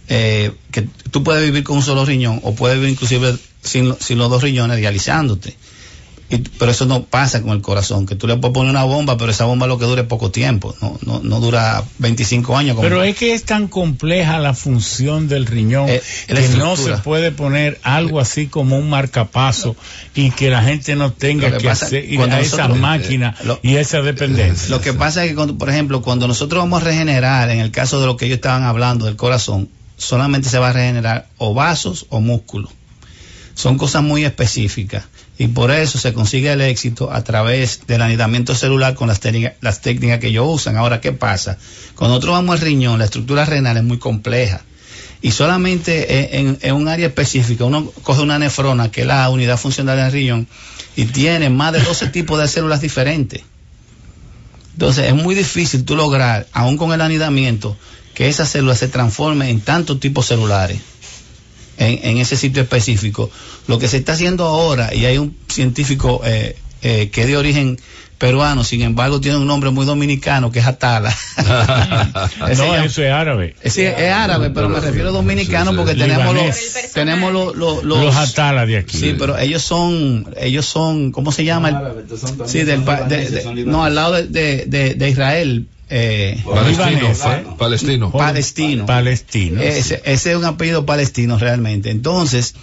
S3: eh, que tú puedes vivir con un solo riñón o puedes vivir inclusive sin, sin los dos riñones dializándote. Y- pero eso no pasa con el corazón, que tú le puedes poner una bomba, pero esa bomba lo que dura es poco tiempo, no, no, no dura 25 años. Como
S2: Pero es que es tan compleja la función del riñón
S3: Eh,
S2: que no se puede poner algo así como un marcapaso y que la gente no tenga
S3: que
S2: hacer ir a esas
S3: nosotros-
S2: máquinas
S3: eh, lo-
S2: y esa dependencia.
S3: Lo que pasa es que, cuando, por ejemplo, cuando nosotros vamos a regenerar, en el caso de lo que ellos estaban hablando del corazón, solamente se va a regenerar o vasos o músculos. Son cosas muy específicas y por eso se consigue el éxito a través del anidamiento celular con las técnicas, que ellos usan. Ahora, ¿qué pasa? Cuando nosotros vamos al riñón, la estructura renal es muy compleja y solamente en, en- en un área específica uno coge una nefrona, que es la unidad funcional del riñón, y tiene más de 12 tipos de células diferentes. Entonces es muy difícil tú lograr, aún con el anidamiento, que esas células se transformen en tantos tipos celulares en, en ese sitio específico. Lo que se está haciendo ahora, y hay un científico eh, eh, que es de origen peruano, sin embargo tiene un nombre muy dominicano que es Atala. Ese
S2: no,
S3: ya-
S2: eso es árabe.
S3: Es árabe, pero me refiero a dominicano porque tenemos los, tenemos los, los,
S2: Los Atala de aquí.
S3: Sí, pero ellos son, ellos son, ¿cómo se llama? El- sí, del, pa- de- de- no, al lado de- de Israel. Eh,
S6: Palestino,
S2: Libanés,
S6: pa-
S2: ¿eh?
S6: palestino.
S3: palestino.
S2: Palestino.
S3: Ese, ese es un apellido palestino realmente. Entonces,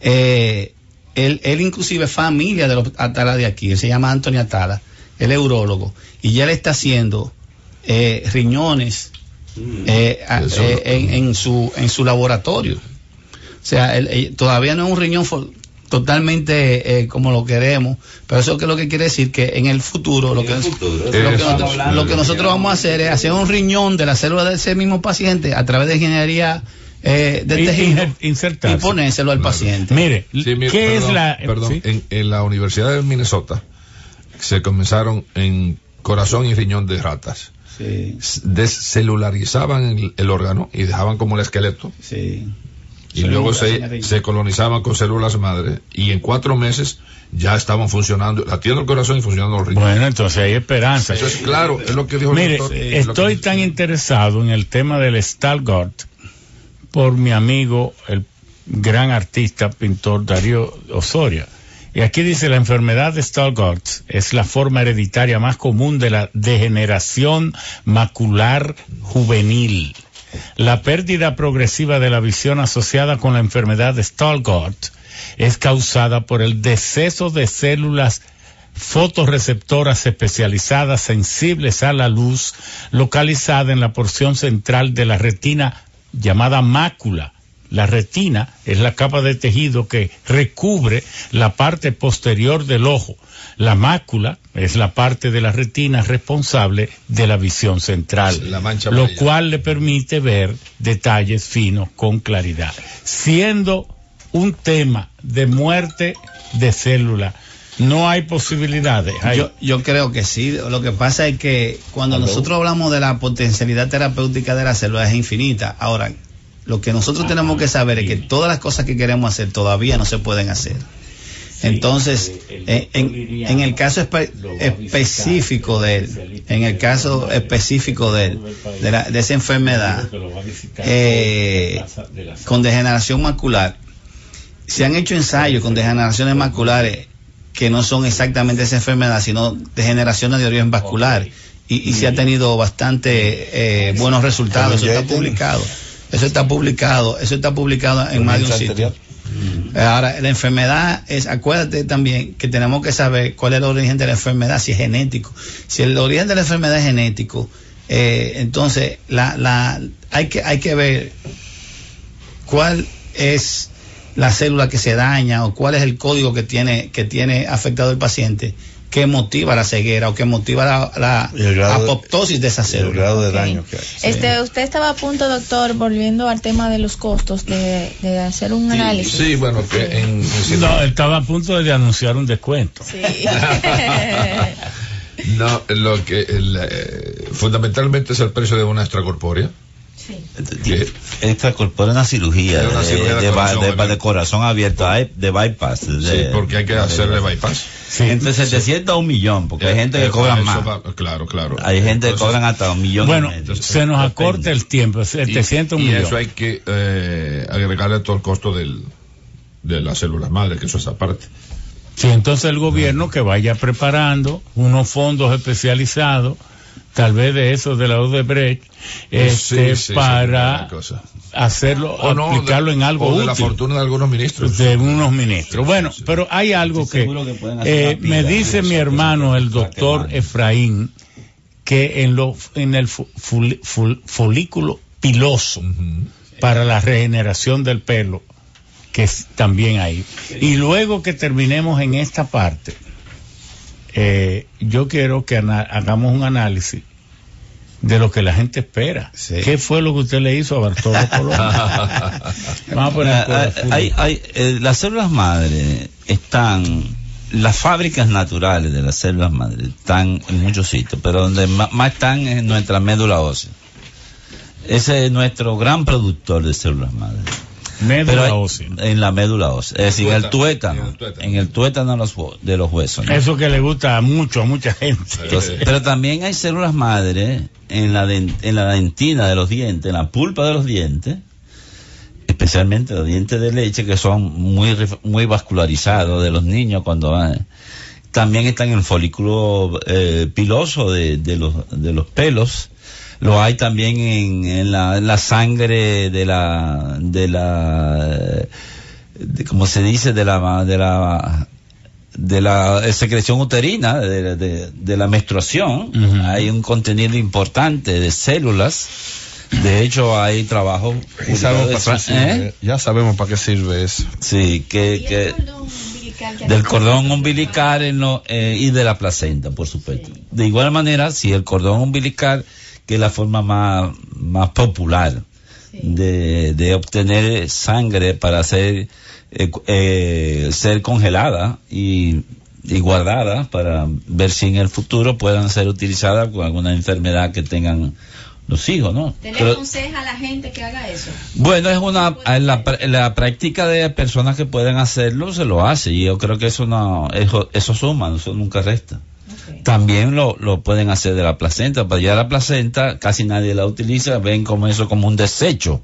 S3: eh, él, él inclusive es familia de los Atala de aquí. Él se llama Anthony Atala. Él es urólogo. Y ya le está haciendo eh, riñones eh, eh,
S6: no-
S3: en, en su, en su laboratorio. O sea, él- él- todavía no es un riñón for- totalmente eh, como lo queremos, pero eso que lo que quiere decir que en el futuro lo que, lo que
S6: Eso.
S3: nosotros, lo que nosotros vamos a hacer es hacer un riñón de la célula de ese mismo paciente a través de ingeniería eh, de tejido y ponérselo al paciente.
S2: Mire,
S6: Sí, mira,
S2: ¿qué es
S6: perdón,
S2: la...
S6: Perdón,
S2: sí?
S6: en, en la Universidad de Minnesota se comenzaron en corazón y riñón de ratas.
S3: Sí,
S6: Descelularizaban el, el órgano y dejaban como el esqueleto.
S3: sí.
S6: Y luego se, se colonizaban con células madre. Y en cuatro meses ya estaban funcionando, latiendo el corazón y funcionando los riñones.
S2: Bueno, entonces hay esperanza.
S6: Eso es claro, es lo que dijo el
S2: Mire,
S6: doctor. es
S2: estoy tan interesado en el tema del Stalgart por mi amigo, el gran artista, pintor Darío Osoria. Y aquí dice, la enfermedad de Stargardt es la forma hereditaria más común de la degeneración macular juvenil. La pérdida progresiva de la visión asociada con la enfermedad de Stargardt es causada por el deceso de células fotorreceptoras especializadas sensibles a la luz localizada en la porción central de la retina llamada mácula. La retina es la capa de tejido que recubre la parte posterior del ojo. La mácula es la parte de la retina responsable de la visión central,
S6: La mancha
S2: lo cual le permite ver detalles finos con claridad. Siendo un tema de muerte de célula, no hay posibilidades. Hay-
S3: Yo, yo creo que sí. Lo que pasa es que cuando
S2: ¿Aló?
S3: nosotros hablamos de la potencialidad terapéutica de la célula es infinita. Ahora, lo que nosotros tenemos que saber es que todas las cosas que queremos hacer todavía no se pueden hacer. Entonces, en, en- en el caso espe- específico de él, en el caso específico de él, de, la- de esa enfermedad, eh, con degeneración macular, se han hecho ensayos con degeneraciones maculares que no son exactamente esa enfermedad, sino degeneraciones de origen vascular. Y, y se ha tenido bastante eh, buenos resultados. Eso está publicado. Eso está publicado. Eso está publicado en más de un sitio. Ahora, la enfermedad es, acuérdate también que tenemos que saber cuál es el origen de la enfermedad, si es genético. Si el origen de la enfermedad es genético, eh, entonces la, la, hay, que, hay que ver cuál es la célula que se daña o cuál es el código que tiene, que tiene afectado el paciente que motiva la ceguera o que motiva la,
S5: el
S3: apoptosis de esa
S5: El
S3: célula.
S5: grado de daño que hay.
S7: Este, usted estaba a punto, doctor, volviendo al tema de los costos, de, de hacer un análisis.
S6: Sí, bueno, que en, en-
S2: No, estaba a punto de anunciar un descuento.
S7: Sí.
S6: no, lo que el, eh, fundamentalmente es el precio de una extracorpórea. Que-
S4: Extracorpórea una cirugía,
S6: Es una
S4: de-
S6: cirugía de
S4: de,
S6: corazón
S4: de-
S6: abierto.
S4: de corazón abierto, hay- de bypass.
S6: sí, porque hay que hacerle bypass.
S4: Entre 700 a un millón, porque hay
S6: Eh,
S4: gente que
S6: eh,
S4: cobra más.
S6: va- claro, claro.
S4: Hay gente que cobran hasta un millón.
S2: Bueno,
S4: y medio.
S2: se nos acorta el tiempo, 700
S6: y, y
S2: millones.
S6: eso hay que eh, agregarle todo el costo del, de las células madre, que eso es aparte.
S2: Sí, entonces el gobierno que vaya preparando unos fondos especializados, tal vez de esos de la Odebrecht, este,
S6: Sí, sí,
S2: para
S6: sí,
S2: hacerlo,
S6: O no,
S2: aplicarlo
S6: de-
S2: en algo
S6: o de la
S2: útil.
S6: fortuna de algunos ministros.
S2: de unos ministros. Bueno, pero hay algo que, eh, me dice mi hermano, el doctor. Efraín, que en, lo, en el fu- ful- ful- folículo piloso para la regeneración del pelo, que es también hay. Y luego que terminemos en esta parte, eh, yo quiero que hagamos un análisis de lo que la gente espera. ¿Qué fue lo que usted le hizo a Bartolo Colón? Vamos a poner
S4: Ah, ah,
S2: fútbol.
S4: hay- hay, eh, las células madre están, las fábricas naturales de las células madre están en muchos sitios, pero donde ma- más, están es en nuestra médula ósea. Ese es nuestro gran productor de células madre.
S2: Médula
S4: Pero
S2: ósea.
S4: En la médula ósea. Es decir, en el
S6: Tuétano.
S4: En el tuétano de los, hue- de los huesos. ¿no?
S2: Eso que le gusta a mucho, a mucha gente.
S4: Entonces, pero también hay células madre en la, en la dentina de los dientes, en la pulpa de los dientes, especialmente los dientes de leche que son muy, muy vascularizados de los niños cuando van. También están en el folículo eh, piloso de, de los, de los pelos. Lo hay también en, en la, en la sangre de la, de la, de- como se dice, de la, de la, de la secreción uterina, de, de- de la menstruación. Hay un contenido importante de células. De hecho, hay trabajo.
S5: Y sabemos
S4: de
S5: para
S4: Fra-
S5: qué sirve,
S4: ¿eh?
S5: Ya sabemos para qué sirve eso.
S4: Sí, que, que del cordón umbilical en lo- eh, y de la placenta, por supuesto. De igual manera, si el cordón umbilical, que es la forma más, más popular de, de obtener sangre para ser, eh, eh, ser congelada y, y guardada para ver si en el futuro puedan ser utilizadas con alguna enfermedad que tengan los hijos, ¿no?
S7: ¿Te le aconseja a la gente que haga eso?
S4: bueno, es una la, la práctica de personas que pueden hacerlo se lo hace y yo creo que eso no eso, eso suma, eso nunca resta. También lo, lo pueden hacer de la placenta, pero ya la placenta casi nadie la utiliza, ven como eso como un desecho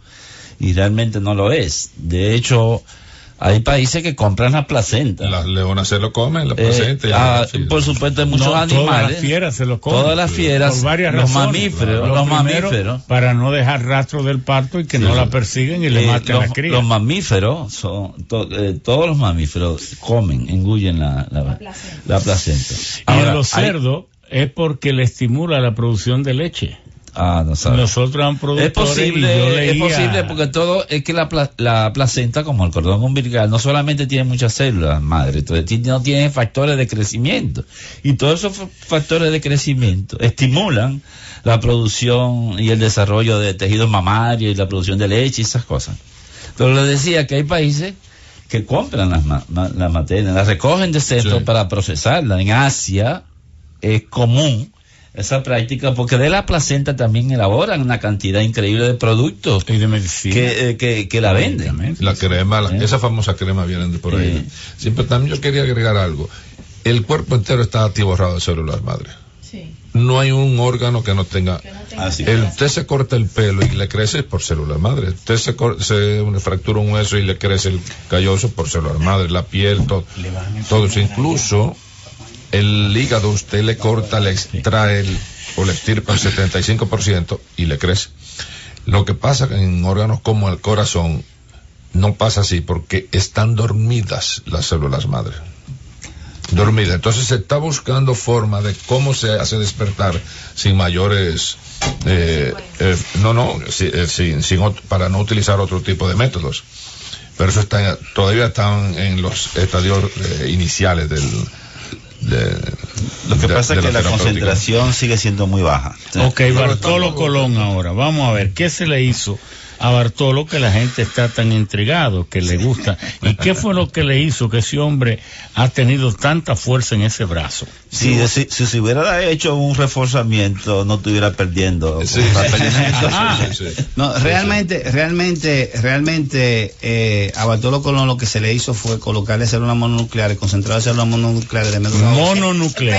S4: y realmente no lo es. De hecho, hay países que compran la placenta.
S6: Las leonas se lo comen, la
S4: Eh,
S6: placenta.
S4: ah,
S6: sí.
S4: por supuesto, hay muchos
S16: No,
S4: animales.
S16: Todas las fieras se lo comen.
S4: Todas las fieras,
S16: Por varias
S4: los
S16: razones.
S4: mamíferos,
S16: Lo
S4: los mamíferos.
S16: Para no dejar rastro del parto y que
S4: Sí.
S16: no la persiguen y le
S4: Eh,
S16: maten a
S4: los,
S16: la cría.
S4: los mamíferos, son, to- eh, todos los mamíferos comen, engullen la, la, la placenta.
S16: y
S4: Ahora,
S16: en los
S4: hay-
S16: cerdos es porque le estimula la producción de leche.
S4: Ah, no.
S16: Nosotros eran
S4: Es
S16: productores y yo
S4: posible, es posible porque todo es que la, la placenta, como el cordón umbilical, no solamente tiene muchas células madre, entonces no tiene factores de crecimiento. Y todos esos fa- factores de crecimiento estimulan la producción y el desarrollo de tejidos mamarios y la producción de leche y esas cosas. Pero le decía que hay países que compran las, ma- ma- las materias, las recogen de centros para procesarlas. En Asia es común esa práctica porque de la placenta también elaboran una cantidad increíble de productos
S16: y de medicina
S4: que, eh, que, que la venden.
S6: La crema, la- esa famosa crema viene de por ahí. Siempre también yo quería agregar algo. El cuerpo entero está atiborrado de células madre. No hay un órgano que no tenga. el, usted se corta el pelo y le crece por células madre. Usted se, cor- se une- fractura un hueso y le crece el calloso por células madre. La piel, todo, todo eso. Incluso el hígado usted le corta, le extrae o le estirpa el 75% y le crece. Lo que pasa en órganos como el corazón no pasa así porque están dormidas las células madre. Dormidas. Entonces se está buscando forma de cómo se hace despertar sin mayores, eh, eh, no, no, eh, sin, sin para no utilizar otro tipo de métodos. Pero eso está, todavía están en los estadios eh, iniciales del, de-
S4: Lo que
S6: de-
S4: pasa es que la concentración sigue siendo muy baja.
S16: Ok, Bartolo Colón ahora. Vamos a ver, ¿qué se le hizo a Bartolo que la gente está tan intrigado, que le gusta? ¿Y qué fue lo que le hizo que ese hombre ha tenido tanta fuerza en ese brazo?
S4: Si, si, si se hubiera hecho un reforzamiento, no estuviera perdiendo.
S3: Ah, No, realmente, realmente, realmente, eh, a Bartolo Colón lo que se le hizo fue colocarle células mononucleares, concentradas células mononucleares de médula.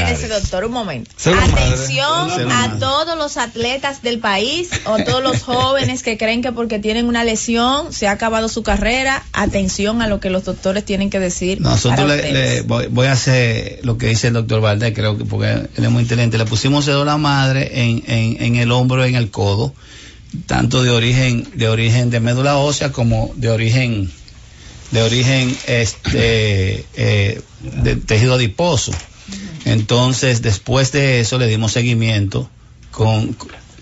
S7: Espérese, doctor, un momento.
S3: Madre.
S7: Atención a todos los atletas del país o todos los jóvenes que creen que porque tienen una lesión se ha acabado su carrera. Atención a lo que los doctores tienen que decir.
S3: Nosotros le,
S7: ustedes.
S3: le- voy, voy a hacer lo que dice el doctor Creo que porque él es muy inteligente. Le pusimos cédula madre en, en, el hombro, en el codo, tanto de origen, de origen de médula ósea como de origen, de origen este eh, tejido adiposo. Entonces, después de eso le dimos seguimiento con,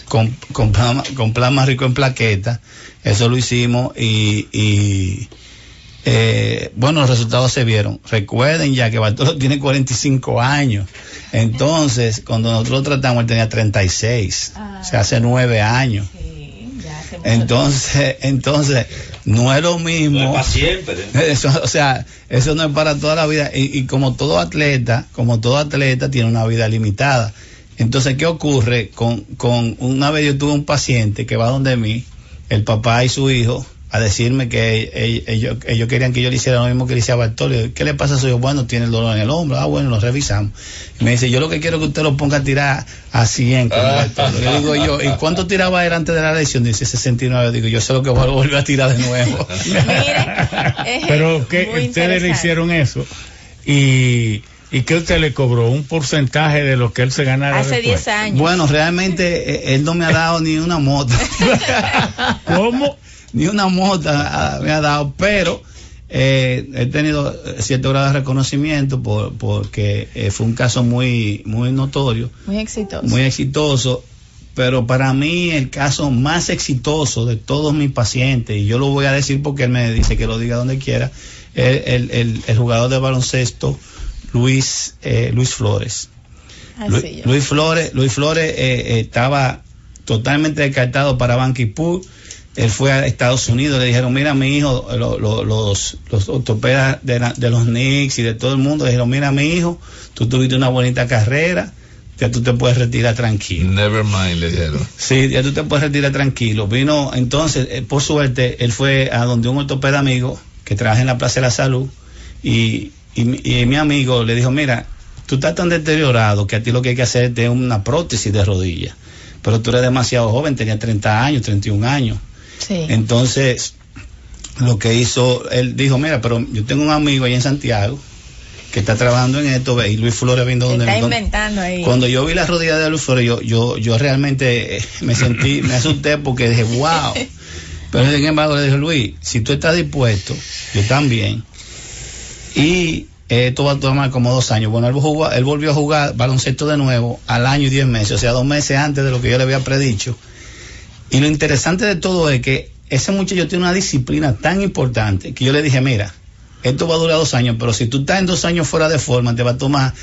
S3: con, con, plasma, con rico en plaquetas. Eso lo hicimos y eh, bueno, los resultados se vieron. Recuerden ya que Bartolo tiene 45 años. Entonces, cuando nosotros lo tratamos, él tenía 36. O sea, hace nueve años. Entonces, entonces, no es lo mismo.
S4: No es para siempre.
S3: Eso, o sea, eso no es para toda la vida. Y, y como todo atleta, como todo atleta tiene una vida limitada. Entonces, ¿qué ocurre? Con, con una vez yo tuve un paciente que va donde mí, el papá y su hijo, a decirme que ell- ellos, ellos querían que yo le hiciera lo mismo que le hacía a Bartolo. ¿Qué le pasa a su hijo? Bueno, tiene el dolor en el hombro. Ah, bueno, lo revisamos. Y me dice, yo lo que quiero es que usted lo ponga a tirar a 100 como Bartolo. Yo digo yo, ¿y cuánto tiraba él antes de la lesión? Dice 69. Digo, yo sé lo que voy a volver a tirar de nuevo.
S16: Pero que
S3: Muy
S16: ustedes le hicieron eso y, y que usted le cobró un porcentaje de lo que él se ganara
S7: Hace
S16: después.
S7: 10 años.
S3: Bueno, realmente eh, él no me ha dado ni una moto.
S16: ¿Cómo?
S3: Ni una moto ah, me ha dado, pero eh, he tenido cierto grado de reconocimiento por, porque eh, fue un caso muy, muy notorio,
S7: Muy exitoso.
S3: muy exitoso. Pero para mí el caso más exitoso de todos mis pacientes, y yo lo voy a decir porque él me dice que lo diga donde quiera, es el, el- el jugador de baloncesto Luis, eh, Luis Flores. Luis Flores, Luis Flores estaba totalmente descartado para Banquipur él fue a Estados Unidos, le dijeron, mira mi hijo, lo- lo- los, los ortopedas de, la- de los Knicks y de todo el mundo, le dijeron, mira mi hijo, tú tuviste una bonita carrera, ya tú te puedes retirar tranquilo.
S6: Never mind, le dijeron.
S3: Sí, ya tú te puedes retirar tranquilo. Vino, entonces, eh, por suerte, él fue a donde un ortopeda amigo que trabaja en la Plaza de la Salud y, y mi- y mi amigo le dijo, mira, tú estás tan deteriorado que a ti lo que hay que hacer es una prótesis de rodilla. Pero tú eres demasiado joven, tenía 30 años, 31 años.
S7: Sí.
S3: Entonces, lo que hizo, él dijo, mira, pero yo tengo un amigo ahí en Santiago que está trabajando en esto, ve, y Luis Flores viendo donde...
S7: Está inventando ahí.
S3: cuando yo vi la rodilla de Luis Flores, yo, yo, yo realmente eh, me sentí, me asusté porque dije, wow. Pero sin embargo le dije, Luis, si tú estás dispuesto, yo también. Y eh, esto va a tomar como dos años. Bueno, él, jugó- él volvió a jugar baloncesto de nuevo al año y diez meses, o sea, dos meses antes de lo que yo le había predicho. Y lo interesante de todo es que ese muchacho tiene una disciplina tan importante que yo le dije, mira, esto va a durar dos años, pero si tú estás en dos años fuera de forma, te va a tomar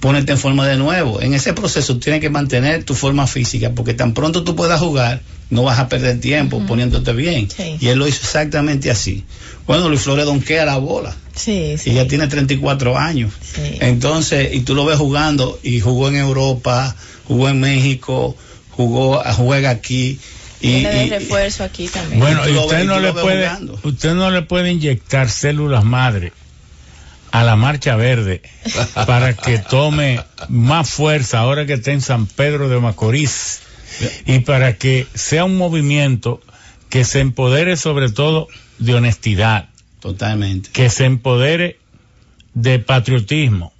S3: ponerte en forma de nuevo. En ese proceso tienes que mantener tu forma física, porque tan pronto tú puedas jugar, no vas a perder tiempo poniéndote bien.
S7: Sí.
S3: Y él lo hizo exactamente así. Bueno, Luis Flores donquea la bola.
S7: Sí, sí.
S3: Y ya tiene 34 años.
S7: Sí.
S3: Entonces, y tú lo ves jugando, y jugó en Europa, jugó en México, jugó, juega aquí. Y, y-
S7: refuerzo aquí también.
S2: Bueno, y usted no le puede,
S3: jugando.
S2: usted no le puede inyectar células madre a la marcha verde para que tome más fuerza ahora que está en San Pedro de Macorís y para que sea un movimiento que se empodere sobre todo de honestidad,
S3: Totalmente.
S2: que se empodere de patriotismo,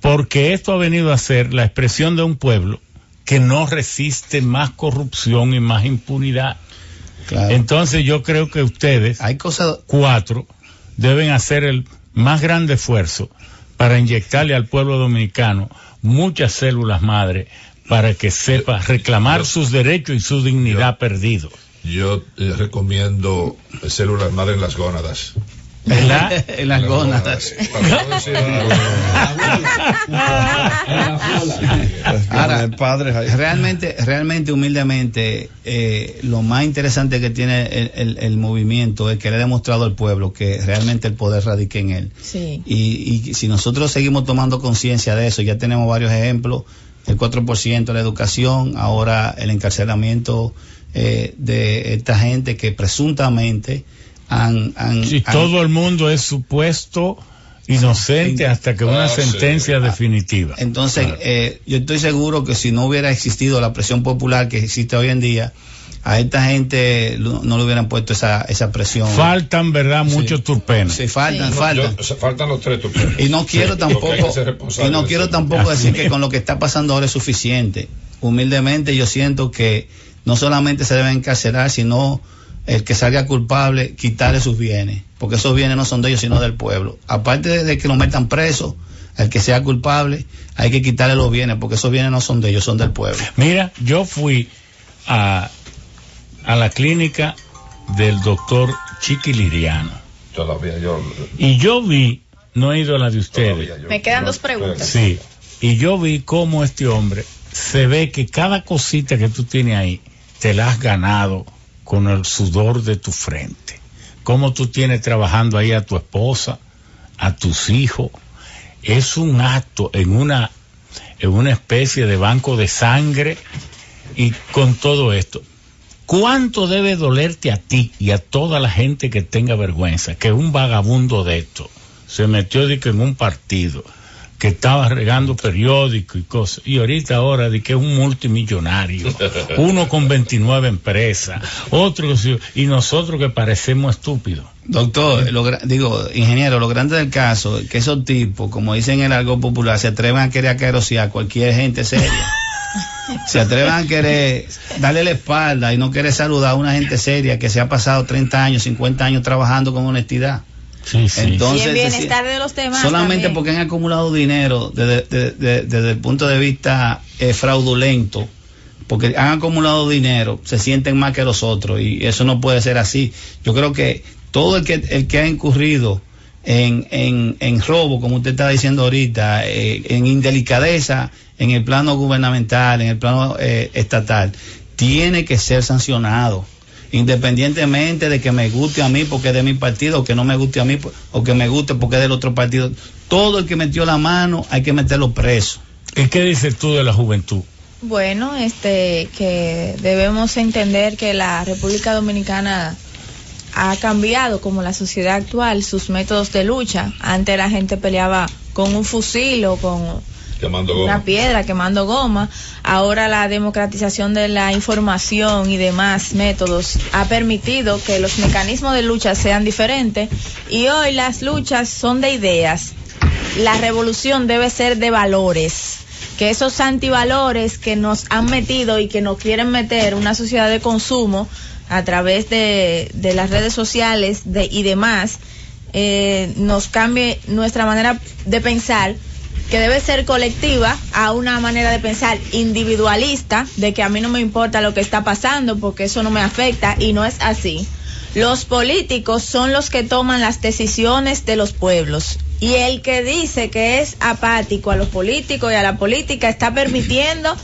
S2: porque esto ha venido a ser la expresión de un pueblo que no resiste más corrupción y más impunidad.
S3: Claro.
S2: Entonces yo creo que ustedes,
S3: Hay cosas,
S2: cuatro, deben hacer el más grande esfuerzo para inyectarle al pueblo dominicano muchas células madre para que sepa reclamar sus derechos y su dignidad perdidos.
S6: Yo eh, recomiendo células madre en las gónadas.
S2: ¿Verdad?
S3: en las gónadas. Ahora, realmente, realmente, humildemente, eh, lo más interesante que tiene el, el- el movimiento es que le ha demostrado al pueblo que realmente el poder radica en él.
S7: Sí.
S3: Y, y si nosotros seguimos tomando conciencia de eso, ya tenemos varios ejemplos, el 4% de la educación, ahora el encarcelamiento eh, de esta gente que presuntamente han... han-
S2: Si
S3: han-
S2: todo el mundo es supuesto inocente hasta que una
S6: Ah, sí.
S2: sentencia definitiva.
S3: Entonces, eh, yo estoy seguro que si no hubiera existido la presión popular que existe hoy en día, a esta gente no le hubieran puesto esa, esa presión.
S2: Faltan, ¿verdad?
S3: Sí.
S2: Muchos turpenos.
S3: Sí, faltan,
S6: No,
S3: faltan.
S6: yo- faltan los tres turpenos.
S3: Y no quiero tampoco, y no quiero tampoco decir que con lo que está pasando ahora es suficiente. Humildemente yo siento que no solamente se debe encarcelar, sino el que salga culpable, quitarle sus bienes, porque esos bienes no son de ellos, sino del pueblo. Aparte de, que lo metan preso, el que sea culpable, hay que quitarle los bienes, porque esos bienes no son de ellos, son del pueblo.
S2: Mira, yo fui a, a la clínica del doctor Chiqui Liriano
S6: Todavía yo.
S2: y yo vi, no he ido a la de ustedes,
S6: yo-
S7: Me quedan dos preguntas.
S2: sí, y yo vi cómo este hombre se ve que cada cosita que tú tienes ahí te la has ganado con el sudor de tu frente. Cómo tú tienes trabajando ahí a tu esposa, a tus hijos. Es un acto en una, en una especie de banco de sangre y con todo esto. ¿Cuánto debe dolerte a ti y a toda la gente que tenga vergüenza que un vagabundo de esto se metió de que en un partido que estaba regando periódicos y cosas y ahorita ahora de que es un multimillonario, uno con 29 empresas, otro y nosotros que parecemos estúpidos.
S3: Doctor, lo digo, ingeniero, lo grande del caso es que esos tipos, como dicen en el algo popular, se atreven a querer acariciar a cualquier gente seria. se atreven a querer darle la espalda y no querer saludar a una gente seria que se ha pasado 30 años, 50 años trabajando con honestidad.
S2: Sí, sí.
S3: Entonces,
S7: y el
S3: decir-
S7: bienestar de los demás.
S3: solamente
S7: también.
S3: porque han acumulado dinero desde, desde- desde- desde el punto de vista eh, fraudulento, porque han acumulado dinero, se sienten más que los otros y eso no puede ser así. Yo creo que todo el que, el que ha incurrido en, en, en robo, como usted está diciendo ahorita, eh, en indelicadeza en el plano gubernamental, en el plano eh, estatal, tiene que ser sancionado independientemente de que me guste a mí porque es de mi partido o que no me guste a mí o que me guste porque es del otro partido. Todo el que metió la mano hay que meterlo preso.
S2: ¿Y qué dices tú de la juventud?
S7: Bueno, este, que debemos entender que la República Dominicana ha cambiado como la sociedad actual sus métodos de lucha. Antes la gente peleaba con un fusil o con
S6: Quemando
S7: una
S6: goma.
S7: piedra quemando goma. Ahora la democratización de la información y demás métodos ha permitido que los mecanismos de lucha sean diferentes y hoy las luchas son de ideas. La revolución debe ser de valores. Que esos antivalores que nos han metido y que nos quieren meter una sociedad de consumo a través de, las redes sociales y demás, eh, nos cambie nuestra manera de pensar que debe ser colectiva a una manera de pensar individualista, de que a mí no me importa lo que está pasando porque eso no me afecta y no es así. Los políticos son los que toman las decisiones de los pueblos y el que dice que es apático a los políticos y a la política está permitiendo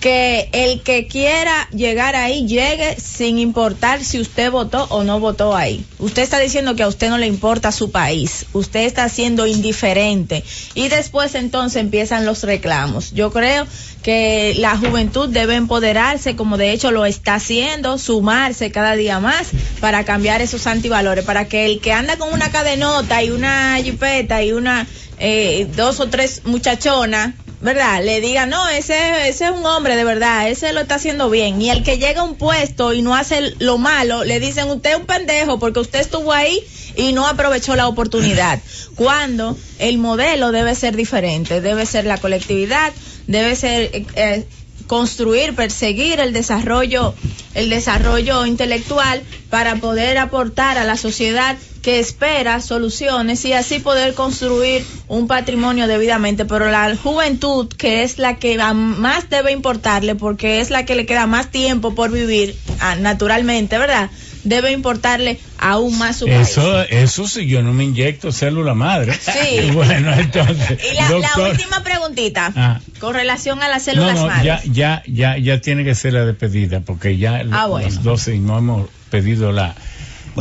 S7: que el que quiera llegar ahí llegue sin importar si usted votó o no votó ahí. Usted está diciendo que a usted no le importa su país, usted está siendo indiferente y después entonces empiezan los reclamos. Yo creo que la juventud debe empoderarse como de hecho lo está haciendo, sumarse cada día más para cambiar esos antivalores, para que el que anda con una cadenota y una jipeta y una eh, dos o tres muchachonas ¿verdad? Le diga, no, ese, ese es un hombre de verdad, ese lo está haciendo bien. Y el que llega a un puesto y no hace lo malo, le dicen, usted es un pendejo porque usted estuvo ahí y no aprovechó la oportunidad. Cuando el modelo debe ser diferente, debe ser la colectividad, debe ser eh, eh, construir, perseguir el desarrollo, el desarrollo intelectual para poder aportar a la sociedad que espera soluciones y así poder construir un patrimonio debidamente. Pero la juventud, que es la que más debe importarle, porque es la que le queda más tiempo por vivir, ah, naturalmente, ¿verdad? Debe importarle aún más su país.
S2: Eso, eso sí, yo no me inyecto célula madre.
S7: Sí.
S2: Bueno, entonces,
S7: Y la, la
S2: doctor.
S7: última preguntita,
S2: Ah.
S7: con relación a las
S2: No,
S7: células
S2: no,
S7: madres.
S2: ya, ya, ya, ya tiene que ser la despedida, porque ya
S7: Ah,
S2: los
S7: bueno.
S2: 12 y no hemos pedido la.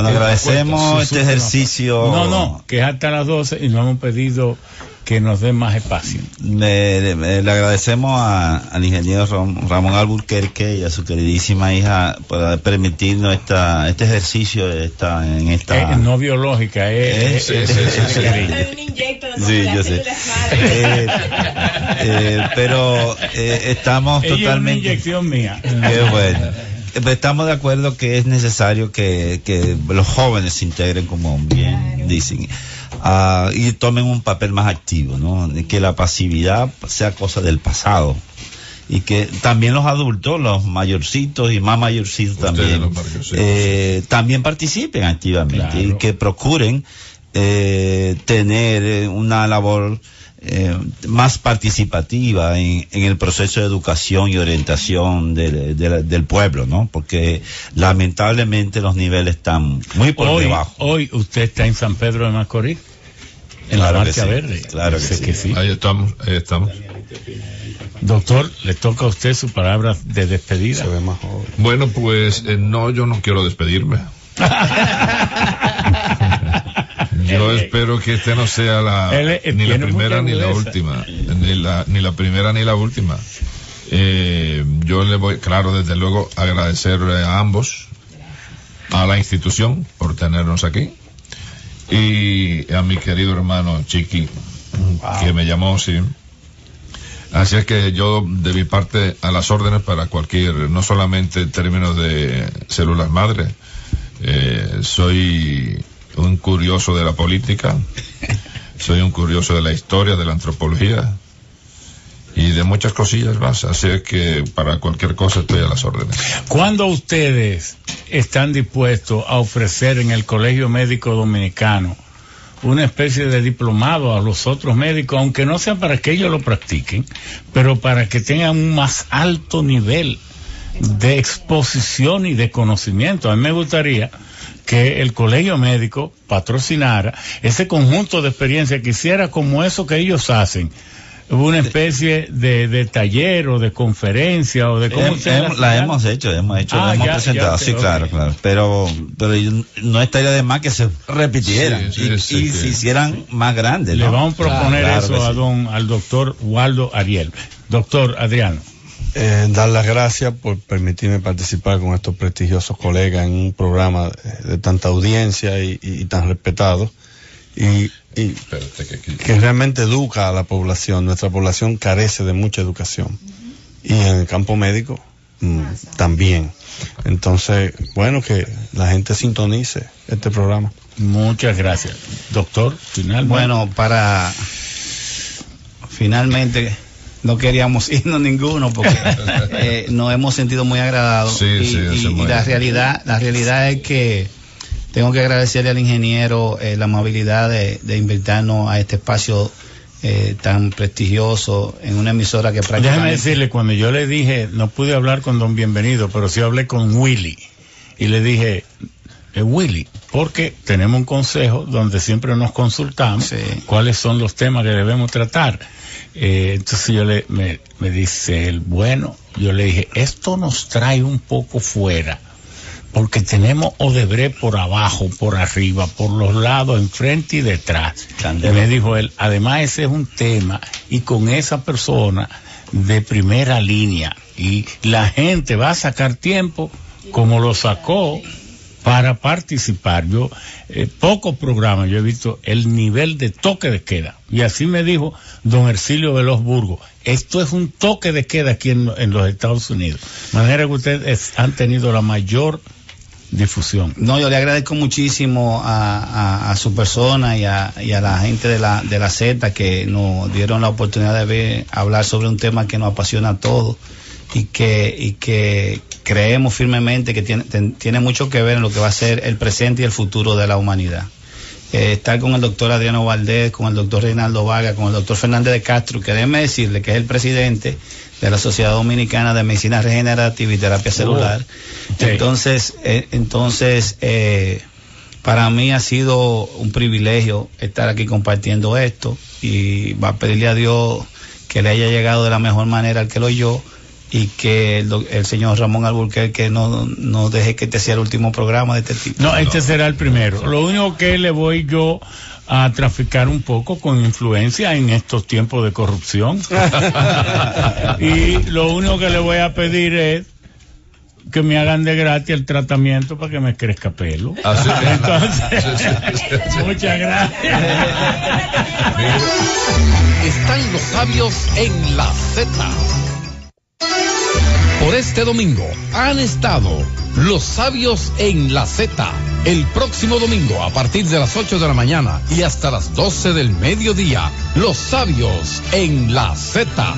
S4: Bueno, agradecemos este ejercicio.
S2: No, no, que es hasta las 12 y no hemos pedido que nos den más espacio.
S4: Le, le- le agradecemos a- al ingeniero Ram- Ramón Alburquerque y a su queridísima hija por permitirnos esta, este ejercicio esta, en esta...
S2: Eh, no biológica,
S4: Eh,
S2: es.
S4: sí,
S2: es-
S4: sí,
S2: es-
S4: sí,
S2: es
S4: sí.
S2: cariño.
S4: Sí, yo sé. Eh, eh, pero eh, estamos
S2: Ella es una
S4: totalmente...
S2: inyección mía.
S4: Qué bueno. Estamos de acuerdo que es necesario que, que los jóvenes se integren, como bien dicen, ah, y tomen un papel más activo, ¿no? Que la pasividad sea cosa del pasado. Y que también los adultos, los mayorcitos y más mayorcitos también, eh, también participen activamente y que procuren eh, tener eh, una labor eh, más participativa en, en el proceso de educación y orientación del, del- del pueblo, ¿no? Porque lamentablemente los niveles están muy por
S2: hoy,
S4: debajo.
S2: hoy usted está en San Pedro de Macorís, en
S4: Claro
S2: la marcha
S4: sí,
S2: verde.
S4: claro que
S2: Sé
S4: sí.
S2: sí.
S6: Ahí estamos, ahí estamos.
S2: Doctor, le toca a usted su palabra de despedida.
S6: Bueno, pues eh, no, yo no quiero despedirme. Yo espero que este no sea la,
S2: Él, eh,
S6: ni la primera ni la última, ni la, ni la primera ni la última. Eh, yo le voy, claro, desde luego agradecer eh, a ambos, a la institución por tenernos aquí y a mi querido hermano Chiqui, que me llamó, sí. Así es que yo, de mi parte, a las órdenes para cualquier, no solamente en términos de células madre, eh, soy un curioso de la política, soy un curioso de la historia, de la antropología y de muchas cosillas más. Así que para cualquier cosa estoy a las órdenes.
S2: ¿Cuándo ustedes están dispuestos a ofrecer en el Colegio Médico Dominicano una especie de diplomado a los otros médicos, aunque no sea para que ellos lo practiquen, pero para que tengan un más alto nivel de exposición y de conocimiento? A mí me gustaría que el colegio médico patrocinara ese conjunto de experiencia que hiciera como eso que ellos hacen una especie de, de taller o de conferencia o de cómo
S4: Hem-
S2: se
S4: hem- la hemos hecho, hemos hecho,
S2: Ah,
S4: la hemos
S2: ya,
S4: presentado,
S2: ya,
S4: sí, claro, claro. Pero, pero no estaría de más que se repitieran
S6: Sí, sí,
S4: y,
S6: sí,
S4: y
S6: sí.
S4: se hicieran más grandes.
S2: Le
S4: ¿no?
S2: vamos a proponer
S4: Claro,
S2: eso
S4: claro
S2: a
S4: sí.
S2: don, al doctor Waldo Ariel. Doctor Adriano.
S5: Eh, dar las gracias por permitirme participar con estos prestigiosos colegas en un programa de, de tanta audiencia y, y- y tan respetado y, y
S6: Espérate que aquí-
S5: que realmente educa a la población. Nuestra población carece de mucha educación y en el campo médico mm, también. Entonces, bueno, que la gente sintonice este programa.
S2: Muchas gracias. Doctor, final.
S3: Bueno, para finalmente no queríamos irnos ninguno porque eh, nos hemos sentido muy agradados
S6: Sí,
S3: y,
S6: sí,
S3: y-
S6: eso es
S3: y
S6: muy
S3: la realidad la realidad es que tengo que agradecerle al ingeniero eh, la amabilidad de, de invitarnos a este espacio eh, tan prestigioso en una emisora que
S2: Déjeme
S3: prácticamente
S2: decirle, cuando yo le dije, no pude hablar con don Bienvenido, pero sí hablé con Willy. Y le dije, eh, Willy, porque tenemos un consejo donde siempre nos consultamos
S3: Sí.
S2: cuáles son los temas que debemos tratar. Eh, entonces yo le, me, me dice el bueno, yo le dije, esto nos trae un poco fuera, porque tenemos Odebrecht por abajo, por arriba, por los lados, enfrente y detrás. Y me dijo él, además ese es un tema y con esa persona de primera línea y la gente va a sacar tiempo como lo sacó para participar. Yo, eh, pocos programas, yo he visto el nivel de toque de queda. Y así me dijo don Ercilio Veloz Burgo. Esto es un toque de queda aquí en, en los Estados Unidos. De manera que ustedes han tenido la mayor difusión.
S3: No, yo le agradezco muchísimo a, a- a su persona y a, y a la gente de la, de la Z que nos dieron la oportunidad de ver, hablar sobre un tema que nos apasiona a todos y que, y que creemos firmemente que tiene, ten- tiene mucho que ver en lo que va a ser el presente y el futuro de la humanidad. Eh, estar con el doctor Adriano Valdés, con el doctor Reinaldo Vaga, con el doctor Fernández de Castro, que déjeme decirle que es el presidente de la Sociedad Dominicana de Medicina Regenerativa y Terapia Celular. Entonces, eh, entonces eh, para mí ha sido un privilegio estar aquí compartiendo esto y va a pedirle a Dios que le haya llegado de la mejor manera al que lo oyó y que el, el señor Ramón Alburquerque no, no deje que este sea el último programa de este tipo.
S2: No, este será el primero. Lo único que le voy yo a traficar un poco con influencia en estos tiempos de corrupción. y lo único que le voy a pedir es que me hagan de gratis el tratamiento para que me crezca pelo.
S6: Así es.
S2: Entonces,
S6: Sí, sí, sí, sí.
S2: muchas gracias.
S1: Están los sabios en la Z. Por este domingo han estado los sabios en la Z. El próximo domingo a partir de las 8 de la mañana y hasta las 12 del mediodía, los sabios en la Z